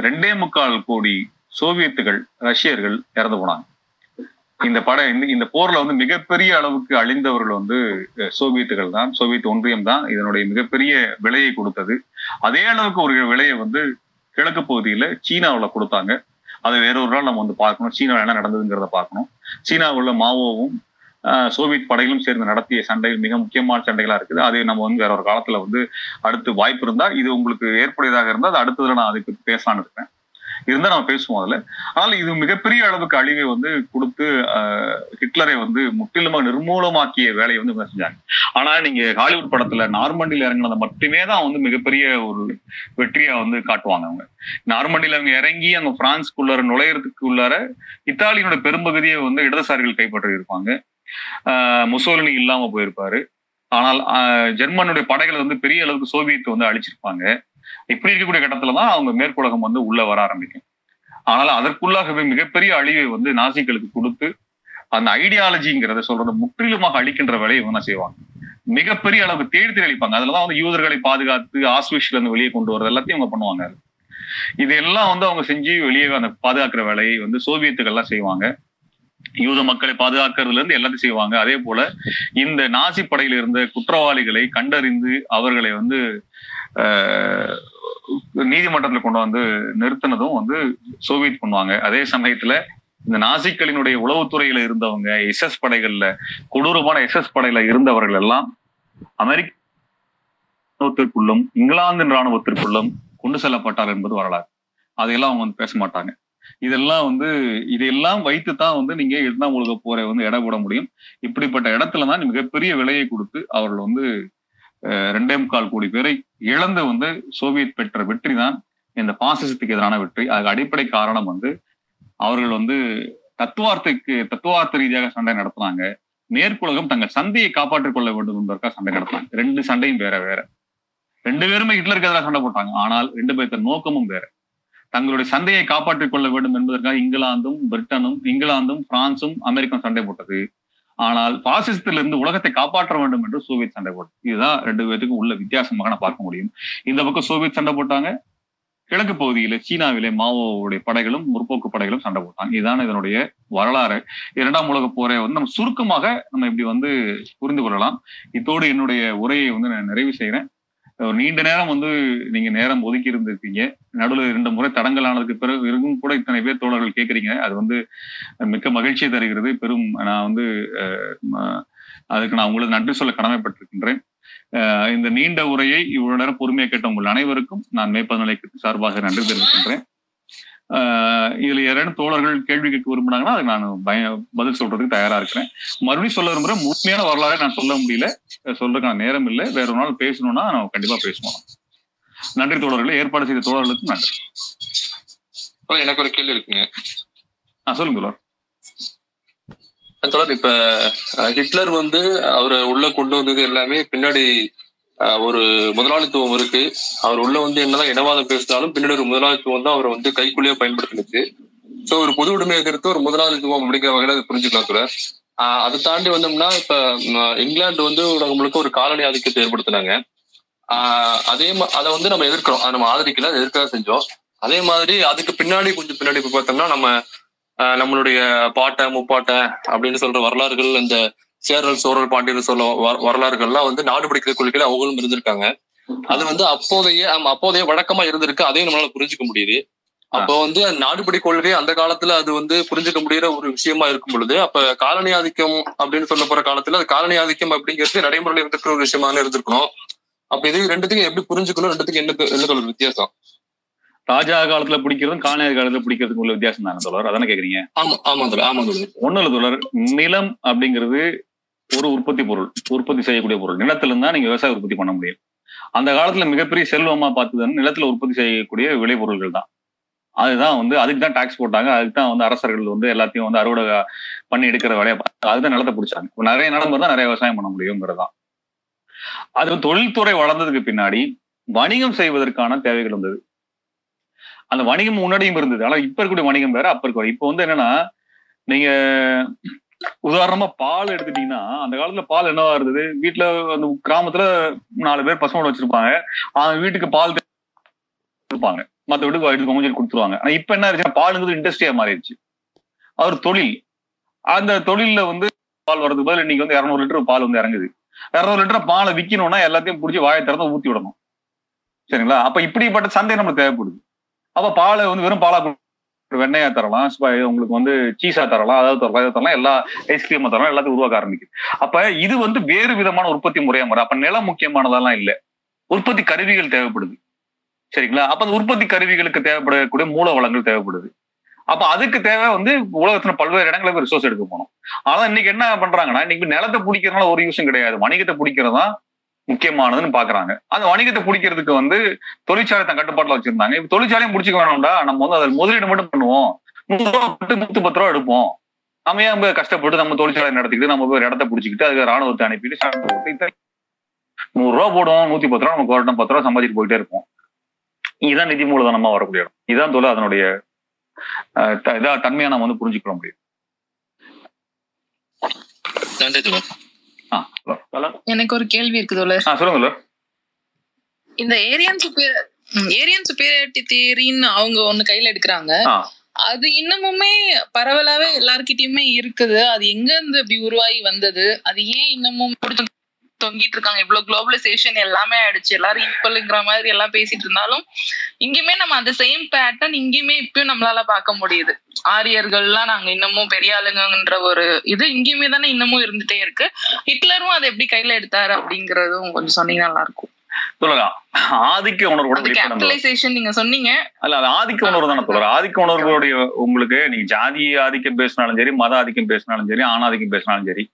ரெண்டே முக்கால் கோடி சோவியத்துகள் ரஷ்யர்கள் இறந்து போனாங்க. இந்த படை இந்த போர்ல வந்து மிகப்பெரிய அளவுக்கு அழிந்தவர்கள் வந்து சோவியத்துகள் தான். சோவியத் ஒன்றியம் தான் இதனுடைய மிகப்பெரிய விலையை கொடுத்தது. அதே அளவுக்கு ஒரு விலையை வந்து கிழக்கு பகுதியில சீனாவில் கொடுத்தாங்க. அதை வேற ஒரு நாள் நம்ம வந்து பார்க்கணும். சீனாவில் என்ன நடந்ததுங்கிறத பார்க்கணும். சீனாவுல மாவோவும் சோவியத் படைகளும் சேர்ந்து நடத்திய சண்டைகள் மிக முக்கியமான சண்டைகளா இருக்குது. அது நம்ம வந்து வேற ஒரு காலத்துல வந்து அடுத்து வாய்ப்பு இருந்தா இது உங்களுக்கு ஏற்புடையதாக இருந்தால் அது அடுத்ததுல நான் அதுக்கு பேசலான்னு இருக்கேன். இருந்தா நம்ம பேசுவோம் அதுல. ஆனால் இது மிகப்பெரிய அளவுக்கு அழிவை வந்து கொடுத்து ஹிட்லரை வந்து முற்றிலுமாக நிர்மூலமாக்கிய வேலையை வந்து செஞ்சாங்க. ஆனா நீங்க ஹாலிவுட் படத்துல நார்மண்டில இறங்கினதை மட்டுமே தான் வந்து மிகப்பெரிய ஒரு வெற்றியா வந்து காட்டுவாங்க அவங்க. நார்மண்டில அவங்க இறங்கி அங்க பிரான்ஸ்க்குள்ளார நுழையறதுக்கு உள்ளார இத்தாலியோட பெரும்பகுதியை வந்து இடதுசாரிகள் கைப்பற்றி இருப்பாங்க முசோலினி இல்லாம போயிருப்பாரு. ஆனால் ஜெர்மனுடைய படைகளை வந்து பெரிய அளவுக்கு சோவியத் வந்து அழிச்சிருப்பாங்க. இப்படி இருக்கக்கூடிய கட்டத்துல தான் அவங்க மேற்குலகம் வந்து உள்ள வர ஆரம்பிக்கும். ஆனால் அதற்குள்ளாகவே மிகப்பெரிய அழிவை வந்து நாசிகளுக்கு கொடுத்து அந்த ஐடியாலஜிங்கிறத சொல்றத முற்றிலுமாக அழிக்கின்ற வேலையை இவங்க செய்வாங்க. மிகப்பெரிய அளவுக்கு தேடி தேடி அழிப்பாங்க அதுலதான் வந்து யூதர்களை பாதுகாத்து ஆஸ்விஷ்ல இருந்து வெளியே கொண்டு வரது எல்லாத்தையும் அவங்க பண்ணுவாங்க இதெல்லாம் வந்து அவங்க செஞ்சு வெளியே அந்த பாதுகாக்கிற வேலையை வந்து சோவியத்துக்கள்லாம் செய்வாங்க. யூத மக்களை பாதுகாக்கிறதுல இருந்து எல்லாத்தையும் செய்வாங்க. அதே போல இந்த நாசி படையில இருந்த குற்றவாளிகளை கண்டறிந்து அவர்களை வந்து நீதிமன்றத்தில் கொண்டு வந்து நிறுத்தினதும் வந்து சோவியத் பண்ணுவாங்க. அதே சமயத்துல இந்த நாசிக்களினுடைய உளவுத்துறையில இருந்தவங்க எஸ்எஸ் படைகள்ல கொடூரமான எஸ்எஸ் படையில இருந்தவர்கள் எல்லாம் அமெரிக்க ராணுவத்திற்குள்ளும் இங்கிலாந்தின் ராணுவத்திற்குள்ளும் கொண்டு செல்லப்பட்டார் என்பது வரலாறு. அதையெல்லாம் அவங்க வந்து பேச மாட்டாங்க. இதெல்லாம் வந்து இதையெல்லாம் வைத்து தான் வந்து நீங்க இரண்டாம் உலக போரை வந்து இட விட முடியும். இப்படிப்பட்ட இடத்துல தான் மிகப்பெரிய விலையை கொடுத்து அவர்கள் வந்து ரெண்டே முக்கால் கோடி பேரை இழந்து வந்து சோவியத் பெற்ற வெற்றி தான் இந்த பாசிசத்துக்கு எதிரான வெற்றி. அதுக்கு அடிப்படை காரணம் வந்து அவர்கள் வந்து தத்துவார்த்தைக்கு தத்துவார்த்த ரீதியாக சண்டை நடத்துனாங்க. மேற்குலகம் தங்கள் சந்தையை காப்பாற்றிக் கொள்ள வேண்டும் என்பதற்காக சண்டை நடத்தினாங்க. ரெண்டு சண்டையும் வேற வேற. ரெண்டு பேருமே ஹிட்லருக்கு எதிராக சண்டை போட்டாங்க. ஆனால் ரெண்டு பேர்த்த நோக்கமும் வேற. தங்களுடைய சந்தையை காப்பாற்றிக் கொள்ள வேண்டும் என்பதற்காக இங்கிலாந்தும் பிரிட்டனும் இங்கிலாந்தும் பிரான்சும் அமெரிக்கும் சண்டை போட்டது. ஆனால் பாசிசத்திலிருந்து உலகத்தை காப்பாற்ற வேண்டும் என்று சோவியத் சண்டை போட்டது. இதுதான் ரெண்டு பேருக்கும் உள்ள வித்தியாசமாக நான் பார்க்க முடியும். இந்த பக்கம் சோவியத் சண்டை போட்டாங்க. கிழக்கு பகுதியில சீனாவிலே மாவோவுடைய படைகளும் முற்போக்கு படைகளும் சண்டை போட்டாங்க. இதுதான் இதனுடைய வரலாறு. இரண்டாம் உலக போரை வந்து நம்ம சுருக்கமாக நம்ம இப்படி வந்து புரிந்து கொள்ளலாம். இத்தோடு என்னுடைய உரையை வந்து நான் நிறைவு செய்கிறேன் ஒரு நீண்ட நேரம் வந்து நீங்க நேரம் ஒதுக்கி இருந்திருக்கீங்க. நடுவில் இரண்டு முறை தடங்கள் ஆனதுக்கு பிறகு இருக்கும் கூட இத்தனை பேர் தோழர்கள் கேட்குறீங்க அது வந்து மிக்க மகிழ்ச்சியை தருகிறது. பெரும் நான் வந்து அதுக்கு நான் உங்களுக்கு நன்றி சொல்ல கடமைப்பட்டிருக்கின்றேன். இந்த நீண்ட உரையை இவ்வளவு நேரம் பொறுமையை கேட்ட உங்கள் அனைவருக்கும் நான் மேற்பதுநிலைக்கு சார்பாக நன்றி தெரிவிக்கின்றேன். இதுல யாரும் தோழர்கள் கேள்வி கேட்க விரும்பினாங்கன்னா அதுக்கு நான் பய பதில் சொல்றதுக்கு தயாரா இருக்கிறேன். மறுபடியும் சொல்ல விரும்புறேன் முழுமையான வரலாறை நான் சொல்ல முடியல. சொல்றதுக்கான நேரம் இல்லை. வேற ஒரு நாள் பேசணும்னா நம்ம கண்டிப்பா பேசுவோம். நன்றி தோழர்களே ஏற்பாடு செய்த தோழர்களுக்கு நன்றி. எனக்கு ஒரு கேள்வி இருக்குங்க. ஆ சொல்லுங்க தோழர். தொடர் இப்ப ஹிட்லர் வந்து அவரை உள்ள கொண்டு வந்தது எல்லாமே பின்னாடி ஒரு முதலாளித்துவம் இருக்கு. அவர் உள்ள வந்து என்னதான் இனவாதம் பேசினாலும் பின்னாடி ஒரு முதலாளித்துவம் தான் அவரை வந்து கைக்குள்ளேயே பயன்படுத்தினுச்சு. ஸோ ஒரு பொது உடைமை எதிர்த்து ஒரு முதலாளித்துவம் அப்படிங்கிற வகையில அதை புரிஞ்சுக்கலாம் கூட அதை தாண்டி வந்தோம்னா இப்ப இங்கிலாந்து வந்து உலகம் முழுக்க ஒரு காலனி ஆதிக்கத்தை ஏற்படுத்தினாங்க. ஆஹ் அதே மா- அதை வந்து நம்ம எதிர்க்கிறோம். அதை நம்ம ஆதரிக்கல அதை எதிர்க்க செஞ்சோம். அதே மாதிரி அதுக்கு பின்னாடி கொஞ்சம் பின்னாடி இப்ப பார்த்தோம்னா நம்ம நம்மளுடைய பாட்டை முப்பாட்டை அப்படின்னு சொல்ற வரலாறுகள் இந்த சேரல் சோழல் பாண்டியன் சொல்ல வர- வரலாறுகள்லாம் வந்து நாடு பிடிக்கிற கொள்கையில அவங்களும் இருந்திருக்காங்க. அது வந்து அப்போதைய அப்போதைய வழக்கமா இருந்திருக்கு. அதையும் நம்மளால புரிஞ்சுக்க முடியுது. அப்போ வந்து நாடுபடி கொள்கை அந்த காலத்துல அது வந்து புரிஞ்சுக்க முடியற ஒரு விஷயமா இருக்கும் பொழுது அப்ப காலனி ஆதிக்கம் அப்படின்னு சொல்ல போற காலத்துல அது காலனி ஆதிக்கம் அப்படிங்கிறது நடைமுறையில் இருந்திருக்கிற ஒரு விஷயமா இருந்திருக்கணும். அப்ப இது ரெண்டுத்துக்கும் எப்படி புரிஞ்சுக்கணும் ரெண்டுத்துக்கும் என்ன என்ன ஒரு வித்தியாசம்? ராஜா காலத்துல பிடிக்கிறதும் காணியார் காலத்துல பிடிக்கிறதுக்கும் உள்ள வித்தியாசம் தானே தோழர்? அதானே கேக்குறீங்க? ஆமா ஆமா தோழர் ஆமா தோழர். ஒண்ணும் இல்ல தோழர். நிலம் அப்படிங்கிறது ஒரு உற்பத்தி பொருள் உற்பத்தி செய்யக்கூடிய பொருள். நிலத்துல இருந்தா நீங்க விவசாய உற்பத்தி பண்ண முடியும். அந்த காலத்துல மிகப்பெரிய செல்வமா பார்த்ததுன்னு நிலத்துல உற்பத்தி செய்யக்கூடிய விளைபொருள்கள் தான். அதுதான் வந்து அதுக்கு தான் டாக்ஸ் போட்டாங்க. அதுக்கு தான் வந்து அரசர்கள் வந்து எல்லாத்தையும் வந்து அறுவடை பண்ணி எடுக்கிற வேலையை பார்த்தாங்க. அதுதான் நிலத்தை பிடிச்சாங்க. இப்ப நிறைய நிலம் நிறைய விவசாயம் பண்ண முடியுங்கிறது அது தொழில்துறை வளர்ந்ததுக்கு பின்னாடி வணிகம் செய்வதற்கான தேவைகள் இருந்தது. அந்த வணிகம் முன்னாடியும் இருந்தது. ஆனா இப்ப இருக்கக்கூடிய வணிகம் வேற அப்ப இருக்க இப்ப வந்து என்னன்னா நீங்க உதாரணமா பால் எடுத்துட்டீங்கன்னா அந்த காலத்துல பால் என்னவா இருந்தது? வீட்டுல அந்த கிராமத்துல நாலு பேர் பசுமாடு வச்சிருப்பாங்க. அவங்க வீட்டுக்கு பால் இருப்பாங்க மத்த வீட்டுக்கு வீட்டுக்கு கொடுத்துருவாங்க. ஆனா இப்ப என்ன ஆயிடுச்சுன்னா பாலுங்கிறது இண்டஸ்ட்ரியா மாறிடுச்சு. அவர் தொழில். அந்த தொழில்ல வந்து பால் வர்றதுக்கு பதில் இன்னைக்கு வந்து இரநூறு லிட்டர் பால் வந்து இறங்குது. இரநூறு லிட்டர் பாலை விக்கணும்னா எல்லாத்தையும் பிடிச்சி வாயை திறந்து ஊத்தி விடணும். சரிங்களா? அப்ப இப்படிப்பட்ட சந்தை நம்மளுக்கு தேவைப்படுது. அப்ப பாலை வந்து வெறும் பாலா வெண்ணையா தரலாம் உங்களுக்கு வந்து சீஸா தரலாம் அதாவது தரலாம் இதை தரலாம் எல்லா ஐஸ்கிரீமா தரலாம் எல்லாத்தையும் உருவாக்க ஆரம்பிக்குது. அப்ப இது வந்து வேறு விதமான உற்பத்தி முறையா மாறும். அப்ப நிலம் முக்கியமானதெல்லாம் இல்ல. உற்பத்தி கருவிகள் தேவைப்படுது. சரிங்களா? அப்ப அந்த உற்பத்தி கருவிகளுக்கு தேவைப்படக்கூடிய மூல வளங்கள் தேவைப்படுது. அப்ப அதுக்கு தேவை வந்து உலகத்துல பல்வேறு இடங்களுக்கு ரிசோர்ஸ் எடுக்க போனோம் ஆனா இன்னைக்கு என்ன பண்றாங்கன்னா இன்னைக்கு நிலத்தை பிடிக்கிறதுனால ஒரு யூஸும் கிடையாது. வணிகத்தை பிடிக்கிறதா முக்கியமானதுன்னு பாக்குறாங்க. அந்த வணிகத்தை பிடிக்கிறதுக்கு வந்து தொழிற்சாலை தன் கட்டுப்பாட்டுல வச்சிருந்தாங்க. இப்ப தொழிற்சாலையும் முடிச்சுக்க வேணாம்டா நம்ம வந்து அதில் முதலீடு மட்டும் பண்ணுவோம். நூறு ரூபா போட்டு நூத்தி பத்து ரூபா எடுப்போம். நம்ம ஏன் போய் கஷ்டப்பட்டு நம்ம தொழிற்சாலை நடத்திக்கிட்டு நம்ம போய் ஒரு இடத்த பிடிச்சிக்கிட்டு அதுக்கு ராணுவத்தை அனுப்பிட்டு நூறு ரூபா போடுவோம் நூத்தி பத்து ரூபா நம்ம வரட்டும் பத்து ரூபா சம்பாதிச்சு போயிட்டே இருப்போம். இதுதான் நிதி மூலதனமா வரக்கூடிய இடம். இதுதான் தொழில் அதனுடைய இதா தன்மையா நம்ம வந்து புரிஞ்சுக்கொள்ள முடியும். நன்றி எனக்கு ஒரு கேள்வி இருக்குது சொல்லுங்க. இந்த ஏரியன் சுப்பீர் ஏரியன் சுப்பீரியாரிட்டி தியரின்னு அவங்க ஒண்ணு கையில எடுக்கிறாங்க. அது இன்னமுமே பரவலாவே எல்லார்கிட்டயுமே இருக்குது. அது எங்க இருந்து இப்படி உருவாகி வந்தது? அது ஏன் இன்னமும் தொங்கிட்டு இருக்காங்க. இவ்வளவு குளோபலைசேஷன் எல்லாமே ஆயிடுச்சு. எல்லாரும் ஈக்குவலுங்கிற மாதிரி எல்லாம் பேசிட்டு இருந்தாலும் இங்கேயுமே நம்ம அந்த சேம் பேட்டர்ன் இங்கேயுமே இப்பயும் நம்மளால பார்க்க முடியுது. ஆரியர்கள்லாம் நாங்க இன்னமும் பெரிய ஆளுங்கன்ற ஒரு இது இங்கேயுமே தானே இன்னமும் இருந்துட்டே இருக்கு. ஹிட்லரும் அதை எப்படி கையில எடுத்தாரு அப்படிங்கறதும் கொஞ்சம் சொன்னீங்கன்னா நல்லா இருக்கும் சொல்லலாம் ஆதிக்க உணர்வோட நீங்க சொன்னீங்க. அல்ல அது ஆதிக்க உணர்வு தானே தொடர் ஆதிக்க உணர்வுடைய உங்களுக்கு நீங்க ஜாதி ஆதிக்கம் பேசினாலும் சரி மத ஆதிக்கம் பேசினாலும் சரி ஆணாதிக்கம் பேசினாலும் சரி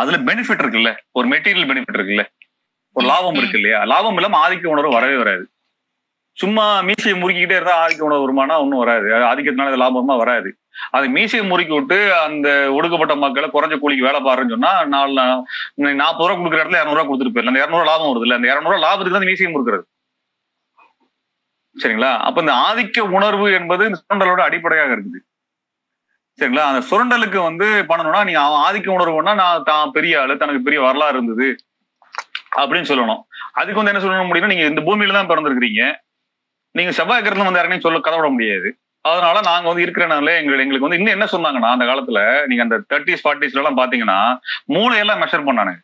அதுல பெனிஃபிட் இருக்குல்ல? ஒரு மெட்டீரியல் பெனிஃபிட் இருக்குல்ல? ஒரு லாபம் இருக்கு இல்லையா? லாபம் இல்லாம ஆதிக்க உணர்வு வரவே வராது. சும்மா மீசையை முறுக்கிக்கிட்டே இருந்தா ஆதிக்க உணர்வு வருமானா ஒன்றும் வராது. அது ஆதிக்கத்தினால லாபமா வராது. அது மீசையை முறுக்கி விட்டு அந்த ஒடுக்கப்பட்ட மக்களை குறைஞ்ச கூலிக்கு வேலை பாருன்னு சொன்னா நாலு நாற்பது ரூபா கொடுக்குற இடத்துல இரநூறுவா கொடுத்துட்டு போயிடலாம். அந்த இரநூறுவா லாபம் வருது இல்லை? அந்த இரநூறுவா லாபத்துக்கு தான் மீசையை முறுக்கிறது. சரிங்களா? அப்ப இந்த ஆதிக்க உணர்வு என்பது இந்த சுரண்டலோட அடிப்படையாக இருக்குது. சரிங்களா? அந்த சுரண்டலுக்கு வந்து பண்ணணும்னா நீங்க அவன் ஆதிக்க உணர்வுன்னா நான் தான் பெரிய ஆளு தனக்கு பெரிய வரலாறு இருந்தது அப்படின்னு சொல்லணும். அதுக்கு வந்து என்ன சொல்ல முடியும்னா நீங்க இந்த பூமியில தான் பிறந்திருக்கிறீங்க. நீங்க செவ்வாய் கிரகத்துல வந்து யாரையும் சொல்ல கதவிட முடியாது. அதனால நாங்க வந்து இருக்கிறனால எங்களுக்கு எங்களுக்கு வந்து இன்னும் என்ன சொன்னாங்கன்னா அந்த காலத்துல நீங்க அந்த தேர்ட்டிஸ் ஃபார்ட்டிஸ்ல எல்லாம் பாத்தீங்கன்னா மூளையெல்லாம் மெஷர் பண்ணானுங்க.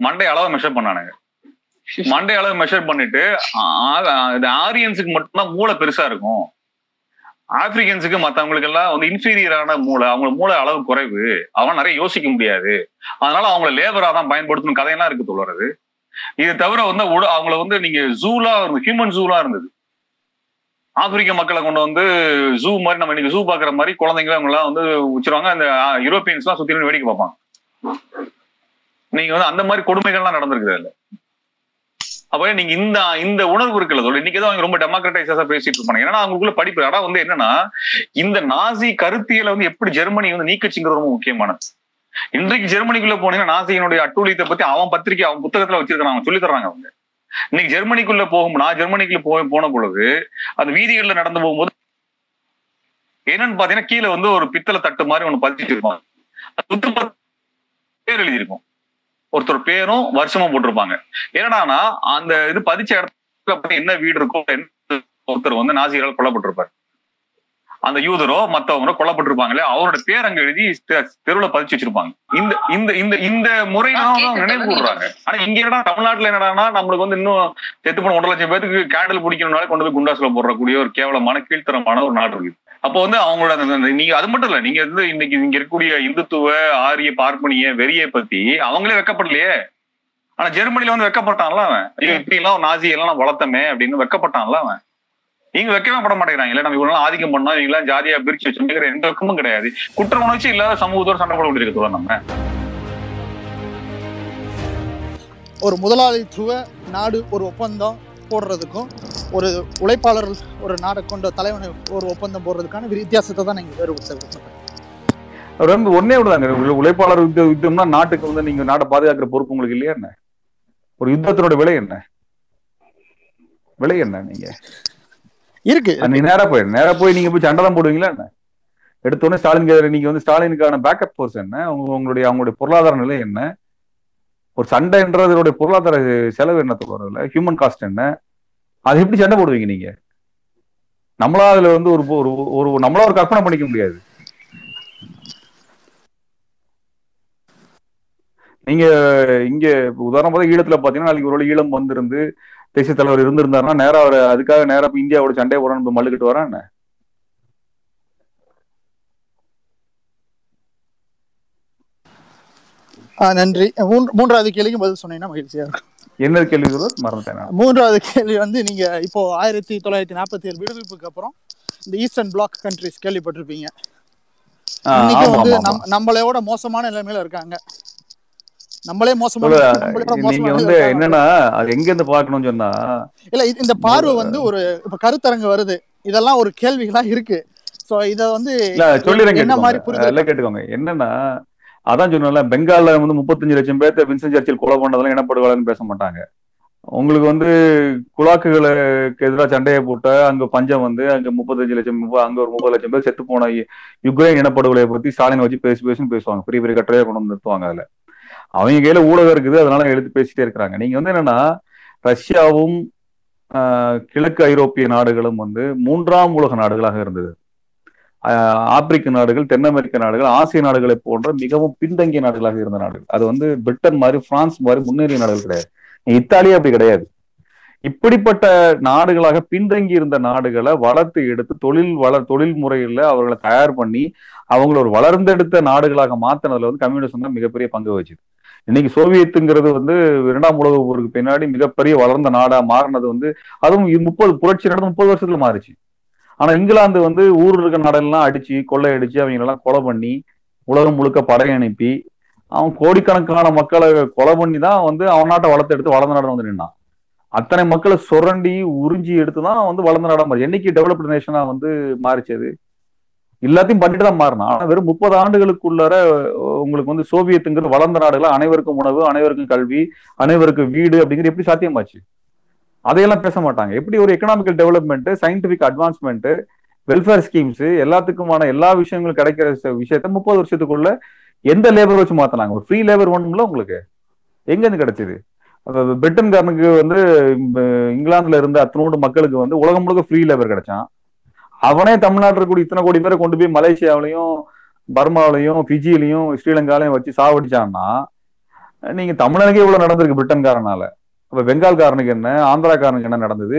மண்டை அளவை மெஷர் பண்ணானுங்க. மண்டை அளவு மெஷர் பண்ணிட்டு ஆரியன்ஸுக்கு மட்டும்தான் மூளை பெருசா இருக்கும். ஆப்பிரிக்கன்ஸுக்கு மற்றவங்களுக்கு எல்லாம் வந்து இன்ஃபீரியரான மூளை அவங்க மூளை அளவு குறைவு. அவன் நிறைய யோசிக்க முடியாது. அதனால அவங்கள லேபரா தான் பயன்படுத்தணும் கதையெல்லாம் இருக்கு தொடருது இது தவிர வந்து அவங்கள வந்து நீங்க ஜூலா இருந்தது ஹியூமன் ஜூலா இருந்தது. ஆப்பிரிக்க மக்களை கொண்டு வந்து ஜூ மாதிரி நம்ம இன்னைக்கு ஜூ பாக்குற மாதிரி குழந்தைங்க அவங்களாம் வந்து உச்சிருவாங்க அந்த யூரோப்பியன்ஸ் எல்லாம் சுத்தி வேடிக்கை பார்ப்பாங்க. நீங்க வந்து அந்த மாதிரி கொடுமைகள்லாம் நடந்திருக்குது அதுல. அப்ப நீங்க இந்த இந்த உணர்வு இருக்குல்ல தோழர் இன்னைக்கு அவங்க ரொம்ப டெமோக்ரட்டைஸா பேசிட்டு இருப்பாங்க ஏன்னா அவங்களுக்குள்ள படிப்பு ஆனா வந்து என்னன்னா இந்த நாசி கருத்தியலை வந்து எப்படி ஜெர்மனி வந்து நீக்கச்சுங்கிறது ரொம்ப முக்கியமானது. இன்றைக்கு ஜெர்மனிக்குள்ள போனீங்கன்னா நாசியினுடைய அட்டூழியத்தை பத்தி அவன் பத்திரிக்கை அவன் புத்தகத்துல வச்சிருக்கான் அவங்க சொல்லி தர்றாங்க அவங்க. இன்னைக்கு ஜெர்மனிக்குள்ள போகும் நான் ஜெர்மனிக்குள்ள போய் போன பொழுது அந்த வீதிகள்ல நடந்து போகும்போது என்னன்னு பாத்தீங்கன்னா கீழே வந்து ஒரு பித்தளை தட்டு மாதிரி ஒண்ணு பதிச்சுட்டு இருப்பாங்க. பேர் எழுதியிருக்கும். ஒருத்தர் பேரும் வருஷமும் போட்டிருப்பாங்க. என்னடானா அந்த இது பதிச்ச இடத்துல என்ன வீடு இருக்கோ ஒருத்தர் வந்து நாசிகளால் கொல்லப்பட்டிருப்பாரு. அந்த யூதரோ மத்தவங்களோ கொல்லப்பட்டிருப்பாங்களே அவரோட பேர் அங்க எழுதி தெருவுல பதிச்சு வச்சிருப்பாங்க. இந்த இந்த இந்த இந்த தான் அவங்க நினைவு கூடுறாங்க. ஆனா இங்க என்னடா தமிழ்நாட்டுல என்னடான்னா நம்மளுக்கு வந்து இன்னும் செத்து போன ஒன்றரை லட்சம் பேருக்கு கேண்டல் பிடிக்கணும்னால கொண்டு போய் குண்டாசுல போடுறக்கூடிய ஒரு கேவலமான கீழ்த்தரமான ஒரு நாடு இருக்குது. அப்போ வந்து அவங்களோட நீங்க அது மட்டும் இல்ல நீங்க வந்து இன்னைக்கு இங்க இருக்கக்கூடிய இந்துத்துவ ஆரிய பார்ப்பனிய வெறியை பத்தி அவங்களே வெக்கப்படலையே. ஆனா ஜெர்மனில வந்து வெக்கப்பட்டான்ல அவன். இப்படி எல்லாம் நாசி எல்லாம் வளர்த்தமே அப்படின்னு வெக்கப்பட்டான்ல அவன். நீங்க வைக்கவே பட மாட்டேங்கிறாங்க. நம்ம இவ்வளவு ஆதிக்கம் பண்ணோம் இவங்க எல்லாம் ஜாதியா பிரிச்சு வச்சிருக்கிற எந்த வெக்கமும் கிடையாது. குற்ற உணர்ச்சி இல்லாத சமூகத்தோட சண்டை போட வேண்டியிருக்கு தோழர் நம்ம. ஒரு முதலாளித்துவ நாடு ஒரு ஒப்பந்தம் போடுறதுக்கும் ஒரு உழைப்பாளர் ஒரு நாடை கொண்ட தலைவனை ஒரு ஒப்பந்தம் போடுறதுக்கான வித்தியாசத்தை தான் நீங்கள் வேறுபடுத்த வந்து ஒன்னே விடுதாங்க உழைப்பாளர் யுத்த யுத்தம்னா நாட்டுக்கு வந்து நீங்க நாட்டை பாதுகாக்கிற பொறுப்பு உங்களுக்கு இல்லையா என்ன? ஒரு யுத்தத்தினோட விலை என்ன? விலை என்ன நீங்க? இருக்கு. நீங்க நேரா போய் நேரா போய் நீங்க போய் சண்டை தான் போடுவீங்களா என்ன? எடுத்தோடனே ஸ்டாலின் நீங்க வந்து ஸ்டாலினுக்கான பேக்கப் ஃபோர்ஸ் என்ன? உங்களுடைய அவங்களுடைய பொருளாதார நிலை என்ன? ஒரு சண்டைன்றதோடைய பொருளாதார செலவு என்ன சொல்றதுல ஹியூமன் காஸ்ட் என்ன? அது எப்படி சண்டை போடுவீங்க நீங்க? நம்மளா அதுல வந்து ஒரு ஒரு ஒரு நம்மளா ஒரு கற்பனை பண்ணிக்க முடியாது. நீங்க இங்க உதாரணம் பார்த்தா ஈழத்துல பாத்தீங்கன்னா நாளைக்கு ஒரு ஈழம் வந்திருந்து தேசிய தலைவர் இருந்திருந்தாருன்னா நேரா அவர் அதுக்காக நேரா போய் இந்தியாவோட சண்டையை போடணும் மல்லுக்கிட்டு வரேன் என்ன? நன்றி. மூன்று- மூன்றாவது கேள்விக்கு பதில் சொன்னீங்கன்னா மகிழ்ச்சியா இருக்கும். என்னது கேள்வி மறந்துட்டேன். மூன்றாவது கேள்வி வந்து நீங்க இப்போ ஆயிரத்தி தொள்ளாயிரத்தி நாற்பத்தி ஏழு விடுவிப்புக்கு அப்புறம் இந்த ஈஸ்டர்ன் பிளாக் கண்ட்ரிஸ் கேள்விப்பட்டிருப்பீங்க. இன்னைக்கு ஆமா, வந்து ஆமா, ஆமா. நம் நம்மளையோட மோசமான நிலைமையில இருக்காங்க. நம்மளே மோசமான நீங்க வந்து. என்னன்னா அது எங்க இருந்து பார்க்கணும்னு சொன்னா இல்ல இந்த பார்வை வந்து ஒரு இப்ப கருத்தரங்கு வருது. இதெல்லாம் ஒரு கேள்விகளா இருக்கு. சோ இத வந்து சொல்லிடுறேன் என்ன மாதிரி புரிதல் எல்லாம் கேட்டுக்கோங்க. என்னன்னா அதான் சொன்னல பெங்கால்ல வந்து முப்பத்தஞ்சு லட்சம் பேர்த்த வின்சன் சர்ச்சில் கொலை பண்ணதெல்லாம் இனப்படுகொலைன்னு பேச மாட்டாங்க. உங்களுக்கு வந்து குலாக்குகளுக்கு எதிராக சண்டையை போட்ட அங்க பஞ்சம் வந்து அங்க முப்பத்தஞ்சு லட்சம் அங்க ஒரு முப்பது லட்சம் பேர் செத்து போன யுக்ரைன் இனப்படுகொலையை பத்தி ஸ்டாலினை வச்சு பேசி பேசுன்னு பேசுவாங்க. பெரிய பெரிய கட்டுரையா கொண்டு வந்து நிறுத்துவாங்க அதுல. அவங்க கையில ஊடகம் இருக்குது அதனால எழுத்து பேசிட்டே இருக்கிறாங்க. நீங்க வந்து என்னன்னா ரஷ்யாவும் ஆஹ், கிழக்கு ஐரோப்பிய நாடுகளும் வந்து மூன்றாம் உலக நாடுகளாக இருந்தது. ஆஹ், ஆப்பிரிக்க நாடுகள் தென் அமெரிக்க நாடுகள் ஆசிய நாடுகளை போன்ற மிகவும் பின்தங்கிய நாடுகளாக இருந்த நாடுகள். அது வந்து பிரிட்டன் மாதிரி பிரான்ஸ் மாதிரி முன்னேறிய நாடுகள் கிடையாது. இத்தாலியா அப்படி கிடையாது. இப்படிப்பட்ட நாடுகளாக பின்தங்கி இருந்த நாடுகளை வளர்த்து எடுத்து தொழில் வள தொழில் முறையில அவர்களை தயார் பண்ணி அவங்கள ஒரு வளர்ந்தெடுத்த நாடுகளாக மாத்தினதுல வந்து கம்யூனிசம் தான் மிகப்பெரிய பங்கு வச்சுது இன்னைக்கு சோவியத்துங்கிறது வந்து இரண்டாம் உலக போருக்கு பின்னாடி மிகப்பெரிய வளர்ந்த நாடா மாறினது வந்து அதுவும் முப்பது புரட்சி நடந்து முப்பது வருஷத்துல மாறிச்சு. ஆனா இங்கிலாந்து வந்து ஊர் இருக்க நாடெல்லாம் அடிச்சு கொள்ளையடிச்சு அவங்க அவங்களெல்லாம் கொலை பண்ணி உலகம் முழுக்க படை அனுப்பி அவன் கோடிக்கணக்கான மக்களை கொலை பண்ணி தான் வந்து அவன் நாட்டை வளர்த்து எடுத்து வளர்ந்த நாடு வந்து நின்னான். அத்தனை மக்களை சுரண்டி உறிஞ்சி எடுத்து தான் வந்து வளர்ந்த நாடா மாறி என்னைக்கு டெவலப்டு நேஷனா வந்து மாறிச்சது அது? எல்லாத்தையும் பண்ணிட்டு தான் மாறினான். ஆனா வெறும் முப்பது ஆண்டுகளுக்குள்ளார உங்களுக்கு வந்து சோவியத்துங்கிறது வளர்ந்த நாடுகள் அனைவருக்கும் உணவு அனைவருக்கும் கல்வி அனைவருக்கும் வீடு அப்படிங்கிறது எப்படி சாத்தியமாச்சு? அதையெல்லாம் பேச மாட்டாங்க. எப்படி ஒரு economical development scientific advancement welfare schemes எல்லாத்துக்குமான எல்லா விஷயங்களும் கிடைக்கிற விஷயத்த முப்பது வருஷத்துக்குள்ள எந்த லேபர் வச்சு மாத்தினாங்க? ஒரு ஃப்ரீ லேபர் வேணும்ல உங்களுக்கு? எங்க இருந்து கிடைச்சது? அதாவது பிரிட்டன்காரனுக்கு வந்து இங்கிலாந்துல இருந்த அத்தனோடு மக்களுக்கு வந்து உலகம் முழுக்க ஃப்ரீ லேபர் கிடைச்சான். அவனே தமிழ்நாட்டில் கூட இத்தனை கோடி பேரை கொண்டு போய் மலேசியாவிலையும் பர்மாவிலையும் பிஜிலையும் ஸ்ரீலங்காலையும் வச்சு சாவடிச்சான்னா நீங்க தமிழனுக்கே இவ்வளவு நடந்திருக்கு பிரிட்டன்காரனால. அப்ப பெங்கால்காரனுக்கு என்ன ஆந்திராக்காரனுக்கு என்ன நடந்தது?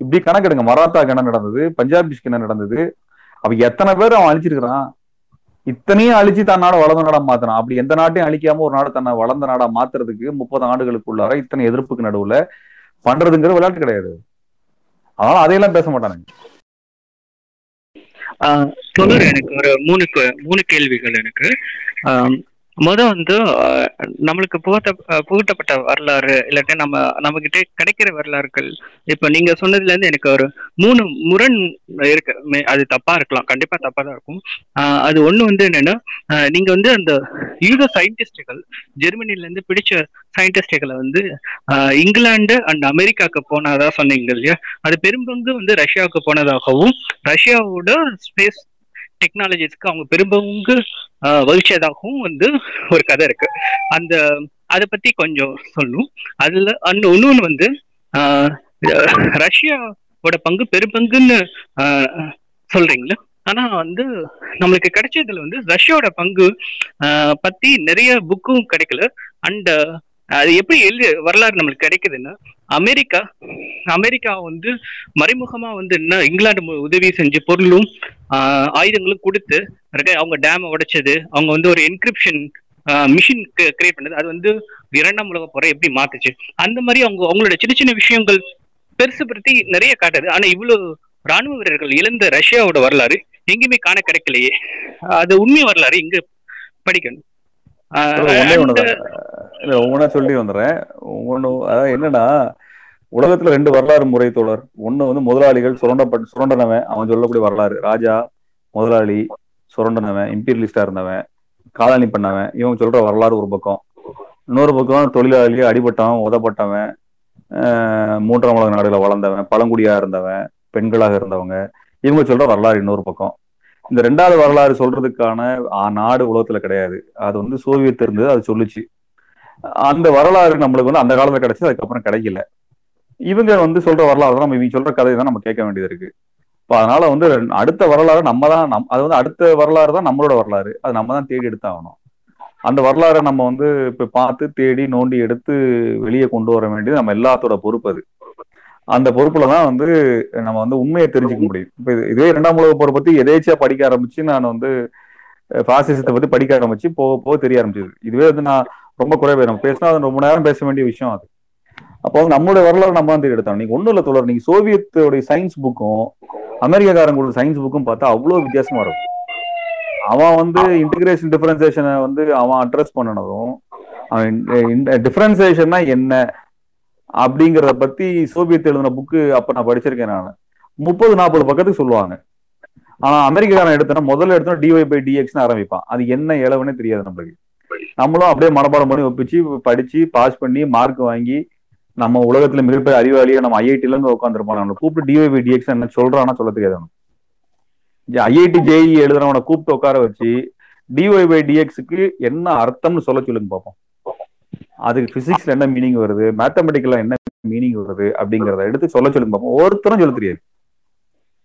இப்படி கணக்கெடுங்க மராத்தாக்கு என்ன நடந்தது? பஞ்சாபிஸ்க்கு என்ன நடந்தது? அப்ப எத்தனை பேர் அவன் அழிச்சிருக்கிறான்? இத்தனையும் அழிச்சு தன் நாட வளர்ந்த நாடா மாத்தினான் அப்படி எந்த நாட்டையும் அழிக்காம ஒரு நாடு தன்னை வளர்ந்த நாடா மாத்துறதுக்கு முப்பது ஆண்டுகளுக்குள்ளார இத்தனை எதிர்ப்புக்கு நடுவுல பண்றதுங்கிற விளையாட்டு கிடையாது. அதனால அதையெல்லாம் பேச மாட்டானுங்க. ஆஹ் எனக்கு ஒரு மூணு கே- மூணு கேள்விகள் எனக்கு. முத வந்து நம்மளுக்கு புகட்ட புகட்டப்பட்ட வரலாறு இல்லாட்டி நம்ம நம்ம கிட்ட கிடைக்கிற வரலாறுகள். இப்ப நீங்க சொன்னதுல இருந்து எனக்கு ஒரு மூணு முரண் இருக்கு. மே- அது தப்பா இருக்கலாம். கண்டிப்பா தப்பா தான் இருக்கும். அது ஒண்ணு வந்து என்னன்னா நீங்க வந்து அந்த யூத சயின்டிஸ்டுகள் ஜெர்மனில இருந்து பிடிச்ச சயின்டிஸ்டுகளை வந்து இங்கிலாந்து அண்ட் அமெரிக்காக்கு போனதா சொன்னீங்க இல்லையா? அது பெரும்பங்கு வந்து ரஷ்யாவுக்கு போனதாகவும் ரஷ்யாவோட ஸ்பேஸ் டெக்னாலஜிஸ்க்கு அவங்க பெரும்பங்கு வகிச்சதாகவும் வந்து ஒரு கதை இருக்கு. அந்த அதை பத்தி கொஞ்சம் சொல்லணும் அதுல அந்த இன்னொன்னு வந்து ஆஹ், ரஷ்யாவோட பங்கு பெரும்பங்குன்னு ஆஹ், சொல்றீங்களா? ஆனா வந்து நம்மளுக்கு கிடைச்சதுல வந்து ரஷ்யாவோட பங்கு ஆஹ், பத்தி நிறைய புக்கும் கிடைக்கல. அண்ட் அது எப்படி எழுதி வரலாறு நம்மளுக்கு கிடைக்குதுன்னா அமெரிக்கா அமெரிக்கா வந்து மறைமுகமா வந்து என்ன இங்கிலாந்து உதவி செஞ்சு பொருளும் ஆயுதங்களும் கொடுத்து அவங்க டேமை உடைச்சது. அவங்க வந்து ஒரு என்கிரிப்ஷன் மிஷின் கிரியேட் பண்ணது. அது வந்து இரண்டாம் உலக போற எப்படி மாத்துச்சு? அந்த மாதிரி அவங்க அவங்களோட சின்ன சின்ன விஷயங்கள் பெருசு பெருசுபடுத்தி நிறைய காட்டுது. ஆனா இவ்வளவு ராணுவ வீரர்கள் இழந்த ரஷ்யாவோட வரலாறு எங்கேயுமே காண கிடைக்கலையே. அது உண்மை வரலாறு இங்க படிக்கணும். ஒன்னே ஒண்ணுதான். இல்ல ஒவ்வொன்றா சொல்லி வந்துடுறேன். ஒவ்வொன்று அதாவது என்னன்னா உலகத்துல ரெண்டு வரலாறு முறை தோழர். ஒண்ணு வந்து முதலாளிகள் சுரண்டப்பட்டு சுரண்டனவன் அவன் சொல்லக்கூடிய வரலாறு. ராஜா முதலாளி சுரண்டனவன் இம்பீரியலிஸ்டா இருந்தவன் காலனி பண்ணவன் இவன் சொல்ற வரலாறு ஒரு பக்கம். இன்னொரு பக்கம் தொழிலாளி அடிபட்டவன் உதப்பட்டவன் ஆஹ் மூன்றாம் உலக நாடுகளை வளர்ந்தவன் பழங்குடியா இருந்தவன் பெண்களாக இருந்தவங்க இவங்க சொல்ற வரலாறு இன்னொரு பக்கம். இந்த ரெண்டாவது வரலாறு சொல்றதுக்கான நாடு உலகத்துல கிடையாது. அது வந்து சோவியத் இருந்தது அது சொல்லுச்சு. அந்த வரலாறு நம்மளுக்கு வந்து அந்த காலத்துல கிடைச்சது அதுக்கப்புறம் கிடைக்கல. இவங்க வந்து சொல்ற வரலாறு தான் நம்ம இவங்க சொல்ற கதையை தான் நம்ம கேட்க வேண்டியது இருக்கு. இப்போ அதனால வந்து அடுத்த வரலாறு நம்ம தான் நம் அது வந்து அடுத்த வரலாறு தான் நம்மளோட வரலாறு. அது நம்ம தான் தேடி எடுத்தாகணும். அந்த வரலாறை நம்ம வந்து இப்ப பார்த்து தேடி நோண்டி எடுத்து வெளியே கொண்டு வர வேண்டியது நம்ம எல்லாத்தோட பொறுப்பு அது. அந்த பொறுப்புல தான் வந்து நம்ம வந்து உண்மையை தெரிஞ்சுக்க முடியும். இப்ப இது- இதே இரண்டாம் உலக போரை பத்தி எதேச்சியா படிக்க ஆரம்பிச்சு நான் வந்து பாசிசத்தை பத்தி படிக்க ஆரம்பிச்சு போக போக தெரிய ஆரம்பிச்சது. இதுவே வந்து நான் ரொம்ப குறைவே. நம்ம பேசினா அது ரொம்ப நேரம் பேச வேண்டிய விஷயம் அது. அப்போ வந்து நம்மளுடைய வரலாறு நம்ம தான் எடுத்தோம். நீங்க ஒண்ணும் இல்ல தோழர். நீங்க சோவியத்தோடைய சயின்ஸ் புக்கும் அமெரிக்காக்காரங்களோட சயின்ஸ் புக்கும் பார்த்தா அவ்வளவு வித்தியாசமா இருக்கும். அவன் வந்து இன்டிகிரேஷன் டிஃபரன்சியேஷனை வந்து அவன் அட்ரஸ் பண்ணனதும் அவன் டிஃபரன்சியேஷன்னா என்ன? அப்படிங்கறத பத்தி சோவியத் எழுதின புக்கு அப்ப நான் படிச்சிருக்கேன் நான். முப்பது நாற்பது பக்கத்துக்கு சொல்லுவாங்க. ஆனா அமெரிக்காரன் எடுத்தனா முதல்ல எடுத்தோம் டிஒய் பை டிஎக்ஸ்னு ஆரம்பிப்பான். அது என்ன இளவுன்னே தெரியாது நம்மளுக்கு. நம்மளும் அப்படியே மனப்பாடம் பண்ணி ஒப்பிச்சு படிச்சு பாஸ் பண்ணி மார்க் வாங்கி நம்ம உலகத்துல மிகப்பெரிய அறிவாளியா நம்ம ஐஐடில இருந்து உட்காந்துருப்போம் நம்மளை கூப்பிட்டு டிஒய் பை டிஎக்ஸ் என்ன சொல்றான்னா சொல்ல தெரியாது ஐஐடி ஜேஇ எழுதுறவனை கூப்பிட்டு உட்கார வச்சு டிஒய் பை டிஎக்ஸுக்கு என்ன அர்த்தம்னு சொல்ல சொல்லுங்க பார்ப்போம் அதுக்கு பிசிக்ஸ்ல என்ன மீனிங் வருது? மேத்தமெட்டிக்கல்ல என்ன மீனிங் வருது? அப்படிங்கறத எடுத்து சொல்ல சொல்லுங்க பார்ப்போம். ஒருத்தரும் சொல்ல தெரியாது.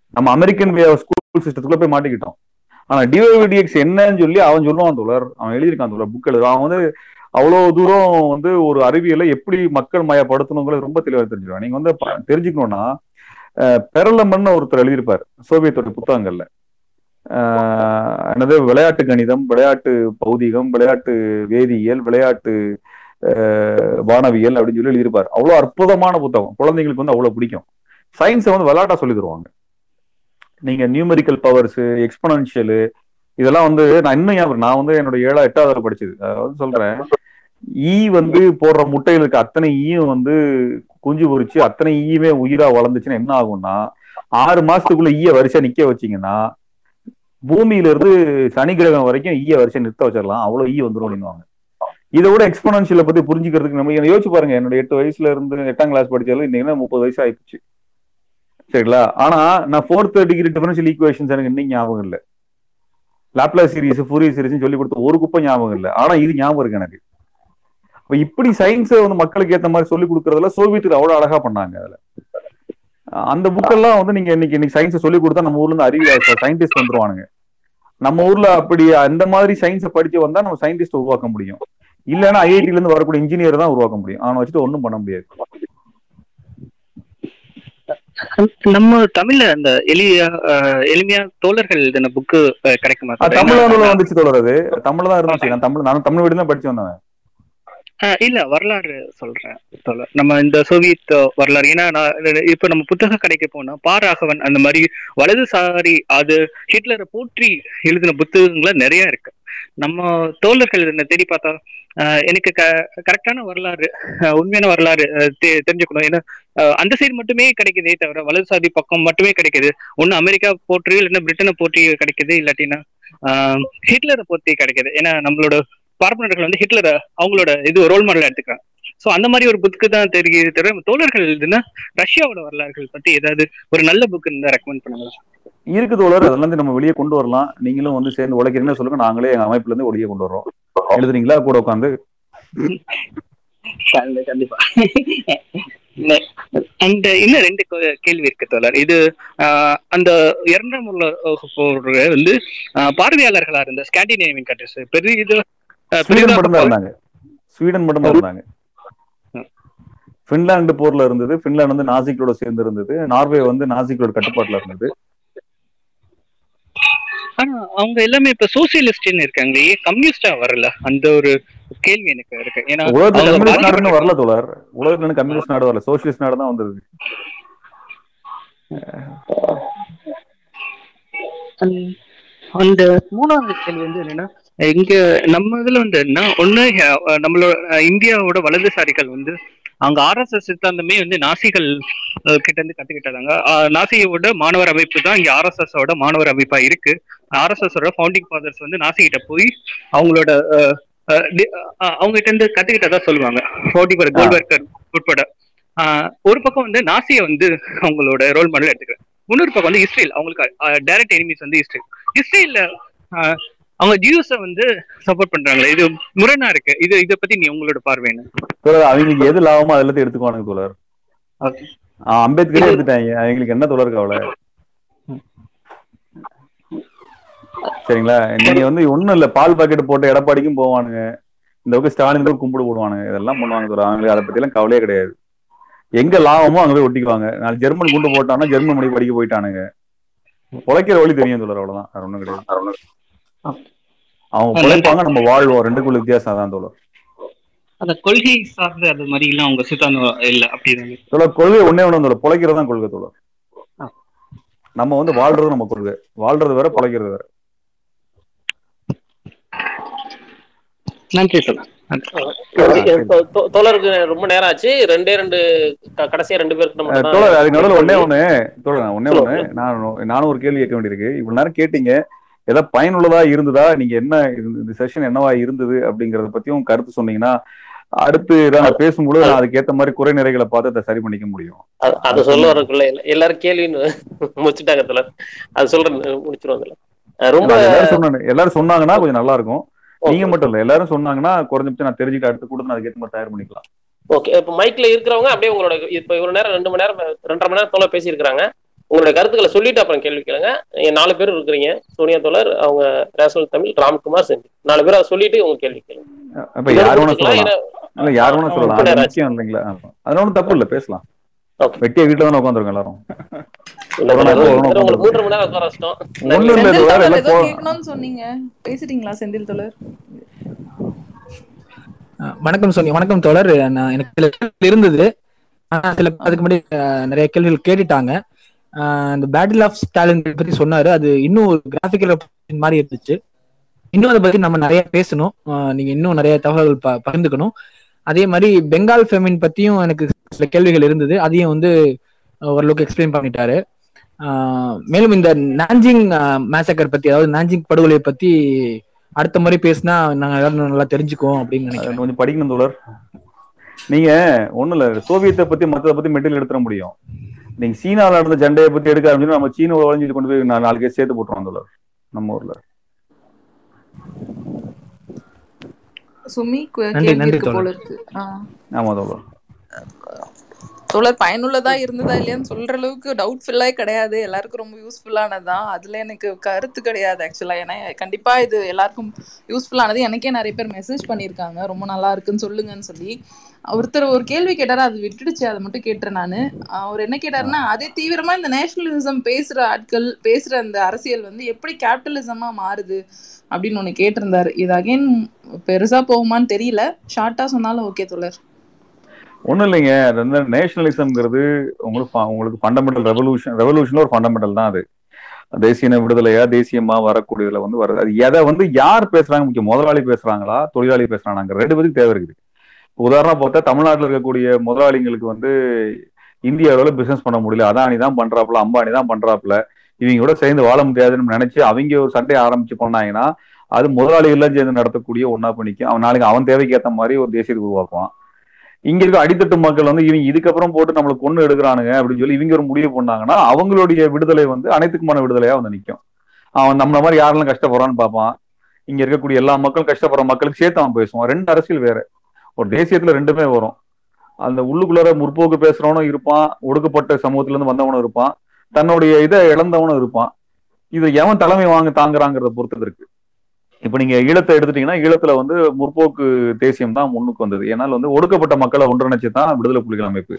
நம்ம அமெரிக்கன் வே ஸ்கூல் சிஸ்டத்துக்குள்ள போய் மாட்டிக்கிட்டோம். ஆனா டிஓவிடிஎக்ஸ் என்னன்னு சொல்லி அவன் சொல்லுவான் தோழர். அவன் எழுதியிருக்கான் தோழர் புக் எழுதுறான் அவன் வந்து அவ்வளவு தூரம் வந்து ஒரு அறிவியலை எப்படி மக்கள் மயப்படுத்தணுங்கிறது ரொம்ப தெளிவாக தெரிஞ்சிருவான். நீங்க வந்து தெரிஞ்சுக்கணும்னா அஹ், பெரலமன் ஒருத்தர் எழுதியிருப்பார். சோவியத்தோட புத்தகங்கள்ல. என்னது? விளையாட்டு கணிதம் விளையாட்டு பௌதிகம் விளையாட்டு வேதியியல் விளையாட்டு வானவியல் அப்படின்னு சொல்லி எழுதியிருப்பார். அவ்வளவு அற்புதமான புத்தகம். குழந்தைங்களுக்கு வந்து அவ்வளவு பிடிக்கும். சயின்ஸை வந்து விளையாட்டா சொல்லி தருவாங்க நீங்க நியூமெரிக்கல் பவர்ஸ் எக்ஸ்பனன்ஷியல் இதெல்லாம் வந்து நான் இன்னும் நான் வந்து என்னோட ஏழா எட்டாவது படிச்சது. அதாவது சொல்றேன். ஈ வந்து போடுற முட்டையில் இருக்க அத்தனை e ஈயும் வந்து குஞ்சு பொரிச்சு அத்தனை e ஈயுமே உயிரா வளர்ந்துச்சுன்னா என்ன ஆகும்னா ஆறு மாசத்துக்குள்ள ஈய வரிசை நிக்க வச்சீங்கன்னா பூமியில இருந்து சனி கிரகம் வரைக்கும் ஈய வரிசை நிறுத்த வச்சிடலாம் அவ்வளவு ஈ வந்துடும் அப்படின்னுவாங்க இதை விட எக்ஸ்பனன்ஷியலை பத்தி புரிஞ்சுக்கிறதுக்கு நம்ம யோசிச்சு பாருங்க. என்னோட எட்டு வயசுல இருந்து எட்டாம் கிளாஸ் படிச்சாலும் இன்னைக்கு முப்பது வயசு ஆயிடுச்சு சரிங்களா? ஆனா நான் ஃபோர்த் டிகிரி டிஃபரன்ஷியல் ஈக்குவேஷன்ஸ் எனக்கு இன்னைக்கு ஞாபகம் இல்ல. லாப்லாஸ் சீரிஸ் ஃபூரிய சீரிஸ் சொல்லி கொடுத்த ஒரு குப்பை ஞாபகம் இல்ல. ஆனா இது ஞாபகம் இருக்கு எனக்கு. இப்போ இப்படி சயின்ஸை வந்து மக்களுக்கு ஏத்த மாதிரி சொல்லி கொடுக்கறதுல சோவியத்துக்கு அவ்வளவு அழகா பண்ணாங்க அதுல. அந்த புக்கெல்லாம் வந்து நீங்க இன்னைக்கு இன்னைக்கு சயின்ஸை சொல்லி கொடுத்தா நம்ம ஊர்ல இருந்து அறிவியல் சயின்டிஸ்ட் வந்துருவானுங்க. நம்ம ஊர்ல அப்படி அந்த மாதிரி சயின்ஸை படிச்சு வந்தா நம்ம சயின்டிஸ்ட் உருவாக்க முடியும். இல்லைன்னா ஐஐடில இருந்து வரக்கூடிய இன்ஜினியர் தான் உருவாக்க முடியும். அவனை வச்சுட்டு ஒண்ணும் பண்ண முடியாது. நம்ம தமிழ்ல அந்த எளிய எளிமையா தோழர்கள் எழுதின புக்கு கிடைக்குமா அது வந்து வந்துச்சு தோழறது தமிழ்ல தான் இருந்துச்சு. நான் தமிழ் நான் தமிழ் வீடு தான் படிச்சு வந்தேன் இல்ல வரலாறு சொல்றேன் தோழர். நம்ம இந்த சோவியத் வரலாறு ஏன்னா நான் இப்ப நம்ம புத்தக கடைக்கு போனா பாராகவன் அந்த மாதிரி வலதுசாரி அது ஹிட்லரை போற்றி எழுதின புத்தகங்கள நிறைய இருக்கு. நம்ம தோழர்கள் என்ன தேடி பார்த்தா அஹ், எனக்கு கரெக்டான வரலாறு உண்மையான வரலாறு தெரிஞ்சுக்கணும். ஏன்னா அந்த சைடு மட்டுமே கிடைக்குதே தவிர வலதுசாரி பக்கம் மட்டுமே கிடைக்குது. ஒண்ணு அமெரிக்கா போற்றி இல்லைன்னா பிரிட்டனை போற்றி கிடைக்குது இல்லாட்டினா ஆஹ், ஹிட்லரை போற்றி கிடைக்குது. ஏன்னா நம்மளோட பார்ப்பனர்கள் வந்து ஹிட்லரை அவங்களோட இது ரோல் மாடல் எடுத்துக்கிறாங்க. சோ அந்த மாதிரி ஒரு புக்கு தான் தெரியுது தவிர தோழர்கள் எழுதுனா ரஷ்யாவோட வரலாறுகள் பத்தி ஏதாவது ஒரு நல்ல புக் இருந்தா ரெக்கமெண்ட் பண்ணுங்க இருக்கு தோழர். அதெல்லாம் வந்து நம்ம வெளியே கொண்டு வரலாம். நீங்களும் வந்து சேர்ந்து உழைக்கிறீங்கன்னு சொல்லுங்க. நாங்களே எங்க அமைப்புல இருந்து வெளியே கொண்டு வர்றோம். எழுதுறீங்களா? கூட உட்காந்து. கண்டிப்பா அண்ட் இன்னும் ரெண்டு கேள்வி இருக்கு தோழர். இது அந்த இரண்டாம் உலக வந்து பார்வையாளர்களா இருந்த ஸ்காண்டினேவியன் கண்ட்ரிஸ் பெரிய இது ஸ்வீடன் பெரிதாக மட்டும் தான் இருந்தாங்க. ஸ்வீடன் மட்டும் தான் இருந்தாங்க பின்லாந்து போர்ல இருந்தது. பின்லாந்து வந்து நாசிக்களோட சேர்ந்து இருந்தது. நார்வே வந்து நாசிக்களோட கட்டுப்பாட்டுல இருந்தது. ஆனா அவங்க எல்லாமே இப்ப சோசியலிஸ்ட்னு இருக்காங்களே கம்யூனிஸ்டா வரல? அந்த ஒரு கேள்வி எனக்கு இருக்கு. ஏன்னா உலகத்துல அவங்க வரல தோழர். உலகத்துல கம்யூனிஸ்ட் நாடு வரல. சோசியலிஸ்ட் நாடு தான் வந்தது. அந்த- மூணாவது கேள்வி வந்து என்னன்னா இங்க நம்ம இதுல வந்து என்ன ஒண்ணு நம்மளோட இந்தியாவோட வலதுசாரிகள் வந்து அங்க ஆர்எஸ்எஸ் சித்தாந்தமே வந்து நாசிகள் கிட்ட இருந்து கத்துக்கிட்டாங்க. நாசியோட மாணவர் அமைப்பு தான் இங்க ஆர்எஸ்எஸ் ஓட மாணவர் அமைப்பா இருக்கு. ஆர்எஸ்எஸ் ஓட ஃபவுண்டிங் ஃபாதர்ஸ் வந்து நாசி கிட்ட போய் அவங்களோட அவங்க கிட்ட இருந்து கத்துக்கிட்டதா சொல்லுவாங்க. ஃபவுண்டிங் கோல்வர்க்கர் உட்பட. ஒரு பக்கம் வந்து நாசியை வந்து அவங்களோட ரோல் மாடல் எடுத்துக்கிறேன் இன்னொரு பக்கம் வந்து இஸ்ரேல் அவங்களுக்கு டைரக்ட் எனிமிஸ் வந்து இஸ்ரேல். இஸ்ரேல்ல அவங்க ஜியூஸை வந்து சப்போர்ட் பண்றாங்களே இது முரணா இருக்கு. இது இதை பத்தி நீ உங்களோட பார்வை என்ன? அவங்களுக்கு எது லாபமோ அது எல்லாத்தையும் எடுத்துக்குவானுங்க தோழர். அம்பேத்கரே எடுத்துட்டாங்க. அவங்களுக்கு என்ன தோழர் கவலை? சரிங்களா? நீங்க வந்து ஒண்ணும் இல்ல பால் பாக்கெட் போட்டு எடப்பாடிக்கும் போவானுங்க. இந்த பக்கம் ஸ்டாலினுக்கும் கும்பிடு போடுவானுங்க. இதெல்லாம் பண்ணுவாங்க தோழர் அவங்களுக்கு அதை பத்தி எல்லாம் கவலையே கிடையாது. எங்க லாபமோ அங்க போய் ஒட்டிக்குவாங்க. நாலு ஜெர்மன் குண்டு போட்டான்னா ஜெர்மன் மொழி படிக்க போயிட்டானுங்க. உழைக்கிற வழி தெரியும் தோழர் அவ்வளவுதான். வேற ஒண்ணும் கிடையாது. அவங்க பிழைப்பாங்க நம்ம வாழ்வோம். ரெண்டுக்குள்ள வித்தியாசம் அதான் தோழர். அந்த கொள்கை சார்ந்த அது மாதிரி எல்லாம் அவங்க சித்தாந்தம் இல்ல. அப்படிதாங்க தோழர் கொள்கை ஒண்ணே ஒண்ணு தோழர். பிழைக்கிறது தான் கொள்கை தோழர். நம்ம வந்து வாழ்றது நம்ம கொள்கை. வாழ்றது வேற பிழைக்கிறது வேற. நன்றி தோழருக்கு ரொம்ப நேரம் ஆச்சு ரெண்டே ரெண்டு கடைசியா ரெண்டு பேருக்கு தோழர் அதுக்கு நடுவில் ஒண்ணே ஒண்ணு. தோழர் ஒண்ணே ஒண்ணு. நான் நானும் ஒரு கேள்வி கேட்க வேண்டியிருக்கு. இவ்வளவு நேரம் கேட்டீங்க. ஏதாவது பயனுள்ளதா இருந்ததா? நீங்க என்ன இந்த- செஷன் என்னவா இருந்தது அப்படிங்கறத பத்தியும் கருத்து சொன்னீங்கன்னா அடுத்து நான் பேசும்போது நான் அதுக்கு ஏத்த மாதிரி குறை நிறைகளை பார்த்து அதை சரி பண்ணிக்க முடியும். அது- சொல்ல வரக்குள்ள எல்லா- எல்லாரும் கேள்வின்னு முடிச்சுட்டாங்க அது சொல்றேன் அஹ் ரொம்ப நான் எல்லாரும் சொன்னாங்க எல்லாரும் சொன்னாங்கன்னா கொஞ்சம் நல்லா இருக்கும். நீங்க மட்டும் இல்ல எல்லாரும் சொன்னாங்கன்னா குறைஞ்சபட்சம் நான் தெரிஞ்சுட்டு அடுத்து கூட நான் அதுக்கு ஏத்த மாதிரி தயார் பண்ணிக்கலாம். ஓகே இப்ப மைக்ல இருக்கிறவங்க அப்படியே உங்களோட இப்ப இவ்வளவு நேரம் ரெண்டு மணி நேரம் ரெண்டரை மணி நேரம் தோழர் பேசியிருக்காங்க உங்களோட கருத்துக்களை சொல்லிட்டு அப்புறம் கேள்வி கேளுங்க. நீங்க நாலு பேர் இருக்கிறீங்க. சோனியா தோழர் அவங்க ரேசல் தமிழ் ராம்குமார் செஞ்சு நாலு பேர் அதை சொல்லிட்டு உங்க கேள்வி கேளுங்க. அப்ப யார் வேணா சொல்லலாம். யார் வேணா சொல்லலாம். இல்லைங்களா. அதனால தப்பு இல்ல பேசலாம். வெட்டிய வீட்டுல தானே உட்காந்துருங்க எல்லாரும். வணக்கம் சோனி வணக்கம் தோழர். நான் எனக்கு இருந்தது. சில அதுக்கு முன்னாடி நிறைய கேள்விகள் கேட்டுட்டாங்க. இந்த பேட்டில் ஆஃப் ஸ்டாலின் பத்தி சொன்னாரு. அது இன்னும் ஒரு கிராஃபிக்கல் மாதிரி இருந்துச்சு. இன்னும் அதை பத்தி நம்ம நிறைய பேசணும். நீங்க இன்னும் நிறைய தகவல்கள் ப- பகிர்ந்துக்கணும். அதே மாதிரி பெங்கால் ஃபெமின் பத்தியும் எனக்கு சில கேள்விகள் இருந்தது. அதையும் வந்து ஓரளவுக்கு எக்ஸ்பிளைன் பண்ணிட்டாரு. மேலும் இந்த நான்ஜிங் மேசக்கர் பத்தி அதாவது நான்ஜிங் படுகொலை பத்தி அடுத்த முறை பேசினா நாங்க எல்லாரும் நல்லா தெரிஞ்சுக்குவோம் அப்படின்னு நினைக்கிறேன். கொஞ்சம் படிக்கணும் தோழர். நீங்க ஒண்ணும் இல்ல சோவியத்தை பத்தி மத்தத பத்தி மெட்டீரியல் எடுத்துட முடியும். நீங்க சீனால நடந்த ஜண்டையை பத்தி எடுக்க ஆரம்பிச்சு நம்ம சீன வளைஞ்சு கொண்டு போய் நாலு கேஸ் சேர்த்து போட்டுருவோம் தோழர் நம்ம ஊர்ல. சுமி போல தோழர். இருக்கு. ஆ. ஆமா தோழர். தோழர் பயனுள்ளதா இருந்ததா இல்லையான்னு சொல்ற அளவுக்கு டவுட்ஃபுல்லா கிடையாது. எல்லாருக்கும் ரொம்ப யூஸ்ஃபுல்லானதான் அதுல எனக்கு கருத்து கிடையாது ஆக்சுவலா ஏன்னா கண்டிப்பா இது எல்லாருக்கும் யூஸ்ஃபுல்லானது எனக்கே நிறைய பேர் மெசேஜ் பண்ணியிருக்காங்க. ரொம்ப நல்லா இருக்குன்னு சொல்லுங்கன்னு சொல்லி. ஒருத்தர் ஒரு கேள்வி கேட்டாரு அது விட்டுடுச்சு. அதை மட்டும் கேட்டேன் நானு. அவர் என்ன கேட்டாருன்னா அதே தீவிரமா இந்த நேஷனலிசம் பேசுற ஆட்கள் பேசுற அந்த அரசியல் வந்து எப்படி கேபிட்டலிசமா மாறுது? அப்படின்னு ஒன்று கேட்டிருந்தாரு. இது அகைன் பெருசா போகுமான்னு தெரியல. ஷார்ட்டா சொன்னாலும் ஓகே தோழர். ஒன்றும் இல்லைங்க. அது வந்து நேஷனலிசம்ங்கிறது உங்களுக்கு ஃப- உங்களுக்கு ஃபண்டமெண்டல் ரெவல்யூஷன் ரெவல்யூஷன் ஒரு ஃபண்டமெண்டல் தான் அது. தேசிய விடுதலையா தேசியமா வரக்கூடியதுல வந்து வருது அது எதை வந்து யார் பேசுறாங்க? முக்கியம் முதலாளி பேசுறாங்களா? தொழிலாளி பேசுறாங்க ரெண்டு பேருக்கு தேவை இருக்குது. உதாரணம் பார்த்தா தமிழ்நாட்டில் இருக்கக்கூடிய முதலாளிங்களுக்கு வந்து இந்திய அளவில் பிசினஸ் பண்ண முடியல. அதானி தான் பண்றாப்புல அம்பானி தான் பண்றாப்புல. இவங்களோட சேர்ந்து வாழ முடியாதுன்னு நினைச்சு அவங்க ஒரு சண்டையை ஆரம்பிச்சு பண்ணாங்கன்னா அது முதலாளிகள்லாம் சேர்ந்து நடத்தக்கூடிய ஒன்னா பண்ணிக்கும். அவன் நாளைக்கு அவன் தேவைக்கு ஏற்ற மாதிரி ஒரு தேசியத்தை உருவாக்குவான். இங்க இருக்க அடித்தட்டு மக்கள் வந்து இவங்க இதுக்கப்புறம் போட்டு நம்மளுக்கு கொண்டு எடுக்கிறானுங்க அப்படின்னு சொல்லி இவங்க ஒரு முடிவு பண்ணாங்கன்னா அவங்களுடைய விடுதலை வந்து அனைத்துக்குமான விடுதலையா வந்து நிற்கும் அவன் நம்மள மாதிரி யாரெல்லாம் கஷ்டப்படுறான்னு பார்ப்பான். இங்க இருக்கக்கூடிய எல்லா மக்களும் கஷ்டப்படுற மக்களுக்கு சேர்த்து அவன் பேசுவான். ரெண்டு அரசியல் வேற. ஒரு தேசியத்துல ரெண்டுமே வரும். அந்த உள்ளுக்குள்ளார முற்போக்கு பேசுறவனும் இருப்பான். ஒடுக்கப்பட்ட சமூகத்துல இருந்து வந்தவனும் இருப்பான். தன்னுடைய இதை இழந்தவனும் இருப்பான். இது எவன் தலைமை வாங்க தாங்குறாங்கிறத பொறுத்தது இருக்கு இப்ப நீங்க ஈழத்தை எடுத்துட்டீங்கன்னா ஈழத்துல வந்து முற்போக்கு தேசியம் தான் முன்னுக்கு வந்தது. ஏன்னால் வந்து ஒடுக்கப்பட்ட மக்களை ஒன்றிணைச்சு தான் விடுதலை புலிகள் அமைப்பு.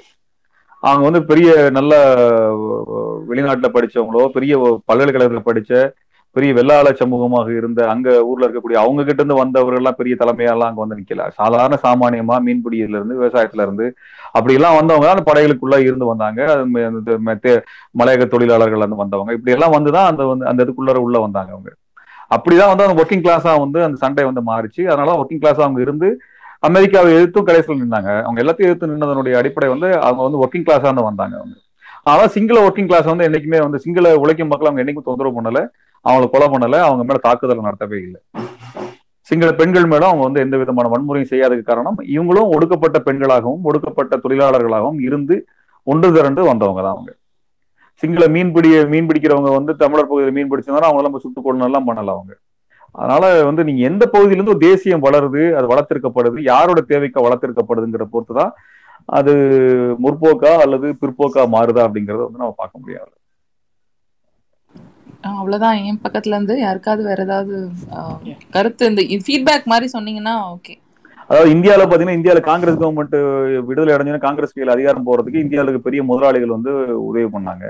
அவங்க வந்து பெரிய நல்ல வெளிநாட்டுல படிச்சவங்களோ பெரிய பல்கலைக்கழகத்துல படிச்ச பெரிய வெள்ளாள சமூகமாக இருந்த அங்க ஊர்ல இருக்கக்கூடிய அவங்க கிட்ட இருந்து வந்தவர்கள் எல்லாம் பெரிய தலைமையெல்லாம் அங்க வந்து நிக்கல. சாதாரண சாமானியமா மீன்பிடியில இருந்து விவசாயத்துல இருந்து அப்படி எல்லாம் வந்தவங்க அந்த படைகளுக்குள்ள இருந்து வந்தாங்க. மலையக தொழிலாளர்கள் வந்து வந்தவங்க. இப்படி எல்லாம் வந்துதான் அந்த வந்து அந்த இதுக்குள்ளார உள்ள வந்தாங்க அவங்க. அப்படிதான் வந்து அந்த ஒர்க்கிங் கிளாஸா வந்து அந்த சண்டை வந்து மாறிச்சு. அதனால ஒர்க்கிங் கிளாஸா அவங்க இருந்து அமெரிக்காவை எதிர்த்தும் கடைசியில் நின்னாங்க. அவங்க எல்லாத்தையும் எதிர்த்து நின்னதனுடைய அடிப்படை வந்து அவங்க வந்து ஒர்க்கிங் கிளாஸா தான் வந்தாங்க அவங்க. ஆனா சிங்கள ஒர்க்கிங் கிளாஸ் வந்து என்னைக்குமே வந்து சிங்கள உழைக்கும் மக்கள் அவங்க என்னைக்கும் தொந்தரவு பண்ணல. அவங்கள கொலை பண்ணல. அவங்க மேல தாக்குதல் நடத்தவே இல்லை. சிங்கள பெண்கள் மேலும் அவங்க வந்து எந்த விதமான வன்முறையும் செய்யாததுக்கு காரணம் இவங்களும் ஒடுக்கப்பட்ட பெண்களாகவும் ஒடுக்கப்பட்ட தொழிலாளர்களாகவும் இருந்து ஒன்று திரண்டு வந்தவங்க தான் அவங்க. சிங்கள மீன்பிடி மீன் பிடிக்கிறவங்க வந்து தமிழர் பகுதியில் மீன் பிடிச்சிருந்தாலும் அவங்கள நம்ம சுட்டு கொள்ளணும் எல்லாம் பண்ணல அவங்க. அதனால வந்து நீங்க எந்த பகுதியிலிருந்து ஒரு தேசியம் வளருது அது வளர்த்திருக்கப்படுது யாரோட தேவைக்கு வளர்த்திருக்கப்படுதுங்கிற பொறுத்து தான் அது முற்போக்கா அல்லது பிற்போக்கா மாறுதா அப்படிங்கறத வந்து நம்ம பார்க்க முடியாது. அவ்வளவுதான். என் பக்கத்துல இருந்து யாருக்காவது வேற ஏதாவது கருத்து இந்த ஃபீட்பேக் மாதிரி சொன்னீங்கன்னா ஓகே அதாவது இந்தியாவில் பார்த்தீங்கன்னா இந்தியாவில் காங்கிரஸ் கவர்மெண்ட் விடுதலை அடைஞ்சோன்னா காங்கிரஸ் கையில் அதிகாரம் போறதுக்கு இந்தியாவுக்கு பெரிய முதலாளிகள் வந்து உதவி பண்ணாங்க.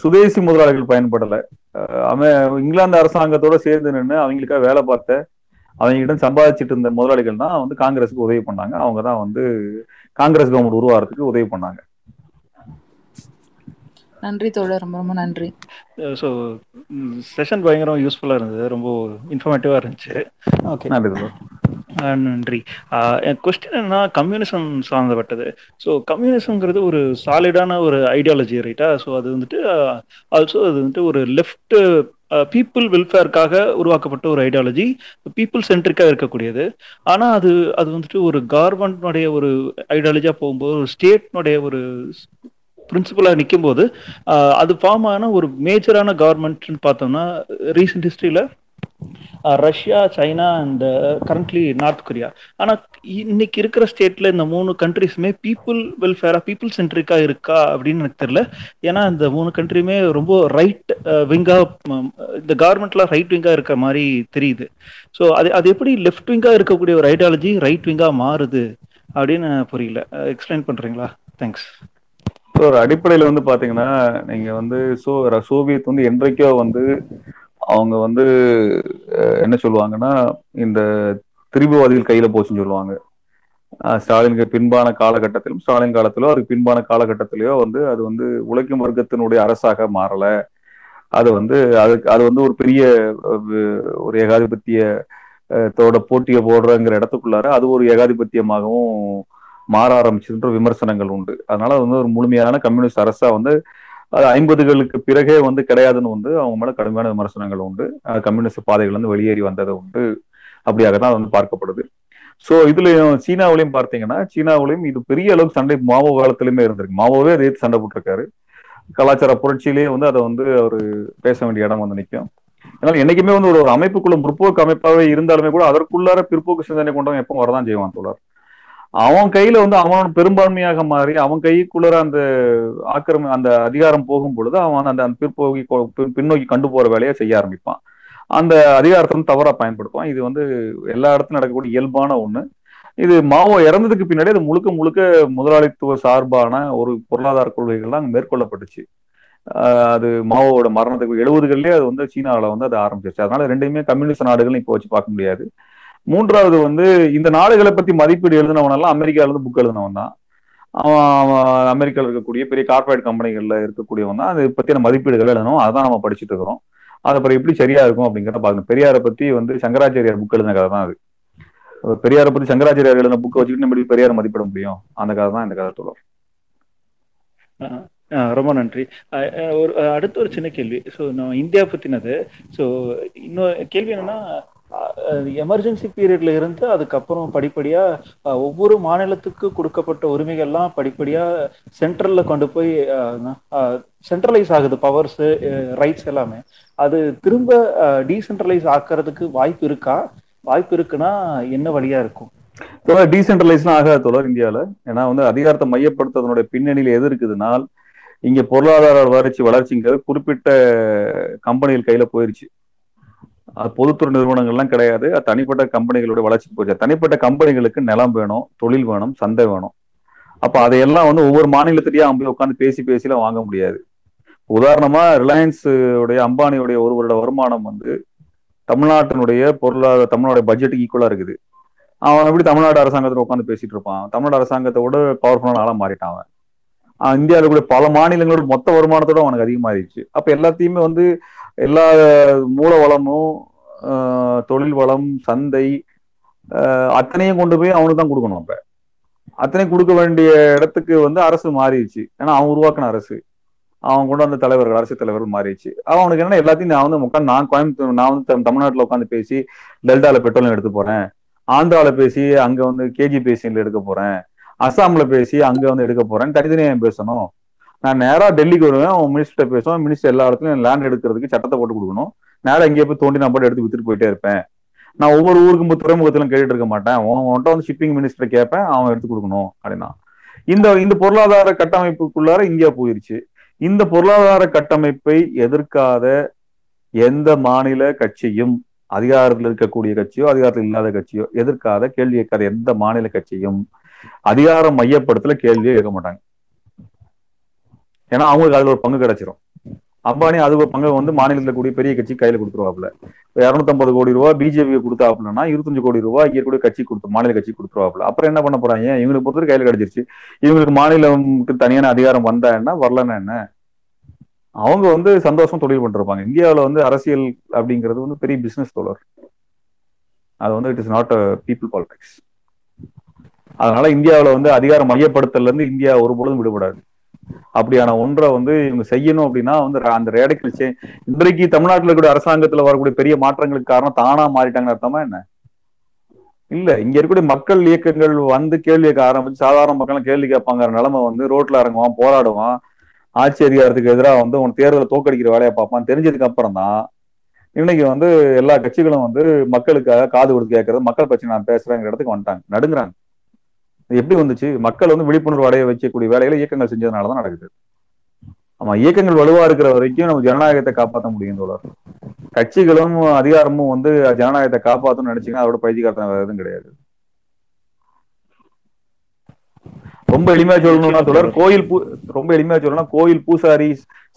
சுதேசி முதலாளிகள் பயன்படலை. அவன் இங்கிலாந்து அரசாங்கத்தோட சேர்ந்து நின்று அவங்களுக்காக வேலை பார்த்த அவங்ககிட்ட சம்பாதிச்சிட்டு இருந்த முதலாளிகள் தான் வந்து காங்கிரஸுக்கு உதவி பண்ணாங்க. அவங்க தான் வந்து காங்கிரஸ் கவர்மெண்ட் உருவாகிறதுக்கு உதவி பண்ணாங்க. நன்றி தோழர். ரொம்ப ரொம்ப நன்றி. ஸோ செஷன் பயங்கரம் யூஸ்ஃபுல்லாக இருந்தது. ரொம்ப இன்ஃபர்மேட்டிவாக இருந்துச்சு. ஓகே நன்றி. நன்றி. என் கொஸ்டின் என்ன கம்யூனிசம் சார்ந்தப்பட்டது. ஸோ கம்யூனிசம்ங்கிறது ஒரு சாலிடான ஒரு ஐடியாலஜி ரைட்டா ஸோ அது வந்துட்டு ஆல்சோ அது வந்துட்டு ஒரு லெஃப்ட் பீப்புள் வெல்ஃபேருக்காக உருவாக்கப்பட்ட ஒரு ஐடியாலஜி பீப்புள் சென்ட்ரிக்காக இருக்கக்கூடியது. ஆனால் அது அது வந்துட்டு ஒரு கவர்மெண்ட்னுடைய ஒரு ஐடியாலஜியாக போகும்போது ஒரு ஸ்டேட்னுடைய ஒரு பிரின்சிபலாக நிற்கும்போது போது அது ஃபார்ம் ஆன ஒரு மேஜரான கவர்மெண்ட்னு பார்த்தோம்னா ரீசெண்ட் ஹிஸ்ட்ரியில் Russia China and currently North Korea ஆனால் இன்னைக்கு இருக்கிற ஸ்டேட்ல இந்த மூணு கண்ட்ரிஸுமே பீப்புள் வெல்ஃபேரா பீப்புள் சென்ட்ரிக்கா இருக்கா அப்படின்னு எனக்கு தெரியல. ஏன்னா இந்த மூணு கண்ட்ரியுமே ரொம்ப ரைட் uh, விங்கா இந்த கவர்மெண்ட்லாம் ரைட் விங்கா இருக்க மாதிரி தெரியுது. ஸோ அது அது எப்படி லெஃப்ட் விங்கா இருக்கக்கூடிய ஒரு ஐடியாலஜி ரைட் விங்கா மாறுது அப்படின்னு புரியல. Uh, எக்ஸ்பிளைன் பண்றீங்களா? தேங்க்ஸ் ஸோ ஒரு அடிப்படையில் வந்து பாத்தீங்கன்னா நீங்க வந்து சோ சோவியத் வந்து என்றைக்கோ வந்து அவங்க வந்து என்ன சொல்லுவாங்கன்னா இந்த திரிபுவாதிகள் கையில போச்சுன்னு சொல்லுவாங்க. ஸ்டாலினுக்கு பின்பான காலகட்டத்திலும் ஸ்டாலின் காலத்திலோ அதுக்கு பின்பான காலகட்டத்திலயோ வந்து அது வந்து உழைக்கும் வர்க்கத்தினுடைய அரசாக மாறல. அது வந்து அதுக்கு அது வந்து ஒரு பெரிய ஒரு ஏகாதிபத்திய தோட போட்டியை போடுறங்கிற இடத்துக்குள்ளார அது ஒரு ஏகாதிபத்தியமாகவும் மாற ஆரம்பிச்சுன்ற விமர்சனங்கள் உண்டு. அதனால வந்து ஒரு முழுமையான கம்யூனிஸ்ட் அரசா வந்து அது ஐம்பதுகளுக்கு பிறகே வந்து கிடையாதுன்னு வந்து அவங்க மேல கடுமையான விமர்சனங்கள் உண்டு. கம்யூனிஸ்ட் பாதைகள் வந்து வெளியேறி வந்தது உண்டு. அப்படியாக தான் அது வந்து பார்க்கப்படுது. சோ இதுலயும் சீனாவிலையும் பார்த்தீங்கன்னா சீனாவிலையும் இது பெரிய அளவுக்கு சண்டை மாவோ காலத்திலுமே இருந்திருக்கு. மாவோவே அதே சண்டை போட்டிருக்காரு. கலாச்சார புரட்சியிலேயே வந்து அதை வந்து அவர் பேச வேண்டிய இடம் வந்து நிற்கும் அதனால என்னைக்குமே வந்து ஒரு அமைப்புக்குள்ள முற்போக்கு அமைப்பாகவே இருந்தாலுமே கூட அதற்குள்ளார பிற்போக்கு சிந்தனை கொண்டவங்க எப்பவும் வரதான் செய்வான் தோழர். அவன் கையில வந்து அவன் பெரும்பான்மையாக மாறி அவன் கைக்குள்ளார அந்த ஆக்கிரமி அந்த அதிகாரம் போகும் பொழுது அவன் அந்த அந்த பிற்போக்கி பின்- பின்னோக்கி கண்டு போற வேலையை செய்ய ஆரம்பிப்பான். அந்த அதிகாரத்தை வந்து தவறா பயன்படுத்துவான். இது வந்து எல்லா இடத்துலையும் நடக்கக்கூடிய இயல்பான ஒண்ணு. இது மாவோ இறந்ததுக்கு பின்னாடி அது முழுக்க முழுக்க முதலாளித்துவ சார்பான ஒரு பொருளாதார கொள்கைகள் தான் மேற்கொள்ளப்பட்டுச்சு. அது மாவோட மரணத்துக்கு எழுபதுகள்லயே அது வந்து சீனாவில் வந்து அது ஆரம்பிச்சிருச்சு. அதனால ரெண்டையுமே கம்யூனிஸ்ட் நாடுகள் இப்போ வச்சு பார்க்க முடியாது. மூன்றாவது வந்து இந்த நாடுகளை பத்தி மதிப்பீடு எழுதினவனெல்லாம் அமெரிக்கால இருந்து புக் எழுதினவன் தான். அவன் அவன் அமெரிக்கால இருக்கக்கூடிய பெரிய கார்பரேட் கம்பெனிகள்ல இருக்கக்கூடியவன் தான். அதை பத்தின மதிப்பீடுகள் எழுதணும். அதான் நம்ம படிச்சுட்டு இருக்கிறோம். அது அப்புறம் எப்படி சரியா இருக்கும் அப்படிங்கிறத பாக்கணும் பெரியாரை பத்தி வந்து சங்கராச்சாரியார் புக் எழுதின கதை தான் அது. பெரியாரை பத்தி சங்கராச்சாரியார் எழுதின புக்கை வச்சுக்கிட்டு நம்ம பெரியாரை மதிப்பிட முடியும்? அந்த கதை தான் இந்த கதை தொடர். ரொம்ப நன்றி. ஒரு அடுத்த ஒரு சின்ன கேள்வி. ஸோ நம்ம இந்தியா பத்தினது. ஸோ இன்னொரு கேள்வி என்னன்னா எமர்ஜென்சி பீரியட்ல இருந்து அதுக்கப்புறம் படிப்படியா ஒவ்வொரு மாநிலத்துக்கு கொடுக்கப்பட்ட உரிமைகள்லாம் படிப்படியா சென்ட்ரல்ல கொண்டு போய் சென்ட்ரலைஸ் ஆகுது பவர்ஸ் ரைட்ஸ் எல்லாமே. அது திரும்ப டீசென்ட்ரலைஸ் ஆக்குறதுக்கு வாய்ப்பு இருக்கா? வாய்ப்பு இருக்குன்னா என்ன வழியா இருக்கும்? தோழர் டீசென்ட்ரலைஸ்லாம் ஆகாது தோழர் இந்தியால. ஏன்னா வந்து அதிகாரத்தை மையப்படுத்துறதுனுடைய பின்னணியில எது இருக்குதுனால் இங்க பொருளாதார வளர்ச்சி வளர்ச்சிங்கிறது குறிப்பிட்ட கம்பெனிகள் கையில போயிருச்சு. பொதுத்துறை நிறுவனங்கள்லாம் கிடையாது. அது தனிப்பட்ட கம்பெனிகளோட வளர்ச்சிக்கு போச்சு. தனிப்பட்ட கம்பெனிகளுக்கு நிலம் வேணும் தொழில் வேணும் சந்தை வேணும். அப்ப அதையெல்லாம் வந்து ஒவ்வொரு மாநிலத்திலேயே அவங்க போய் உட்காந்து பேசி பேசிலாம் வாங்க முடியாது. உதாரணமா ரிலையன்ஸ் உடைய அம்பானியுடைய ஒரு வருட வருமானம் வந்து தமிழ்நாட்டினுடைய பொருளாதார தமிழ்நாடு பட்ஜெட்டுக்கு ஈக்குவலா இருக்குது. அவன் எப்படி தமிழ்நாடு அரசாங்கத்தில் உட்காந்து பேசிட்டு இருப்பான்? தமிழ்நாடு அரசாங்கத்தோட பவர்ஃபுல்லான ஆளா மாறிட்டான் அவன். இந்தியாவில் கூட பல மாநிலங்களோட மொத்த வருமானத்தோட அவனுக்கு அதிகமாயிருச்சு. அப்ப எல்லாத்தையுமே வந்து எல்லா மூல வளமும் தொழில் வளம் சந்தை அத்தனையும் கொண்டு போய் அவனுக்கு தான் கொடுக்கணும் அப்ப. அத்தனையும் கொடுக்க வேண்டிய இடத்துக்கு வந்து அரசு மாறிடுச்சு. ஏன்னா அவன் உருவாக்கின அரசு. அவன் கொண்டு வந்த தலைவர்கள் அரசு தலைவர்கள் மாறிடுச்சு. அவனுக்கு என்ன எல்லாத்தையும் நான் வந்து உட்காந்து நான் கோயம்புத்தூர் நான் வந்து தமிழ்நாட்டில் உட்காந்து பேசி டெல்டால பெட்ரோலியம் எடுத்து போறேன். ஆந்திரால பேசி அங்க வந்து கேஜி பேசியில் எடுக்க போறேன். அஸ்ஸாம்ல பேசி அங்க வந்து எடுக்க போறேன் தனித்தனியா பேசணும். நான் நேரா டெல்லிக்கு வருவேன். அவன் மினிஸ்டர் பேசுவேன். மினிஸ்டர் எல்லா இடத்துலயும் லேண்ட் எடுக்கிறதுக்கு சட்டத்தை போட்டு கொடுக்கணும். நேரம் எங்கேயே போய் தோண்டி நான் போட்டு எடுத்து வித்துட்டு போயிட்டே இருப்பேன். நான் ஒவ்வொரு ஊருக்கும் போய் துறைமுகத்திலும் கேட்டுட்டு இருக்க மாட்டேன். உன் உன்கிட்ட வந்து ஷிப்பிங் மினிஸ்டர் கேட்பேன். அவன் எடுத்து கொடுக்கணும் அப்படின்னா. இந்த இந்த பொருளாதார கட்டமைப்புக்குள்ளார இந்தியா போயிருச்சு. இந்த பொருளாதார கட்டமைப்பை எதிர்க்காத எந்த மாநில கட்சியும் அதிகாரத்தில் இருக்கக்கூடிய கட்சியோ அதிகாரத்தில் இல்லாத கட்சியோ எதிர்க்காத கேள்வி கேட்காத எந்த மாநில கட்சியும் அதிகாரம் மையப்படுத்தல கேள்வியே கேட்க மாட்டாங்க. ஏன்னா அவங்களுக்கு அதுல ஒரு பங்கு கிடைச்சிரும். அம்பானி அது ஒரு பங்கு வந்து மாநிலத்தில் கூடிய பெரிய கட்சி கையில கொடுத்துருவாப்புல. இரநூத்தம்பது கோடி ரூபாய் பிஜேபி கொடுத்தாப்லன்னா இருபத்தஞ்சு கோடி ரூபாய் இருக்கக்கூடிய கட்சி கொடுத்து மாநில கட்சி கொடுத்துருவாப்புல. அப்புறம் என்ன பண்ண போறாங்க? இவங்களுக்கு பொறுத்தவரை கையில கிடைச்சிருச்சு. இவங்களுக்கு மாநிலத்துக்கு தனியான அதிகாரம் வந்தா என்ன? வரலன்னா என்ன? அவங்க வந்து சந்தோஷம் தொழில் பண்ணிருப்பாங்க. இந்தியாவில் வந்து அரசியல் அப்படிங்கிறது வந்து பெரிய பிசினஸ் தோழர். அது வந்து it is not a people politics அதனால இந்தியாவில் வந்து அதிகாரம் மையப்படுத்தல இருந்து இந்தியா ஒரு பொழுதும் விடுபடாது. அப்படியான ஒன்றை வந்து இவங்க செய்யணும் அப்படின்னா வந்து அந்த ரேடிக்கல் சே இன்றைக்கு தமிழ்நாட்டில் இருக்கக்கூடிய அரசாங்கத்துல வரக்கூடிய பெரிய மாற்றங்களுக்கு காரணம் தானா மாறிட்டாங்கன்னு அர்த்தமா என்ன? இல்ல இங்க இருக்கக்கூடிய மக்கள் இயக்கங்கள் வந்து கேள்வி கேட்க ஆரம்பிச்சு சாதாரண மக்கள் கேள்வி கேட்பாங்க நிலைமை வந்து ரோட்ல இறங்குவான் போராடுவான். ஆட்சி அதிகாரத்துக்கு எதிராக வந்து உன் தேர்தலை தோக்கடிக்கிற வேலையை பார்ப்பான். தெரிஞ்சதுக்கு அப்புறம் தான் இன்னைக்கு வந்து எல்லா கட்சிகளும் வந்து மக்களுக்காக காது கொடுத்து கேட்கறது மக்கள் பிரச்சனை நான் பேசுறேங்கிற இடத்துக்கு வந்துட்டாங்க. நடுங்குறாங்க. எப்படி வந்துச்சு? மக்கள் வந்து விழிப்புணர்வு அடைய வைக்கக்கூடிய வேலைகளை இயக்கங்கள் செஞ்சதுனால தான் நடக்குது. ஆமா இயக்கங்கள் வலுவா இருக்கிற வரைக்கும் நம்ம ஜனநாயகத்தை காப்பாற்ற முடியும் தோழர். கட்சிகளும் அதிகாரமும் வந்து ஜனநாயகத்தை காப்பாற்றணும்னு நினைச்சீங்கன்னா அதோட பைத்தியக்காரத்தனம் வேற எதுவும் கிடையாது. ரொம்ப எளிமையா சொல்லணும்னா தொடர் கோயில் பூ ரொம்ப எளிமையா சொல்லணும்னா கோயில் பூசாரி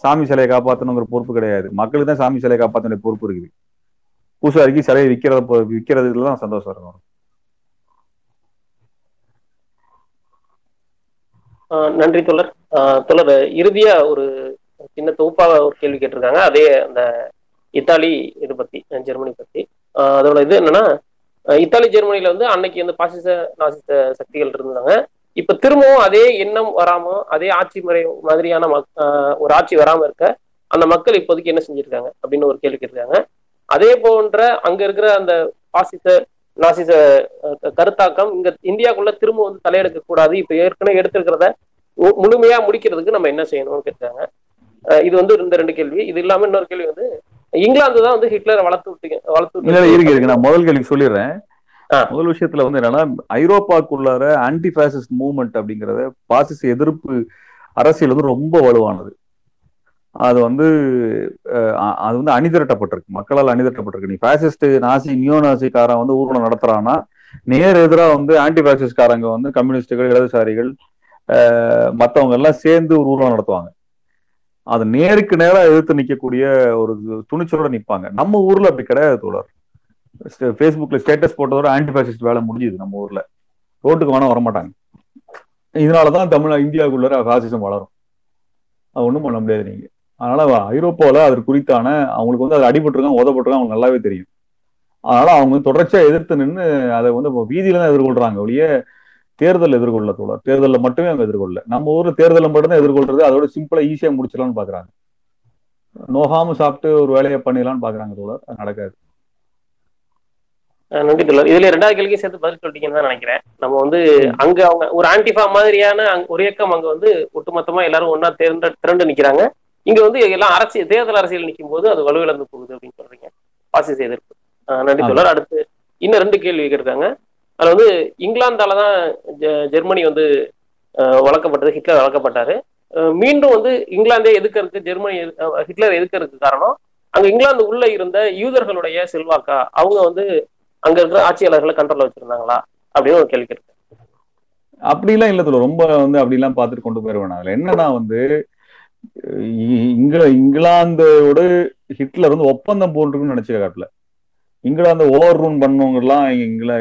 சாமி சிலையை காப்பாத்தணுங்கிற பொறுப்பு கிடையாது. மக்களுக்கு தான் சாமி சிலையை காப்பாற்ற பொறுப்பு இருக்குது. பூசாரிக்கு சிலையை விற்கிறத விற்கிறதுல தான் சந்தோஷம் இருக்கும். நன்றி தொடர் தொடர் இறுதியா ஒரு சின்ன தொகுப்பாக ஒரு கேள்வி கேட்டிருக்காங்க. அதே அந்த இத்தாலி இது பத்தி ஜெர்மனி பத்தி. அதோட இது என்னன்னா இத்தாலி ஜெர்மனில வந்து அன்னைக்கு வந்து பாசிச நாசிச சக்திகள் இருந்தாங்க இப்ப திரும்பவும் அதே எண்ணம் வராம அதே ஆட்சி முறை மாதிரியான ஒரு ஆட்சி வராம இருக்க அந்த மக்கள் இப்போதைக்கு என்ன செஞ்சிருக்காங்க? அப்படின்னு ஒரு கேள்வி கேட்டிருக்காங்க. அதே போன்ற அங்க இருக்கிற அந்த பாசிச நாசிச கருத்தாக்கம். இங்க இந்தியாக்குள்ள திரும்ப வந்து தலையெடுக்க கூடாது. இப்ப ஏற்கனவே எடுத்திருக்கிறத முழுமையா முடிக்கிறதுக்கு நம்ம என்ன செய்யணும்னு கேட்டாங்க. இது வந்து இந்த ரெண்டு கேள்வி. இது இல்லாம இன்னொரு கேள்வி வந்து இங்கிலாந்து தான் வந்து ஹிட்லரை வளர்த்து விட்டு வளர்த்து இருக்கு இருக்கு. நான் முதல் கேள்வி சொல்லிடுறேன். முதல் விஷயத்துல வந்து என்னன்னா ஐரோப்பாக்குள்ளார ஆன்டி பாசிஸ்ட் மூவ்மெண்ட் அப்படிங்கறத பாசிச எதிர்ப்பு அரசியல் வந்து ரொம்ப வலுவானது. அது வந்து அது வந்து அணிதிரட்டப்பட்டிருக்கு. மக்களால் அணிதிரட்டப்பட்டிருக்கு. நீ ஃபேசிஸ்ட் நாசி நியோ நாசிக்காரன் வந்து ஊர்வலம் நடத்துறான்னா நேர் எதிராக வந்து ஆன்டி ஃபேசிஸ்ட்காரங்க வந்து கம்யூனிஸ்டுகள் இடதுசாரிகள் மற்றவங்க எல்லாம் சேர்ந்து ஒரு ஊர்வலம் நடத்துவாங்க. அது நேருக்கு நேராக எதிர்த்து நிற்கக்கூடிய ஒரு துணிச்சலோட நிற்பாங்க நம்ம ஊர்ல அப்படி கிடையாது தோழர். ஃபேஸ்புக்ல ஸ்டேட்டஸ் போட்டதோட ஆன்டி ஃபேசிஸ்ட் வேலை முடிஞ்சுது நம்ம ஊர்ல. ரோட்டுக்கு வேணா வரமாட்டாங்க. இதனாலதான் தமிழ் இந்தியாவுக்குள்ள ஃபாசிசம் வளரும். அது ஒன்றும் பண்ண முடியாது நீங்க. அதனால ஐரோப்பாவில் அது குறித்தான அவங்களுக்கு வந்து அது அடிபட்டிருக்காங்க உதப்பட்டிருக்காங்க அவங்களுக்கு நல்லாவே தெரியும். அதனால அவங்க தொடர்ச்சியா எதிர்த்து நின்று அதை வந்து வீதியில தான் எதிர்கொள்றாங்க ஒழிய தேர்தல் எதிர்கொள்ள தோழர். தேர்தலில் மட்டுமே அவங்க எதிர்கொள்ள நம்ம ஊர்ல தேர்தலில் மட்டும்தான் எதிர்கொள்றது அதோட சிம்பிளா ஈஸியா முடிச்சிடலாம்னு பாக்குறாங்க. நோகாம சாப்பிட்டு ஒரு வேலையை பண்ணிடலாம்னு பாக்குறாங்க தோழர். அது நடக்காது. நன்றி தோழர். இதுல ரெண்டாவது கேள்விக்கு சேர்த்து பதில் சொல்லிட்டீங்கன்னு தான் நினைக்கிறேன். நம்ம வந்து அங்க அவங்க ஒரு ஆன்டிஃபா மாதிரியான ஒரு இயக்கம் அங்க வந்து ஒட்டுமொத்தமா எல்லாரும் ஒன்னா திரண்டு திரண்டு நிக்கிறாங்க. இங்க வந்து எல்லாம் அரசியல் தேர்தல் அரசியல் நிற்கும் போது அது வலுவிழந்து போகுது அப்படின்னு சொல்றீங்க. பாசிச எதிர்ப்பு. நன்றி தோழர். அடுத்து இன்னும் ரெண்டு கேள்வி கேட்டிருக்காங்க. அதுல வந்து இங்கிலாந்தால தான் ஜெர்மனி வந்து வளர்க்கப்பட்டது ஹிட்லர் வளர்க்கப்பட்டாரு. மீண்டும் வந்து இங்கிலாந்தே எதுக்கிறதுக்கு ஜெர்மனி ஹிட்லர் எதுக்கிறதுக்கு காரணம் அங்க இங்கிலாந்து உள்ள இருந்த யூதர்களுடைய செல்வாக்கா? அவங்க வந்து அங்க இருக்கிற ஆட்சியாளர்களை கண்ட்ரோல் வச்சிருந்தாங்களா? அப்படின்னு ஒரு கேள்வி கேட்கிறேன் அப்படிலாம் இல்ல தோழர். ரொம்ப வந்து அப்படிலாம் பார்த்துட்டு கொண்டு போயிருவேன் அதுல என்னன்னா வந்து இங்கில இங்கிலாந்தோட ஹிட்லர் வந்து ஒப்பந்தம் போட்டுருக்குன்னு நினைச்சுக்க காட்டுல. இங்கிலாந்து ஓவர் ரூன் பண்ணவங்க எல்லாம் இங்கில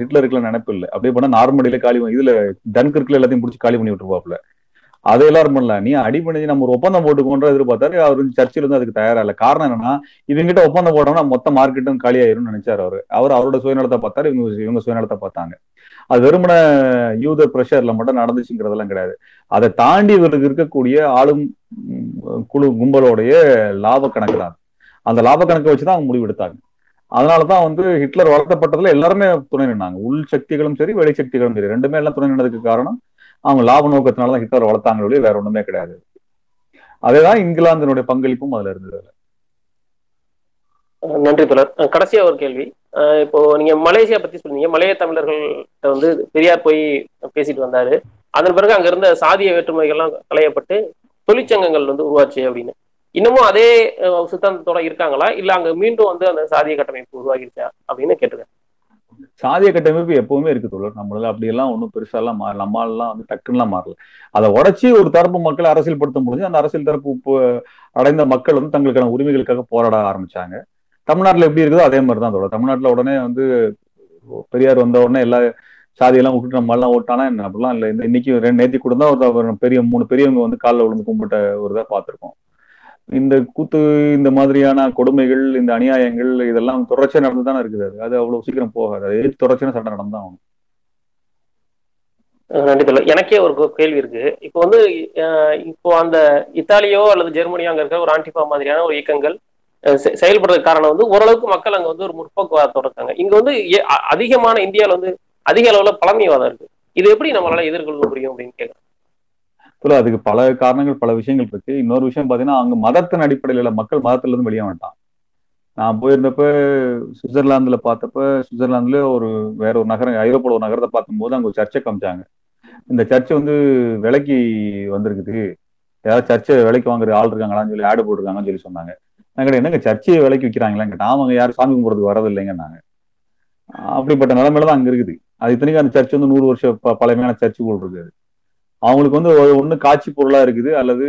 ஹிட்லருக்குலாம் நினைப்பு இல்லை. அப்படியே பண்ணா நார்மடியில காலி இதுல டன்கிற்குல எல்லாத்தையும் பிடிச்சி காலி பண்ணி விட்டுருப்பாப்ல அதை எல்லாரும் பண்ணல. நீ அடிப்படை நம்ம ஒரு ஒப்பந்தம் போட்டுக்கோன்ற எதிர்பார்த்தாரு. அவர் வந்து சர்ச்சில் வந்து அதுக்கு தயாரா இல்லை. காரணம் என்னன்னா இவங்கிட்ட ஒப்பந்தம் போட்டோம்னா மொத்த மார்க்கெட்டும் காலியாயிரும்னு நினைச்சாரு அவரு. அவர் அவரோட சுயநலத்தை பார்த்தாரு இவங்க இவங்க சுயநலத்தை பார்த்தாங்க. அது வெறுமன யூதர் பிரஷர்ல மட்டும் நடந்துச்சுங்கிறதெல்லாம் கிடையாது. அதை தாண்டி இவருக்கு இருக்கக்கூடிய ஆளும் குழு கும்பலோடைய லாப கணக்கு தான் அந்த லாப கணக்கை வச்சுதான் அவங்க முடிவெடுத்தாங்க. அதனாலதான் வந்து ஹிட்லர் வளர்த்தப்பட்டதுல எல்லாருமே துணை நின்னாங்க. உள் சக்திகளும் சரி வெளி சக்திகளும் சரி. ரெண்டுமே எல்லாம் துணை நின்றதுக்கு காரணம் அவங்க லாப நோக்கத்தினாலதான் ஹிட்லர் வளர்த்தாங்க வேற ஒண்ணுமே கிடையாது. அதேதான் இங்கிலாந்தினுடைய பங்களிப்பும் அதுல இருந்தது நன்றி தொடர் கடைசியா ஒரு கேள்வி. இப்போ நீங்க மலேசியா பத்தி சொன்னீங்க மலைய தமிழர்கள்ட்ட வந்து பெரியார் போய் பேசிட்டு வந்தாரு. அதன் பிறகு அங்க இருந்த சாதிய வேற்றுமைகள்லாம் களையப்பட்டு தொழிற்சங்கங்கள் வந்து உருவாச்சு அப்படின்னு. இன்னமும் அதே சித்தாந்தத்தோட இருக்காங்களா? இல்ல அங்க மீண்டும் வந்து அந்த சாதிய கட்டமைப்பு உருவாகிருச்சா? அப்படின்னு கேட்டுருக்கேன் சாதிய கட்டமைப்பு எப்பவுமே இருக்கு தோழர். நம்மளால அப்படியெல்லாம் ஒன்றும் பெருசாலாம் மாறல நம்மளாலாம் வந்து டக்குன்னுலாம் மாறல. அதை உடச்சி ஒரு தரப்பு மக்களை அரசியல் படுத்த முடிஞ்சு அந்த அரசியல் தரப்பு அடைந்த மக்கள் வந்து தங்களுக்கான உரிமைகளுக்காக போராட ஆரம்பிச்சாங்க. தமிழ்நாட்டில் எப்படி இருக்குதோ அதே மாதிரி தான் அதோட தமிழ்நாட்டில் உடனே வந்து பெரியார் வந்த உடனே எல்லா சாதியெல்லாம் விட்டுட்டு நம்ம எல்லாம் ஓட்டானா என்ன? அப்படிலாம் இல்லை. இந்த இன்னைக்கு ரெண்டு நேத்தி கூட தான் ஒரு பெரிய மூணு பெரியவங்க வந்து காலில் விழுந்து கும்பிட்ட ஒரு இதை பார்த்துருக்கோம். இந்த கூத்து இந்த மாதிரியான கொடுமைகள் இந்த அநியாயங்கள் இதெல்லாம் தொடர்ச்சியா நடந்து தானே இருக்குது அது. அது அவ்வளவு சீக்கிரம் போகாது. அது எதிர்த்து தொடர்ச்சியான சட்டம் நடந்தான் ஆகணும். நன்றி எனக்கே ஒரு கேள்வி இருக்கு. இப்போ வந்து இப்போ அந்த இத்தாலியோ அல்லது ஜெர்மனியோ அங்க இருக்க ஒரு ஆன்டிபா மாதிரியான ஒரு இயக்கங்கள் செயல்படுறதுக்கு காரணம் வந்து ஓரளவுக்கு மக்கள் அங்க வந்து ஒரு முற்போக்குவாதத்தோட இருக்காங்க. இங்க வந்து ஏ- அதிகமான இந்தியாவில் வந்து அதிக அளவுல பழமைவாதம் இருக்கு. இது எப்படி நம்மளால எதிர்கொள்ள முடியும் அப்படின்னு கேட்கலாம் இல்ல அதுக்கு பல காரணங்கள் பல விஷயங்கள் இருக்கு. இன்னொரு விஷயம் பாத்தீங்கன்னா அங்க மதத்தின் அடிப்படையில மக்கள் மதத்துல இருந்து வெளியே வந்துட்டான் நான் போயிருந்தப்ப சுவிட்சர்லாந்துல பார்த்தப்ப சுவிட்சர்லாந்துல ஒரு வேற ஒரு நகரம் ஐரோப்பாவில் ஒரு நகரத்தை பார்க்கும்போது அங்க ஒரு சர்ச்சை காமிச்சாங்க. இந்த சர்ச்சை வந்து விலைக்கு வந்திருக்குது. ஏதாவது சர்ச்சை விலைக்கு வாங்குற ஆள் இருக்காங்களான்னு சொல்லி ஆடு போட்டிருக்காங்கன்னு சொல்லி சொன்னாங்க. நான் என்னங்க சர்ச்சையை விலைக்கு விற்கிறாங்களா கேட்டேன் ஆமாங்க யாரும் சாமி கும்பிட்றதுக்கு வரது இல்லைங்கன்னாங்க அப்படிப்பட்ட நிலைமையில தான் அங்க இருக்குது. அது இத்தனைக்கும் அந்த சர்ச் வந்து நூறு வருஷம் பழமையான சர்ச்சு போல் இருக்குது அவங்களுக்கு வந்து ஒன்று காட்சி பொருளா இருக்குது அல்லது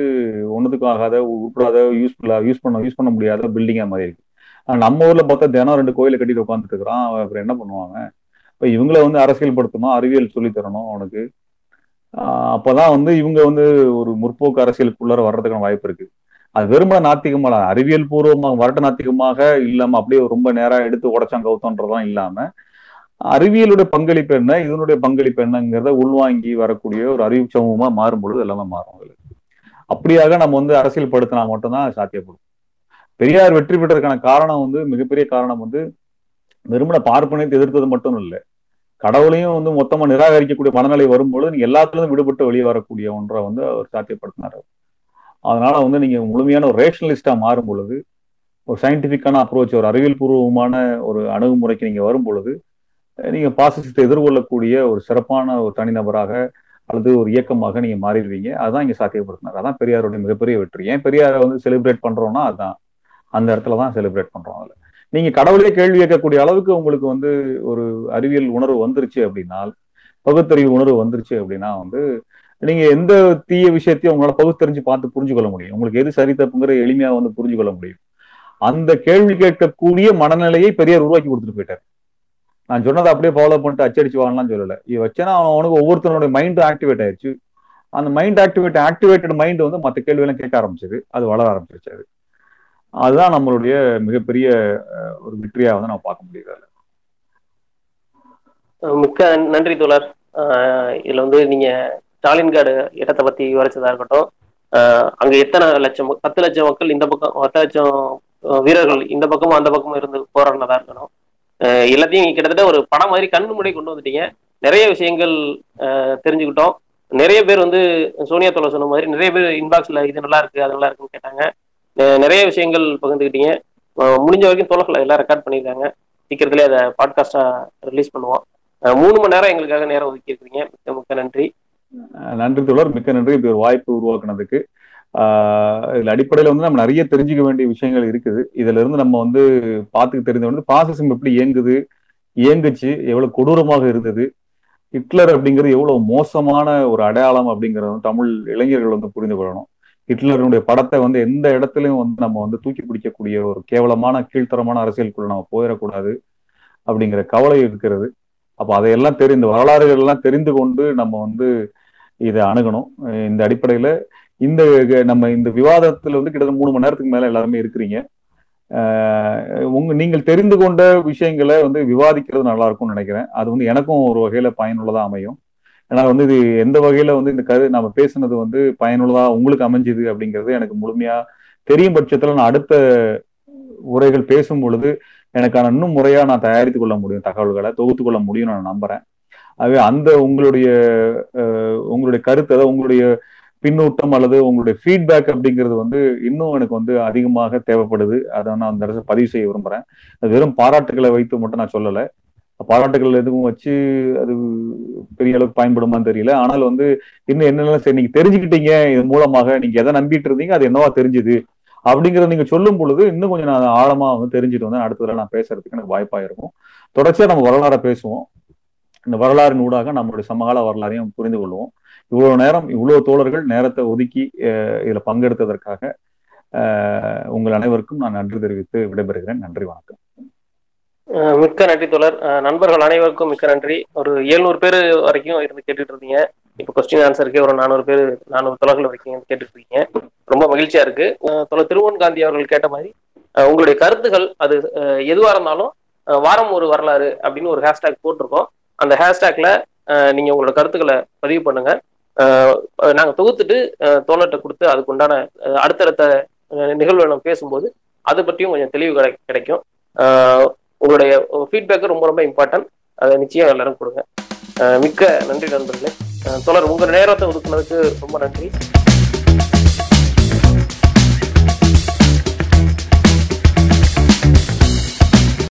ஒன்றுத்துக்கும் ஆகாத உட்படாத யூஸ் யூஸ் பண்ண யூஸ் பண்ண முடியாத பில்டிங்கா மாதிரி இருக்கு. நம்ம ஊர்ல பார்த்தா தினம் ரெண்டு கோயிலை கட்டிட்டு உட்காந்துட்டு இருக்கிறான். அப்புறம் என்ன பண்ணுவாங்க இப்ப இவங்கள வந்து அரசியல் படுத்தணும் அறிவியல் சொல்லி தரணும் அவனுக்கு. ஆஹ் அப்பதான் வந்து இவங்க வந்து ஒரு முற்போக்கு அரசியலுக்குள்ளார வர்றதுக்கான வாய்ப்பு இருக்கு. அது வெறுமன நாத்திகமா அறிவியல் பூர்வமாக வரட்ட நாத்திகமாக இல்லாம அப்படியே ரொம்ப நேரா எடுத்து உடச்சாங்க கவுத்தன்றதும் இல்லாம அறிவியலுடைய பங்களிப்பு என்ன இதனுடைய பங்களிப்பு என்னங்கிறத உள்வாங்கி வரக்கூடிய ஒரு அறிவு சமூகமா மாறும் பொழுது எல்லாமே மாறும் அதுல அப்படியாக நம்ம வந்து அரசியல் படுத்தினா மட்டும்தான் சாத்தியப்படும். பெரியார் வெற்றி பெற்றதுக்கான காரணம் வந்து மிகப்பெரிய காரணம் வந்து வெறுமன பார்ப்பனையை எதிர்த்தது மட்டும் இல்லை. கடவுளையும் வந்து மொத்தமா நிராகரிக்கக்கூடிய மனநிலை வரும்பொழுது நீங்க எல்லாத்துலயும் விடுபட்டு வெளியே வரக்கூடிய ஒன்றை வந்து அவர் சாத்தியப்படுத்தினார் அதனால வந்து நீங்க முழுமையான ஒரு ரேஷனலிஸ்டா மாறும் பொழுது ஒரு சயின்டிபிக்கான அப்ரோச் ஒரு அறிவியல் பூர்வமான ஒரு அணுகுமுறைக்கு நீங்க வரும் பொழுது நீங்க பாசிசத்தை எதிர்கொள்ளக்கூடிய ஒரு சிறப்பான ஒரு தனிநபராக அல்லது ஒரு இயக்கமாக நீங்க மாறிடுவீங்க. அதான் இங்க சாத்தியப்படுத்தினார். அதான் பெரியாருடைய மிகப்பெரிய வெற்றி. ஏன் பெரியாரை வந்து செலிப்ரேட் பண்றோம்னா அதுதான் அந்த இடத்துல தான் செலிப்ரேட் பண்றோம் அதுல. நீங்க கடவுளே கேள்வி கேட்கக்கூடிய அளவுக்கு உங்களுக்கு வந்து ஒரு அறிவியல் உணர்வு வந்துருச்சு அப்படின்னா பகுத்தறிவு உணர்வு வந்துருச்சு அப்படின்னா வந்து நீங்க எந்த தீய விஷயத்தையும் உங்களால பகுத்தறிஞ்சு பார்த்து புரிஞ்சு கொள்ள முடியும். உங்களுக்கு எது சரி தப்புங்கிற எளிமையா வந்து புரிஞ்சு கொள்ள முடியும். அந்த கேள்வி கேட்கக்கூடிய மனநிலையை பெரியார் உருவாக்கி கொடுத்துட்டு போயிட்டார். நான் சொன்னதை அப்படியே ஃபாலோ பண்ணிட்டு அச்சடிச்சு வாங்கலாம் சொல்லல. இது வச்சேன்னா அவனுக்கு ஒவ்வொருத்தனுடைய மைண்டும் ஆக்டிவேட் ஆயிடுச்சு. அந்த மைண்ட் ஆக்டிவேட் ஆக்டிவேட்டட் மைண்ட் வந்து மற்ற கேள்வியெல்லாம் கேட்க ஆரம்பிச்சது. அது வளர ஆரம்பிச்சிருச்சு அது. அதுதான் நம்மளுடைய மிகப்பெரிய ஒரு வெற்றியா வந்து நம்ம பார்க்க முடியுது அதுல. மிக்க நன்றி தோழர். இதுல வந்து நீங்க ஸ்டாலின்காடு இடத்தை பத்தி விவரிச்சதா இருக்கட்டும் அங்க எத்தனை லட்சம் பத்து லட்சம் மக்கள் இந்த பக்கம் பத்து லட்சம் வீரர்கள் இந்த பக்கமும் அந்த பக்கமும் இருந்து போராடினதா இருக்கணும். எல்லாத்தையும் கிட்டத்தட்ட ஒரு படம் மாதிரி கண்ணு முன்னாடி கொண்டு வந்துட்டீங்க. நிறைய விஷயங்கள் தெரிஞ்சுக்கிட்டோம். நிறைய பேர் வந்து சோனியா தோலை சொன்ன மாதிரி நிறைய பேர் இன்பாக்ஸ்ல இது நல்லா இருக்கு அது நல்லா இருக்குன்னு கேட்டாங்க. நிறைய விஷயங்கள் பகிர்ந்துக்கிட்டீங்க. முடிஞ்ச வரைக்கும் தோழர்களை எல்லாம் ரெக்கார்ட் பண்ணியிருக்காங்க. சீக்கிரத்திலே அதை பாட்காஸ்டா ரிலீஸ் பண்ணுவோம். மூணு மணி நேரம் எங்களுக்காக நேரம் ஒதுக்கி இருக்கிறீங்க மிக்க மிக்க நன்றி. நன்றி தோழர் மிக்க நன்றி. இப்படி ஒரு வாய்ப்பு உருவாக்குனதுக்கு. ஆஹ் இதுல அடிப்படையில வந்து நம்ம நிறைய தெரிஞ்சுக்க வேண்டிய விஷயங்கள் இருக்குது. இதுல இருந்து நம்ம வந்து பார்த்து தெரிஞ்ச வந்து பாசிசம் எப்படி இயங்குது இயங்குச்சு எவ்வளவு கொடூரமாக இருந்தது ஹிட்லர் அப்படிங்கிறது எவ்வளவு மோசமான ஒரு அடையாளம் அப்படிங்கறது தமிழ் இளைஞர்கள் வந்து புரிந்து கொள்ளணும். ஹிட்லருடைய படத்தை வந்து எந்த இடத்துலயும் வந்து நம்ம வந்து தூக்கி பிடிக்கக்கூடிய ஒரு கேவலமான கீழ்த்தரமான அரசியலுக்குள்ள நம்ம போயிடக்கூடாது அப்படிங்கிற கவலை இருக்கிறது. அப்போ அதையெல்லாம் தெரிந்து வரலாறுகள் எல்லாம் தெரிந்து கொண்டு நம்ம வந்து இதை அணுகணும். இந்த அடிப்படையில இந்த நம்ம இந்த விவாதத்துல வந்து கிட்டத்தட்ட மூணு மணி நேரத்துக்கு மேல எல்லாருமே இருக்கிறீங்க. உங்க நீங்கள் தெரிந்து கொண்ட விஷயங்களை வந்து விவாதிக்கிறது நல்லா இருக்கும்னு நினைக்கிறேன். அது வந்து எனக்கும் ஒரு வகையில பயனுள்ளதா அமையும். ஏன்னா வந்து இது எந்த வகையில வந்து இந்த கரு நம்ம பேசுனது வந்து பயனுள்ளதா உங்களுக்கு அமைஞ்சுது அப்படிங்கிறது எனக்கு முழுமையா தெரியும் பட்சத்துல நான் அடுத்த உரைகள் பேசும் பொழுது எனக்கான இன்னும் முறையா நான் தயாரித்துக் கொள்ள முடியும் தகவல்களை தொகுத்து கொள்ள முடியும் நான் நம்புறேன். ஆகவே அந்த உங்களுடைய உங்களுடைய கருத்து அதாவது உங்களுடைய பின்னூட்டம் அல்லது உங்களுடைய ஃபீட்பேக் அப்படிங்கிறது வந்து இன்னும் எனக்கு வந்து அதிகமாக தேவைப்படுது. அதை நான் அந்த இடத்துல பதிவு செய்ய விரும்புகிறேன் அது வெறும் பாராட்டுகளை வைத்து மட்டும் நான் சொல்லலை. பாராட்டுகள் எதுவும் வச்சு அது பெரிய அளவுக்கு பயன்படுமான்னு தெரியல. ஆனால் வந்து இன்னும் என்னென்ன சரி நீங்க தெரிஞ்சுக்கிட்டீங்க. இது மூலமாக நீங்க எதை நம்பிட்டு இருந்தீங்க அது என்னவா தெரிஞ்சுது அப்படிங்கிறத நீங்க சொல்லும் பொழுது இன்னும் கொஞ்சம் நான் ஆழமா வந்து தெரிஞ்சுட்டு வந்து அடுத்த நான் பேசுறதுக்கு எனக்கு வாய்ப்பா இருக்கும். தொடர்ச்சியா நம்ம வரலாறை பேசுவோம். இந்த வரலாறின் ஊடாக நம்மளுடைய சமகால வரலாறையும் புரிந்து கொள்வோம். இவ்வளவு நேரம் இவ்வளவு தோழர்கள் நேரத்தை ஒதுக்கி அஹ், இதுல பங்கெடுத்ததற்காக உங்கள் அனைவருக்கும் நான் நன்றி தெரிவித்து விடைபெறுகிறேன். நன்றி வணக்கம். மிக்க நன்றி தோழர். அஹ் நண்பர்கள் அனைவருக்கும் மிக்க நன்றி. ஒரு எழுநூறு பேர் வரைக்கும் இருந்து கேட்டுட்டு இருந்தீங்க இப்போ கொஸ்டின் ஆன்சருக்கே ஒரு நானூறு பேர் நானூறு தொலைகள் வரைக்கும் கேட்டுட்டு இருக்கீங்க ரொம்ப மகிழ்ச்சியா இருக்கு. தோழர் திருவன் காந்தி அவர்கள் கேட்ட மாதிரி உங்களுடைய கருத்துகள் அது எதுவாக எதுவா இருந்தாலும் வாரம் ஒரு வரலாறு அப்படின்னு ஒரு ஹேஷ்டேக் போட்டிருக்கோம். அந்த ஹேஷ்டேக்ல நீங்க உங்களோட கருத்துக்களை பதிவு பண்ணுங்க. நாங்க தொகுத்துட்டு தோழர்கிட்ட கொடுத்து அதுக்கு உண்டான அடுத்தடுத்த நிகழ்வு நம்ம பேசும்போது அதை பற்றியும் கொஞ்சம் தெளிவு கிடை கிடைக்கும். உங்களுடைய ஃபீட்பேக்கு ரொம்ப ரொம்ப இம்பார்ட்டன்ட் அதை நிச்சயம் எல்லாரும் கொடுங்க. மிக்க நன்றி நண்பர்களே. தொடர் உங்கள் நேரத்தை ஒதுக்குனதுக்கு ரொம்ப நன்றி.